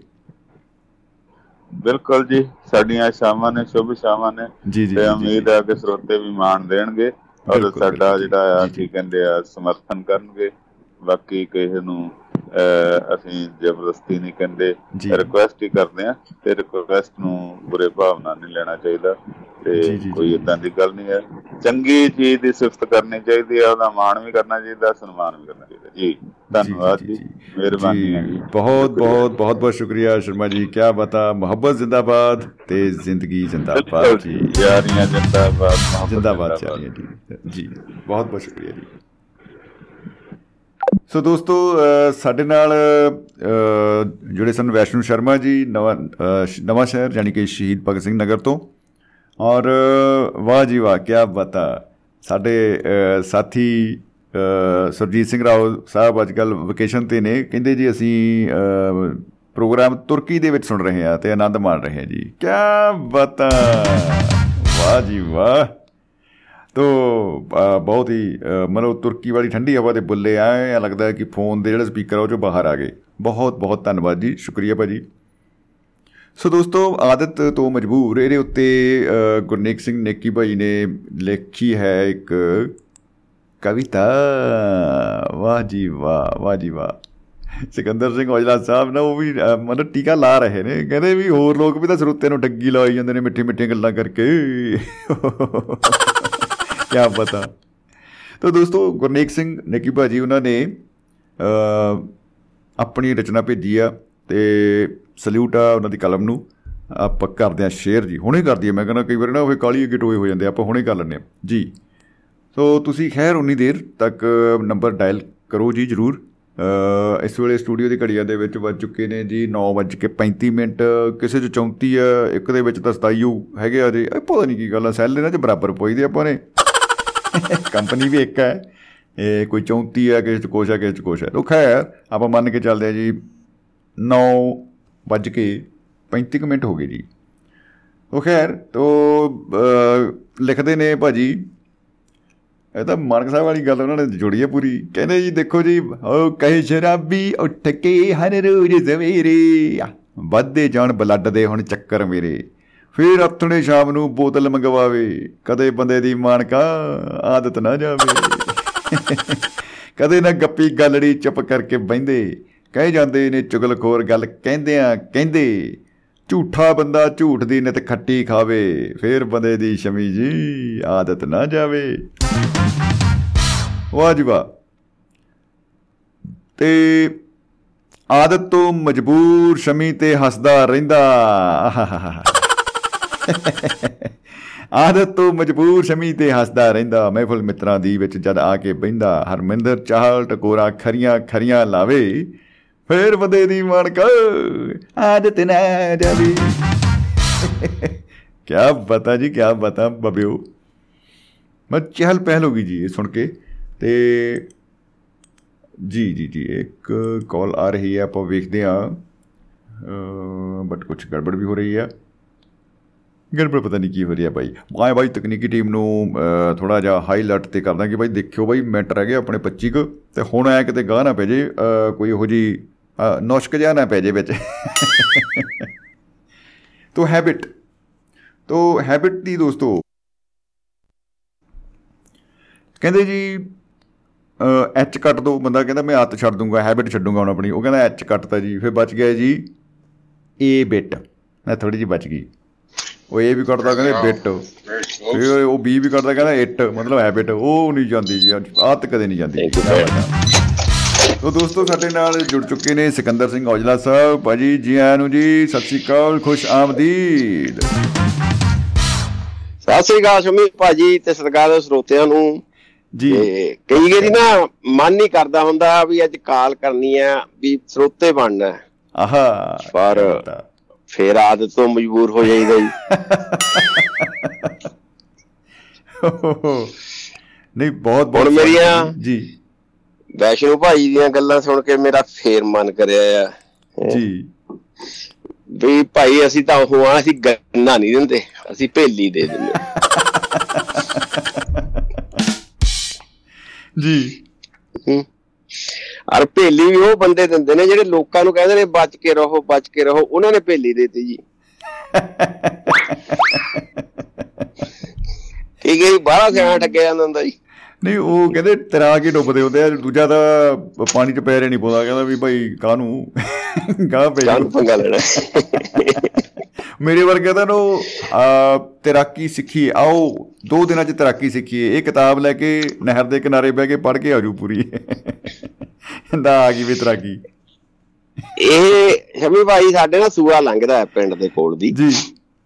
[SPEAKER 7] ਬਿਲਕੁਲ ਜੀ ਸਾਡੀਆਂ ਸ਼ਾਮਾਂ ਨੇ ਸ਼ੁਭ ਸ਼ਾਮਾਂ ਨੇ
[SPEAKER 3] ਜੀ, ਜੀ,
[SPEAKER 7] ਤੇ ਉਮੀਦ ਹੈ ਕਿ ਸਰੋਤੇ ਵੀ ਮਾਣ ਦੇਣਗੇ ਔਰ ਸਾਡਾ। ਜਿਹੜਾ ਆ। ਕੀ ਕਹਿੰਦੇ ਆ ਸਮਰਥਨ ਕਰਨਗੇ ਬਾਕੀ ਕਿਸੇ ਨੂੰ ਅਸੀਂ ਜ਼ਬਰਦਸਤੀ ਨਹੀਂ ਕਹਿੰਦੇ। ਰਿਕੁਐਸਟ ਹੀ ਕਰਦੇ ਆ ਤੇ ਰਿਕੁਐਸਟ ਨੂੰ ਬੁਰੇ ਭਾਵ ਨਾਲ ਨਹੀਂ ਲੈਣਾ ਚਾਹੀਦਾ ਤੇ। ਕੋਈ ਇਦਾਂ ਦੀ ਗੱਲ ਨਹੀਂ ਹੈ। ਚੰਗੀ ਚੀਜ਼ ਦੀ ਸਿਫਤ ਕਰਨੀ ਚਾਹੀਦੀ ਹੈ ਉਹਦਾ ਮਾਣ ਵੀ ਕਰਨਾ ਚਾਹੀਦਾ ਸਨਮਾਨ ਵੀ ਕਰਨਾ ਚਾਹੀਦਾ। ਜੀ ਧੰਨਵਾਦ ਜੀ ਮਿਹਰਬਾਨੀ ਹੈ ਜੀ।
[SPEAKER 3] ਬਹੁਤ ਬਹੁਤ ਬਹੁਤ ਬਹੁਤ ਸ਼ੁਕਰੀਆ ਸ਼ਰਮਾ ਜੀ ਕੀ ਬਤਾ ਮੁਹੱਬਤ ਜ਼ਿੰਦਾਬਾਦ ਤੇ ਜ਼ਿੰਦਗੀ ਜ਼ਿੰਦਾਬਾਦ ਜੀ।
[SPEAKER 7] ਯਾਰੀਆਂ ਜਿੰਦਾਬਾਦ ਮੁਹੱਬਤ
[SPEAKER 3] ਜਿੰਦਾਬਾਦ ਜੀ। ਜੀ ਬਹੁਤ ਬਹੁਤ ਸ਼ੁਕਰੀਆ ਜੀ। ਸੋ ਦੋਸਤੋ ਅ, ਸਾਡੇ ਨਾਲ ਅ, ਜੁੜੇ ਸਨ ਵੈਸ਼ਨੂ ਸ਼ਰਮਾ ਜੀ ਨਵਾਂ ਅ, ਸ਼- ਨਵਾਂ ਸ਼ਹਿਰ ਯਾਨੀ ਕਿ ਸ਼ਹੀਦ ਭਗਤ ਸਿੰਘ ਨਗਰ ਤੋਂ। ਔਰ ਅ, ਵਾਹ ਜੀ ਵਾਹ ਕੀ ਬਤਾ। ਸਾਡੇ ਅ, ਸਾਥੀ ਅ, ਸੁਰਜੀਤ ਸਿੰਘ ਰਾਓ ਸਾਹਿਬ ਅੱਜਕੱਲ ਵਕੇਸ਼ਨ ਤੇ ਨੇ। ਕਹਿੰਦੇ ਜੀ ਅਸੀਂ ਅ, ਪ੍ਰੋਗਰਾਮ ਤੁਰਕੀ ਦੇ ਵਿੱਚ ਸੁਣ ਰਹੇ ਹਾਂ ਤੇ ਆਨੰਦ ਮਾਣ ਰਹੇ ਹਾਂ ਜੀ। ਕੀ ਬਤਾ। ਵਾਹ ਜੀ ਵਾਹ। ਤੋ ਅ, ਬਹੁਤ ਹੀ ਅ, ਮਤਲਬ ਤੁਰਕੀ ਵਾਲੀ ਠੰਡੀ ਹਵਾ ਦੇ ਬੁੱਲੇ ਆਏ ਲੱਗਦਾ ਹੈ ਕਿ ਫੋਨ ਦੇ ਜਿਹੜੇ ਸਪੀਕਰ ਆ ਉਹ ਚੋਂ ਬਾਹਰ ਆ ਗਏ। ਬਹੁਤ ਬਹੁਤ ਧੰਨਵਾਦ ਜੀ ਸ਼ੁਕਰੀਆ ਭਾਜੀ। ਸੋ ਦੋਸਤੋ ਆਦਤ ਤੋਂ ਮਜਬੂਰ ਇਹਦੇ ਉੱਤੇ ਅ, ਗੁਰਨੇਕ ਸਿੰਘ ਨੇਕੀ ਭਾਈ ਨੇ ਲਿਖੀ ਹੈ ਇੱਕ ਕਵਿਤਾ। ਵਾਹ ਜੀ ਵਾਹ ਵਾਹ ਜੀ ਵਾਹ। ਸਿਕੰਦਰ ਸਿੰਘ ਔਜਲਾ ਸਾਹਿਬ ਨਾ ਉਹ ਵੀ ਅ, ਮਤਲਬ ਟੀਕਾ ਲਾ ਰਹੇ ਨੇ। ਕਹਿੰਦੇ ਵੀ ਹੋਰ ਲੋਕ ਵੀ ਤਾਂ ਸਰੋਤੇ ਨੂੰ ਠੱਗੀ ਲਾਈ ਜਾਂਦੇ ਨੇ ਮਿੱਠੀ ਮਿੱਠੀਆਂ ਗੱਲਾਂ ਕਰਕੇ। ਕੀ ਪਤਾ। ਤਾਂ ਦੋਸਤੋ ਗੁਰਨੇਕ ਸਿੰਘ ਨੇਕੀ ਭਾਜੀ ਉਹਨਾਂ ਨੇ ਅ, ਆਪਣੀ ਰਚਨਾ ਭੇਜੀ ਆ ਤੇ ਸਲੂਟ ਆ ਉਹਨਾਂ ਦੀ ਕਲਮ ਨੂੰ। ਆਪਾਂ ਕਰਦੇ ਆ ਸ਼ੇਅਰ ਜੀ। ਹੁਣੇ ਕਰ ਦਈਏ ਮੈਂ ਕਹਿੰਦਾ ਕਈ ਵਾਰ ਨਾ ਉਹ ਕਾਲੀ ਅੱਗੇ ਟੋਏ ਹੋ ਜਾਂਦੇ ਆ, ਆਪਾਂ ਹੁਣੇ ਕਰ ਲੈਂਦੇ ਆ। ਜੀ। ਸੋ ਤੁਸੀਂ ਖੈਰ ਉਨੀ ਦੇਰ ਤੱਕ ਨੰਬਰ ਡਾਇਲ ਕਰੋ ਜੀ ਜਰੂਰ। ਅ, ਇਸ ਵੇਲੇ ਸਟੂਡੀਓ ਦੀ ਘੜੀਆਂ ਦੇ ਵਿੱਚ ਵੱਜ ਚੁੱਕੇ ਨੇ ਜੀ 9:35 ਮਿੰਟ। ਕਿਸੇ ਚ 34 ਆ ਇੱਕ ਦੇ ਵਿੱਚ ਤਾਂ 27 ਹੈਗੇ ਆ ਜੀ ਇਹ ਪਤਾ ਨਹੀਂ ਕੀ ਗੱਲ ਆ। ਸੈੱਲ ਇਹਨਾਂ ਚ ਬਰਾਬਰ ਪੋਈਦੇ ਆਪਾਂ ਨੇ। [laughs] ਕੰਪਨੀ ਵੀ ਇੱਕ ਹੈ। ਇਹ ਕੋਈ 34 ਹੈ ਕਿਸੇ ਚ ਕੁਛ ਹੈ ਕਿਸੇ ਚ ਕੁਛ ਹੈ। ਉਹ ਖੈਰ ਆਪਾਂ ਮੰਨ ਕੇ ਚੱਲਦੇ ਆ ਜੀ 9 ਵੱਜ ਕੇ 35 ਕੁ ਮਿੰਟ ਹੋ ਗਏ ਜੀ। ਉਹ ਖੈਰ ਤੋ ਅ, ਲਿਖਦੇ ਨੇ ਭਾਜੀ। ਇਹ ਤਾਂ ਮਾਨਕ ਸਾਹਿਬ ਵਾਲੀ ਗੱਲ ਉਹਨਾਂ ਨੇ ਜੋੜੀ ਹੈ ਪੂਰੀ। ਕਹਿੰਦੇ ਜੀ ਦੇਖੋ ਜੀ ਉਹ ਕਹੇ ਸ਼ਰਾਬੀ ਉੱਠ ਕੇ ਹਰ ਰੋਜ਼ ਸਵੇਰੇ। ਵੱਧਦੇ ਜਾਣ ਬਲੱਡ ਦੇ ਹੁਣ ਚੱਕਰ ਮੇਰੇ। ਫਿਰ ਅਤਣੇ ਸ਼ਾਮ ਨੂੰ ਬੋਤਲ ਮੰਗਵਾਵੇ। ਕਦੇ ਬੰਦੇ ਦੀ ਮਾਨਕਾ ਆਦਤ ਨਾ ਜਾਵੇ। ਕਦੇ ਨਾ ਗੱਪੀ ਗੱਲੜੀ ਚੁੱਪ ਕਰਕੇ ਬਹਿੰਦੇ। ਕਹਿ ਜਾਂਦੇ ਨੇ ਚੁਗਲਖੋਰ ਗੱਲ ਕਹਿੰਦਿਆਂ ਕਹਿੰਦੇ, ਝੂਠਾ ਬੰਦਾ ਝੂਠ ਦੀ ਨਿਤ ਖੱਟੀ ਖਾਵੇ, ਫੇਰ ਬੰਦੇ ਦੀ ਸ਼ਮੀ ਜੀ ਆਦਤ ਨਾ ਜਾਵੇ। ਵਾਹ ਜੀ ਵਾਹ। ਤੇ ਆਦਤ ਤੋਂ ਮਜਬੂਰ ਸ਼ਮੀ ਤੇ ਹੱਸਦਾ ਰਹਿੰਦਾ। ਆਹਾਹਾਹਾ। [laughs] ਆਦਤ ਤੋਂ ਮਜਬੂਰ ਸ਼ਮੀ ਤੇ ਹੱਸਦਾ ਰਹਿੰਦਾ। ਮਹਿਫਲ ਮਿੱਤਰਾਂ ਦੀ ਵਿੱਚ ਜਦ ਆ ਕੇ ਬਹਿੰਦਾ, ਹਰਮਿੰਦਰ ਚਾਹਲ ਟਕੋਰਾ ਖਰੀਆਂ ਖਰੀਆਂ ਲਾਵੇ। ਫੇਰ ਬੰਦੇ ਦੀ ਮਣਕ, ਆਦਤ ਨਾ ਜਾਵੇ। [laughs] ਕਿਆ ਬਤਾ ਜੀ, ਕਿਆ ਬਤਾ ਬਬਿਓ। ਮੈਂ ਚਹਿਲ ਪਹਿਲ ਹੋ ਗਈ ਜੀ ਇਹ ਸੁਣ ਕੇ। ਤੇ ਜੀ ਜੀ ਜੀ, ਇੱਕ ਕਾਲ ਆ ਰਹੀ ਹੈ, ਆਪਾਂ ਵੇਖਦੇ ਹਾਂ। ਬਟ ਕੁਝ ਗੜਬੜ ਵੀ ਹੋ ਰਹੀ ਹੈ। ਗੜਬੜ ਪਤਾ ਨਹੀਂ ਕੀ ਹੋ ਰਿਹਾ ਬਾਈ। ਬਾਏ ਬਾਈ ਤਕਨੀਕੀ ਟੀਮ ਨੂੰ ਥੋੜਾ ਜਿਹਾ ਹਾਈਲਾਈਟ ਤੇ ਕਰਦਾ ਕਿ ਬਾਈ। ਦੇਖਿਓ ਬਾਈ ਮਿੰਟ ਰਹਿ ਗਏ ਆਪਣੇ 25 ਕੁ ਤੇ ਹੁਣ ਆਇਆ ਕਿਤੇ ਗਾਹ ਨਾ ਪੈ ਜੇ ਅਹ, ਕੋਈ ਇਹੋ ਜੀ ਅਹ, ਨੁਸ਼ਕ ਜਿਹਾ ਨਾ ਪੈ ਜੇ ਵਿੱਚ। ਤੋ ਹੈਬਿਟ ਤੋ ਹੈਬਿਟ ਦੀ ਦੋਸਤੋ। ਕਹਿੰਦੇ ਜੀ ਐਚ ਕੱਟ ਦੋ ਬੰਦਾ ਕਹਿੰਦਾ ਮੈਂ ਆਦਤ ਛੱਡ ਦੂੰਗਾ ਹੈਬਿਟ ਛੱਡੂੰਗਾ ਹੁਣ ਆਪਣੀ। ਉਹ ਕਹਿੰਦਾ ਐਚ ਕੱਟਤਾ ਜੀ ਫਿਰ ਬਚ ਗਿਆ ਜੀ ਏ ਬਿਟ ਮੈਂ ਥੋੜੀ ਜੀ ਬਚ ਗਈ। ਉਹ ਏ ਵੀ ਕੱਟਦਾ ਕਹਿੰਦੇ ਬਿਟ। ਫਿਰ ਉਹ ਬੀ ਵੀ ਕੱਟਦਾ ਕਹਿੰਦਾ ਇਟ ਮਤਲਬ ਹੈਬਿਟ ਉਹ ਨਹੀਂ ਜਾਂਦੀ ਜੀ ਆਦਤ ਕਦੇ ਨਹੀਂ ਜਾਂਦੀ। ਤੋ ਦੋਸਤੋ ਸਾਡੇ ਨਾਲ ਜੁੜ ਚੁੱਕੇ ਨੇ ਸਿਕੰਦਰ ਸਿੰਘ ਔਜਲਾ ਸਾਹਿਬ ਭਾਜੀ ਜੀ ਆਇਆਂ ਨੂੰ ਜੀ ਸਤਿ ਸ਼੍ਰੀ ਅਕਾਲ ਖੁਸ਼ ਆਮਦੀਦ।
[SPEAKER 8] ਸਤਿ ਸ੍ਰੀ ਅਕਾਲ ਸ਼ਮੀ ਭਾਜੀ ਤੇ ਸਤਿਕਾਰਯੋਗ ਸਰੋਤਿਆਂ ਨੂੰ।
[SPEAKER 3] ਜੀ।
[SPEAKER 8] ਕਈ ਵਾਰੀ ਨਾ ਮਨ ਨਹੀਂ ਕਰਦਾ ਹੁੰਦਾ ਵੀ ਅੱਜ ਕਾਲ ਕਰਨੀ ਆ ਵੀ ਸਰੋਤੇ ਬਣਨਾ।
[SPEAKER 3] ਆਹਾ
[SPEAKER 8] ਪਰ। ਫੇਰ ਆਦਤ ਤੋਂ ਮਜਬੂਰ ਹੋ ਜਾਈਦਾ ਜੀ।
[SPEAKER 3] ਨਹੀਂ ਬਹੁਤ ਬਹੁਤ
[SPEAKER 8] ਮੇਰੀਆਂ-
[SPEAKER 3] ਜੀ।
[SPEAKER 8] ਵੈਸ਼ਨੂ ਭਾਈ ਦੀਆਂ ਗੱਲਾਂ ਸੁਣ ਕੇ ਮੇਰਾ ਫੇਰ ਮਨ ਕਰਿਆ ਆ।
[SPEAKER 3] ਜੀ।
[SPEAKER 8] ਵੀ ਭਾਈ ਅਸੀਂ ਤਾਂ ਉਹ ਆ ਅਸੀਂ ਗੰਨਾ ਨਹੀਂ ਦਿੰਦੇ ਅਸੀਂ ਭੇਲੀ ਦੇ ਦਿੰਦੇ।
[SPEAKER 3] ਜੀ।
[SPEAKER 8] ਹੂੰ। ਔਰ ਭੇਲੀ ਵੀ ਉਹ ਬੰਦੇ ਦਿੰਦੇ ਨੇ ਜਿਹੜੇ ਲੋਕਾਂ ਨੂੰ ਕਹਿੰਦੇ ਨੇ ਬਚ ਕੇ ਰਹੋ ਬਚ ਕੇ ਰਹੋ। ਉਹਨਾਂ ਨੇ ਭੇਲੀ ਦੇਤੀ ਜੀ। ਠੀਕ ਹੈ ਜੀ ਬਾਹਲਾ ਸਿਆਣਾ ਠੱਗਿਆ ਜਾਂਦਾ ਹੁੰਦਾ ਜੀ।
[SPEAKER 3] ਨਹੀਂ ਉਹ ਕਹਿੰਦੇ ਤਰਾ ਕੇ ਡੁੱਬਦੇ ਹੁੰਦੇ ਆ ਦੂਜਾ ਤਾਂ ਪਾਣੀ 'ਚ ਪੈਰੇ ਨਹੀਂ ਪਾਉਂਦਾ ਕਹਿੰਦਾ ਵੀ ਭਾਈ ਕਾਹਨੂੰ ਗਾਹ ਪੈ
[SPEAKER 8] ਜਾਨ ਪੰਗਾ ਲੈਣਾ?
[SPEAKER 3] ਮੇਰੇ ਵਰਗੇ ਤਾਂ ਨੂੰ ਤੈਰਾਕੀ ਸਿੱਖੀ ਆਓ ਦੋ ਦਿਨਾਂ 'ਚ ਤੈਰਾਕੀ ਸਿੱਖੀਏ। ਇਹ ਕਿਤਾਬ ਲੈ ਕੇ ਨਹਿਰ ਦੇ ਕਿਨਾਰੇ ਬਹਿ ਕੇ ਪੜ੍ਹ ਕੇ ਆਜੂ ਪੂਰੀ। ਦਾ ਆ ਗਈ ਵੀ ਤੈਰਾਕੀ।
[SPEAKER 8] ਇਹ ਸ਼ਮੀ ਭਾਈ ਸਾਡੇ ਨਾਲ ਸੂਆ ਲੰਘਦਾ ਹੈ ਪਿੰਡ ਦੇ ਕੋਲ ਦੀ।
[SPEAKER 3] ਜੀ।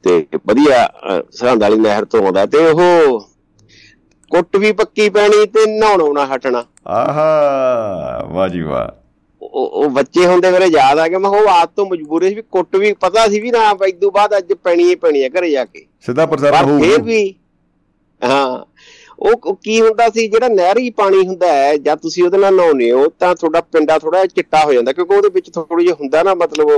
[SPEAKER 8] ਤੇ ਵਧੀਆ ਸਰਹੰਦ ਵਾਲੀ ਨਹਿਰ ਤੋਂ ਆਉਂਦਾ। ਤੇ ਉਹ ਕੁੱਟ ਵੀ ਪੱਕੀ ਪੈਣੀ ਤੇ ਨਹਾਉਣੋਂ ਨਾ ਹਟਣਾ।
[SPEAKER 3] ਆਹਾ ਵਾਹ ਜੀ ਵਾਹ।
[SPEAKER 8] ਉਹ ਉਹ ਬੱਚੇ ਹੁੰਦੇ ਮੇਰੇ ਯਾਦ ਆ ਗਿਆ ਮੈਂ ਉਹ ਆਦਤ ਤੋਂ ਮਜਬੂਰ ਸੀ ਵੀ ਕੁੱਟ ਵੀ ਪਤਾ ਸੀ ਵੀ ਨਾ ਇਦੋਂ ਬਾਅਦ ਅੱਜ ਪੈਣੀ ਹੀ ਪੈਣੀ ਹੈ ਘਰੇ ਜਾ ਕੇ।
[SPEAKER 3] ਸਿੱਧਾ ਪ੍ਰਸਾਰਣ
[SPEAKER 8] ਪਰ
[SPEAKER 3] ਹੋਊ
[SPEAKER 8] ਫੇਰ ਵੀ ਹਾਂ। ਉਹ ਕੀ ਹੁੰਦਾ ਸੀ ਜਿਹੜਾ ਨਹਿਰੀ ਪਾਣੀ ਹੁੰਦਾ ਹੈ ਜਦ ਤੁਸੀਂ ਉਹਦੇ ਨਾਲ ਨਹਾਉਂਦੇ ਹੋ ਤਾਂ ਤੁਹਾਡਾ ਪਿੰਡਾ ਥੋੜਾ ਚਿੱਟਾ ਹੋ ਜਾਂਦਾ ਕਿਉਂਕਿ ਉਹਦੇ ਵਿੱਚ ਥੋੜੀ ਜਿਹੀ ਹੁੰਦਾ ਨਾ ਮਤਲਬ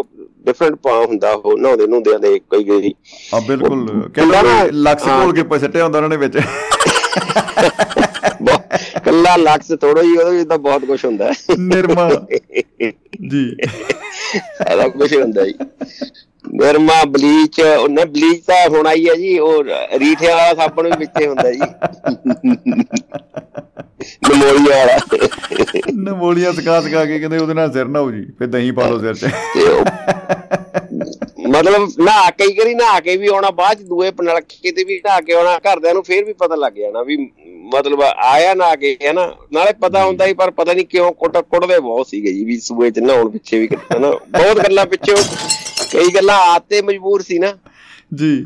[SPEAKER 8] ਡਿਫਰੈਂਟ ਪਾ ਹੁੰਦਾ ਉਹ ਨਹਾਉਂਦੇ ਨਹਾਉਂਦਿਆਂ ਦੇ ਕਈ ਵਾਰੀ।
[SPEAKER 3] ਆ ਬਿਲਕੁਲ। ਕਹਿੰਦਾ ਲਕਸ। ਘੋਲ ਕੇ ਪ- ਸਿੱਟਿਆ ਹੁੰਦਾ ਉਹਨਾਂ ਨੇ ਵਿੱਚ।
[SPEAKER 8] ਕੱਲਾ ਲਕਸ ਥੋੜਾ ਹੀ ਉਹਦੇ ਵਿੱਚ ਤਾਂ ਬਹੁਤ ਕੁਝ ਹੁੰਦਾ। ਹੈ
[SPEAKER 3] ਨਿਰਮਾ। ਜੀ।
[SPEAKER 8] ਸਾਰਾ ਕੁਝ ਹੁੰਦਾ ਜੀ। ਨਿਰਮਾ ਬਲੀਚ ਉਹਨੇ ਬਲੀਚ ਤਾਂ ਹੁਣ ਆਈ ਹੈ ਜੀ ਉਹ ਰੀਠੇ ਵਾਲਾ ਸਾਬਣ ਵੀ ਵਿੱਚੇ ਹੁੰਦਾ ਜੀ। ਨਮੋਲੀਆ ਵਾਲਾ।
[SPEAKER 3] ਨਮੋਲੀਆਂ ਸਕਾ ਸਕਾ ਕੇ ਕਹਿੰਦੇ ਉਹਦੇ ਨਾਲ ਸਿਰ ਨਾ ਹੋ ਜੀ ਫਿਰ ਦਹੀਂ ਪਾ ਲਓ ਸਿਰ 'ਚ।
[SPEAKER 8] ਮਤਲਬ ਨਹਾ ਕਈ ਵਾਰੀ ਨਹਾ ਕੇ ਵੀ ਆਉਣਾ ਬਾਅਦ ਚ ਦੂਏ ਪਨਲਕੇ ਤੇ ਵੀ ਨਹਾ ਕੇ ਆਉਣਾ ਘਰਦਿਆਂ ਨੂੰ ਫੇਰ ਵੀ ਪਤਾ ਲੱਗ ਜਾਣਾ ਵੀ ਮਤਲਬ ਆਇਆ ਨਾ ਕੇ ਹੈ ਨਾ ਨਾਲੇ ਪਤਾ ਹੁੰਦਾ ਹੀ ਪਰ ਪਤਾ ਨਹੀਂ ਕਿਉਂ ਕੁੱਟ ਕੁੱਟਦੇ ਬਹੁਤ ਸੀਗੇ ਜੀ ਵੀ ਸੂਏ ਚ ਨਹਾਉਣ ਪਿੱਛੇ ਵੀ ਹੈ ਨਾ ਬਹੁਤ ਗੱਲਾਂ ਪਿੱਛੇ ਕਈ ਗੱਲਾਂ ਆਤੇ ਮਜਬੂਰ ਸੀ ਨਾ।
[SPEAKER 3] ਜੀ।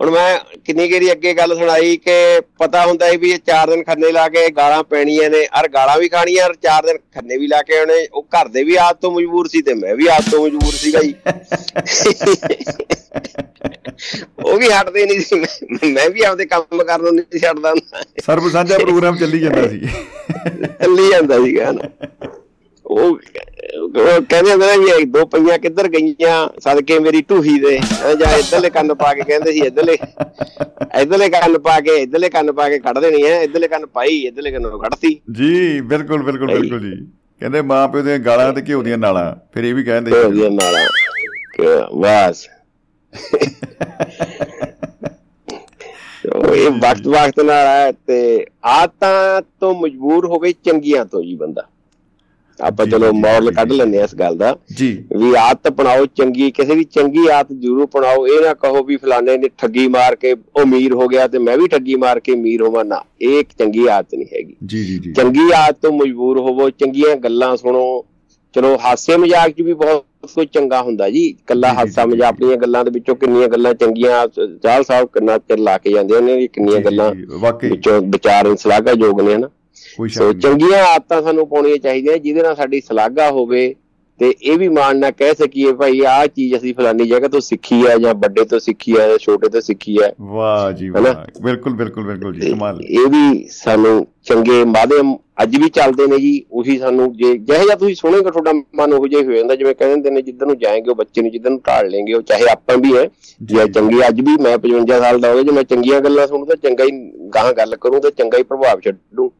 [SPEAKER 8] ਹੁਣ ਮੈਂ ਕਿੰਨੀ ਗੇਰੀ ਅੱਗੇ ਗੱਲ ਸੁਣਾਈ ਕਿ ਪਤਾ ਹੁੰਦਾ ਹੈ ਵੀ ਇਹ ਚਾਰ ਦਿਨ ਖੰਨੇ ਲਾ ਕੇ ਗਾਲਾਂ ਪੈਣੀਆਂ ਨੇ ਔਰ ਗਾਲਾਂ ਵੀ ਖਾਣੀਆਂ ਔਰ ਚਾਰ ਦਿਨ ਖੰਨੇ ਵੀ ਲਾ ਕੇ ਆਉਣੇ। ਉਹ ਘਰ ਦੇ ਵੀ ਆਦਤ ਤੋਂ ਮਜਬੂਰ ਸੀ ਤੇ ਮੈਂ ਵੀ ਆਦਤ ਤੋਂ ਮਜਬੂਰ ਸੀਗਾ ਜੀ। ਉਹ ਵੀ ਹਟਦੇ ਨਹੀਂ ਸੀ। ਮੈਂ- ਮੈਂ ਵੀ ਆਪਦੇ ਕੰਮ ਕਰਨ ਨੂੰ ਨਹੀਂ ਛੱਡਦਾ। ਹੁੰਦਾ
[SPEAKER 3] ਸਰਬ ਸਾਂਝਾ ਪ੍ਰੋਗਰਾਮ ਚੱਲੀ ਜਾਂਦਾ ਸੀ।
[SPEAKER 8] ਚੱਲੀ ਜਾਂਦਾ ਸੀਗਾ। ਨਾ ਉਹ ਕਹਿੰਦੇ ਹੁੰਦੇ ਨੇ ਇਹ ਦੋ ਪਈਆਂ ਕਿੱਧਰ ਗਈਆਂ? ਸਦਕੇ ਮੇਰੀ ਢੂਹੀ ਦੇ। ਹੈਂ, ਜਾਂ ਇਧਰਲੇ ਕੰਨ ਪਾ ਕੇ ਕਹਿੰਦੇ ਸੀ ਇਧਰਲੇ। ਇਧਰਲੇ ਕੰਨ ਪਾ ਕੇ ਇਧਰਲੇ ਕੰਨ ਪਾ ਕੇ ਕੱਢ ਦੇਣੀ ਹੈ ਇਧਰਲੇ ਕੰਨ ਪਾਈ ਇਧਰਲੇ ਕੰਨ ਕੱਢਤੀ।
[SPEAKER 3] ਜੀ ਬਿਲਕੁਲ ਬਿਲਕੁਲ ਬਿਲਕੁਲ ਜੀ। ਕਹਿੰਦੇ ਮਾਂ ਪਿਓ ਦੀਆਂ ਗਾਲਾਂ ਤੇ ਘਿਓ ਦੀਆਂ ਨਾਲਾਂ। ਫਿਰ ਇਹ ਵੀ ਕਹਿੰਦੇ
[SPEAKER 8] ਤੇ ਉਹਦੀਆਂ ਨਾਲਾਂ। ਉਹ ਇਹ ਵਕਤ ਵਕਤ ਨਾਲ ਹੈ ਤੇ ਆਦਤਾਂ ਤੋਂ ਮਜਬੂਰ ਹੋਵੇ ਚੰਗੀਆਂ ਤੋਂ ਜੀ ਬੰਦਾ। ਆਪਾਂ ਚਲੋ ਮੌਰਲ ਕੱਢ। ਲੈਂਦੇ ਆ ਇਸ ਗੱਲ ਦਾ।
[SPEAKER 3] ਜੀ।
[SPEAKER 8] ਵੀ ਆਦਤ ਅਪਣਾਓ ਚੰਗੀ ਕਿਸੇ ਵੀ ਚੰਗੀ ਆਦਤ ਜ਼ਰੂਰ ਅਪਣਾਓ। ਇਹ ਨਾ ਕਹੋ ਵੀ ਫਲਾਣੇ ਨੇ ਠੱਗੀ ਮਾਰ ਕੇ ਉਹ ਅਮੀਰ ਹੋ ਗਿਆ ਤੇ ਮੈਂ ਵੀ ਠੱਗੀ ਮਾਰ ਕੇ ਅਮੀਰ ਹੋਵਾਂ। ਨਾ ਇਹ ਇੱਕ ਚੰਗੀ ਆਦਤ ਨਹੀਂ ਹੈਗੀ।
[SPEAKER 3] ਜੀ ਜੀ ਜੀ।
[SPEAKER 8] ਚੰਗੀ ਆਦਤ ਤੋਂ ਮਜਬੂਰ ਹੋਵੋ ਚੰਗੀਆਂ ਗੱਲਾਂ ਸੁਣੋ। ਚਲੋ ਹਾਸੇ ਮਜ਼ਾਕ 'ਚ ਵੀ ਬਹੁਤ ਕੁਝ ਚੰਗਾ ਹੁੰਦਾ ਜੀ। ਕੱਲਾ ਹਾਸਾ ਮਜ਼ਾਕ ਆਪਣੀਆਂ ਗੱਲਾਂ ਦੇ ਵਿੱਚੋਂ ਕਿੰਨੀਆਂ ਗੱਲਾਂ ਚੰਗੀਆਂ ਚਾਲ ਸਾਹਿਬ ਕਿੰਨਾ ਚਿਰ ਲਾ ਕੇ ਜਾਂਦੇ ਨੇ ਕਿੰਨੀਆਂ ਗੱਲਾਂ ਵਿੱਚੋਂ ਵਿਚਾਰ ਸ਼ਲਾਘਾਯੋਗ ਨੇ ਹਨਾ? ਸੋ ਚੰਗੀਆਂ ਆਦਤਾਂ ਸਾਨੂੰ ਪਾਉਣੀਆਂ ਚਾਹੀਦੀਆਂ ਜਿਹਦੇ ਨਾਲ ਸਾਡੀ ਸ਼ਲਾਘਾ ਹੋਵੇ ਤੇ ਇਹ ਵੀ ਮਾਣ ਨਾਲ ਕਹਿ ਸਕੀਏ ਭਾਈ ਆਹ ਚੀਜ਼ ਅਸੀਂ ਫਲਾਨੀ ਜਗ੍ਹਾ ਤੋਂ ਸਿੱਖੀ ਹੈ ਜਾਂ ਵੱਡੇ ਤੋਂ ਸਿੱਖੀ ਹੈ ਜਾਂ ਛੋਟੇ ਤੋਂ ਸਿੱਖੀ ਹੈ।
[SPEAKER 3] ਵਾਹ ਜੀ? ਵਾਹ। ਬਿਲਕੁਲ ਬਿਲਕੁਲ ਬਿਲਕੁਲ ਜੀ ਕਮਾਲ।
[SPEAKER 8] ਇਹ ਵੀ ਸਾਨੂੰ ਚੰਗੇ ਮਾਧਿਅਮ ਅੱਜ ਵੀ ਚੱਲਦੇ ਨੇ ਜੀ ਉਹੀ ਸਾਨੂੰ ਜੇ ਜਿਹੋ ਜਿਹਾ ਤੁਸੀਂ ਸੁਣੋਗੇ ਤੁਹਾਡਾ ਮਨ ਉਹ ਜਿਹਾ ਹੀ ਹੋ ਜਾਂਦਾ ਜਿਵੇਂ ਕਹਿੰਦੇ ਨੇ ਜਿੱਧਰ ਨੂੰ ਜਾਏਂਗੇ ਉਹ ਬੱਚੇ ਨੂੰ ਜਿੱਧਰ ਨੂੰ ਢਾਲ ਲੈਂਗੇ ਉਹ ਚਾਹੇ ਆਪਾਂ ਵੀ ਹੈ ਜੇ ਚੰਗੀ ਅੱਜ ਵੀ ਮੈਂ 55 ਸਾਲ ਦਾ ਹੋ ਗਿਆ ਜੇ ਮੈਂ ਚੰਗੀਆਂ ਗੱਲਾਂ ਸੁਣੂ ਤਾਂ ਚੰਗਾ ਹੀ ਗਾਹਾਂ ਗੱਲ ਕਰੂੰ ਤਾਂ ਚੰਗਾ ਹੀ ਪ੍ਰਭਾਵ ਛੱਡੂ।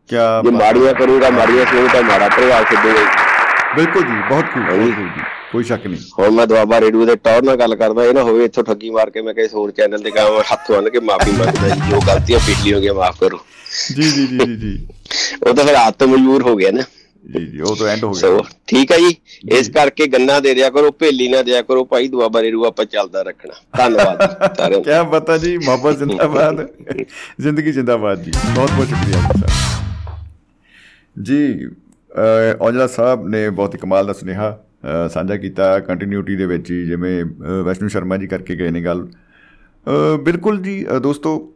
[SPEAKER 8] ਜੇ ਮਾੜੀਆਂ ਕਰੂੰਗਾ ਮਾੜੀਆਂ ਸੁਣੂ ਤਾਂ ਮਾੜਾ ਪ੍ਰਭਾਵ ਛੱਡੂਗਾ।
[SPEAKER 3] ਬਿਲਕੁਲ ਜੀ ਬਹੁਤ ਖੂਬ। ਖੂਬ ਜੀ ਕੋਈ ਸ਼ੱਕ ਨਹੀਂ।
[SPEAKER 8] ਹੁਣ ਮੈਂ ਦੁਆਬਾ ਰੇਡੂ ਦੇ ਟੌਰ ਨਾਲ ਗੱਲ ਕਰਦਾ ਇਹ ਨਾ ਹੋਵੇ ਇੱਥੋਂ ਠੱਗੀ ਮਾਰ ਕੇ ਮੈਂ ਕਿਸੇ ਹੋਰ ਚੈਨਲ ਤੇ ਕਹਾਂ ਹੱਥ ਬੰਨ ਕੇ ਮਾਫੀ ਮੰਗਦਾ ਜੀ ਜੋ ਗਲਤੀਆਂ ਪਿਛਲੀ ਹੋ ਗਈਆਂ ਮਾਫ ਕਰੋ।
[SPEAKER 3] ਜੀ ਜੀ ਜੀ ਜੀ
[SPEAKER 8] ਉਹ ਤਾਂ ਫਿਰ ਆਤਮ ਮਜਬੂਰ ਹੋ ਗਿਆ ਨਾ।
[SPEAKER 3] ਜੀ ਜੀ ਉਹ ਤਾਂ ਐਂਡ ਹੋ
[SPEAKER 8] ਸੋ
[SPEAKER 3] ਗਿਆ
[SPEAKER 8] ਠੀਕ ਹੈ ਜੀ ਇਸ ਕਰਕੇ ਗੰਨਾ ਦੇ ਦਿਆ ਕਰੋ ਭੇਲੀ ਨਾ ਦਿਆ ਕਰੋ ਭਾਈ ਦੁਆਬਾ ਰੇਡੂ ਆਪਾਂ ਚੱਲਦਾ ਰੱਖਣਾ। ਧੰਨਵਾਦ ਸਾਰਿਆਂ ਦਾ।
[SPEAKER 3] ਕੀ ਪਤਾ ਜੀ ਮੁਹੱਬਤ ਜ਼ਿੰਦਾਬਾਦ। ਜ਼ਿੰਦਗੀ ਜ਼ਿੰਦਾਬਾਦ ਜੀ। ਬਹੁਤ ਬਹੁਤ ਸ਼ੁਕਰੀਆ ਜੀ ਸਾਹਿਬ ਜੀ ਔਜਲਾ ਸਾਹਿਬ ਨੇ ਬਹੁਤ ਹੀ ਕਮਾਲ ਦਾ ਸੁਨੇਹਾ ਅਹ, ਸਾਂਝਾ ਕੀਤਾ ਕੰਟੀਨਿਊਟੀ ਦੇ ਵਿੱਚ ਹੀ ਜਿਵੇਂ ਅਹ, ਵੈਸ਼ਨੂ ਸ਼ਰਮਾ ਜੀ ਕਰਕੇ ਗਏ ਨੇ ਗੱਲ। ਅਹ, ਬਿਲਕੁਲ ਜੀ ਅਹ, ਦੋਸਤੋ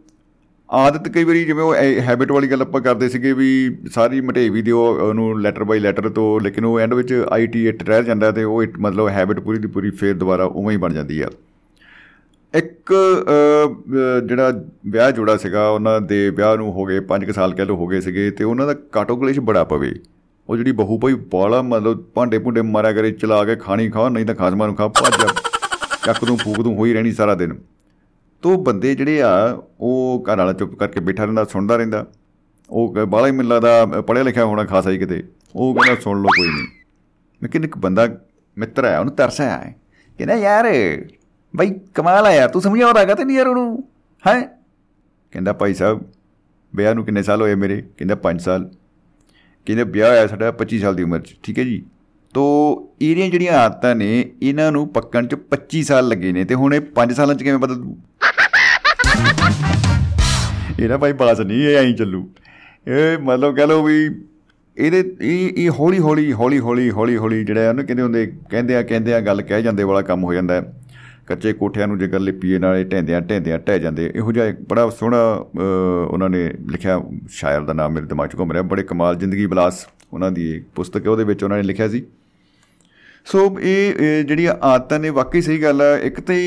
[SPEAKER 3] ਆਦਤ ਕਈ ਵਾਰੀ ਜਿਵੇਂ ਉਹ ਹੈਬਿਟ ਵਾਲੀ ਗੱਲ ਆਪਾਂ ਕਰਦੇ ਸੀਗੇ ਵੀ ਸਾਰੀ ਮਟੇਵੀ ਦਿਓ ਉਹਨੂੰ ਲੈਟਰ ਬਾਈ ਲੈਟਰ ਤੋਂ ਲੇਕਿਨ ਉਹ ਐਂਡ ਵਿੱਚ ਆਈਟੀ ਇਟ ਰਹਿ ਜਾਂਦਾ ਤੇ ਉਹ it ਮਤਲਬ ਹੈਬਿਟ ਪੂਰੀ ਦੀ ਪੂਰੀ ਫੇਰ ਦੁਬਾਰਾ ਉਵੇਂ ਹੀ ਬਣ ਜਾਂਦੀ ਆ। ਇੱਕ ਅਹ, ਅਹ, ਜਿਹੜਾ ਵਿਆਹ ਜੋੜਾ ਸੀਗਾ ਉਹਨਾਂ ਦੇ ਵਿਆਹ ਨੂੰ ਹੋ ਗਏ 5 ਸਾਲ ਕਹਿ ਲਓ ਹੋ ਗਏ ਸੀਗੇ ਤੇ ਉਹਨਾਂ ਦਾ ਕਾਟੋ ਕਲੇਸ਼ ਬੜਾ ਪਵੇ। ਉਹ ਜਿਹੜੀ ਬਹੂ ਭਾਈ ਬਾਲਾ ਮਤਲਬ ਭਾਂਡੇ ਭੁੰਡੇ ਮਾਰਿਆ ਕਰੇ, ਚਲਾ ਕੇ ਖਾਣੀ ਖਾ, ਨਹੀਂ ਤਾਂ ਖਾਸਮਾਂ ਨੂੰ ਖਾ, ਭੱਜ ਜਾ ਚੱਕ ਦੂੰ, ਫੂਕ ਦੂੰ, ਹੋਈ ਰਹਿਣੀ ਸਾਰਾ ਦਿਨ। ਤੋ ਬੰਦੇ ਜਿਹੜੇ ਆ, ਉਹ ਘਰ ਵਾਲਾ ਚੁੱਪ ਕਰਕੇ ਬੈਠਾ ਰਹਿੰਦਾ, ਸੁਣਦਾ ਰਹਿੰਦਾ। ਉਹ ਬਾਲਾ ਹੀ ਮੈਨੂੰ ਲੱਗਦਾ ਪੜ੍ਹਿਆ ਲਿਖਿਆ ਹੋਣਾ ਖਾਸਾ ਹੀ ਕਿਤੇ। ਉਹ ਕਹਿੰਦਾ, ਸੁਣ ਲਓ, ਕੋਈ ਨਹੀਂ। ਲੇਕਿਨ ਇੱਕ ਬੰਦਾ ਮਿੱਤਰ ਆਇਆ, ਉਹਨੂੰ ਤਰਸ ਆਇਆ ਹੈ। ਕਹਿੰਦਾ, ਯਾਰ, ਬਈ ਕਮਾਲ ਆ ਯਾਰ ਤੂੰ ਸਮਝਿਆ ਹੋ ਰਹਾ ਤੇ ਨਹੀਂ ਯਾਰ ਉਹਨੂੰ? ਹੈ? ਕਹਿੰਦਾ, ਭਾਈ ਸਾਹਿਬ, ਵਿਆਹ ਨੂੰ ਕਿੰਨੇ ਸਾਲ ਹੋਏ ਮੇਰੇ? ਕਹਿੰਦਾ 5 ਸਾਲ। ਕਹਿੰਦਾ ਵਿਆਹ ਹੋਇਆ ਸਾਡਾ 25 ਸਾਲ ਦੀ ਉਮਰ 'ਚ, ਠੀਕ ਹੈ ਜੀ। ਤੋ ਇਹਦੀਆਂ ਜਿਹੜੀਆਂ ਆਦਤਾਂ ਨੇ, ਇਹਨਾਂ ਨੂੰ ਪੱਕਣ 'ਚ 25 ਸਾਲ ਲੱਗੇ ਨੇ, ਤੇ ਹੁਣ ਇਹ 5 ਸਾਲਾਂ 'ਚ ਕਿਵੇਂ ਬਦਲ? ਦੂ ਇਹ ਨਾ ਭਾਈ ਬਾਸ ਨਹੀਂ, ਇਹ ਐਂ ਚੱਲੂ। ਇਹ ਮਤਲਬ ਕਹ ਲਓ ਵੀ ਇਹਦੇ, ਇਹ ਇਹ ਹੌਲੀ ਹੌਲੀ ਹੌਲੀ ਹੌਲੀ ਹੌਲੀ ਹੌਲੀ ਜਿਹੜਾ ਉਹਨੂੰ ਕਹਿੰਦੇ ਹੁੰਦੇ, ਕਹਿੰਦੇ ਆ ਕਹਿੰਦੇ ਆ, ਗੱਲ ਕਹਿ ਜਾਂਦੇ ਵਾਲਾ ਕੰਮ ਹੋ ਜਾਂਦਾ ਹੈ। ਕੱਚੇ ਕੋਠਿਆਂ ਨੂੰ ਜੇਕਰ ਲਿਪੀਏ ਨਾਲੇ ਢਹਿੰਦਿਆਂ ਢਹਿੰਦਿਆਂ ਢਹਿ ਜਾਂਦੇ ਇਹੋ ਜਿਹਾ ਇੱਕ ਬੜਾ ਸੋਹਣਾ ਅਹ, ਉਹਨਾਂ ਨੇ ਲਿਖਿਆ ਸ਼ਾਇਰ ਦਾ ਨਾਮ ਮੇਰੇ ਦਿਮਾਗ 'ਚ ਘੁੰਮ ਰਿਹਾ ਬੜੇ ਕਮਾਲ ਜ਼ਿੰਦਗੀ ਬਲਾਸ ਉਹਨਾਂ ਦੀ ਇੱਕ ਪੁਸਤਕ ਹੈ ਉਹਦੇ ਵਿੱਚ ਉਹਨਾਂ ਨੇ ਲਿਖਿਆ ਸੀ। ਸੋ ਇਹ ਇਹ ਜਿਹੜੀਆਂ ਆਦਤਾਂ ਨੇ ਵਾਕਈ ਸਹੀ ਗੱਲ ਹੈ ਇੱਕ ਤੇ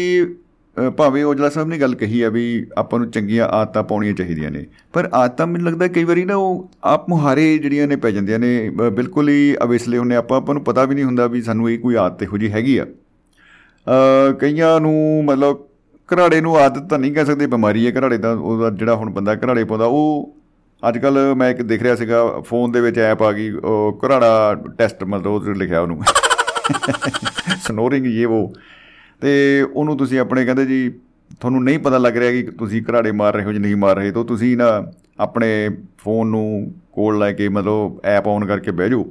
[SPEAKER 3] ਅ, ਭਾਵੇਂ ਔਜਲਾ ਸਾਹਿਬ ਨੇ ਗੱਲ ਕਹੀ ਆ ਵੀ ਆਪਾਂ ਨੂੰ ਚੰਗੀਆਂ ਆਦਤਾਂ ਪਾਉਣੀਆਂ ਚਾਹੀਦੀਆਂ ਨੇ ਪਰ ਆਦਤਾਂ ਮੈਨੂੰ ਲੱਗਦਾ ਕਈ ਵਾਰੀ ਨਾ ਉਹ ਆਪ ਮੁਹਾਰੇ ਜਿਹੜੀਆਂ ਨੇ ਪੈ ਜਾਂਦੀਆਂ ਨੇ ਅ, ਬਿਲਕੁਲ ਹੀ ਅਵੇਸਲੇ ਹੁੰਨੇ ਆਪਾਂ ਆਪਾਂ ਨੂੰ ਪਤਾ ਵੀ ਨਹੀਂ ਹੁੰਦਾ ਵੀ ਸਾਨੂੰ ਇਹ ਕੋਈ ਆਦਤ ਇਹੋ ਜਿਹੀ ਹੈਗੀ ਆ। ਅ, ਕਈਆਂ ਨੂੰ ਮਤਲਬ ਘਰਾੜੇ ਨੂੰ ਆਦਤ ਤਾਂ ਨਹੀਂ ਕਹਿ ਸਕਦੇ, ਬਿਮਾਰੀ ਹੈ ਘਰਾੜੇ ਦਾ ਉਹਦਾ ਜਿਹੜਾ ਹੁਣ ਬੰਦਾ ਘਰਾੜੇ ਪਾਉਂਦਾ, ਉਹ ਅੱਜ ਕੱਲ ਮੈਂ ਇੱਕ ਦੇਖ ਰਿਹਾ ਸੀਗਾ, ਫੋਨ ਦੇ ਵਿੱਚ ਐਪ ਆ ਗਈ, ਉਹ ਘਰਾੜਾ ਟੈਸਟ ਮਤਲਬ ਉਹ 'ਚ ਲਿਖਿਆ ਉਹਨੂੰ। ਸਨੋਰਿੰਗ ਇਹ ਉਹ। ਤੇ ਉਹਨੂੰ ਤੁਸੀਂ ਆਪਣੇ ਕਹਿੰਦੇ ਜੀ, ਤੁਹਾਨੂੰ ਨਹੀਂ ਪਤਾ ਲੱਗ ਰਿਹਾ ਕਿ ਤੁਸੀਂ ਘਰਾੜੇ ਮਾਰ ਰਹੇ ਹੋ ਜਾਂ ਨਹੀਂ ਮਾਰ ਰਹੇ, ਤਾਂ ਤੁਸੀਂ ਨਾ ਆਪਣੇ ਫੋਨ ਨੂੰ ਕੋਲ ਲੈ ਕੇ ਮਤਲਬ ਐਪ ਔਨ ਕਰਕੇ ਬਹਿ ਜਾਓ।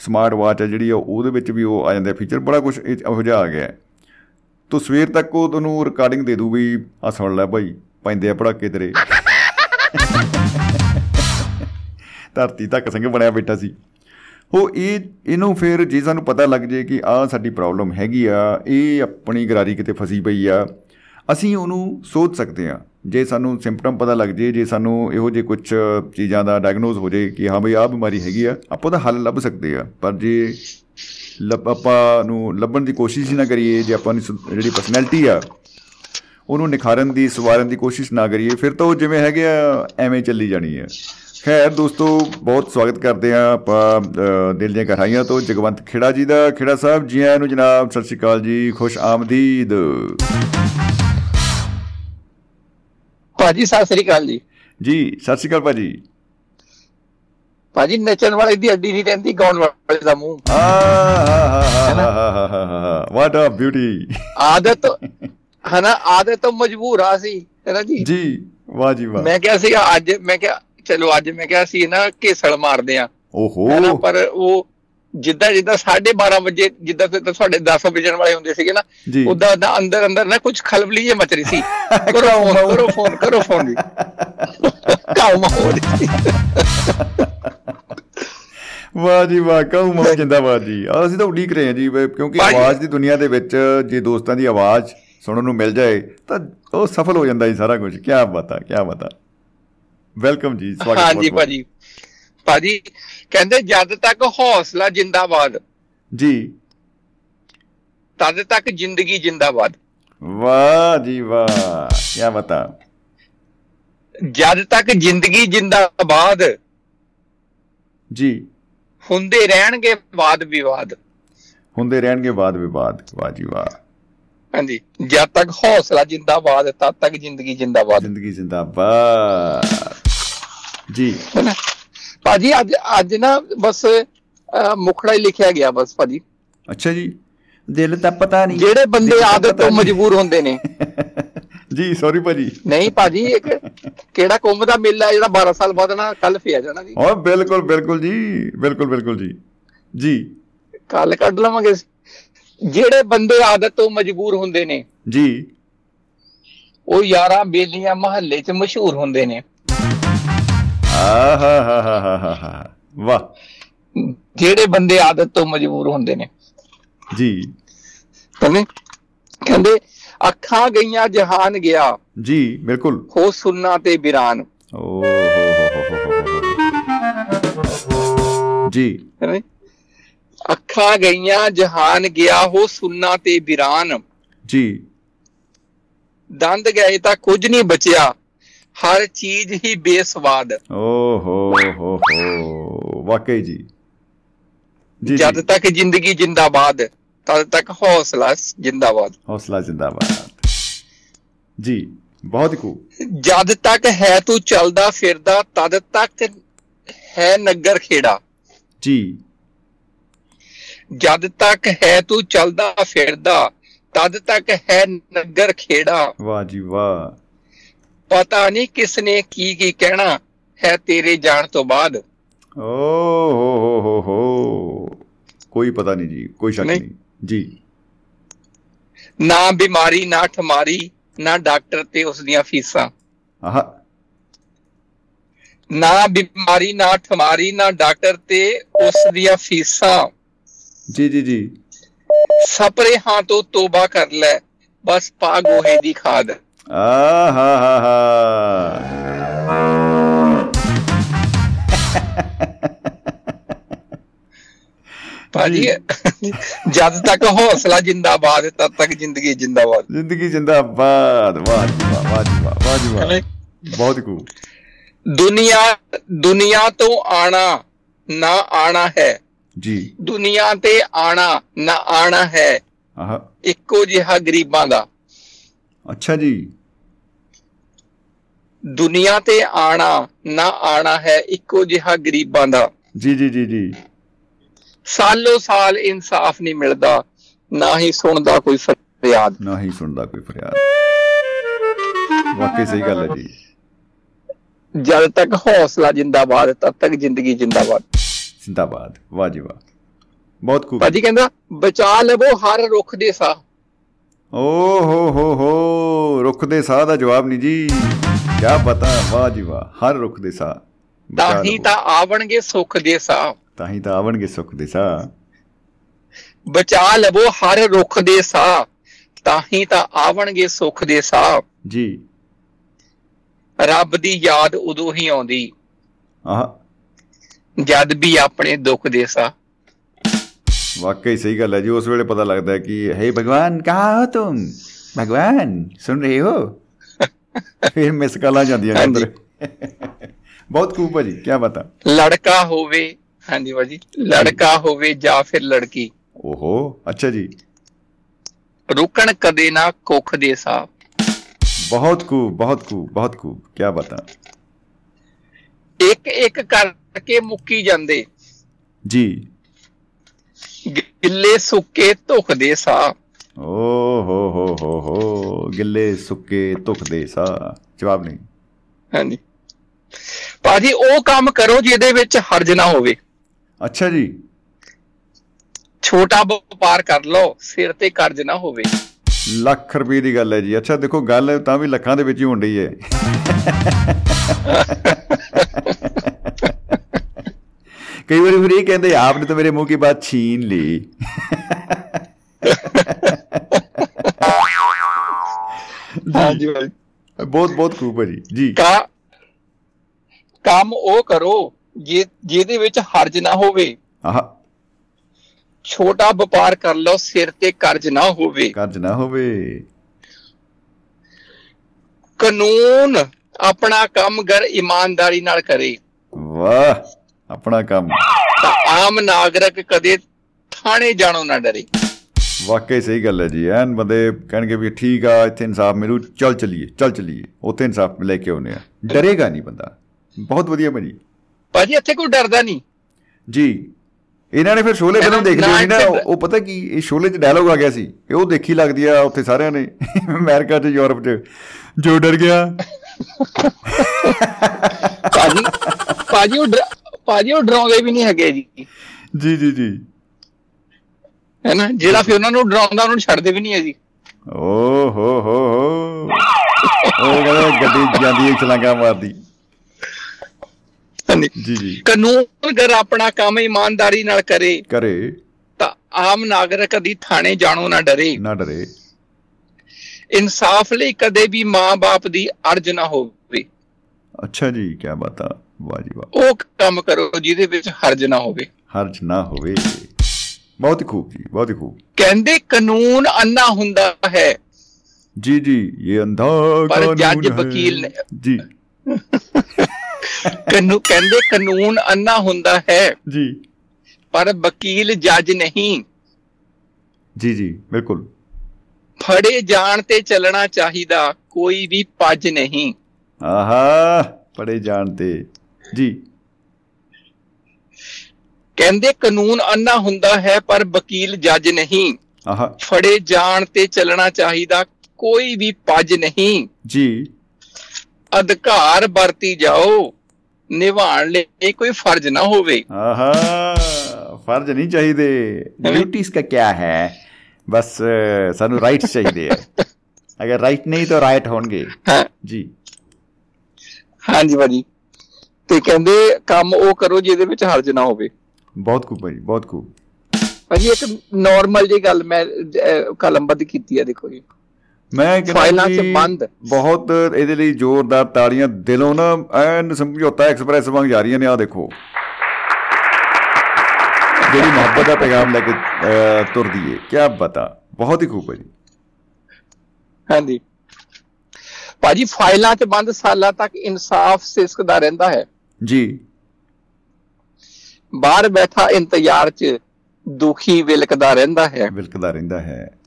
[SPEAKER 3] ਸਮਾਰਟ ਵਾਚ ਹੈ ਜਿਹੜੀ ਆ, ਉਹਦੇ ਵਿੱਚ ਵੀ ਉਹ ਆ ਜਾਂਦਾ ਫੀਚਰ ਬੜਾ ਕੁਝ ਇਹੋ ਜਿਹਾ ਆ ਗਿਆ। ਹੈ। ਤੋ ਸਵੇਰ ਤੱਕ ਉਹ ਤੁਹਾਨੂੰ ਰਿਕਾਰਡਿੰਗ ਦੇ ਦੂ ਵੀ ਆ ਸੁਣ ਲੈ ਭਾਈ ਪੈਂਦੇ ਆ ਪੜਾਕੇ ਤੇਰੇ। ਧਰਤੀ ਤੱਕ ਸਿੰਘ ਬਣਿਆ ਬੈਠਾ ਸੀ। ਉਹ ਇਹ, ਇਹਨੂੰ ਫਿਰ ਜੇ ਸਾਨੂੰ ਪਤਾ ਲੱਗ ਜੇ ਕਿ ਆਹ ਸਾਡੀ ਪ੍ਰੋਬਲਮ ਹੈਗੀ ਆ, ਇਹ ਆਪਣੀ ਗਰਾਰੀ ਕਿਤੇ ਫਸੀ ਪਈ ਆ, ਅਸੀਂ ਉਹਨੂੰ ਸੋਚ ਸਕਦੇ ਆ। ਜੇ ਸਾਨੂੰ ਸਿੰਪਟਮ ਪਤਾ ਲੱਗ ਜੇ ਜੇ ਸਾਨੂੰ ਇਹੋ ਜਿਹੇ ਕੁਝ ਚੀਜ਼ਾਂ ਦਾ ਡਾਇਗਨੋਸ ਹੋ ਜੇ ਕਿ ਹਾਂ ਬਈ ਆਹ ਬਿਮਾਰੀ ਹੈਗੀ ਆ, ਆਪਾਂ ਉਹਦਾ ਹੱਲ ਲੱਭ ਸਕਦੇ ਆ। ਪਰ ਜੇ ਲੱਭ ਆਪਾਂ ਨੂੰ ਲੱਭਣ ਦੀ ਕੋਸ਼ਿਸ਼ ਹੀ ਨਾ ਕਰੀਏ ਜੇ ਆਪਾਂ ਦੀ ਜਿਹੜੀ ਪਰਸਨੈਲਿਟੀ ਆ ਉਹਨੂੰ ਨਿਖਾਰਨ ਦੀ ਸਵਾਰਨ ਦੀ ਕੋਸ਼ਿਸ਼ ਨਾ ਕਰੀਏ ਫਿਰ ਤਾਂ ਉਹ ਜਿਵੇਂ ਹੈਗੇ ਆ ਐਵੇਂ ਚੱਲੀ ਜਾਣੀ ਹੈ ਖੈਰ ਦੋਸਤੋ ਬਹੁਤ ਸਵਾਗਤ ਕਰਦੇ ਆ ਆਪਾਂ ਦਿਲ ਦੀਆਂ ਗਹਿਰਾਈਆਂ ਤੋਂ ਜਗਵੰਤ ਖੇੜਾ ਜੀ ਦਾ ਖੇੜਾ ਸਾਹਿਬ ਜੀ ਆਇਆਂ ਨੂੰ ਜਨਾਬ ਸਤਿ ਸ਼੍ਰੀ ਅਕਾਲ ਜੀ ਖੁਸ਼ ਆਮਦੀਦ।
[SPEAKER 9] ਭਾਜੀ ਸਤਿ ਸ੍ਰੀ ਅਕਾਲ ਜੀ।
[SPEAKER 3] ਜੀ ਸਤਿ ਸ਼੍ਰੀ ਅਕਾਲ ਭਾਜੀ।
[SPEAKER 9] ਭਾਜੀ ਨੱਚਣ ਵਾਲੇ ਦੀ ਅੱਡੀ ਨਹੀਂ ਰਹਿੰਦੀ ਗਾਉਣ ਵਾਲੇ ਦਾ ਮੂੰਹ।
[SPEAKER 3] ਆ ਵਾਟ ਆ ਬਿਊਟੀ
[SPEAKER 9] ਆਦਤ [laughs] ਹਨਾ ਆਦਤ ਤੋਂ ਮਜਬੂਰ ਆ ਸੀ ਨਾ ਜੀ?
[SPEAKER 3] ਜੀ ਵਾਹ ਜੀ ਵਾਹ।
[SPEAKER 9] ਮੈਂ ਕਿਹਾ ਸੀਗਾ ਅੱਜ ਮੈਂ ਕਿਹਾ ਚਲੋ ਅੱਜ ਮੈਂ ਕਿਹਾ ਸੀ ਨਾ ਘੇਸਲ ਮਾਰਦੇ ਆ।
[SPEAKER 3] ਓਹੋ।
[SPEAKER 9] ਪਰ ਉਹ ਜਿੱਦਾਂ ਜਿੱਦਾਂ 12:30 ਵਜੇ ਜਿੱਦਾਂ ਫਿਰ ਤੁਹਾਡੇ 10 ਵਜਣ ਵਾਲੇ ਹੁੰਦੇ ਸੀਗੇ ਨਾ
[SPEAKER 3] ਜੀ।
[SPEAKER 9] ਉਦਾਂ ਉਦਾਂ ਅੰਦਰ ਅੰਦਰ ਨਾ ਕੁਝ ਖਲਬਲੀ ਜੇ ਮਚ ਰਹੀ ਸੀ। [laughs] ਕਰੋ ਫੋਨ ਕਰੋ ਫੋਨ ਕਰੋ ਫੋਨ ਜੀ ਕਾਉ ਮਾਹੌਲ
[SPEAKER 3] ਵਾਹ ਜੀ ਵਾਹ ਕਹੂੰ ਮਾ ਜਿੰਦਾਬਾਦ ਜੀ। ਆਹ ਅਸੀਂ ਤਾਂ ਉਡੀਕ ਰਹੇ ਹਾਂ ਜੀ ਕਿਉਂਕਿ ਆਵਾਜ਼ ਦੀ ਦੁਨੀਆ ਦੇ ਵਿੱਚ ਜੇ ਦੋਸਤਾਂ ਦੀ ਆਵਾਜ਼ ਸੁਣਨ ਨੂੰ ਮਿਲ ਜਾਏ ਤਾਂ ਉਹ ਸਫਲ ਹੋ ਜਾਂਦਾ ਜੀ ਸਾਰਾ ਕੁਝ ਕੀ ਬਤਾ ਕੀ ਬਤਾ। ਵੈਲਕਮ ਜੀ ਸਵਾਗਤ
[SPEAKER 9] ਹਾਂਜੀ
[SPEAKER 3] ਬਹੁਤ-ਬਹੁਤ।
[SPEAKER 9] ਭਾਜੀ। ਭਾਜੀ ਕਹਿੰਦੇ ਜਦ ਤੱਕ ਹੌਸਲਾ ਜਿੰਦਾਬਾਦ।
[SPEAKER 3] ਜੀ।
[SPEAKER 9] ਤਦ ਤੱਕ ਜ਼ਿੰਦਗੀ ਜਿੰਦਾਬਾਦ।
[SPEAKER 3] ਵਾਹ ਜੀ ਵਾਹ ਕੀ ਬਤਾ
[SPEAKER 9] ਜਦ ਤੱਕ ਜ਼ਿੰਦਗੀ ਜਿੰਦਾਬਾਦ
[SPEAKER 3] ਜੀ।
[SPEAKER 9] ਹੁੰਦੇ ਰਹਿਣਗੇ ਵਾਦ ਵਿਵਾਦ।
[SPEAKER 3] ਹੁੰਦੇ ਰਹਿਣਗੇ ਵਾਦ ਵਿਵਾਦ ਵਾਹ ਜੀ ਵਾਹ।
[SPEAKER 9] ਹਾਂਜੀ ਜਦ ਤੱਕ ਹੌਸਲਾ ਜਿੰਦਾਬਾਦ ਤਦ ਤੱਕ ਜ਼ਿੰਦਗੀ ਜਿੰਦਾਬਾਦ।
[SPEAKER 3] ਜ਼ਿੰਦਗੀ ਜਿੰਦਾਬਾਦ। ਜੀ।
[SPEAKER 9] ਭਾਜੀ ਅੱਜ ਅੱਜ ਨਾ ਬਸ ਮੁਖੜਾ ਹੀ ਲਿਖਿਆ ਗਿਆ ਬਸ ਭਾਜੀ।
[SPEAKER 3] ਅੱਛਾ ਜੀ। ਦਿਲ ਤਾਂ ਪਤਾ ਨਹੀਂ।
[SPEAKER 9] ਜਿਹੜੇ ਬੰਦੇ ਆਦਤ ਤੋਂ। ਮਜਬੂਰ ਹੁੰਦੇ ਨੇ। [laughs]
[SPEAKER 3] ਜੀ ਸੌਰੀ ਭਾਜੀ।
[SPEAKER 9] ਨਹੀਂ ਭਾਜੀ ਇੱਕ ਕਿਹੜਾ ਕੁੰਭ ਦਾ ਮੇਲਾ ਜਿਹੜਾ 12 ਸਾਲ ਬਾਅਦ ਨਾ ਕੱਲ ਫੇਰ ਜਾਣਾ ਜੀ।
[SPEAKER 3] ਹਾਂ ਬਿਲਕੁਲ ਬਿਲਕੁਲ ਜੀ ਬਿਲਕੁਲ ਬਿਲਕੁਲ ਜੀ। ਜੀ।
[SPEAKER 9] ਕੱਲ ਕੱਢ ਲਵਾਂਗੇ। ਜਿਹੜੇ ਬੰਦੇ ਆਦਤ ਤੋਂ ਮਜਬੂਰ ਹੁੰਦੇ ਨੇ
[SPEAKER 3] ਜੀ।
[SPEAKER 9] ਉਹ ਯਾਰਾਂ ਬੇਲੀਆਂ ਮਹੱਲੇ 'ਚ ਮਸ਼ਹੂਰ ਹੁੰਦੇ ਨੇ।
[SPEAKER 3] ਆਹਾ ਹਾ ਹਾ ਹਾ ਹਾ ਹਾ ਵਾਹ।
[SPEAKER 9] ਜਿਹੜੇ ਬੰਦੇ ਆਦਤ ਤੋਂ ਮਜਬੂਰ ਹੁੰਦੇ ਨੇ।
[SPEAKER 3] ਜੀ।
[SPEAKER 9] ਕਹਿੰਦੇ ਕਹਿੰਦੇ ਅੱਖਾਂ ਗਈਆਂ ਜਹਾਨ ਗਿਆ।
[SPEAKER 3] ਜੀ ਬਿਲਕੁਲ।
[SPEAKER 9] ਹੋ ਸੁੰਨਾ ਤੇ ਬਿਰਾਨ।
[SPEAKER 3] ਓ ਹੋ ਹੋ ਹੋ ਹੋ ਹੋ ਹੋ। ਜੀ।
[SPEAKER 9] ਕਹਿੰਦੇ ਅੱਖਾਂ ਗਈਆਂ ਜਹਾਨ ਗਿਆ ਹੋ ਸੁੰਨਾ ਤੇ ਬਿਰਾਨ।
[SPEAKER 3] ਜੀ।
[SPEAKER 9] ਦੰਦ ਗਏ ਤਾਂ ਕੁਝ ਨਹੀਂ ਬਚਿਆ। ਹਰ ਚੀਜ਼ ਹੀ ਬੇਸਵਾਦ।
[SPEAKER 3] ਓ ਹੋ ਹੋ। ਹੋ ਵਾਕਈ ਜੀ। ਜੀ
[SPEAKER 9] ਜਦ। ਤੱਕ ਜ਼ਿੰਦਗੀ ਜਿੰਦਾਬਾਦ ਤਦ ਤੱਕ ਹੌਸਲਾ ਜਿੰਦਾਬਾਦ।
[SPEAKER 3] ਹੌਸਲਾ ਜਿੰਦਾਬਾਦ। ਜੀ ਬਹੁਤ ਹੀ ਖੂਬ
[SPEAKER 9] ਜਦ ਤੱਕ ਹੈ ਤੂੰ ਚੱਲਦਾ ਫਿਰਦਾ ਤਦ ਤੱਕ ਹੈ ਨਗਰ ਖੇੜਾ।
[SPEAKER 3] ਜੀ।
[SPEAKER 9] ਜਦ ਤੱਕ ਹੈ ਤੂੰ ਚੱਲਦਾ ਫਿਰਦਾ ਤਦ ਤੱਕ ਹੈ ਨਗਰ ਖੇੜਾ।
[SPEAKER 3] ਵਾਹ ਜੀ ਵਾਹ।
[SPEAKER 9] ਪਤਾ ਨਹੀਂ ਕਿਸ ਨੇ ਕੀ ਕੀ ਕਹਿਣਾ ਹੈ ਤੇਰੇ ਜਾਣ ਤੋਂ ਬਾਅਦ।
[SPEAKER 3] ਓ ਹੋ ਹੋ ਹੋ ਹੋ। ਕੋਈ ਪਤਾ ਨਹੀਂ ਜੀ ਕੋਈ ਸ਼ੱਕ
[SPEAKER 9] ਨਹੀਂ।
[SPEAKER 3] ਜੀ।
[SPEAKER 9] ਨਾ ਬਿਮਾਰੀ ਨਾ ਠਮਾਰੀ ਨਾ ਡਾਕਟਰ ਤੇ ਉਸ ਦੀਆਂ ਫੀਸਾਂ।
[SPEAKER 3] ਆਹ।
[SPEAKER 9] ਨਾ ਬਿਮਾਰੀ ਨਾ ਠਮਾਰੀ ਨਾ ਡਾਕਟਰ ਤੇ ਉਸ ਦੀਆਂ ਫੀਸਾਂ।
[SPEAKER 3] ਜੀ ਜੀ ਜੀ।
[SPEAKER 9] ਸਪਰੇ ਹਾਂ ਤੋਂ ਤੋਬਾ ਕਰ ਲੈ ਬਸ ਪਾ ਗੋਹੇ ਦੀ ਖਾਦ।
[SPEAKER 3] ਹਾ
[SPEAKER 9] ਭਾਜੀ ਜਦ ਤੱਕ ਹੌਸਲਾ ਜਿੰਦਾਬਾਦ ਤਦ ਤੱਕ ਜ਼ਿੰਦਗੀ ਜਿੰਦਾਬਾਦ।
[SPEAKER 3] ਜ਼ਿੰਦਗੀ ਜਿੰਦਾਬਾਦ। ਵਾਹ ਵਾਹ ਵਾਹ ਵਾਹ ਬਹੁਤ ਖੂਬ
[SPEAKER 9] ਦੁਨੀਆ ਦੁਨੀਆ ਤੋਂ ਆਣਾ ਨਾ ਆਣਾ ਹੈ।
[SPEAKER 3] ਜੀ।
[SPEAKER 9] ਦੁਨੀਆ ਤੇ ਆਣਾ ਨਾ ਆਣਾ ਹੈ।
[SPEAKER 3] ਆਹ।
[SPEAKER 9] ਇੱਕੋ ਜਿਹਾ ਗਰੀਬਾਂ ਦਾ।
[SPEAKER 3] ਅੱਛਾ ਜੀ।
[SPEAKER 9] ਦੁਨੀਆ ਤੇ ਆਣਾ ਨਾ ਆਣਾ ਹੈ ਇੱਕੋ ਜਿਹਾ ਗਰੀਬਾਂ ਦਾ।
[SPEAKER 3] ਜੀ ਜੀ ਜੀ ਜੀ।
[SPEAKER 9] ਸਾਲੋ ਸਾਲ ਇਨਸਾਫ ਨਹੀਂ ਮਿਲਦਾ ਨਾ ਹੀ ਸੁਣਦਾ ਕੋਈ ਫਰਿਆਦ।
[SPEAKER 3] ਨਾ ਹੀ ਸੁਣਦਾ ਕੋਈ ਫਰਿਆਦ। ਵਾਕਈ ਸਹੀ ਗੱਲ ਹੈ ਜੀ।
[SPEAKER 9] ਜਦ ਤੱਕ ਹੌਸਲਾ ਜਿੰਦਾਬਾਦ ਤਦ ਤੱਕ ਜ਼ਿੰਦਗੀ ਜਿੰਦਾਬਾਦ।
[SPEAKER 3] ਜਿੰਦਾਬਾਦ। ਵਾਹ ਜੀ ਵਾਹ। ਬਹੁਤ ਖੂਬ।
[SPEAKER 9] ਭਾਜੀ ਕਹਿੰਦਾ ਬਚਾ ਲਵੋ ਹਰ ਰੁੱਖ ਦੇ ਸਾਹ।
[SPEAKER 3] ਓ ਹੋ ਹੋ ਹੋ। ਰੁੱਖ ਦੇ ਸਾਹ ਦਾ ਜਵਾਬ ਨਹੀਂ ਜੀ। ਕਿਆ ਪਤਾ ਵਾਹ ਜੀ ਵਾਹ ਹਰ ਰੁੱਖ ਦੇ ਸਾ
[SPEAKER 9] ਤਾਂ ਹੀ ਤਾਂ ਆਵਣਗੇ ਸੁੱਖ ਦੇ ਸਾ।
[SPEAKER 3] ਤਾਂ ਹੀ ਤਾਂ ਆਵਣਗੇ ਸੁੱਖ ਦੇ ਸਾ।
[SPEAKER 9] ਬਚਾ ਲਵੋ ਹਰ ਰੁੱਖ ਦੇ ਸਾ। ਤਾਂ ਹੀ ਤਾਂ ਆਵਣਗੇ ਸੁੱਖ ਦੇ ਸਾ।
[SPEAKER 3] ਜੀ।
[SPEAKER 9] ਰੱਬ ਦੀ ਯਾਦ ਉਦੋਂ ਹੀ ਆਉਂਦੀ।
[SPEAKER 3] ਆਹ।
[SPEAKER 9] ਜਦ ਵੀ ਆਪਣੇ ਦੁੱਖ ਦੇ
[SPEAKER 3] ਸਾ। ਵਾਕਈ ਸਹੀ ਗੱਲ ਹੈ ਜੀ ਉਸ ਵੇਲੇ ਪਤਾ ਲੱਗਦਾ ਹੈ ਕਿ ਹੇ ਭਗਵਾਨ ਕਹਾ ਹੋ ਤੁਮ? ਭਗਵਾਨ ਸੁਣ ਰਹੇ ਹੋ? ਫਿਰ ਮਿਸ ਕਾਲਾਂ ਜਾਂਦੀਆਂ ਅੰਦਰ। ਬਹੁਤ ਖੂਬ ਭਾਜੀ ਕੀ ਬਤਾ
[SPEAKER 9] ਲੜਕਾ ਹੋਵੇ ਹਾਂਜੀ ਭਾਜੀ ਲੜਕਾ ਹੋਵੇ ਜਾਂ ਫਿਰ ਲੜਕੀ।
[SPEAKER 3] ਓਹੋ ਅੱਛਾ ਜੀ।
[SPEAKER 9] ਰੁਕਣ ਕਦੇ ਨਾ ਕੁੱਖ ਦੇ ਸਾਹ
[SPEAKER 3] ਬਹੁਤ ਖੂਬ ਬਹੁਤ ਖੂਬ ਬਹੁਤ ਖੂਬ ਕੀ ਬਤਾ
[SPEAKER 9] ਇੱਕ ਇੱਕ ਕਰਕੇ ਮੁੱਕੀ ਜਾਂਦੇ।
[SPEAKER 3] ਜੀ।
[SPEAKER 9] ਗਿੱਲੇ ਸੁੱਕੇ ਧੁਖਦੇ ਸਾਹ
[SPEAKER 3] ਓ ਹੋ ਹੋ ਹੋ ਹੋ ਗਿੱਲੇ ਸੁੱਕੇ ਧੁਖਦੇ ਸਾ ਜਵਾਬ ਨਹੀਂ।
[SPEAKER 9] ਹਾਂਜੀ। ਭਾਜੀ ਉਹ ਕੰਮ ਕਰੋ ਜਿਹਦੇ ਵਿੱਚ ਹਰਜ ਨਾ ਹੋਵੇ।
[SPEAKER 3] ਅੱਛਾ ਜੀ।
[SPEAKER 9] ਛੋਟਾ ਵਪਾਰ ਕਰ ਲਓ ਸਿਰ ਤੇ ਕਰਜ਼ ਨਾ ਹੋਵੇ।
[SPEAKER 3] ਲੱਖ ਰੁਪਏ ਦੀ ਗੱਲ ਹੈ ਜੀ। ਅੱਛਾ ਦੇਖੋ ਗੱਲ ਤਾਂ ਵੀ ਲੱਖਾਂ ਦੇ ਵਿੱਚ ਹੀ ਹੁੰਦੀ ਹੈ। [laughs] ਕਈ ਵਾਰੀ ਫਿਰ ਇਹ ਕਹਿੰਦੇ ਆਪਨੇ ਤਾਂ ਮੇਰੇ ਮੂੰਹ ਕੀ ਬਾਤ ਛੀਨ ਲਈ?
[SPEAKER 9] ਹਾਂਜੀ ਭਾਈ।
[SPEAKER 3] ਬਹੁਤ ਬਹੁਤ ਖੂਬ ਹੈ ਜੀ। ਜੀ
[SPEAKER 9] ਕਾ ਕੰਮ ਉਹ ਕਰੋ ਜੇ ਜਿਹਦੇ ਵਿੱਚ ਹਰਜ ਨਾ ਹੋਵੇ।
[SPEAKER 3] ਆਹ।
[SPEAKER 9] ਛੋਟਾ ਵਪਾਰ ਕਰ ਲਓ ਸਿਰ ਤੇ ਕਰਜ਼ ਨਾ ਹੋਵੇ।
[SPEAKER 3] ਕਰਜ਼ ਨਾ ਹੋਵੇ।
[SPEAKER 9] ਕਾਨੂੰਨ ਆਪਣਾ ਕੰਮ ਗਰ ਇਮਾਨਦਾਰੀ ਨਾਲ ਕਰੇ।
[SPEAKER 3] ਵਾਹ ਆਪਣਾ ਕੰਮ।
[SPEAKER 9] ਆਮ ਨਾਗਰਿਕ ਕਦੇ ਥਾਣੇ ਜਾਣੋਂ ਨਾ ਡਰੇ।
[SPEAKER 3] ਵਾਕਈ ਸਹੀ ਗੱਲ ਹੈ ਜੀ। ਐਨ ਬੰਦੇ ਕਹਿਣਗੇ ਵੀ ਠੀਕ ਆ ਇੱਥੇ ਇਨਸਾਫ ਮਿਲੂ ਚੱਲ ਚੱਲੀਏ ਚੱਲ ਚੱਲੀਏ। ਉੱਥੇ ਇਨਸਾਫ ਲੈ ਕੇ ਆਉਨੇ ਆ। ਡਰੇਗਾ ਨਹੀਂ ਬੰਦਾ। ਬਹੁਤ ਵਧੀਆ ਭਾਜੀ।
[SPEAKER 9] ਭਾਜੀ ਇੱਥੇ ਕੋਈ ਡਰਦਾ ਨਹੀਂ।
[SPEAKER 3] ਜੀ। ਇਹਨਾਂ ਨੇ ਫਿਰ ਸ਼ੋਲੇ ਫਿਲਮ ਦੇਖ ਲਈ ਨਾ ਉਹ- ਪਤਾ ਕੀ ਇਹ ਸ਼ੋਲੇ 'ਚ ਡਾਇਲੋਗ ਆ ਗਿਆ ਸੀ। ਇਹ ਉਹ ਦੇਖੀ ਲੱਗਦੀ ਆ ਉੱਥੇ ਸਾਰਿਆਂ ਨੇ ਅਮਰੀਕਾ 'ਚ ਯੂਰਪ 'ਚ। ਜੋ ਡਰ ਗਿਆ।
[SPEAKER 9] ਭਾਜੀ ਭਾਜੀ ਉਹ ਭਾਜੀ ਉਹ ਡਰਾਉਂਦੇ ਵੀ ਨਹੀਂ ਹੈਗੇ ਜੀ।
[SPEAKER 3] ਜੀ ਜੀ ਜੀ।
[SPEAKER 9] ਹੈਨਾ? ਜਿਹੜਾ ਫਿਰ ਉਹਨਾਂ ਨੂੰ ਡਰਾਉਂਦਾ ਉਹਨੂੰ ਛੱਡਦੇ ਵੀ ਨਹੀਂ ਹੈ ਜੀ
[SPEAKER 3] ਓ ਹੋ ਹੋ ਹੋ। ਉਹ ਕਹਿੰਦਾ ਗੱਡੀ ਜਾਂਦੀ ਹੈ ਛਲਾਂਗਾ ਮਾਰਦੀ। ਜੀ ਜੀ।
[SPEAKER 9] ਕਾਨੂੰਨ ਗਰ ਆਪਣਾ ਕੰਮ ਇਮਾਨਦਾਰੀ ਨਾਲ ਕਰੇ
[SPEAKER 3] ਕਰੇ।
[SPEAKER 9] ਤਾਂ ਆਮ ਨਾਗਰਿਕ ਕਦੀ ਥਾਣੇ ਜਾਣੋਂ ਨਾ ਡਰੇ।
[SPEAKER 3] ਨਾ ਡਰੇ।
[SPEAKER 9] ਇਨਸਾਫ ਲਈ ਕਦੇ ਵੀ ਮਾਂ-ਬਾਪ ਦੀ ਅਰਜ਼ ਨਾ ਹੋਵੇ।
[SPEAKER 3] ਅੱਛਾ ਜੀ ਕੀ ਬਾਤ ਆ। ਵਾਹ ਜੀ ਵਾਹ।
[SPEAKER 9] ਉਹ ਕੰਮ ਕਰੋ ਜਿਹਦੇ ਵਿੱਚ ਹਰਜ ਨਾ ਹੋਵੇ।
[SPEAKER 3] ਹਰਜ ਨਾ ਹੋਵੇ। ਬਹੁਤ ਹੀ ਖੂਬ ਜੀ ਬਹੁਤ ਹੀ ਖੂਬ।
[SPEAKER 9] ਕਹਿੰਦੇ ਕਾਨੂੰਨ ਅੰਨਾ ਹੁੰਦਾ ਹੈ।
[SPEAKER 3] ਜੀ ਜੀ ਇਹ ਅੰਧਾ
[SPEAKER 9] ਪਰ
[SPEAKER 3] ਕਾਨੂੰਨ
[SPEAKER 9] ਜੱਜ
[SPEAKER 3] ਹੈ।
[SPEAKER 9] ਵਕੀਲ ਨੇ-
[SPEAKER 3] ਜੀ।
[SPEAKER 9] ਕਾਨੂੰ ਕਹਿੰਦੇ ਕਾਨੂੰਨ ਅੰਨਾ ਹੁੰਦਾ ਹੈ।
[SPEAKER 3] ਜੀ।
[SPEAKER 9] ਪਰ ਵਕੀਲ ਜੱਜ ਨਹੀਂ।
[SPEAKER 3] ਜੀ ਜੀ ਬਿਲਕੁਲ।
[SPEAKER 9] ਫੜੇ ਜਾਣ ਤੇ ਚੱਲਣਾ ਚਾਹੀਦਾ ਕੋਈ ਵੀ ਪੱਜ ਨਹੀਂ।
[SPEAKER 3] ਆਹਾ ਪੜੇ ਜਾਣਦੇ ਜੀ।
[SPEAKER 9] ਕਹਿੰਦੇ ਕਾਨੂੰਨ ਅੰਨਾ ਹੁੰਦਾ ਹੈ ਪਰ ਵਕੀਲ ਜੱਜ ਨਹੀਂ।
[SPEAKER 3] ਆਹਾ।
[SPEAKER 9] ਫੜੇ ਜਾਣ ਤੇ ਚੱਲਣਾ ਚਾਹੀਦਾ ਕੋਈ ਵੀ ਪੱਜ ਨਹੀਂ।
[SPEAKER 3] ਜੀ।
[SPEAKER 9] ਅਧਿਕਾਰ ਵਰਤੀ ਜਾਓ। ਨਿਭਾਣ ਲਈ ਕੋਈ ਫਰਜ਼ ਨਾ ਹੋਵੇ।
[SPEAKER 3] ਆਹਾ ਫਰਜ਼ ਨਹੀਂ ਚਾਹੀਦੇ। ਡਿਊਟੀਆਂ ਦਾ ਕੀ ਹੈ? ਬਸ ਸਾਨੂੰ ਰਾਈਟਸ ਚਾਹੀਦੇ ਆ। [laughs] ਅਗਰ ਰਾਈਟ ਨਹੀਂ ਤਾਂ ਰਾਈਟ ਹੋਣਗੇ। ਜੀ।
[SPEAKER 9] ਹਾਂਜੀ ਭਾਜੀ। ਤੇ ਕਹਿੰਦੇ ਕੰਮ ਉਹ ਕਰੋ ਜਿਹਦੇ ਵਿੱਚ ਹਰਜ ਨਾ ਹੋਵੇ।
[SPEAKER 3] ਬਹੁਤ ਖੂਬ ਭਾਜੀ ਬਹੁਤ ਖੂਬ।
[SPEAKER 9] ਭਾਜੀ ਇੱਕ ਨਾਰਮਲ ਜੀ ਗੱਲ ਮੈਂ ਕਲਮਬੱਧ ਕੀਤੀ ਹੈ ਦੇਖੋ ਜੀ।
[SPEAKER 3] ਮੈਂ ਕਹਿੰਦਾ
[SPEAKER 9] ਫਾਈਲਾਂ 'ਚ ਬੰਦ।
[SPEAKER 3] ਬਹੁਤ ਇਹਦੇ ਲਈ ਜ਼ੋਰਦਾਰ ਤਾੜੀਆਂ ਦਿਲੋਂ ਨਾ ਐਨ ਸਮਝੌਤਾ ਐਕਸਪ੍ਰੈਸ ਵਾਂਗ ਜਾ ਰਹੀਆਂ ਨੇ ਆ ਦੇਖੋ। ਜਿਹੜੀ ਮੁਹੱਬਤ ਦਾ ਪੈਗਾਮ ਲੈ ਕੇ ਤੁਰਦੀ ਏ ਕੀ ਬਤਾ ਬਹੁਤ ਹੀ ਖੂਬ ਹੈ ਜੀ
[SPEAKER 9] ਹਾਂਜੀ। ਭਾਜੀ ਫਾਈਲਾਂ 'ਚ ਬੰਦ ਸਾਲਾਂ ਤੱਕ ਇਨਸਾਫ ਸਿਸਕਦਾ ਰਹਿੰਦਾ ਹੈ।
[SPEAKER 3] ਜੀ।
[SPEAKER 9] ਬਾਹਰ ਬੈਠਾ ਇੰਤਜ਼ਾਰ 'ਚ ਦੁਖੀ ਵਿਲਕਦਾ ਰਹਿੰਦਾ ਹੈ।
[SPEAKER 3] ਵਿਲਕਦਾ ਰਹਿੰਦਾ ਹੈ।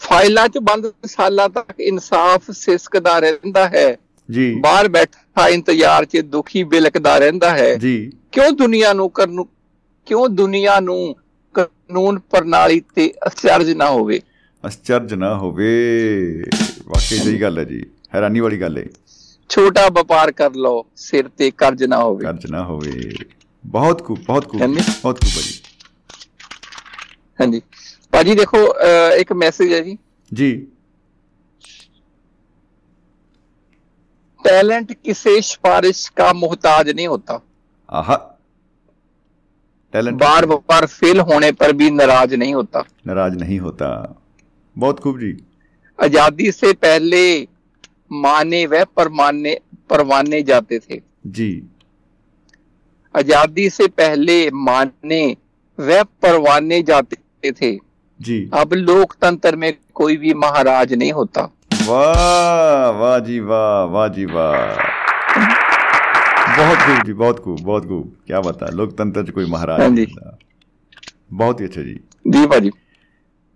[SPEAKER 9] ਫਾਈਲਾਂ 'ਚ ਬੰਦ ਸਾਲਾਂ ਤੱਕ ਇਨਸਾਫ ਸਿਸਕਦਾ ਰਹਿੰਦਾ ਹੈ।
[SPEAKER 3] ਜੀ।
[SPEAKER 9] ਬਾਹਰ ਬੈਠਾ ਇੰਤਜ਼ਾਰ 'ਚ ਦੁਖੀ ਵਿਲਕਦਾ ਰਹਿੰਦਾ ਹੈ।
[SPEAKER 3] ਜੀ।
[SPEAKER 9] ਕਿਉਂ ਦੁਨੀਆ ਨੂੰ ਕਰਨ ਕਿਉਂ ਦੁਨੀਆ ਨੂੰ ਕਾਨੂੰਨ ਪ੍ਰਣਾਲੀ ਤੇ ਅਸਰਜ ਨਾ ਹੋਵੇ?
[SPEAKER 3] ਅਸਚਰਜ ਨਾ ਹੋਵੇ। ਵਾਕਈ ਸਹੀ ਗੱਲ ਹੈ ਜੀ। ਹੈਰਾਨੀ ਵਾਲੀ ਗੱਲ ਹੈ।
[SPEAKER 9] ਛੋਟਾ ਵਪਾਰ ਕਰ ਲਓ ਸਿਰ ਤੇ ਕਰਜ਼ ਨਾ ਹੋਵੇ
[SPEAKER 3] ਕਰਜ ਨਾ ਹੋਵੇ ਬਹੁਤ ਖੂਬ ਬਹੁਤ ਖੂਬ
[SPEAKER 9] ਹਾਂਜੀ।
[SPEAKER 3] ਬਹੁਤ ਖੂਬ ਹੈ ਜੀ
[SPEAKER 9] ਹਾਂਜੀ ਭਾਜੀ ਦੇਖੋ ਅਹ, ਇੱਕ ਮੈਸੇਜ ਹੈ ਜੀ
[SPEAKER 3] ਜੀ
[SPEAKER 9] टैलेंट किसी सिफारिश का मोहताज नहीं होता
[SPEAKER 3] ਆਹਾ टैलेंट
[SPEAKER 9] बार बार फेल होने पर भी नाराज नहीं होता
[SPEAKER 3] नाराज नहीं होता बहुत खूब जी
[SPEAKER 9] आजादी से पहले माने व परमाने परवाने जाते थे।
[SPEAKER 3] जी।
[SPEAKER 9] आज़ादी से पहले माने व परवाने जाते थे।
[SPEAKER 3] जी।
[SPEAKER 9] अब लोकतंत्र में कोई भी महाराज नहीं होता।
[SPEAKER 3] वाह वाह जी वाह वाह जी वाह। बहुत खूब जी बहुत खूब बहुत खूब। क्या बता लोकतंत्र कोई महाराज
[SPEAKER 9] हाँ
[SPEAKER 3] नहीं। होता। बहुत ही अच्छा जी।
[SPEAKER 9] जी भाजी।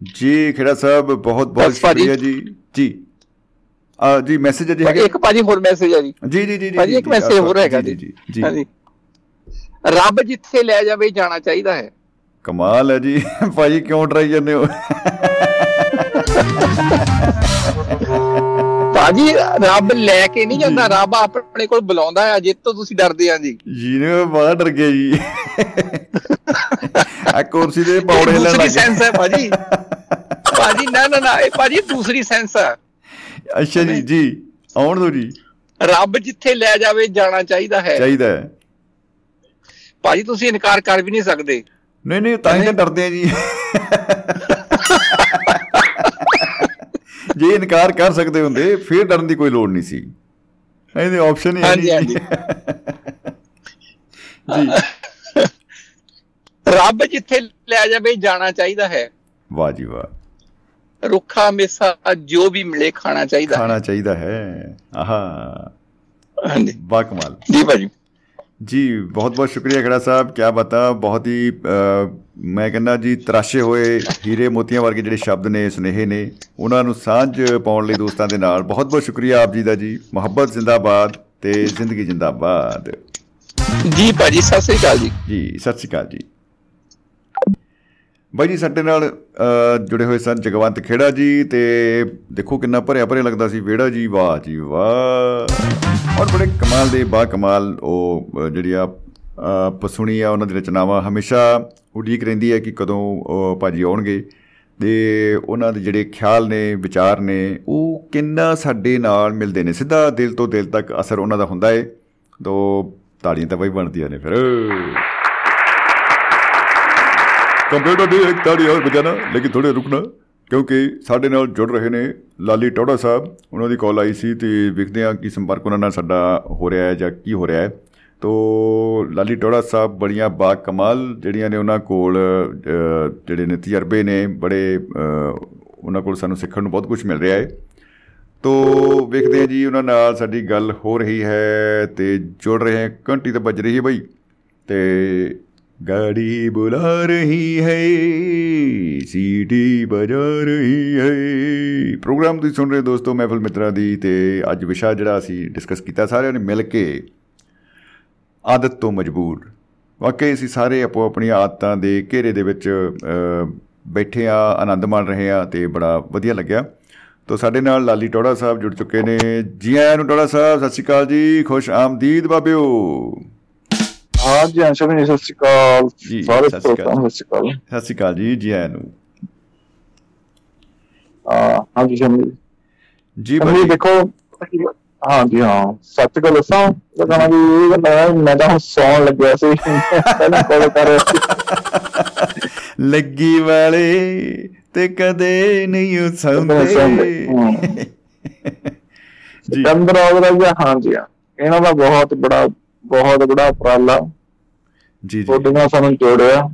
[SPEAKER 3] जी खेड़ा साहब बहुत बहुत। शुक्रिया जी। जी। ਜੀ ਮੈਸੇਜ ਜੀ
[SPEAKER 9] ਹੈਗਾ? ਇੱਕ ਭਾਜੀ ਹੋਰ ਮੈਸੇਜ ਆ ਜੀ।
[SPEAKER 3] ਜੀ ਜੀ ਜੀ
[SPEAKER 9] ਭਾਜੀ ਇੱਕ ਮੈਸੇਜ ਹੋਰ ਹੈਗਾ
[SPEAKER 3] ਜੀ ਜੀ।
[SPEAKER 9] ਜੀ ਰੱਬ ਜਿੱਥੇ ਲੈ ਜਾਵੇ ਜਾਣਾ ਚਾਹੀਦਾ ਹੈ।
[SPEAKER 3] ਕਮਾਲ ਹੈ ਜੀ। ਭਾਜੀ ਕਿਉਂ ਡਰਾਈ ਜਾਂਦੇ ਹੋ?
[SPEAKER 9] ਭਾਜੀ ਰੱਬ ਲੈ ਕੇ ਨਹੀਂ ਜਾਂਦਾ। ਰੱਬ ਆਪਣੇ ਕੋਲ ਬੁਲਾਉਂਦਾ ਹੈ। ਜਿੱਤ ਤੋਂ ਤੁਸੀਂ ਡਰਦੇ ਆ ਜੀ।
[SPEAKER 3] ਜੀ ਨੇ ਬੜਾ ਡਰ ਗਿਆ ਜੀ। ਆ ਕੁਰਸੀ ਦੇ ਪੌੜੇ ਲੈਣ ਲੱਗੇ ਦੂਸਰੀ
[SPEAKER 9] ਸੈਂਸ ਹੈ ਭਾਜੀ। ਭਾਜੀ ਨਾ ਨਾ ਨਾ ਇਹ ਭਾਜੀ ਦੂਸਰੀ ਸੈਂਸ ਹੈ।
[SPEAKER 3] ਅੱਛਾ ਜੀ ਜੀ ਆਉਣ ਦੋ ਜੀ।
[SPEAKER 9] ਰੱਬ ਜਿੱਥੇ ਲੈ ਜਾਵੇ ਜਾਣਾ ਚਾਹੀਦਾ ਹੈ।
[SPEAKER 3] ਚਾਹੀਦਾ ਹੈ।
[SPEAKER 9] ਭਾਜੀ ਤੁਸੀਂ ਇਨਕਾਰ ਕਰ ਵੀ ਨਹੀਂ ਸਕਦੇ।
[SPEAKER 3] ਨਹੀਂ ਨਹੀਂ ਤਾਂ ਹੀ ਤਾਂ ਡਰਦੇ ਆ ਜੀ। ਜੇ ਇਨਕਾਰ ਕਰ ਸਕਦੇ ਹੁੰਦੇ ਫਿਰ ਡਰਨ ਦੀ ਕੋਈ ਲੋੜ ਨਹੀਂ ਸੀ। ਇਹਦੇ ਆਪਸ਼ਨ ਹੀ
[SPEAKER 9] ਹਾਂਜੀ,
[SPEAKER 3] ਨਹੀਂ [laughs] ਜੀ।
[SPEAKER 9] ਰੱਬ ਜਿੱਥੇ ਲੈ ਜਾਵੇ ਜਾਣਾ ਚਾਹੀਦਾ ਹੈ।
[SPEAKER 3] ਵਾਹ ਜੀ ਵਾਹ।
[SPEAKER 9] ਰੁੱਖਾ ਮੇਸਾ ਜੋ ਵੀ ਮਿਲੇ ਖਾਣਾ ਚਾਹੀਦਾ।
[SPEAKER 3] ਖਾਣਾ ਚਾਹੀਦਾ ਹੈ। ਆਹਾ।
[SPEAKER 9] ਹਾਂਜੀ।
[SPEAKER 3] ਬਾ ਕਮਾਲ।
[SPEAKER 9] ਜੀ ਭਾਜੀ।
[SPEAKER 3] ਜੀ ਬਹੁਤ ਬਹੁਤ ਸ਼ੁਕਰੀਆ ਖੜਾ ਸਾਹਿਬ ਕੀ ਬਤਾ। ਬਹੁਤ ਹੀ ਮੈਂ ਕਹਿੰਦਾ ਜੀ ਤਰਾਸ਼ੇ ਹੋਏ ਹੀਰੇ ਮੋਤੀਆਂ ਵਰਗੇ ਜਿਹੜੇ ਸ਼ਬਦ ਨੇ ਸੁਨੇਹੇ ਨੇ ਉਹਨਾਂ ਨੂੰ ਸਾਂਝ ਪਾਉਣ ਲਈ ਦੋਸਤਾਂ ਦੇ ਨਾਲ ਬਹੁਤ ਬਹੁਤ ਸ਼ੁਕਰੀਆ ਆਪ ਜੀ ਦਾ ਜੀ। ਮੁਹੱਬਤ ਜ਼ਿੰਦਾਬਾਦ ਤੇ ਜ਼ਿੰਦਗੀ ਜ਼ਿੰਦਾਬਾਦ।
[SPEAKER 9] ਜੀ ਭਾਜੀ ਸਤਿ ਸ੍ਰੀ ਅਕਾਲ ਜੀ।
[SPEAKER 3] ਜੀ ਸਤਿ ਸ਼੍ਰੀ ਅਕਾਲ ਜੀ। ਬਾਈ ਜੀ ਸਾਡੇ ਨਾਲ ਅ, ਜੁੜੇ ਹੋਏ ਸਨ ਜਗਵੰਤ ਖੇੜਾ ਜੀ ਤੇ ਦੇਖੋ ਕਿੰਨਾ ਭਰਿਆ ਭਰਿਆ ਲੱਗਦਾ ਸੀ ਵਿਹੜਾ ਜੀ ਵਾਹ ਜੀ ਵਾਹ। ਔਰ ਬੜੇ ਕਮਾਲ ਦੇ ਬਾ ਕਮਾਲ ਉਹ ਅ, ਜਿਹੜੀ ਆ ਅ, ਪਸੁਣੀ ਆ ਉਹਨਾਂ ਦੀ ਰਚਨਾਵਾਂ ਹਮੇਸ਼ਾ ਉਡੀਕ ਰਹਿੰਦੀ ਹੈ ਕਿ ਕਦੋਂ ਉਹ ਭਾਜੀ ਆਉਣਗੇ। ਤੇ ਉਹਨਾਂ ਦੇ ਜਿਹੜੇ ਖਿਆਲ ਨੇ ਵਿਚਾਰ ਨੇ ਉਹ ਕਿੰਨਾ ਸਾਡੇ ਨਾਲ ਮਿਲਦੇ ਨੇ। ਸਿੱਧਾ ਦਿਲ ਤੋਂ ਦਿਲ ਤੱਕ ਅਸਰ ਉਹਨਾਂ ਦਾ ਹੁੰਦਾ ਹੈ ਤੋ ਤਾੜੀਆਂ ਤਾਂ ਬਈ ਬਣਦੀਆਂ ਨੇ ਫਿਰ। ਕੰਪਿਊਟਰ ਦੀ ਇੱਕ ਤਾੜੀ ਹੋਰ ਬਜਾਣਾ ਲੇਕਿਨ ਥੋੜੇ ਰੁਕਣਾ ਕਿਉਂਕਿ ਸਾਡੇ ਨਾਲ ਜੁੜ ਰਹੇ ਨੇ ਲਾਲੀ ਟੌੜਾ ਸਾਹਿਬ। ਉਹਨਾਂ ਦੀ ਕਾਲ ਆਈ ਸੀ ਤੇ ਵੇਖਦੇ ਹਾਂ ਕੀ ਸੰਪਰਕ ਉਹਨਾਂ ਨਾਲ ਸਾਡਾ ਹੋ ਰਿਹਾ ਹੈ ਜਾਂ ਕੀ ਹੋ ਰਿਹਾ ਹੈ। ਤੋ ਲਾਲੀ ਟੌੜਾ ਸਾਹਿਬ ਬੜੀਆਂ ਬਾ ਕਮਾਲ ਜਿਹੜੀਆਂ ਨੇ ਉਹਨਾਂ ਕੋਲ ਅ, ਜਿਹੜੇ ਨੇ ਤਜਰਬੇ ਨੇ ਬੜੇ ਅ, ਉਹਨਾਂ ਕੋਲ ਸਾਨੂੰ ਸਿੱਖਣ ਨੂੰ ਬਹੁਤ ਕੁਝ ਮਿਲ ਰਿਹਾ ਹੈ। ਤੋ ਵੇਖਦੇ ਹਾਂ ਜੀ ਉਹਨਾਂ ਨਾਲ ਸਾਡੀ ਗੱਲ ਹੋ ਰਹੀ ਹੈ ਤੇ ਜੁੜ ਰਹੇ ਹਾਂ। ਘੰਟੀ ਤਾਂ ਵੱਜ ਰਹੀ ਹੈ ਬਈ। ਤੇ गाड़ी बुला रही है ਸੀਟੀ ਬਜਾ ਰਹੀ ਹੈ ਪ੍ਰੋਗਰਾਮ ਤੁਸੀਂ ਸੁਣ ਰਹੇ ਦੋਸਤੋ ਮਹਿਫਲ ਮਿੱਤਰਾਂ ਦੀ ਤੇ ਅੱਜ ਵਿਸ਼ਾ ਜਿਹੜਾ ਅਸੀਂ ਡਿਸਕਸ ਕੀਤਾ ਸਾਰਿਆਂ ਨੇ ਮਿਲ ਕੇ ਆਦਤ ਤੋਂ ਮਜਬੂਰ ਵਾਕਈ ਅਸੀਂ ਸਾਰੇ ਆਪੋ ਆਪਣੀਆਂ ਆਦਤਾਂ ਦੇ ਘੇਰੇ ਦੇ ਵਿੱਚ ਅ, ਬੈਠੇ ਆ ਆਨੰਦ ਮਾਣ ਰਹੇ ਆ ਤੇ ਬੜਾ ਵਧੀਆ ਲੱਗਿਆ ਤੋ ਸਾਡੇ ਨਾਲ ਲਾਲੀ ਟੋੜਾ ਸਾਹਿਬ ਜੁੜ ਚੁੱਕੇ ਨੇ ਜੀ ਆਇਆਂ ਨੂੰ ਟੋੜਾ ਸਾਹਿਬ ਸਤਿ ਸ਼੍ਰੀ ਅਕਾਲ ਜੀ ਖੁਸ਼ ਆਮਦੀਦ ਬਾਬਿਓ
[SPEAKER 10] ਹਾਂ ਜੀ ਅੰਸ਼ਾ ਵੀ ਸਤਿ ਸ਼੍ਰੀ ਅਕਾਲ
[SPEAKER 3] ਜੀ,
[SPEAKER 10] ਸਾਰੇ
[SPEAKER 3] ਸਤਿ ਸ਼੍ਰੀ ਅਕਾਲ।
[SPEAKER 10] ਸਤਿ ਸ਼੍ਰੀ ਅਕਾਲ
[SPEAKER 3] ਸਤਿ ਸ਼੍ਰੀ ਅਕਾਲ ਜੀ ਜੀ ਆਇਆਂ ਨੂੰ
[SPEAKER 10] ਹਾਂ ਹਾਂ ਜੀ ਸ਼ਮੀ
[SPEAKER 3] ਜੀ ਭਾਈ
[SPEAKER 10] ਦੇਖੋ ਹਾਂ ਜੀ ਹਾਂ ਸੱਚ ਗੱਲ ਦੱਸਾਂ ਇਹ ਗਾਣਾ ਵੀ ਇਹ ਗੱਲ ਮੈਂ ਤਾਂ ਸੌਣ ਲੱਗਿਆ ਸੀ ਪਹਿਲਾਂ ਕੋਲ ਕਰ।
[SPEAKER 3] ਲੱਗੀ ਵਾਲੇ ਤੇ ਕਦੇ ਨਹੀਂ
[SPEAKER 10] ਕਦੇ
[SPEAKER 3] ਸੌਂਦੇ
[SPEAKER 10] ਸੌਂਦੇ, ਹਾਂ।
[SPEAKER 3] ਜੀ
[SPEAKER 10] ਚੰਦਰ ਔਗਰਾ ਜੀ ਹਾਂ ਜੀ ਹਾਂ। ਇਹਨਾਂ ਦਾ ਬਹੁਤ ਬੜਾ ਬਹੁਤ ਬੜਾ ਉਪਰਾਲਾ।
[SPEAKER 3] ਜੀ ਜੀ।
[SPEAKER 10] ਤੁਹਾਡੀਆਂ ਸਾਨੂੰ ਜੋੜਿਆ।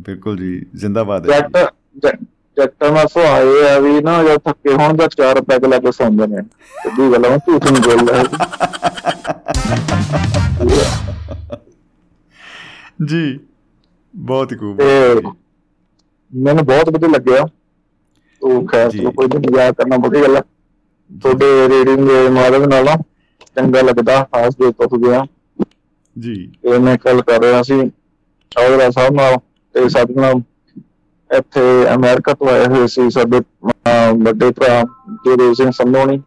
[SPEAKER 3] ਬਿਲਕੁਲ ਜੀ ਜ਼ਿੰਦਾਬਾਦ ਹੈ।
[SPEAKER 10] ਜੱਟ ਜ- ਜੱਟਾਂ ਦਾ ਸੁਭਾਅ ਆ ਵੀ ਨਾ ਜਦ ਥੱਕੇ ਹੋਣ ਦਾ ਚਾਰ ਪੈਗ ਲਾ ਕੇ ਸੌਂਦੇ ਨੇ। ਸਿੱਧੀ ਗੱਲ ਆ ਝੂਠ ਨਹੀਂ ਬੋਲਦਾ
[SPEAKER 3] ਜੀ ਬਹੁਤ ਹੀ ਖੂਬ।
[SPEAKER 10] ਮੈਨੂੰ ਬਹੁਤ ਵਧੀਆ ਲੱਗਿਆ। ਉਹ ਖੈਰ
[SPEAKER 3] ਜੀ।
[SPEAKER 10] ਚਲੋ ਕੋਈ ਨਹੀਂ ਮਜ਼ਾਕ ਕਰਨਾ ਬੜੀ ਗੱਲ ਤੁਹਾਡੇ ਰੀਡਿੰਗ ਦੇ ਮਾਧਵ ਨਾਲ ਚੰਗਾ ਲੱਗਦਾ ਖਾਸ ਦੇ ਤੋਂ ਗਿਆ।
[SPEAKER 3] ਜੀ।
[SPEAKER 10] ਤੇ ਮੈਂ ਕੱਲ ਕਰ ਰਿਹਾ ਸੀ ਚੌਧਰਾ ਸਾਹਿਬ ਨਾਲ ਤੇ ਸਾਡੇ ਨਾਲ ਇੱਥੇ ਅਮਰੀਕਾ ਤੋਂ ਆਏ ਹੋਏ ਸੀ ਸਾਡੇ ਵੱਡੇ ਭਰਾ ਜਿਹੜੇ ਸਿੰਘ ਸੰਧੋਣੀ।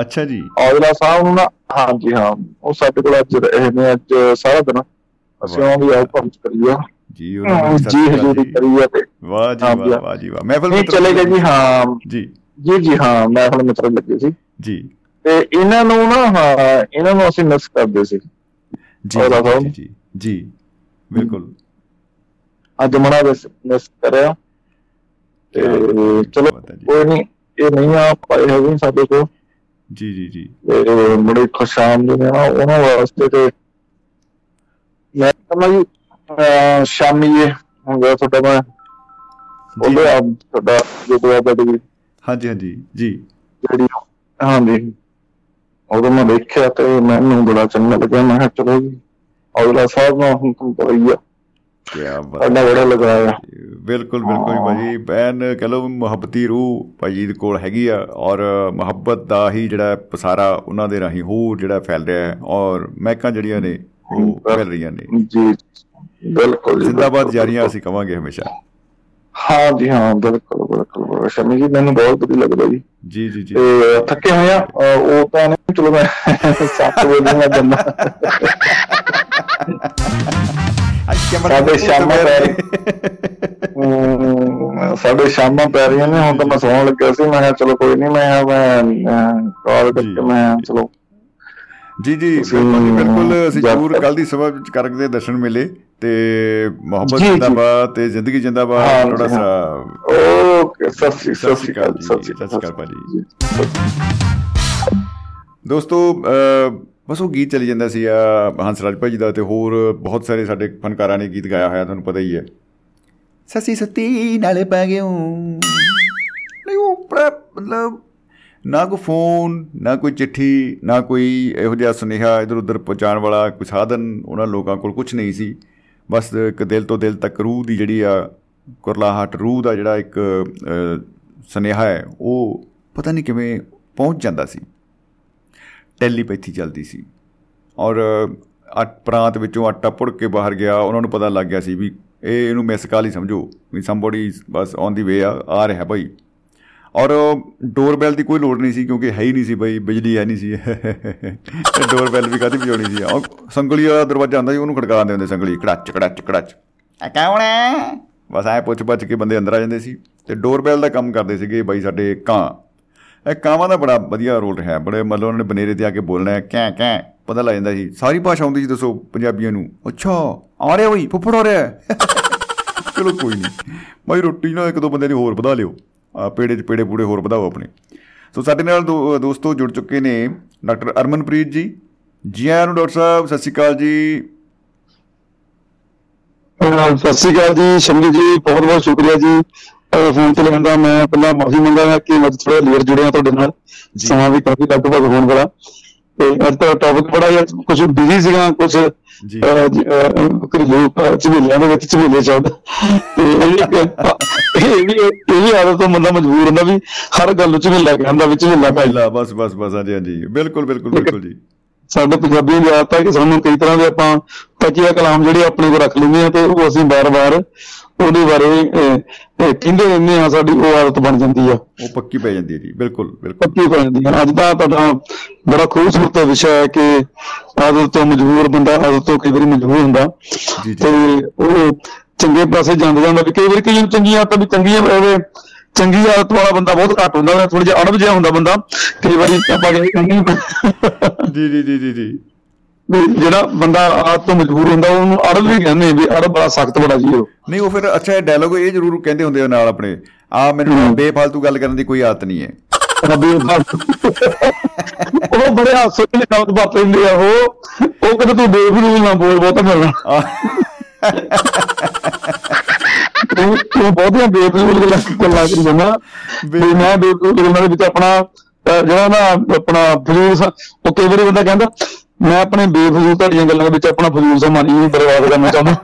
[SPEAKER 3] ਅੱਛਾ ਜੀ।
[SPEAKER 10] ਔਜਲਾ ਸਾਹਿਬ ਨੂੰ ਨਾ ਹਾਂਜੀ ਹਾਂ ਉਹ ਸਾਡੇ ਕੋਲ ਅੱਜ ਰਹੇ ਨੇ ਅੱਜ ਸਾਰਾ ਦਿਨ ਅਸੀਂ। ਉਹ ਵੀ ਆਉ ਪੰਚ ਕਰੀਆ
[SPEAKER 3] ਜੀ ਉਹਨਾਂ ਨੂੰ
[SPEAKER 10] ਜੀ ਹਜ਼ੂਰੀ
[SPEAKER 3] ਜੀ।
[SPEAKER 10] ਕਰੀ ਆ ਤੇ।
[SPEAKER 3] ਵਾਹ ਜੀ ਵਾਹ ਵਾਹ ਜੀ ਵਾਹ। ਮਹਿਫਲ ਮਿੱਤਰ-
[SPEAKER 10] ਚਲੇ ਗਏ ਜੀ ਹਾਂ।
[SPEAKER 3] ਜੀ।
[SPEAKER 10] ਜੀ ਜੀ ਹਾਂ ਮੈਂ ਹੁਣ ਮਿੱਤਰ ਲੱਗੇ ਸੀ।
[SPEAKER 3] ਜੀ।
[SPEAKER 10] ਤੇ ਇਹਨਾਂ ਨੂੰ ਨਾ ਇਹਨਾਂ ਨੂੰ ਅਸੀਂ ਮਿਸ ਕਰਦੇ ਸੀ।
[SPEAKER 3] ਜੀ
[SPEAKER 10] ਸਾਹਿਬ।
[SPEAKER 3] ਜੀ ਜੀ ਜੀ ਬਿਲਕੁਲ।
[SPEAKER 10] ਅੱਜ ਮਣਾ ਮਿਸ ਕਰਿਆ ਤੇ ਚਲੋ
[SPEAKER 3] ਜੀ।
[SPEAKER 10] ਕੋਈ ਨਹੀਂ ਇਹ ਨਹੀਂ ਆ ਪਾਏ ਹੈਗੇ ਸਾਡੇ ਕੋਲ।
[SPEAKER 3] ਜੀ ਜੀ ਜੀ।
[SPEAKER 10] ਬੜੇ ਖੁਸ਼ਾਮ ਨੇ ਨਾ ਉਹਨਾਂ ਵਾਸਤੇ ਤੇ ਮੈਂ ਜੀ ਅਹ ਸ਼ਾਮੀ ਇਹ ਹੋ ਗਿਆ ਤੁਹਾਡਾ ਮੈਂ ਉਹਦੇ ਆ ਤੁਹਾਡਾ ਜਦੋਂ ਆ ਬੜੀ
[SPEAKER 3] ਹਾਂਜੀ ਹਾਂਜੀ ਜੀ।
[SPEAKER 10] ਜਿਹੜੀ ਹਾਂਜੀ। ਉਦੋਂ ਮੈਂ ਦੇਖਿਆ ਤੇ ਮੈਨੂੰ ਬੜਾ ਚੰਗਾ ਲੱਗਿਆ। ਮੈਂ ਕਿਹਾ ਚਲੋ ਜੀ ਔਜਲਾ ਸਾਹਿਬ ਨਾਲ ਹੁਣ ਤੁਮ ਪਈ ਆ
[SPEAKER 3] ਕੀ ਬਾਤ
[SPEAKER 10] ਸਾਡਾ ਬੜਾ ਲਗਾਇਆ।
[SPEAKER 3] ਬਿਲਕੁਲ ਬਿਲਕੁਲ ਭਾਜੀ। ਬੈਨ ਕਹ ਲਓ ਮੁਹੱਬਤੀ ਰੂਹ ਭਾਜੀ ਦੇ ਕੋਲ ਹੈਗੀ ਆ ਔਰ ਮੁਹੱਬਤ ਦਾ ਹੀ ਜਿਹੜਾ ਪਸਾਰਾ ਉਹਨਾਂ ਦੇ ਰਾਹੀਂ ਹੋਰ ਜਿਹੜਾ ਫੈਲ ਰਿਹਾ ਹੈ ਔਰ ਮਹਿਕਾਂ ਜਿਹੜੀਆਂ ਨੇ ਉਹ ਫੈਲ ਰਹੀਆਂ ਨੇ।
[SPEAKER 10] ਜੀ ਬਿਲਕੁਲ
[SPEAKER 3] ਜ਼ਿੰਦਾਬਾਦ ਜਾਰੀਆਂ ਅਸੀਂ ਕਵਾਂਗੇ ਹਮੇਸ਼ਾ।
[SPEAKER 11] ਹਾਂ ਜੀ ਹਾਂ ਬਿਲਕੁਲ ਬਿਲਕੁਲ। ਸ਼ਮੀ ਜੀ ਮੈਨੂੰ ਬਹੁਤ ਵਧੀਆ ਲੱਗਦਾ ਜੀ।
[SPEAKER 3] ਜੀ ਜੀ ਜੀ।
[SPEAKER 11] ਤੇ ਥੱਕੇ ਹੋਏ ਆ ਉਹ ਤਾਂ ਨਹੀਂ ਚਲੋ ਮੈਂ 7 ਵਜੇ ਮੈਂ ਜੰਨਾ ਸਾਡੇ ਸ਼ਾਮਾਂ ਪੈ ਹਮ, ਸਾਡੇ ਸ਼ਾਮਾਂ ਪੈ ਰਹੀਆਂ ਨੇ ਹੁਣ ਤਾਂ ਮੈਂ ਸੌਣ ਲੱਗਿਆ ਸੀ ਮੈਂ ਕਿਹਾ ਚਲੋ ਕੋਈ ਨਹੀਂ ਮੈਂ ਮੈਂ ਕਾਲ ਕਰਕੇ ਮੈਂ ਚਲੋ।
[SPEAKER 3] ਜੀ ਜੀ ਬਿਲਕੁਲ ਬਿਲਕੁਲ। ਅਸੀਂ ਜ਼ਰੂਰ ਕੱਲ ਦੀ ਸਵੇਰ ਵਿੱਚ ਕਰਕ ਦੇ ਦਰਸ਼ਨ ਮਿਲੇ। ਤੇ ਮੁਹੱਬਤ। ਜਿੰਦਾਬਾਦ ਤੇ ਜ਼ਿੰਦਗੀ ਜਿੰਦਾਬਾਦ ਥੋੜਾ ਸਾ
[SPEAKER 11] ਓਕੇ ਸਤਿ ਸ਼੍ਰੀ
[SPEAKER 3] ਅਕਾਲ ਸਤਿ ਸ਼੍ਰੀ ਅਕਾਲ ਭਾਜੀ। ਦੋਸਤੋ ਬਸ ਉਹ ਗੀਤ ਚੱਲੀ ਜਾਂਦਾ ਸੀ ਆ ਹੰਸਰਾਜ ਭਾਜੀ ਦਾ ਤੇ ਹੋਰ ਬਹੁਤ ਸਾਰੇ ਸਾਡੇ ਫਨਕਾਰਾਂ ਨੇ ਗੀਤ ਗਾਇਆ ਹੋਇਆ ਤੁਹਾਨੂੰ ਪਤਾ ਹੀ ਹੈ। ਸੱਸੀ ਸੱਤੀ ਨਾਲੇ ਪੈ ਗਿਓ। ਨਹੀਂ ਉਹ ਮਤਲਬ ਨਾ ਕੋਈ ਫੋਨ ਨਾ ਕੋਈ ਚਿੱਠੀ ਨਾ ਕੋਈ ਇਹੋ ਜਿਹਾ ਸੁਨੇਹਾ ਇਧਰ ਉਧਰ ਪਹੁੰਚਾਉਣ ਵਾਲਾ ਕੋਈ ਸਾਧਨ ਉਹਨਾਂ ਲੋਕਾਂ ਕੋਲ ਕੁਝ ਨਹੀਂ ਸੀ। ਬਸ ਇੱਕ ਦਿਲ ਤੋਂ ਦਿਲ ਤੱਕ ਰੂਹ ਦੀ ਜਿਹੜੀ ਆ ਕੁਰਲਾਹਟ ਰੂਹ ਦਾ ਜਿਹੜਾ ਇੱਕ ਅਹ, ਸੁਨੇਹਾ ਹੈ ਉਹ ਪਤਾ ਨਹੀਂ ਕਿਵੇਂ ਪਹੁੰਚ ਜਾਂਦਾ ਸੀ। ਟੈਲੀਪੈਥੀ ਚੱਲਦੀ ਸੀ। ਔਰ ਅਟ ਪ੍ਰਾਂਤ ਵਿੱਚੋਂ ਆਟਾ ਪੁੜ ਕੇ ਬਾਹਰ ਗਿਆ ਉਹਨਾਂ ਨੂੰ ਪਤਾ ਲੱਗ ਗਿਆ ਸੀ ਵੀ ਇਹ ਇਹਨੂੰ ਮਿਸ ਕਾਲ ਹੀ ਸਮਝੋ ਵੀ ਸਮਬਡੀ ਬਸ ਔਨ ਦੀ ਵੇ ਆ ਆ ਰਿਹਾ ਭਾਈ। ਔਰ ਡੋਰਬੈਲ ਦੀ ਕੋਈ ਲੋੜ ਨਹੀਂ ਸੀ ਕਿਉਂਕਿ ਹੈ ਹੀ ਨਹੀਂ ਸੀ ਬਈ ਬਿਜਲੀ ਹੈ ਨਹੀਂ ਸੀ। ਤੇ ਡੋਰਬੈਲ ਵੀ ਕਾਹਦੀ ਵਜਾਉਣੀ ਸੀ? ਉਹ ਸੰਗਲੀ ਵਾਲਾ ਦਰਵਾਜ਼ਾ ਹੁੰਦਾ ਸੀ ਉਹਨੂੰ ਖੜਕਾ ਦਿੰਦੇ ਹੁੰਦੇ ਸੰਗਲੀ ਕੜਾਚ ਕੜਾਚ ਕੜਾਚ। ਆ ਕੌਣ ਹੈ? ਬਸ ਐ ਪੁੱਛ ਪੁੱਛ ਕੇ ਬੰਦੇ ਅੰਦਰ ਆ ਜਾਂਦੇ ਸੀ। ਤੇ ਡੋਰਬੈਲ ਦਾ ਕੰਮ ਕਰਦੇ ਸੀਗੇ ਬਾਈ ਸਾਡੇ ਕਾਂ। ਇਹ ਕਾਵਾਂ ਦਾ ਬੜਾ ਵਧੀਆ ਰੋਲ ਰਿਹਾ। ਬੜੇ ਮਤਲਬ ਉਹਨਾਂ ਨੇ ਬਨੇਰੇ ਤੇ ਆ ਕੇ ਬੋਲਣਾ ਹੈ ਕੈਂ ਕੈਂ ਪਤਾ ਲੱਗ ਜਾਂਦਾ ਸੀ। ਸਾਰੀ ਭਾਸ਼ਾ ਆਉਂਦੀ ਸੀ ਦੱਸੋ ਪੰਜਾਬੀਆਂ ਨੂੰ। ਅੱਛਾ ਆ ਰਿਹਾ ਬਈ ਫੁੱਫੜ ਹੋ ਰਿਹਾ। ਚਲੋ ਕੋਈ ਨਹੀਂ। ਬਾਈ ਰੋਟੀ ਨਾਲ ਇੱਕ ਦੋ ਬੰਦੇ ਦੀ ਹੋਰ ਵਧਾ ਲਿਓ। ਆ ਪੇੜੇ 'ਚ ਪੇੜੇ ਪੂੜੇ ਹੋਰ ਵਧਾਓ ਆਪਣੇ। ਸੋ ਸਾਡੇ ਨਾਲ ਦੋਸਤੋ ਜੁੜ ਚੁੱਕੇ ਨੇ ਡਾਕਟਰ ਅਰਮਨਪ੍ਰੀਤ ਜੀ। ਜੀ ਆਇਆਂ ਨੂੰ ਡਾਕਟਰ ਸਾਹਿਬ ਸਤਿ ਸ਼੍ਰੀ ਅਕਾਲ ਜੀ।
[SPEAKER 11] ਸਤਿ ਸ਼੍ਰੀ ਅਕਾਲ ਜੀ ਸ਼ਮੀ ਜੀ ਬਹੁਤ ਬਹੁਤ ਸ਼ੁਕਰੀਆ ਜੀ। ਫੋਨ ਤੇ ਲੈਣ ਦਾ ਮੈਂ ਪਹਿਲਾਂ ਮਾਫੀ ਮੰਗਾਂਗਾ ਕਿ ਮੈਂ ਥੋੜਾ ਲੇਟ ਜੁੜਿਆ ਤੁਹਾਡੇ ਨਾਲ। ਸਮਾਂ ਵੀ ਕਾਫੀ ਲਗਭਗ ਹੋਣ ਵਾਲਾ। ਤੇ ਅੱਜ ਦਾ ਟੌਪਿਕ ਬੜਾ ਕੁਝ ਬਿਜ਼ੀ ਸੀਗਾ ਕੁਝ
[SPEAKER 3] ਜੀ।
[SPEAKER 11] ਘਰੇਲੂ ਅਹ, ਝਮੇਲਿਆਂ ਦੇ ਵਿੱਚ ਝਮੇਲੇ ਚੱਲਦੇ। ਤੇ ਇਹ ਵੀ ਇਹ ਵੀ ਆਦਤ ਤੋਂ ਬੰਦਾ ਮਜਬੂਰ ਹੁੰਦਾ ਵੀ ਹਰ ਗੱਲ ਨੂੰ ਝਮੇਲਾ ਕਹਿੰਦਾ ਵਿੱਚ ਝਮੇਲਾ ਪੈ
[SPEAKER 3] ਪਹਿਲਾ ਬਸ ਬਸ ਬਸ ਹਾਂਜੀ ਹਾਂਜੀ। ਬਿਲਕੁਲ ਬਿਲਕੁਲ ਬਿਲਕੁਲ ਜੀ।
[SPEAKER 11] ਸਾਡੇ ਪੰਜਾਬੀਆਂ ਦੀ ਆਦਤ ਹੈ ਕਿ ਸਾਨੂੰ ਕਈ ਤਰ੍ਹਾਂ ਦੇ ਆਪਾਂ ਤਕੀਆ ਕਲਾਮ ਜਿਹੜੇ ਆਪਣੇ ਕੋਲ ਰੱਖ ਲੈਂਦੇ ਆ ਤੇ ਉਹ ਅਸੀਂ ਬਾਰ-ਬਾਰ ਉਹਦੇ ਬਾਰੇ ਕਹਿੰਦੇ ਰਹਿੰਦੇ ਆ ਸਾਡੀ ਉਹ ਆਦਤ ਬਣ ਜਾਂਦੀ ਆ।
[SPEAKER 3] ਉਹ ਪੱਕੀ ਪੈ ਜਾਂਦੀ ਹੈ ਜੀ ਬਿਲਕੁਲ ਬਿਲਕੁਲ।
[SPEAKER 11] ਪੱਕੀ ਬਣ ਜਾਂਦੀ ਆ। ਅੱਜ ਦਾ ਤੁਹਾਡਾ ਬੜਾ ਖੂਬਸੂਰਤ ਵਿਸ਼ਾ ਹੈ ਕਿ ਆਦਤ ਤੋਂ ਮਜਬੂਰ ਬੰਦਾ ਆਦਤ ਤੋਂ ਕਈ ਵਾਰੀ ਮਜਬੂਰ ਹੁੰਦਾ। ਤੇ ਉਹ ਚੰਗੇ ਪਾਸੇ ਜਾਂਦਾ ਜਾਂਦਾ ਵੀ ਕਈ ਵਾਰੀ ਕਈ ਨੂੰ ਚੰਗੀਆਂ ਆਦਤਾਂ ਵੀ ਚੰਗੀਆਂ ਹੋਵੇ ਚੰਗੀ ਆਦਤ ਵਾਲਾ ਬੰਦਾ ਬਹੁਤ ਘੱਟ ਹੁੰਦਾ ਥੋੜਾ ਜਿਹਾ ਅੜਬ ਜਿਹਾ ਹੁੰਦਾ ਬੰਦਾ। ਕਈ ਵਾਰੀ ਆਪਾਂ ਕਹਿੰਦੇ
[SPEAKER 3] ਜੀ ਜੀ ਜੀ ਜੀ ਜੀ।
[SPEAKER 11] ਵੀ ਜਿਹੜਾ ਬੰਦਾ ਆਪ ਤੋਂ ਮਜਬੂਰ ਹੁੰਦਾ ਉਹਨੂੰ ਅੜਬ ਵੀ ਕਹਿੰਦੇ ਵੀ ਅੜਬ ਬੜਾ ਸਖਤ ਬੜਾ ਜੀ ਉਹ
[SPEAKER 3] ਨਹੀਂ ਉਹ ਫਿਰ ਅੱਛਾ ਇਹ ਡਾਇਲੋਗ ਇਹ ਜ਼ਰੂਰ ਕਹਿੰਦੇ ਹੁੰਦੇ ਆ ਨਾਲ ਆਪਣੇ। ਆ ਮੈਨੂੰ ਬੇਫਾਲਤੂ ਗੱਲ ਕਰਨ ਦੀ ਕੋਈ ਆਦਤ ਨਹੀਂ ਹੈ।
[SPEAKER 11] ਰੱਬੀ ਉਹ ਬੜੇ ਹਾਸੇ ਦੇ ਕੰਮ ਬਾਤ ਲੈਂਦੇ ਆ ਉਹ ਉਹ ਕਹਿੰਦੇ ਤੂੰ ਬੇਫਜ਼ੂਲ ਨਾ ਬੋਲ ਬਹੁਤਾ ਮਿਲਣਾ। ਤੂੰ ਤੂੰ ਬਹੁਤੀਆਂ ਬੇਫਜ਼ੂਲ ਗੱਲਾਂ ਕਰੀ ਜਾਂਦਾ। ਵੀ ਮੈਂ ਬੇਫਜ਼ੂਲ ਗੱਲਾਂ ਦੇ ਵਿੱਚ ਆਪਣਾ ਜਿਹੜਾ ਨਾ ਆਪਣਾ ਫਜ਼ੂਲ ਸ- ਉਹ ਕਈ ਵਾਰੀ ਬੰਦਾ ਕਹਿੰਦਾ ਮੈਂ ਆਪਣੇ ਬੇਫਜ਼ੂਲ ਤੁਹਾਡੀਆਂ ਗੱਲਾਂ ਵਿੱਚ ਆਪਣਾ ਫਜ਼ੂਲ ਸਮਾਂ ਨਹੀਂ ਬਰਬਾਦ ਕਰਨਾ ਚਾਹੁੰਦਾ। [laughs]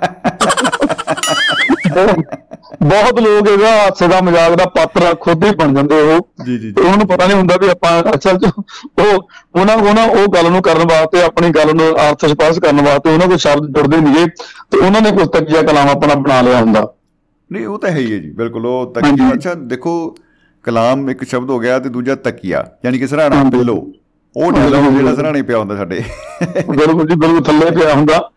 [SPEAKER 11] ਬਹੁਤ- ਲੋਕ ਇਹਦਾ ਹਾਸੇ ਦਾ ਮਜ਼ਾਕ ਦਾ ਪਾਤਰ ਖੁਦ ਹੀ ਬਣ ਜਾਂਦੇ ਉਹ।
[SPEAKER 3] ਜੀ, ਜੀ,
[SPEAKER 11] ਉਹਨਾਂ ਨੂੰ ਪਤਾ ਨਹੀਂ ਹੁੰਦਾ ਵੀ ਆਪਾਂ ਅਸਲ 'ਚ ਉਹ ਉਹਨਾਂ ਉਹਨਾਂ ਉਹ ਗੱਲ ਨੂੰ ਕਰਨ ਵਾਸਤੇ ਆਪਣੀ ਗੱਲ ਨੂੰ ਅਰਥ ਸਪਸ਼ਟ ਕਰਨ ਵਾਸਤੇ ਉਹਨਾਂ ਕੋਲ ਸ਼ਬਦ ਜੁੜਦੇ ਨਹੀਂਗੇ ਤੇ ਉਹਨਾਂ ਨੇ ਕੁਝ ਤੱਕੀਆ ਕਲਾਮ ਆਪਣਾ ਬਣਾ ਲਿਆ ਹੁੰਦਾ।
[SPEAKER 3] ਨਹੀਂ ਉਹ ਤਾਂ ਹੈ ਹੀ ਹੈ ਜੀ ਬਿਲਕੁਲ ਉਹ ਤਕੀਆ। ਅੱਛਾ ਦੇਖੋ ਕਲਾਮ ਇੱਕ ਸ਼ਬਦ ਹੋ ਗਿਆ ਤੇ ਦੂਜਾ ਤਕੀਆ ਯਾਨੀ ਕਿ ਸਰਾਣਾ ਪਿੱਲੋ ਉਹ ਡਾਇਲੋਗ ਜਿਹੜਾ ਸਰਾਣੇ ਪਿਆ ਹੁੰਦਾ ਸਾਡੇ।
[SPEAKER 11] ਬਿਲਕੁਲ ਜੀ ਬਿਲਕੁਲ ਥੱਲੇ ਪਿਆ ਹੁੰਦਾ।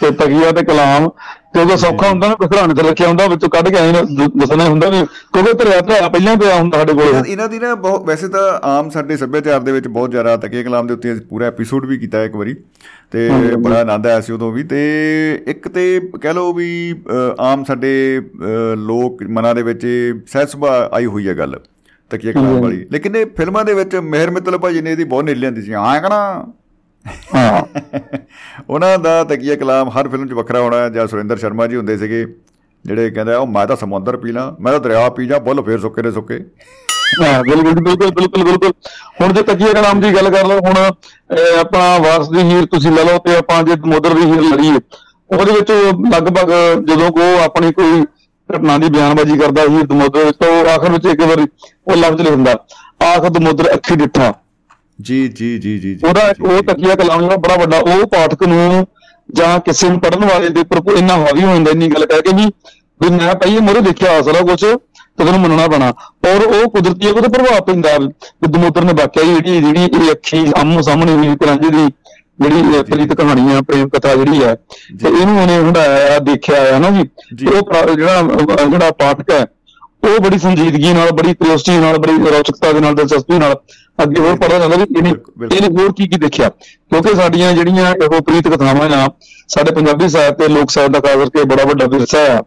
[SPEAKER 11] ਤੇ ਤਕੀਆ ਤੇ ਕਲਾਮ ਕਿਉਂਕਿ ਸੌਖਾ ਹੁੰਦਾ ਨਾ ਘਰਾਣੇ ਤੇ ਰੱਖਿਆ ਹੁੰਦਾ ਵਿੱਚੋਂ ਕੱਢ ਕੇ ਐਂ ਦੱਸਣਾ ਹੁੰਦਾ ਵੀ ਕਿਉਂਕਿ ਧਰਿਆ ਧਰਿਆ ਪਹਿਲਾਂ ਪਿਆ ਹੁੰਦਾ ਸਾਡੇ ਕੋਲ।
[SPEAKER 3] ਇਹਨਾਂ- ਦੀ ਨਾ ਬਹੁਤ ਵੈਸੇ ਤਾਂ ਆਮ ਸਾਡੇ ਸੱਭਿਆਚਾਰ ਦੇ ਵਿੱਚ ਬਹੁਤ ਜ਼ਿਆਦਾ ਤਕੀਆ ਕਲਾਮ ਦੇ ਉੱਤੇ ਪੂਰਾ ਐਪੀਸੋਡ ਵੀ ਕੀਤਾ ਇੱਕ ਵਾਰੀ। ਤੇ ਬੜਾ ਆਨੰਦ ਆਇਆ ਸੀ ਉਦੋਂ ਵੀ। ਤੇ ਇੱਕ ਤੇ ਕਹਿ ਲਓ ਵੀ ਆਮ ਸਾਡੇ ਲੋਕ ਮਨਾਂ ਦੇ ਵਿੱਚ ਸਹਿਜ ਸੁਭਾਅ ਆਈ ਹੋਈ ਹੈ ਗੱਲ। ਤਕੀਆ ਕਲਾਮ ਵਾਲੀ। ਲੇਕਿਨ ਇਹ ਫਿਲਮਾਂ ਦੇ ਵਿੱਚ ਮਿਹਰ ਮਿੱਤਲ ਭਾਜੀ ਨੇ ਇਹਦੀ ਬਹੁਤ ਨੇਲ ਲਿਆਂਦੀ ਸੀ ਹਾਂ ਕਹਣਾ। ਉਹਨਾਂ ਦਾ ਤਕੀਆ ਕਲਾਮ ਹਰ ਫਿਲਮ 'ਚ ਵੱਖਰਾ ਹੋਣਾ ਜਾਂ ਸੁਰਿੰਦਰ ਸ਼ਰਮਾ ਜੀ ਹੁੰਦੇ ਸੀਗੇ ਜਿਹੜੇ ਕਹਿੰਦੇ ਉਹ ਮੈਂ ਤਾਂ ਸਮੁੰਦਰ ਪੀ ਲਾਂ ਮੈਂ ਤਾਂ ਦਰਿਆ ਪੀ ਜਾ ਬੁੱਲ ਫੇਰ ਸੁੱਕੇ ਦੇ ਸੁੱਕੇ।
[SPEAKER 11] ਹਾਂ ਬਿਲਕੁਲ ਬਿਲਕੁਲ ਬਿਲਕੁਲ ਬਿਲਕੁਲ। ਹੁਣ ਜੇ ਤਕੀਆ ਕਲਾਮ ਦੀ ਗੱਲ ਕਰ ਲਓ ਹੁਣ ਆਪਣਾ ਵਾਰਸ ਦੀ ਹੀਰ ਤੁਸੀਂ ਲੈ ਲਓ ਤੇ ਆਪਾਂ ਜੇ ਸਮੁੰਦਰ ਦੀ ਹੀਰ ਲੜੀਏ ਉਹਦੇ ਵਿੱਚ ਲਗਭਗ ਜਦੋਂ ਕੋ ਆਪਣੀ ਕੋਈ ਘਟਨਾ ਦੀ ਬਿਆਨਬਾਜ਼ੀ ਕਰਦਾ ਹੀਰ ਸਮੁੰਦਰ ਵਿੱਚ ਤਾਂ ਆਖਰ ਵਿੱਚ ਇੱਕ ਵਾਰੀ ਉਹ ਲਫ਼ਜ਼ ਲਿਖਦਾ ਆਖ ਸਮੁੰਦਰ ਅੱਖੀ ਡਿੱਠਾ
[SPEAKER 3] ਜੀ ਜੀ ਜੀ ਜੀ
[SPEAKER 11] ਉਹਦਾ ਉਹ। ਤਕੀਆ ਕਲਾਮ ਜਿਹੜਾ ਬੜਾ ਵੱਡਾ ਉਹ ਪਾਠਕ ਨੂੰ ਜਾਂ ਕਿਸੇ ਨੂੰ ਪੜਨ ਵਾਲੇ ਦੇ ਉੱਪਰ ਇੰਨਾ ਹਾਵੀ ਹੋ ਜਾਂਦਾ ਇੰਨੀ ਗੱਲ ਕਹਿ ਕੇ ਵੀ ਵੀ ਮੈਂ ਇਹ ਮੋਰੇ ਦੇਖਿਆ ਸਾਰਾ ਕੁਝ ਤੇ ਤੈਨੂੰ ਮੰਨਣਾ ਪੈਣਾ ਔਰ ਉਹ ਕੁਦਰਤੀ ਉਹਦੇ ਪ੍ਰਭਾਵ ਪੈਂਦਾ ਦਮੋਦਰ ਨੇ ਵਾਕਿਆ ਜਿਹੜੀ ਜਿਹੜੀ ਇਹ ਅੱਖੀ ਆਮੋ ਸਾਹਮਣੇ ਹੋਈ ਕਰਾਂਜੀ ਦੀ ਜਿਹੜੀ ਪ੍ਰੀਤ ਕਹਾਣੀ ਆ ਪ੍ਰੇਮ ਕਥਾ ਜਿਹੜੀ ਹੈ ਤੇ ਇਹਨੂੰ ਉਹਨੇ ਹੰਡਾਇਆ ਦੇਖਿਆ ਹੈ ਨਾ ਜੀ ਉਹ ਜਿਹੜਾ ਜਿਹੜਾ ਪਾਠਕ ਹੈ ਉਹ ਬੜੀ ਸੰਜੀਦਗੀ ਨਾਲ ਬੜੀ ਕਿਉਰਿਓਸਿਟੀ ਨਾਲ ਬੜੀ ਰੌਚਕਤਾ ਦੇ ਨਾਲ ਦਿਲਚਸਪੀ ਨਾਲ ਅੱਗੇ ਹੋਰ ਪੜ੍ਹਦਾ ਜਾਂਦਾ ਵੀ ਇਹਨੇ ਇਹਨੇ ਹੋਰ ਕੀ ਕੀ ਦੇਖਿਆ? ਕਿਉਂਕਿ ਸਾਡੀਆਂ ਜਿਹੜੀਆਂ ਇਹੋ ਪ੍ਰੀਤ ਕਥਾਵਾਂ ਆ ਸਾਡੇ ਪੰਜਾਬੀ ਸਾਹਿਤ ਤੇ ਲੋਕ ਸਾਹਿਤ ਦਾ ਖਾਸ ਕਰਕੇ ਬੜਾ ਵੱਡਾ ਵਿਰਸਾ ਆ।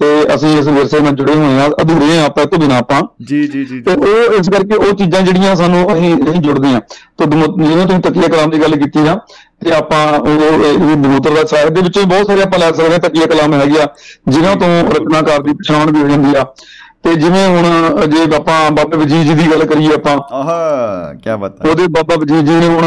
[SPEAKER 11] ਤੇ ਅਸੀਂ ਇਸ ਵਿਰਸੇ ਨਾਲ ਜੁੜੇ ਹੋਏ ਆ ਅਧੂਰੇ ਆ ਆਪਾਂ ਤੋਂ ਬਿਨਾਂ ਆਪਾਂ।
[SPEAKER 3] ਜੀ ਜੀ ਜੀ
[SPEAKER 11] ਤੇ ਉਹ ਇਸ ਕਰਕੇ ਉਹ ਚੀਜ਼ਾਂ ਜਿਹੜੀਆਂ ਸਾਨੂੰ ਅਸੀਂ ਅਸੀਂ ਜੁੜਦੇ ਆ ਤੇ ਜਿਵੇਂ ਤੁਸੀਂ ਤਕੀਆ ਕਲਾਮ ਦੀ ਗੱਲ ਕੀਤੀ ਆ ਤੇ ਆਪਾਂ ਉਹ ਦਮੋਦਰ ਦਾ ਸਾਹਿਤ ਦੇ ਵਿੱਚੋਂ ਬਹੁਤ ਸਾਰੇ ਆਪਾਂ ਲੈ ਸਕਦੇ ਹਾਂ ਤਕੀਆ ਕਲਾਮ ਹੈਗੇ ਆ ਜਿਨ੍ਹਾਂ ਤੋਂ ਰਚਨਾਕਾਰ ਦੀ ਪਛਾਣ ਵੀ ਹੋ ਜਾਂਦੀ ਆ। ਤੇ ਜਿਵੇਂ ਹੁਣ ਜੇ ਆਪਾਂ ਬਾਬੇ ਵਜੀਦ ਜੀ ਦੀ ਗੱਲ ਕਰੀਏ ਆਪਾਂ
[SPEAKER 3] ਆਹਾ ਕੀ ਬਾਤ ਹੈ।
[SPEAKER 11] ਉਹਦੇ ਬਾਬਾ ਵਜੀਦ ਜੀ ਨੇ ਹੁਣ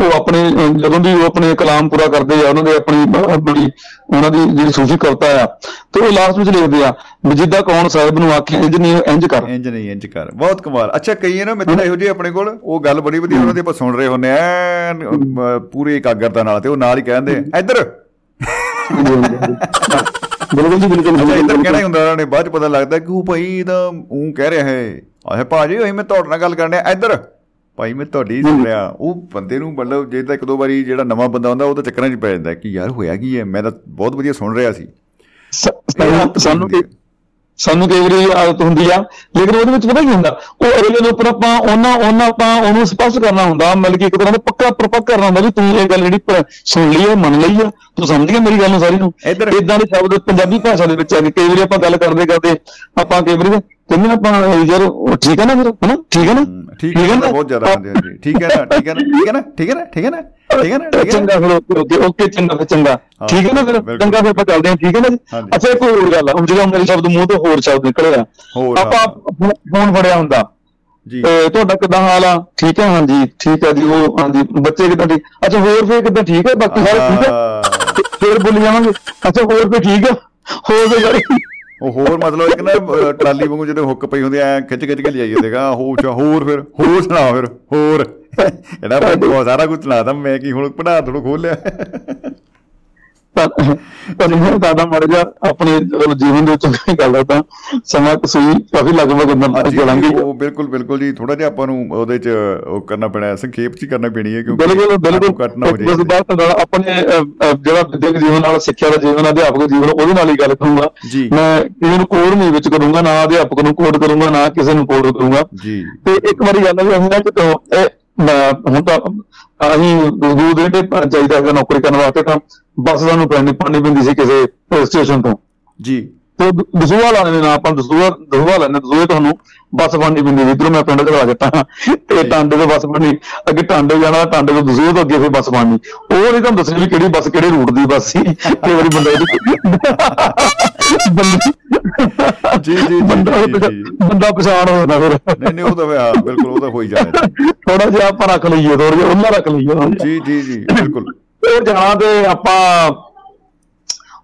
[SPEAKER 11] ਉਹ ਆਪਣੇ ਜਦੋਂ ਵੀ ਉਹ ਆਪਣੇ ਕਲਾਮ ਪੂਰਾ ਕਰਦੇ ਆ ਉਹਨਾਂ ਦੇ ਆਪਣੀ ਬੜੀ ਉਹਨਾਂ ਦੀ ਜਿਹੜੀ ਸੂਫੀ ਕਵਿਤਾ ਆ ਤੇ ਉਹ ਲਾਸਟ ਵਿੱਚ ਲਿਖਦੇ ਆ ਵਜੀਦਾ ਕੌਣ ਸਾਹਿਬ ਨੂੰ ਆਖਿਆ ਇੰਜ ਨਹੀਂ ਇੰਜ ਕਰ।
[SPEAKER 3] ਇੰਜ ਨਹੀਂ ਇੰਜ ਕਰ। ਬਹੁਤ ਕਮਾਲ। ਅੱਛਾ ਕਈ ਨਾ ਮਿੱਤਰ ਇਹੋ ਜਿਹੇ ਆਪਣੇ ਕੋਲ ਉਹ ਗੱਲ ਬੜੀ ਵਧੀਆ ਉਹਨਾਂ ਦੀ ਆਪਾਂ ਸੁਣ ਰਹੇ ਹੁੰਨੇ ਆ ਪੂਰੀ ਇਕਾਗਰਤਾ ਨਾਲ ਤੇ ਉਹ ਨਾਲ ਹੀ ਕਹਿੰਦੇ ਇੱਧਰ।
[SPEAKER 11] ਬਿਲਕੁਲ ਜੀ ਬਿਲਕੁਲ
[SPEAKER 3] ਅੱਛਾ ਇੱਧਰ ਕਹਿਣਾ ਹੁੰਦਾ ਉਹਨਾਂ ਨੇ ਬਾਅਦ ਚ ਪਤਾ ਲੱਗਦਾ ਕਿ ਉਹ ਭਾਈ ਇਹਦਾ ਉਹ ਕਹਿ ਰਿਹਾ ਹੈ। ਆਹੇ ਭਾਜੀ ਅਸੀਂ ਮੈਂ ਤੁਹਾਡੇ ਨਾਲ ਗੱਲ ਕਰਨੀ ਆ ਇੱਧਰ। ਭਾਈ ਮੈਂ ਤੁਹਾਡੀ ਸੁਣ ਰਿਹਾ ਉਹ ਬੰਦੇ ਨੂੰ ਮਤਲਬ ਜੇ ਤਾਂ ਇੱਕ ਦੋ ਵਾਰੀ ਜਿਹੜਾ ਨਵਾਂ ਬੰਦਾ ਹੁੰਦਾ ਉਹ ਤਾਂ ਚੱਕਰਾਂ 'ਚ ਪੈ ਜਾਂਦਾ ਕਿ ਯਾਰ ਹੋਇਆ ਕੀ ਹੈ? ਮੈਂ ਤਾਂ ਬਹੁਤ ਵਧੀਆ ਸੁਣ ਰਿਹਾ ਸੀ।
[SPEAKER 11] ਸਾਨੂੰ ਸਾਨੂੰ ਕਈ ਵਾਰੀ ਆਦਤ ਹੁੰਦੀ ਆ ਲੇਕਿਨ ਉਹਦੇ ਵਿੱਚ ਪਤਾ ਕੀ ਹੁੰਦਾ ਉਹ ਅਗਲੇ ਦੇ ਉੱਪਰ ਆਪਾਂ ਉਹਨਾਂ ਉਹਨਾਂ ਆਪਾਂ ਉਹਨੂੰ ਸਪਸ਼ਟ ਕਰਨਾ ਹੁੰਦਾ ਮਤਲਬ ਕਿ ਇੱਕ ਤਰ੍ਹਾਂ ਦਾ ਪੱਕਾ ਪ੍ਰਪੱਕ ਕਰਨਾ ਹੁੰਦਾ ਵੀ ਤੂੰ ਇਹ ਗੱਲ ਜਿਹੜੀ ਸੁਣ ਲਈ ਹੈ ਮੰਨ ਲਈ ਆ ਤੂੰ ਸਮਝ ਗਿਆ ਮੇਰੀ ਗੱਲ ਨੂੰ ਸਾਰੀ ਨੂੰ? ਇਦਾਂ ਦੇ ਸ਼ਬਦ ਪੰਜਾਬੀ ਭਾਸ਼ਾ ਦੇ ਵਿੱਚ ਆ ਕੇ ਕਈ ਵਾਰੀ ਆਪਾਂ ਗੱਲ ਕਰਦੇ ਕਰਦੇ ਆਪਾਂ ਕਈ ਵਾਰੀ ਕਹਿੰਦੇ ਆਪਾਂ ਉਹ ਠੀਕ ਹੈ ਨਾ ਫਿਰ ਹਨਾ ਠੀਕ ਹੈ ਨਾ
[SPEAKER 3] ਠੀਕ ਹੈ ਨਾ ਬਹੁਤ ਜ਼ਿਆਦਾ ਹੁੰਦੇ ਆ ਜੀ ਠੀਕ ਹੈ ਨਾ ਠੀਕ ਹੈ ਨਾ ਠੀਕ ਹੈ ਨਾ ਠੀਕ ਹੈ ਨਾ ਠੀਕ ਹੈ ਨਾ ਠੀਕ ਹੈ ਨਾ
[SPEAKER 11] ਚੰਗਾ ਫਿਰ ਓਕੇ ਓਕੇ ਚੰਗਾ ਫਿਰ ਚੰਗਾ ਠੀਕ ਹੈ ਨਾ ਫਿਰ ਚੰਗਾ ਫਿਰ ਆਪਾਂ ਚੱਲਦੇ ਹਾਂ ਠੀਕ ਹੈ ਨਾ ਜੀ ਅੱਛਾ ਇੱਕ ਹੋਰ ਗੱਲ ਆ ਹੁਣ ਜਦੋਂ ਮੇਰੇ ਸ਼ਬਦ ਮੂੰਹ ਤੋਂ ਹੋਰ ਸ਼ਬਦ ਨਿਕਲੇ ਆ
[SPEAKER 3] ਹੋਰ
[SPEAKER 11] ਆਪਾਂ ਫੋਨ ਫੜਿਆ ਹੁੰਦਾ
[SPEAKER 3] ਜੀ
[SPEAKER 11] ਤੇ ਤੁਹਾਡਾ ਕਿਦਾਂ ਹਾਲ ਆ ਠੀਕ ਹੈ ਹਾਂਜੀ ਠੀਕ ਹੈ ਜੀ ਉਹ ਹਾਂਜੀ ਬੱਚੇ ਕਿਦਾਂ ਠੀਕ ਅੱਛਾ ਹੋਰ ਫਿਰ ਕਿਦਾਂ ਠੀਕ ਹੈ ਬਾਕੀ ਸਾਰੇ ਠੀਕ ਹੈ ਫਿਰ ਬੋਲੀ ਜਾਵਾਂਗੇ ਅੱਛਾ ਹੋਰ ਫਿਰ ਠੀਕ ਆ ਹੋਰ ਫਿਰ
[SPEAKER 3] ਉਹ ਹੋਰ ਮਤਲਬ ਇੱਕ ਨਾ ਅਹ, ਟਰਾਲੀ ਵਾਂਗੂ ਜਿਹੜੇ ਹੁੱਕ ਪਈ ਹੁੰਦੀ ਐ ਖਿੱਚ ਖਿੱਚ ਕੇ ਲਿਆਈ ਜਾਂਦੇਗਾ ਹੋ ਚਾ ਹੋਰ ਫਿਰ ਹੋਰ ਸੁਣਾ ਫਿਰ ਹੋਰ। ਇਹਦਾ ਮੈਂ ਬਹੁਤ ਸਾਰਾ ਕੁਝ ਸੁਣਾਦਾ ਮੈਂ ਕੀ ਹੁਣ ਪੜਾ ਥੋੜਾ ਖੋਲ ਲਿਆ।
[SPEAKER 11] ਪਰ ਦਾਦਾ ਮੜ ਜਾ ਆਪਣੇ ਜੀਵਨ ਦੇ ਵਿੱਚ ਕੋਈ ਗੱਲ ਆ ਤਾਂ ਸਮਾਂ ਕਸੂਈ ਕਾਫੀ ਲਗਭਗ ਅੰਦਰ ਚਲਾਂਗੇ
[SPEAKER 3] ਉਹ ਬਿਲਕੁਲ ਬਿਲਕੁਲ ਜੀ। ਥੋੜਾ ਜਿਹਾ ਆਪਾਂ ਨੂੰ ਉਹਦੇ ਚ ਉਹ ਕਰਨਾ ਪੈਣਾ ਸੰਖੇਪ ਚ ਕਰਨਾ ਪੈਣੀ ਹੈ ਕਿਉਂਕਿ
[SPEAKER 11] ਬਿਲਕੁਲ ਬਿਲਕੁਲ।
[SPEAKER 3] ਕੱਟ ਨਾ ਹੋ ਜਾਏ।
[SPEAKER 11] ਬਾਤ ਨਾਲ ਆਪਣੇ ਜਿਹੜਾ ਵਿਦਿਅਕ ਜੀਵਨ ਨਾਲ ਸਿੱਖਿਆ ਦਾ ਜੀਵਨ ਅਧਿਆਪਕ ਜੀਵਨ ਉਹਦੇ ਨਾਲ ਹੀ ਗੱਲ ਕਰੂੰਗਾ। ਮੈਂ ਕਿਸੇ ਨੂੰ ਕੋਡ ਨਹੀਂ ਵਿੱਚ ਕਰੂੰਗਾ ਨਾ ਅਧਿਆਪਕ ਨੂੰ ਕੋਡ ਕਰੂੰਗਾ ਨਾ ਕਿਸੇ ਨੂੰ ਕੋਡ ਕਰੂੰਗਾ। ਤੇ ਇੱਕ ਵਾਰੀ ਗੱਲ ਇਹ ਮੈਂ- ਹੁਣ ਤਾਂ ਅਸੀਂ ਦੂਰ ਦੇ ਤੇ ਚਾਹੀਦਾ ਹੈਗਾ ਨੌਕਰੀ ਕਰਨ ਵਾਸਤੇ ਤਾਂ ਬੱਸ ਸਾਨੂੰ ਪੈਣੀ, ਪਾਣੀ ਪੈਂਦੀ ਸੀ ਕਿਸੇ ਸਟੇਸ਼ਨ ਤੋਂ।
[SPEAKER 3] ਜੀ।
[SPEAKER 11] ਤੇ ਦਸੂਹਾ ਲਾਣੇ ਦੇ ਨਾਲ ਆਪਾਂ ਦਸੂਹਾ ਦਸੂਹਾ ਲੈਣੇ ਦਸੂਹੇ ਤੁਹਾਨੂੰ ਬੱਸ ਫੜਨੀ ਪੈਂਦੀ ਸੀ ਇਧਰੋਂ ਮੈਂ ਪਿੰਡ ਚ ਆ ਜੱਟਾਂ ਤੇ ਟਾਂਡੇ ਤੋਂ ਬੱਸ ਫੜਨੀ ਅੱਗੇ ਟਾਂਡੇ ਜਾਣਾ ਟਾਂਡੇ ਤੋਂ ਦਸੂਹੇ ਤੋਂ ਅੱਗੇ ਫਿਰ ਬੱਸ ਫੜਨੀ ਉਹ ਨਹੀਂ ਤੁਹਾਨੂੰ ਦੱਸਣੀ ਵੀ ਕਿਹੜੀ ਬੱਸ ਕਿਹੜੇ ਰੂਟ ਦੀ ਬੱਸ ਸੀ। ਕਈ ਵਾਰੀ ਬੰਦਾ ਬੰਦਾ
[SPEAKER 3] ਜੀ ਜੀ
[SPEAKER 11] ਬੰਦਾ ਬੰਦਾ ਪਛਾਣ ਹੋ ਜਾਂਦਾ ਫਿਰ।
[SPEAKER 3] ਨਹੀਂ ਨਹੀਂ ਉਹ ਤਾਂ ਫਿਰ ਹਾਂ ਬਿਲਕੁਲ ਉਹ ਤਾਂ ਹੋ ਹੀ ਜਾਣਾ।
[SPEAKER 11] ਥੋੜਾ ਜਿਹਾ ਆਪਾਂ ਰੱਖ ਲਈਏ ਥੋੜਾ ਜਿਹਾ ਉਹਨਾਂ ਰੱਖ ਲਈਏ।
[SPEAKER 3] ਜੀ ਜੀ ਜੀ ਬਿਲਕੁਲ।
[SPEAKER 11] ਉਹ ਜਾਣਾ ਤੇ ਆਪਾਂ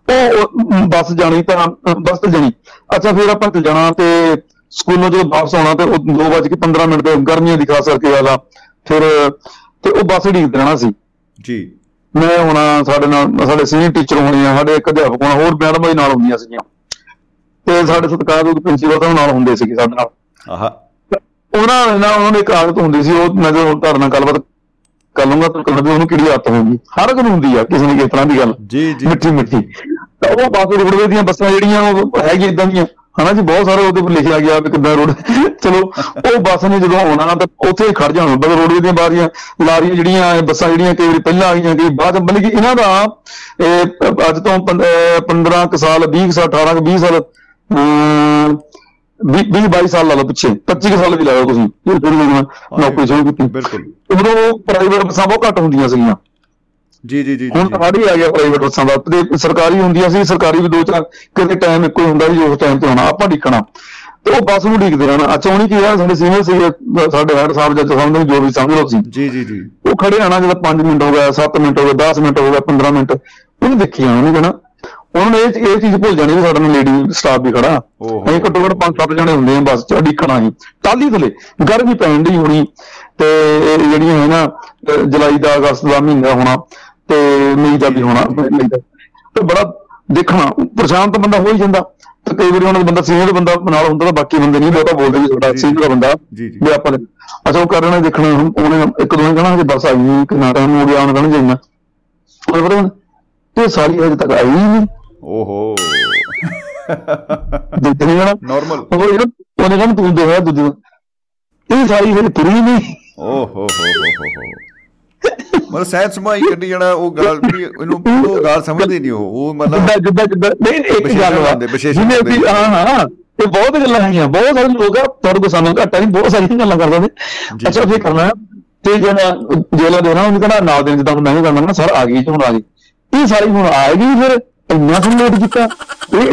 [SPEAKER 11] ਉਹ ਬੱਸ ਜਾਣੀ ਤਾਂ ਬੱਸ ਤੇ ਜਾਣੀ। ਅੱਛਾ ਫਿਰ ਆਪਾਂ ਤੇ ਜਾਣਾ ਤੇ ਸਕੂਲੋਂ ਜਦੋਂ ਵਾਪਸ ਆਉਣਾ ਤੇ ਉਹ 2:15 ਮਿੰਟ ਤੇ ਗਰਮੀਆਂ ਦੀ ਖਾਸ ਕਰਕੇ ਆ ਫਿਰ ਤੇ ਉਹ ਬੱਸ ਢੀਕਦੇ ਰਹਿਣਾ ਸੀ।
[SPEAKER 3] ਜੀ।
[SPEAKER 11] ਮੈਂ ਹੁਣ ਸਾਡੇ ਨਾਲ ਸਾਡੇ ਸੀਨੀਅਰ ਟੀਚਰ ਹੋਣੇ ਆ ਸਾਡੇ ਇੱਕ ਅਧਿਆਪਕ ਹੋਣਾ ਹੋਰ ਮੈਡਮ ਨਾਲ ਹੁੰਦੀਆਂ ਸੀਗੀਆਂ। ਤੇ ਸਾਡੇ ਸਤਿਕਾਰਯੋਗ ਪ੍ਰਿੰਸੀਪਲ ਸਾਹਿਬ ਨਾਲ ਹੁੰਦੇ ਸੀਗੇ ਸਾਡੇ ਨਾਲ।
[SPEAKER 3] ਆਹਾ।
[SPEAKER 11] ਉਹਨਾਂ ਨਾਲ ਉਹਨਾਂ ਦੀ ਇੱਕ ਆਦਤ ਹੁੰਦੀ ਸੀ ਉਹ ਮੈਂ ਜਦੋਂ ਤੁਹਾਡੇ ਨਾਲ ਗੱਲਬਾਤ ਕਰ ਲੂੰਗਾ ਤਾਂ ਕਹਿੰਦਾ ਉਹਨੂੰ ਕਿਹੜੀ ਆਦਤ ਹੋਊਗੀ? ਹਰ ਇੱਕ ਨੂੰ ਹੁੰਦੀ ਆ ਕਿਸੇ ਨੇ ਕਿਸ ਤਰ੍ਹਾਂ ਦੀ ਗੱਲ।
[SPEAKER 3] ਜੀ ਜੀ।
[SPEAKER 11] ਮਿੱਠੀ ਮਿੱਠੀ ਤਾਂ ਉਹ ਬਾਕੀ ਰੋਡਵੇ ਦੀਆਂ ਬੱਸਾਂ ਜਿਹੜੀਆਂ ਉਹ ਹੈਗੀ ਇਦਾਂ ਦੀਆਂ। ਹਨਾ ਜੀ ਬਹੁਤ ਸਾਰੇ ਉਹਦੇ ਉੱਪਰ ਲਿਖਿਆ ਗਿਆ ਵੀ ਕਿੱਦਾਂ ਰੋਡ ਚਲੋ ਉਹ ਬੱਸ ਨੇ ਜਦੋਂ ਆਉਣਾ ਤਾਂ ਉੱਥੇ ਖੜ ਜਾਣਾ ਬਸ ਰੋਡਵੇ ਦੀਆਂ ਬਾਰੀਆਂ ਲਾਰੀਆਂ ਜਿਹੜੀਆਂ ਬੱਸਾਂ ਜਿਹੜੀਆਂ ਕਈ ਵਾਰੀ ਪਹਿਲਾਂ ਆ ਗਈਆਂ ਕਈ ਬਾਅਦ ਮਤਲਬ ਕਿ ਇਹਨਾਂ ਦਾ ਇਹ ਅੱਜ ਤੋਂ 15 ਕੁ ਸਾਲ 20 ਕੁ ਸਾਲ 18 ਕੁ 20 ਸਾਲ ਅਮ, 20 ਵੀਹ 22 ਸਾਲ ਲਾ ਲਓ ਪਿੱਛੇ 25 ਕੁ ਸਾਲ ਵੀ ਲਾ ਲਓ ਤੁਸੀਂ। ਇਹ ਥੋੜੀ ਜਿਹੀ ਨੌਕਰੀ ਸ਼ੁਰੂ ਕੀਤੀ।
[SPEAKER 3] ਬਿਲਕੁਲ।
[SPEAKER 11] ਉਦੋਂ ਪ੍ਰਾਈਵੇਟ ਬੱਸਾਂ ਬਹੁਤ ਘੱਟ ਹੁੰਦੀਆਂ ਸੀਗੀਆਂ।
[SPEAKER 3] ਜੀ ਜੀ ਜੀ
[SPEAKER 11] ਹੁਣ ਤਾਂ ਸਾਡੀ ਆ ਗਿਆ ਪ੍ਰਾਈਵੇਟ ਬੱਸਾਂ ਦਾ। ਤੇ ਸਰਕਾਰੀ ਹੁੰਦੀਆਂ ਸੀ ਸਰਕਾਰੀ ਵੀ ਦੋ ਚਾਰ ਕਿਤੇ ਟਾਈਮ ਇੱਕੋ ਹੀ ਹੁੰਦਾ ਸੀ ਉਸ ਟਾਈਮ ਤੇ ਹੋਣਾ ਆਪਾਂ ਢੀਕਣਾ ਤੇ ਉਹ ਬੱਸ ਨੂੰ ਢੀਕਦੇ ਰਹਿਣਾ। ਅੱਛਾ ਉਹਨੇ ਕੀ ਸਾਡੇ ਸੀਨੀਅਰ ਸੀ ਸਾਡੇ ਹੈਡ ਸਾਹਿਬ ਜੱਜ ਸਾਹਿਬ ਨੇ ਜੋ ਵੀ ਸਮਝ ਲਓ ਸੀ
[SPEAKER 3] ਜੀ ਜੀ ਜੀ।
[SPEAKER 11] ਉਹ ਖੜੇ ਆਣਾ ਜਦੋਂ 5 ਮਿੰਟ ਹੋ ਗਿਆ 7 ਮਿੰਟ ਹੋ ਗਏ 10 ਮਿੰਟ ਹੋ ਗਏ 15 ਮਿੰਟ। ਉਹਨੇ ਦੇਖੀ ਜਾਣਾ ਉਹਨੇ ਕਹਿਣਾ ਉਹਨਾਂ ਨੇ ਇਹ ਇਹ ਚੀਜ਼ ਭੁੱਲ ਜਾਣੀ ਵੀ ਸਾਡੇ ਨਾਲ ਲੇਡੀ ਸਟਾਫ ਵੀ ਖੜਾ। ਅਸੀਂ ਘੱਟੋ ਘੱਟ 5-7 ਜਣੇ ਹੁੰਦੇ ਆ ਬੱਸ ਚ ਢੀਕਣਾ ਸੀ ਟਾਲੀ ਥਲੇ ਗਰਮੀ ਪੈਣ ਦੀ ਹੋਣੀ। ਤੇ ਜਿਹੜੀਆਂ ਹੈ ਨਾ ਜੁਲਾਈ ਦਾ ਅਗਸਤ ਦਾ ਮਹੀਨਾ ਹੋਣਾ ਤੇ ਮਈ ਦਾ ਵੀ ਹੋਣਾ ਤੇ ਬੜਾ ਦੇਖਣਾ ਪਰੇਸ਼ਾਨ ਤਾਂ ਬੰਦਾ ਹੋ ਹੀ ਜਾਂਦਾ। ਤੇ ਕਈ ਵਾਰੀ ਉਹਨਾਂ ਦਾ ਬੰਦਾ ਸੀਨੀਅਰ ਬੰਦਾ ਨਾਲ ਹੁੰਦਾ ਤਾਂ ਬਾਕੀ ਬੰਦੇ ਨਹੀਂ ਬਹੁਤਾ ਬੋਲਦੇ ਵੀ ਤੁਹਾਡਾ ਸੀਨੀਅਰ ਬੰਦਾ ਵੀ ਆਪਾਂ ਨੇ- ਅੱਛਾ ਉਹ ਕਰਨਾ ਦੇਖਣਾ ਹੁਣ ਉਹਨੇ ਇੱਕ ਦੋ ਨੇ ਕਹਣਾ ਕਿ ਬਸ ਆ ਗਈ ਕਿੰਨਾ ਟਾਈਮ ਹੋ ਗਿਆ ਉਹਨੇ ਕਹਣਾ ਜਾਈਨਾ ਪਤਾ ਹੁਣ ਇਹ ਸਾਰੀ ਹਜੇ ਤੱਕ ਆਈ ਨਹੀਂ।
[SPEAKER 3] ਓਹੋ।
[SPEAKER 11] ਦੇਖਦੇ ਨਹੀਂ ਨਾ
[SPEAKER 3] ਨਾਰਮਲ
[SPEAKER 11] ਉਹ ਇਹਨੂੰ ਉਹਨੇ ਕਹਣਾ ਤੂੰ ਦੇਖਿਆ ਦੂਜੇ ਨੂੰ। ਇਹ ਸਾਰੀ ਹਜੇ ਹੀ ਨਹੀਂ।
[SPEAKER 3] ਓਹੋ ਹੋ ਹੋ ਹੋ ਹੋ। ਮਤਲਬ ਸਹਿਜ ਸਮਾਈ ਕੱਢੀ ਜਾਣਾ ਉਹ ਗੱਲ ਵੀ ਇਹਨੂੰ ਉਹ ਗੱਲ ਸਮਝਦੇ ਨਹੀਂ ਉਹ ਉਹ ਮਤਲਬ
[SPEAKER 11] ਜਿੱਦਾਂ ਜਿੱਦਾਂ ਨਹੀਂ ਇੱਕ ਗੱਲ ਵਾ।
[SPEAKER 3] ਲਾਉਂਦੇ, ਵਿਸ਼ੇਸ਼ਣ
[SPEAKER 11] ਜਿਵੇਂ
[SPEAKER 3] ਲਾਉਂਦੇ।
[SPEAKER 11] ਵੀ ਹਾਂ ਹਾਂ ਇਹ ਬਹੁਤ ਗੱਲਾਂ ਹੈਗੀਆਂ ਬਹੁਤ ਸਾਰੇ ਲੋਕ ਆ ਤੁਹਾਡੇ ਕੋਲ ਸਾਨੂੰ ਘੱਟਾ ਨਹੀਂ ਬਹੁਤ ਸਾਰੀਆਂ ਗੱਲਾਂ ਕਰਦੇ ਨੇ। ਅੱਛਾ ਫੇਰ ਕਰਨਾ ਤੇ ਜਿਹੜਾ ਜੇਲਾ ਦੇਣਾ ਉਹਨੂੰ ਕਹਿੰਦਾ ਨਾਲ ਦੇ ਜਿੱਦਾਂ ਮੈਂ ਵੀ ਕਰਨਾ ਨਾ ਸਰ ਆ ਗਈ ਹੁਣ ਆ ਗਈ। ਇਹ ਸਾਰੀ ਹੁਣ ਆਏਗੀ ਫਿਰ ਇੰਨਾ ਕੁ ਲੇਟ ਕੀਤਾ? ਇਹ।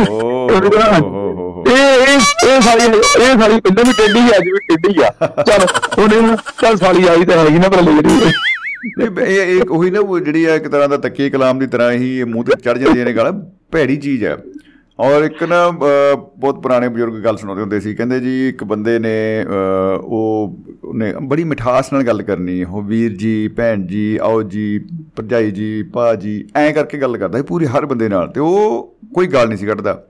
[SPEAKER 11] ਇਹ ਇਹ ਇਹ ਸਾਰੀ ਇਹ ਸਾਰੀ ਪਹਿਲਾਂ ਵੀ ਟੇਢੀ ਆ ਜਿਵੇਂ ਟੇਢੀ ਆ। ਚਲ ਉਹਨੇ ਚਲ ਸਾਲੀ ਆਈ ਤਾਂ ਹੈਗੀ ਨਾ ਪਰ
[SPEAKER 3] ਨਹੀਂ ਬ- ਇਹ ਇਹ ਉਹੀ ਨਾ ਉਹ ਜਿਹੜੀ ਆ ਇੱਕ ਤਰ੍ਹਾਂ ਦਾ ਤੱਕੇ ਕਲਾਮ ਦੀ ਤਰ੍ਹਾਂ ਹੀ ਇਹ ਮੂੰਹ ਤੇ ਚੜ ਜਾਂਦੀਆਂ ਨੇ ਗਾਲਾਂ। ਭੈੜੀ ਚੀਜ਼ ਹੈ ਔਰ ਇੱਕ ਨਾ ਅਹ, ਬਹੁਤ ਪੁਰਾਣੇ ਬਜ਼ੁਰਗ ਗੱਲ ਸੁਣਾਉਂਦੇ ਹੁੰਦੇ ਸੀ। ਕਹਿੰਦੇ ਜੀ ਇੱਕ ਬੰਦੇ ਨੇ ਅਹ, ਉਹ ਉਹਨੇ ਬੜੀ ਮਿਠਾਸ ਨਾਲ ਗੱਲ ਕਰਨੀ। ਉਹ ਵੀਰ ਜੀ ਭੈਣ ਜੀ ਆਓ ਜੀ ਭਰਜਾਈ ਜੀ ਭਾ ਜੀ ਐਂ ਕਰਕੇ ਗੱਲ ਕਰਦਾ ਸੀ ਪੂਰੀ ਹਰ ਬੰਦੇ ਨਾਲ। ਤੇ ਉਹ ਕੋਈ ਗੱਲ ਨਹੀਂ ਸੀ ਕੱਢਦਾ।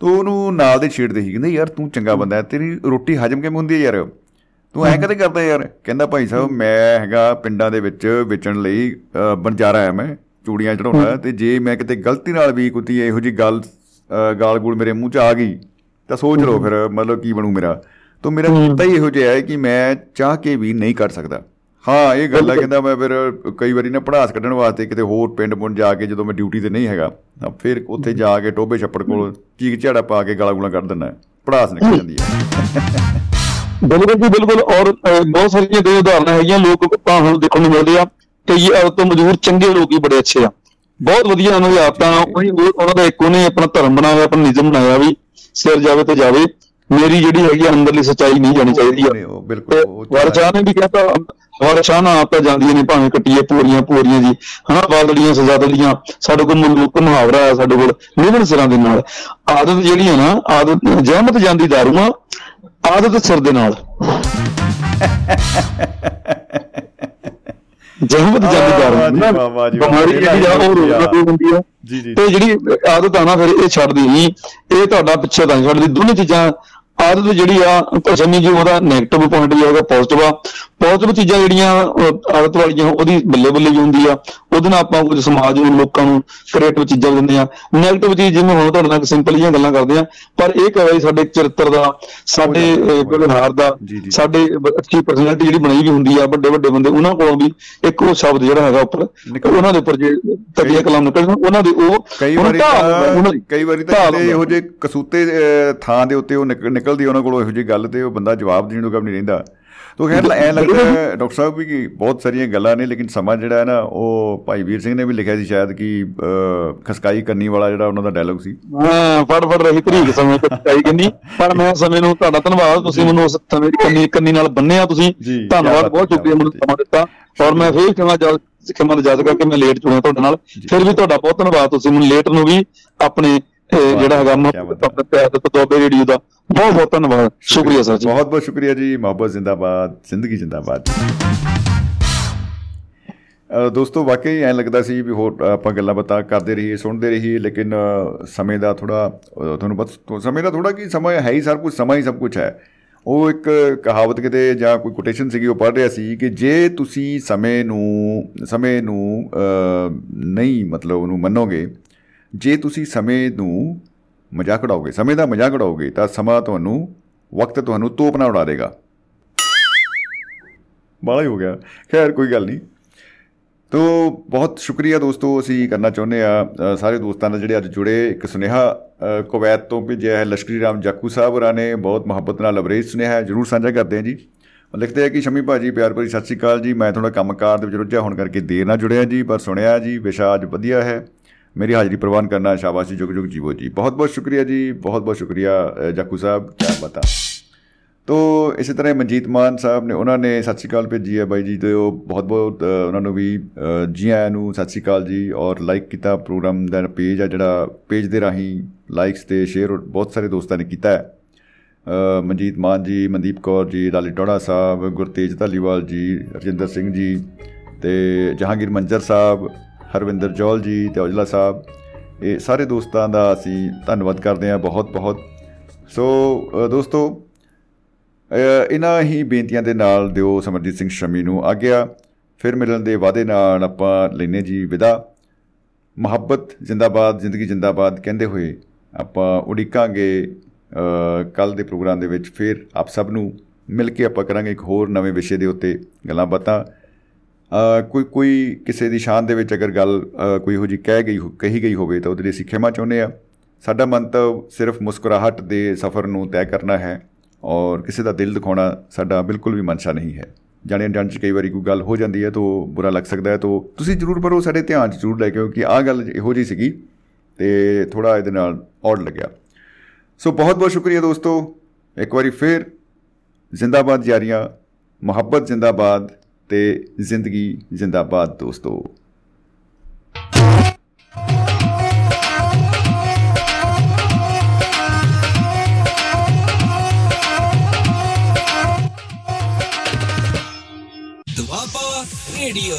[SPEAKER 3] ਤੋ ਉਹਨੂੰ ਨਾਲ ਦੇ ਛੇੜਦੇ ਸੀ। ਕਹਿੰਦੇ ਯਾਰ ਤੂੰ ਚੰਗਾ ਬੰਦਾ ਹੈ ਤੇਰੀ ਰੋਟੀ ਹਜਮ ਕਿਵੇਂ ਹੁੰਦੀ ਹੈ ਯਾਰ? ਤੂੰ ਐਂ ਕਦੇ ਕਰਦਾ ਯਾਰ? ਕਹਿੰਦਾ ਭਾਈ ਸਾਹਿਬ ਮੈਂ ਹੈਗਾ ਪਿੰਡਾਂ ਦੇ ਵਿੱਚ ਵੇਚਣ ਲਈ ਬੰਜਾਰਾ ਆ ਮੈਂ ਚੂੜੀਆਂ ਚੜਾਉਣਾ ਤੇ ਜੇ ਮੈਂ ਕਿਤੇ ਗਲਤੀ ਨਾਲ ਵੀ ਕੋਈ ਇਹੋ ਜੀ ਗੱਲ ਗਾਲ ਗੂਲ ਮੇਰੇ ਮੂੰਹ 'ਚ ਆ ਗਈ ਤਾਂ ਸੋਚ ਲਓ ਫਿਰ ਮਤਲਬ ਕੀ ਬਣੂ ਮੇਰਾ। ਤਾਂ ਮੇਰਾ ਕੀਤਾ ਹੀ ਇਹੋ ਜਿਹਾ ਹੈ ਕਿ ਮੈਂ ਚਾਹ ਕੇ ਵੀ ਨਹੀਂ ਕਰ ਸਕਦਾ। ਹਾਂ ਇਹ ਗੱਲ ਹੈ ਕਹਿੰਦਾ ਮੈਂ ਫਿਰ ਕਈ ਵਾਰੀ ਨਾ ਪੜਾਸ ਕੱਢਣ ਵਾਸਤੇ ਕਿਤੇ ਹੋਰ ਪਿੰਡ ਪੁੰਡ ਜਾ ਕੇ ਜਦੋਂ ਮੈਂ ਡਿਊਟੀ ਤੇ ਨਹੀਂ ਹੈਗਾ ਤਾਂ ਫਿਰ ਉੱਥੇ ਜਾ ਕੇ ਟੋਬੇ ਛੱਪੜ ਕੋਲ ਚੀਕ ਝਾੜਾ ਪਾ ਕੇ ਗਾਲਾਂ ਗੂਲਾਂ ਕੱਢ ਦਿੰਦਾ। ਪੜਾਸ ਨਿਕਲ ਜਾਂਦੀ ਹੈ।
[SPEAKER 11] ਬਿਲਕੁਲ ਜੀ ਬਿਲਕੁਲ। ਔਰ ਬਹੁਤ ਸਾਰੀਆਂ ਦੇ ਉਦਾਹਰਨਾਂ ਹੈਗੀਆਂ ਲੋਕ ਆਪਾਂ ਹੁਣ ਦੇਖਣ ਨੂੰ ਮਿਲਦੇ ਆ ਕਈ ਔਰਤ ਤੋਂ ਮਜ਼ਦੂਰ ਚੰਗੇ ਲੋਕ ਵੀ ਬੜੇ ਅੱਛੇ ਆ। ਬਹੁਤ ਵਧੀਆ ਉਹਨਾਂ ਦੀ ਆਦਤਾਂ ਉਹੀ ਉਹ- ਉਹਨਾਂ ਦਾ ਇੱਕ ਉਹਨੇ ਆਪਣਾ ਧਰਮ ਬਣਾਇਆ ਆਪਣਾ ਨਿਯਮ ਬਣਾਇਆ ਵੀ ਸਿਰ ਜਾਵੇ ਤੇ ਜਾਵੇ। ਮੇਰੀ ਜਿਹੜੀ ਹੈਗੀ ਆ ਅੰਦਰਲੀ ਸੱਚਾਈ ਨਹੀਂ ਜਾਣੀ ਚਾਹੀਦੀ ਆ।
[SPEAKER 3] ਬਿਲਕੁਲ
[SPEAKER 11] ਵਰਸ਼ਾ ਨੇ ਵੀ ਕਹਤਾ ਵਰਸ਼ਾ ਨਾ ਆਪਾਂ ਜਾਂਦੀਆਂ ਨੇ ਭਾਵੇਂ ਕੱਟੀਏ ਪੂਰੀਆਂ ਪੂਰੀਆਂ ਜੀ। ਹਨਾ ਵਾਲੜੀਆਂ ਸਜ਼ਾਦੜੀਆਂ ਸਾਡੇ ਕੋਲ ਮੁਲਕ ਮੁਹਾਵਰਾ ਹੈ ਸਾਡੇ ਕੋਲ ਨਿਵਣ ਸਿਰਾਂ ਦੇ ਨਾਲ। ਆਦਤ ਜਿਹੜੀ ਹੈ ਨਾ ਆਦਤ ਜਹਿਮਤ ਜਾਂਦੀ ਦਾਰੂ ਆ ਆਦਤ ਸਿਰ ਦੇ ਨਾਲ। ਜਹਿਮਤ ਜਾਂਦੀ ਦਾਰੂ
[SPEAKER 3] ਵਾਹ ਜੀ,
[SPEAKER 11] ਨਾ। ਬਿਮਾਰੀ ਜਿਹੜੀ ਆ ਉਹ ਨਾ ਕੋਈ ਹੁੰਦੀ ਆ।
[SPEAKER 3] ਜੀ ਜੀ
[SPEAKER 11] ਤੇ ਜਿਹੜੀ ਆਦਤ ਆ ਨਾ ਫਿਰ ਇਹ ਛੱਡਦੀ ਨਹੀਂ। ਇਹ ਤੁਹਾਡਾ ਪਿੱਛੇ ਤਾਂ ਛੱਡਦੀ। ਦੋਨੇ ਚੀਜ਼ਾਂ ਆਦਤ ਜਿਹੜੀ ਆ ਸ਼ਮੀ ਜੀ ਉਹਦਾ 네ਗੇਟਿਵ ਪੁਆਇੰਟ ਵੀ ਹੋਗਾ ਪੋਜ਼ਿਟਿਵ ਆ। ਪੋਜ਼ਿਟਿਵ ਚੀਜ਼ਾਂ ਜਿਹੜੀਆਂ ਆਦਤ ਵਾਲੀਆਂ ਉਹਦੀ ਬੱਲੇ ਬੱਲੇ ਹੁੰਦੀ ਆ ਉਹਦੇ ਨਾਲ ਆਪਾਂ ਕੁਝ ਸਮਾਜ ਨੂੰ ਲੋਕਾਂ ਨੂੰ ਕ੍ਰੀਏਟਿਵ ਚੀਜ਼ਾਂ ਦਿੰਦੇ ਆ 네ਗੇਟਿਵ ਚੀਜ਼ ਜਿਵੇਂ ਹੁਣ ਤੁਹਾਡੇ ਨਾਲ ਸਿੰਪਲ ਜਿਹੀਆਂ ਗੱਲਾਂ ਕਰਦੇ ਆ ਪਰ ਇਹ ਕਹੇ ਸਾਡੇ ਚਰਿੱਤਰ ਦਾ ਸਾਡੇ ਵਿਵਹਾਰ ਦਾ
[SPEAKER 3] ਜੀ, ਜੀ।
[SPEAKER 11] ਸਾਡੇ ਅੱਛੀ ਪਰਸਨੈਲਿਟੀ ਜਿਹੜੀ ਬਣਾਈ ਵੀ ਹੁੰਦੀ ਆ ਵੱਡੇ ਵੱਡੇ ਬੰਦੇ ਉਹਨਾਂ ਕੋਲੋਂ ਵੀ ਇੱਕ ਉਹ ਸ਼ਬਦ ਜਿਹੜਾ ਹੈਗਾ ਉੱਪਰ ਉਹਨਾਂ ਦੇ ਉੱਪਰ ਜੇ ਤਕੀਆ ਕਲਾਮ ਨਿਕਲਣ ਉਹਨਾਂ ਦੇ ਉਹ
[SPEAKER 3] ਕਈ ਵਾਰੀ ਤਾਂ ਕਈ ਵਾਰੀ ਤਾਂ। ਇਹੋ ਜਿਹੇ ਕਸੂਤੇ ਥਾਂ ਦੇ ਉੱਤੇ ਉਹ ਨਿਕ- ਨਿਕਲਦੀ ਉਹਨਾਂ ਕੋਲੋਂ ਇਹੋ ਜਿਹੀ ਗੱਲ ਤੇ ਉਹ ਬੰਦਾ ਜਵਾਬ ਦੇਣ ਜੋਗਾ ਵੀ ਨਹੀਂ ਰਹਿੰਦਾ ਤੋ ਖੈਰ ਐ [laughs] ਲੱਗਦਾ ਡਾਕਟਰ ਸਾਹਿਬ ਵੀ ਬਹੁਤ ਸਾਰੀਆਂ ਗੱਲਾਂ ਨੇ ਲੇਕਿਨ ਸਮਾਂ ਜਿਹੜਾ ਹੈ ਨਾ ਉਹ ਭਾਈ ਵੀਰ ਸਿੰਘ ਨੇ ਵੀ ਲਿਖਿਆ ਸੀ ਸ਼ਾਇਦ ਕਿ ਖਸਕਾਈ ਕੰਨੀ ਵਾਲਾ ਜਿਹੜਾ ਉਹਨਾਂ ਦਾ ਡਾਇਲੌਗ ਸੀ।
[SPEAKER 11] ਹਾਂ ਫੜ ਫੜ ਰਹੀ ਤਰੀਕ ਸਮੇਂ ਤੇ ਚਾਈ ਕਹਿੰਦੀ ਪਰ ਮੈਂ ਸਮੇਂ ਨੂੰ ਤੁਹਾਡਾ ਧੰਨਵਾਦ ਤੁਸੀਂ ਮੈਨੂੰ ਉਸ ਸਮੇਂ ਦੀ ਕੰਨੀ ਕੰਨੀ ਨਾਲ ਬੰਨਿਆ ਤੁਸੀਂ। ਧੰਨਵਾਦ ਬਹੁਤ ਸ਼ੁਕਰੀਆ ਮੈਨੂੰ। ਸਮਾਂ ਦਿੱਤਾ। ਔਰ ਮੈਂ ਫੇਰ ਕਿਹਾ ਜਾ ਖਿਮਾ ਯਾਦ ਕਰਕੇ ਮੈਂ ਲੇਟ ਚੁਣਿਆ ਤੁਹਾਡੇ ਨਾਲ। ਫਿਰ ਵੀ ਤੁਹਾਡਾ ਬਹੁਤ ਧੰਨਵਾਦ ਤੁਸੀਂ ਮੈਨੂੰ ਲੇਟ ਨੂੰ ਵੀ ਆਪਣੇ ਅਹ, ਜਿਹੜਾ ਹੈਗਾ
[SPEAKER 3] ਕਿਆ ਬਾਤ ਹੈ।
[SPEAKER 11] ਆਪਣੇ ਪਿਆਰ ਦਾ ਤਦੋਬੇ ਰੇਡੀਓ ਦਾ ਬਹੁਤ ਬਹੁਤ ਧੰਨਵਾਦ। ਸ਼ੁਕਰੀਆ ਸਰ ਜੀ।
[SPEAKER 3] ਬਹੁਤ ਬਹੁਤ ਸ਼ੁਕਰੀਆ ਜੀ। ਮੁਹੱਬਤ ਜ਼ਿੰਦਾਬਾਦ ਜ਼ਿੰਦਗੀ ਜ਼ਿੰਦਾਬਾਦ ਦੋਸਤੋ ਵਾਕਈ ਐਂ ਲੱਗਦਾ ਸੀ ਵੀ ਹੋਰ ਆਪਾਂ ਗੱਲਾਂ ਬਾਤਾਂ ਕਰਦੇ ਰਹੀਏ ਸੁਣਦੇ ਰਹੀਏ ਲੇਕਿਨ ਸਮੇਂ ਦਾ ਥੋੜਾ ਤੁਹਾਨੂੰ ਪਤਾ ਸਮੇਂ ਦਾ ਥੋੜਾ ਕੀ ਸਮਾਂ ਹੈ ਹੀ ਸਭ ਕੁਝ ਸਮਾਂ ਹੀ ਸਭ ਕੁਝ ਹੈ। ਉਹ ਇੱਕ ਕਹਾਵਤ ਕਿਤੇ ਜਾਂ ਕੋਈ ਕੋਟੇਸ਼ਨ ਸੀਗੀ ਉਹ ਪੜ੍ਹ ਰਿਹਾ ਸੀ ਕਿ ਜੇ ਤੁਸੀਂ ਸਮੇਂ ਨੂੰ ਸਮੇਂ ਨੂੰ ਨਹੀਂ ਮਤਲਬ ਉਹਨੂੰ ਮੰਨੋਗੇ ਜੇ ਤੁਸੀਂ ਸਮੇਂ ਨੂੰ ਮਜ਼ਾਕ ਉਡਾਓਗੇ ਸਮੇਂ ਦਾ ਮਜ਼ਾਕ ਉਡਾਓਗੇ ਤਾਂ ਸਮਾਂ ਤੁਹਾਨੂੰ ਵਕਤ ਤੁਹਾਨੂੰ ਤੋਪ ਨਾਲ ਉਡਾ ਦੇਗਾ। ਬਾਲਾ ਹੀ ਹੋ ਗਿਆ। ਖੈਰ ਕੋਈ ਗੱਲ ਨਹੀਂ। ਤੋ ਬਹੁਤ ਸ਼ੁਕਰੀਆ ਦੋਸਤੋ ਅਸੀਂ ਕਰਨਾ ਚਾਹੁੰਦੇ ਆ ਸਾਰੇ ਦੋਸਤਾਂ ਨਾਲ ਜਿਹੜੇ ਅੱਜ ਜੁੜੇ। ਇੱਕ ਸੁਨੇਹਾ ਅ, ਕੁਵੈਤ ਤੋਂ ਭੇਜਿਆ ਹੈ ਲਸ਼ਕਰੀ ਰਾਮ ਜਾਕੂ ਸਾਹਿਬ ਹੋਰਾਂ ਨੇ। ਬਹੁਤ ਮੁਹੱਬਤ ਨਾਲ ਲਬਰੇਜ ਸੁਨੇਹਾ ਹੈ ਜਰੂਰ ਸਾਂਝਾ ਕਰਦੇ ਹਾਂ ਜੀ। ਉਹ ਲਿਖਦੇ ਆ ਕਿ ਸ਼ਮੀ ਭਾਜੀ ਪਿਆਰ ਭਰੀ ਸਤਿ ਸ਼੍ਰੀ ਅਕਾਲ ਜੀ। ਮੈਂ ਥੋੜਾ ਕੰਮਕਾਰ ਦੇ ਵਿੱਚ ਰੁੱਝਿਆ ਹੋਣ ਕਰਕੇ ਦੇਰ ਨਾਲ ਜੁੜਿਆ ਜੀ ਪਰ ਸੁਣਿਆ ਜੀ ਵਿਸ਼ਾ ਅੱਜ ਵਧੀਆ ਹੈ। ਮੇਰੀ ਹਾਜ਼ਰੀ ਪ੍ਰਵਾਨ ਕਰਨਾ ਸ਼ਾਬਾਸ਼ੀ ਜੁਗ ਜੁਗ ਜੀਵੋ ਜੀ। ਬਹੁਤ ਬਹੁਤ ਸ਼ੁਕਰੀਆ ਜੀ ਬਹੁਤ ਬਹੁਤ ਸ਼ੁਕਰੀਆ ਅ, ਜਾਕੂ ਸਾਹਿਬ ਕੀ ਬਤਾ ਤੋ ਇਸੇ ਤਰ੍ਹਾਂ ਹੀ ਮਨਜੀਤ ਮਾਨ ਸਾਹਿਬ ਨੇ ਉਹਨਾਂ ਨੇ ਸਤਿ ਸ਼੍ਰੀ ਅਕਾਲ ਭੇਜੀ ਹੈ ਬਾਈ ਜੀ ਤੇ ਉਹ ਬਹੁਤ ਬਹੁਤ ਅ, ਉਹਨਾਂ ਨੂੰ ਵੀ ਅ, ਜੀ ਆਇਆਂ ਨੂੰ ਸਤਿ ਸ਼੍ਰੀ ਅਕਾਲ ਜੀ ਔਰ ਲਾਈਕ ਕੀਤਾ ਪ੍ਰੋਗਰਾਮ ਦਾ ਪੇਜ ਆ ਜਿਹੜਾ ਪੇਜ ਦੇ ਰਾਹੀਂ ਲਾਈਕਸ ਤੇ ਸ਼ੇਅਰ ਬਹੁਤ ਸਾਰੇ ਦੋਸਤਾਂ ਨੇ ਕੀਤਾ ਹੈ। ਅ, ਮਨਜੀਤ ਮਾਨ ਜੀ ਮਨਦੀਪ ਕੌਰ ਜੀ ਲਾਲੀ ਟੋੜਾ ਸਾਹਿਬ ਗੁਰਤੇਜ ਧਾਲੀਵਾਲ ਜੀ ਰਜਿੰਦਰ ਸਿੰਘ ਜੀ ਤੇ ਜਹਾਂਗੀਰ ਮੰਜਰ ਸਾਹਿਬ ਹਰਵਿੰਦਰ ਜੌਲ ਜੀ ਤੇ ਔਜਲਾ ਸਾਹਿਬ ਇਹ ਸਾਰੇ ਦੋਸਤਾਂ ਦਾ ਅਸੀਂ ਧੰਨਵਾਦ ਕਰਦੇ ਹਾਂ ਬਹੁਤ ਬਹੁਤ। ਸੋ ਅ, ਦੋਸਤੋ ਅ, ਇਹਨਾਂ ਹੀ ਬੇਨਤੀਆਂ ਦੇ ਨਾਲ ਦਿਓ ਸਮਰਜੀਤ ਸਿੰਘ ਸ਼ਮੀ ਨੂੰ ਆਗਿਆ। ਫਿਰ ਮਿਲਣ ਦੇ ਵਾਅਦੇ ਨਾਲ ਆਪਾਂ ਲੈਨੇ ਜੀ ਵਿਦਾ। ਮੁਹੱਬਤ ਜਿੰਦਾਬਾਦ ਜ਼ਿੰਦਗੀ ਜਿੰਦਾਬਾਦ ਕਹਿੰਦੇ ਹੋਏ ਆਪਾਂ ਉਡੀਕਾਂਗੇ ਕੱਲ ਦੇ ਪ੍ਰੋਗਰਾਮ ਦੇ ਵਿੱਚ ਫਿਰ ਆਪ ਸਭ ਨੂੰ। ਮਿਲ ਕੇ ਆਪਾਂ ਕਰਾਂਗੇ ਇੱਕ ਹੋਰ ਨਵੇਂ ਵਿਸ਼ੇ ਦੇ ਉੱਤੇ ਗੱਲਾਂ ਬਾਤਾਂ। ਅ, ਕੋਈ ਕੋਈ ਕਿਸੇ ਦੀ ਸ਼ਾਨ ਦੇ ਵਿੱਚ ਅਗਰ ਗੱਲ ਅ, ਕੋਈ ਇਹੋ ਜਿਹੀ ਕਹਿ ਗਈ ਹੋ- ਕਹੀ ਗਈ ਹੋਵੇ ਤਾਂ ਉਹਦੇ ਲਈ ਅਸੀਂ ਖਿਮਾ ਚਾਹੁੰਦੇ ਆ ਸਾਡਾ ਮੰਤਵ ਸਿਰਫ ਮੁਸਕਰਾਹਟ ਦੇ ਸਫ਼ਰ ਨੂੰ ਤੈਅ ਕਰਨਾ ਹੈ ਔਰ ਕਿਸੇ ਦਾ ਦਿਲ ਦਿਖਾਉਣਾ ਸਾਡਾ ਬਿਲਕੁਲ ਵੀ ਮਨਸ਼ਾ ਨਹੀਂ ਹੈ। ਜਾਣੇ ਅਣਜਾਣ ਚ ਕਈ ਵਾਰੀ ਕੋਈ ਗੱਲ ਹੋ ਜਾਂਦੀ ਹੈ ਤਾਂ ਬੁਰਾ ਲੱਗ ਸਕਦਾ ਹੈ ਤਾਂ ਤੁਸੀਂ ਜ਼ਰੂਰ ਪਰ ਉਹ ਸਾਡੇ ਧਿਆਨ 'ਚ ਜ਼ਰੂਰ ਲੈ ਕੇ ਆਓ ਕਿ ਆਹ ਗੱਲ ਇਹੋ ਜਿਹੀ ਸੀਗੀ ਤੇ ਥੋੜਾ ਇਹਦੇ ਨਾਲ ਔੜ ਲੱਗਿਆ। ਸੋ ਬਹੁਤ ਬਹੁਤ ਸ਼ੁਕਰੀਆ ਦੋਸਤੋ। ਇੱਕ ਵਾਰੀ ਫਿਰ ਜ਼ਿੰਦਾਬਾਦ ਯਾਰੀਆਂ ਮੁਹੱਬਤ ਜ਼ਿੰਦਾਬਾਦ। ਤੇ ਜ਼ਿੰਦਗੀ ਜ਼ਿੰਦਾਬਾਦ ਦੋਸਤੋ।
[SPEAKER 2] ਦੁਆਬਾ ਰੇਡੀਓ।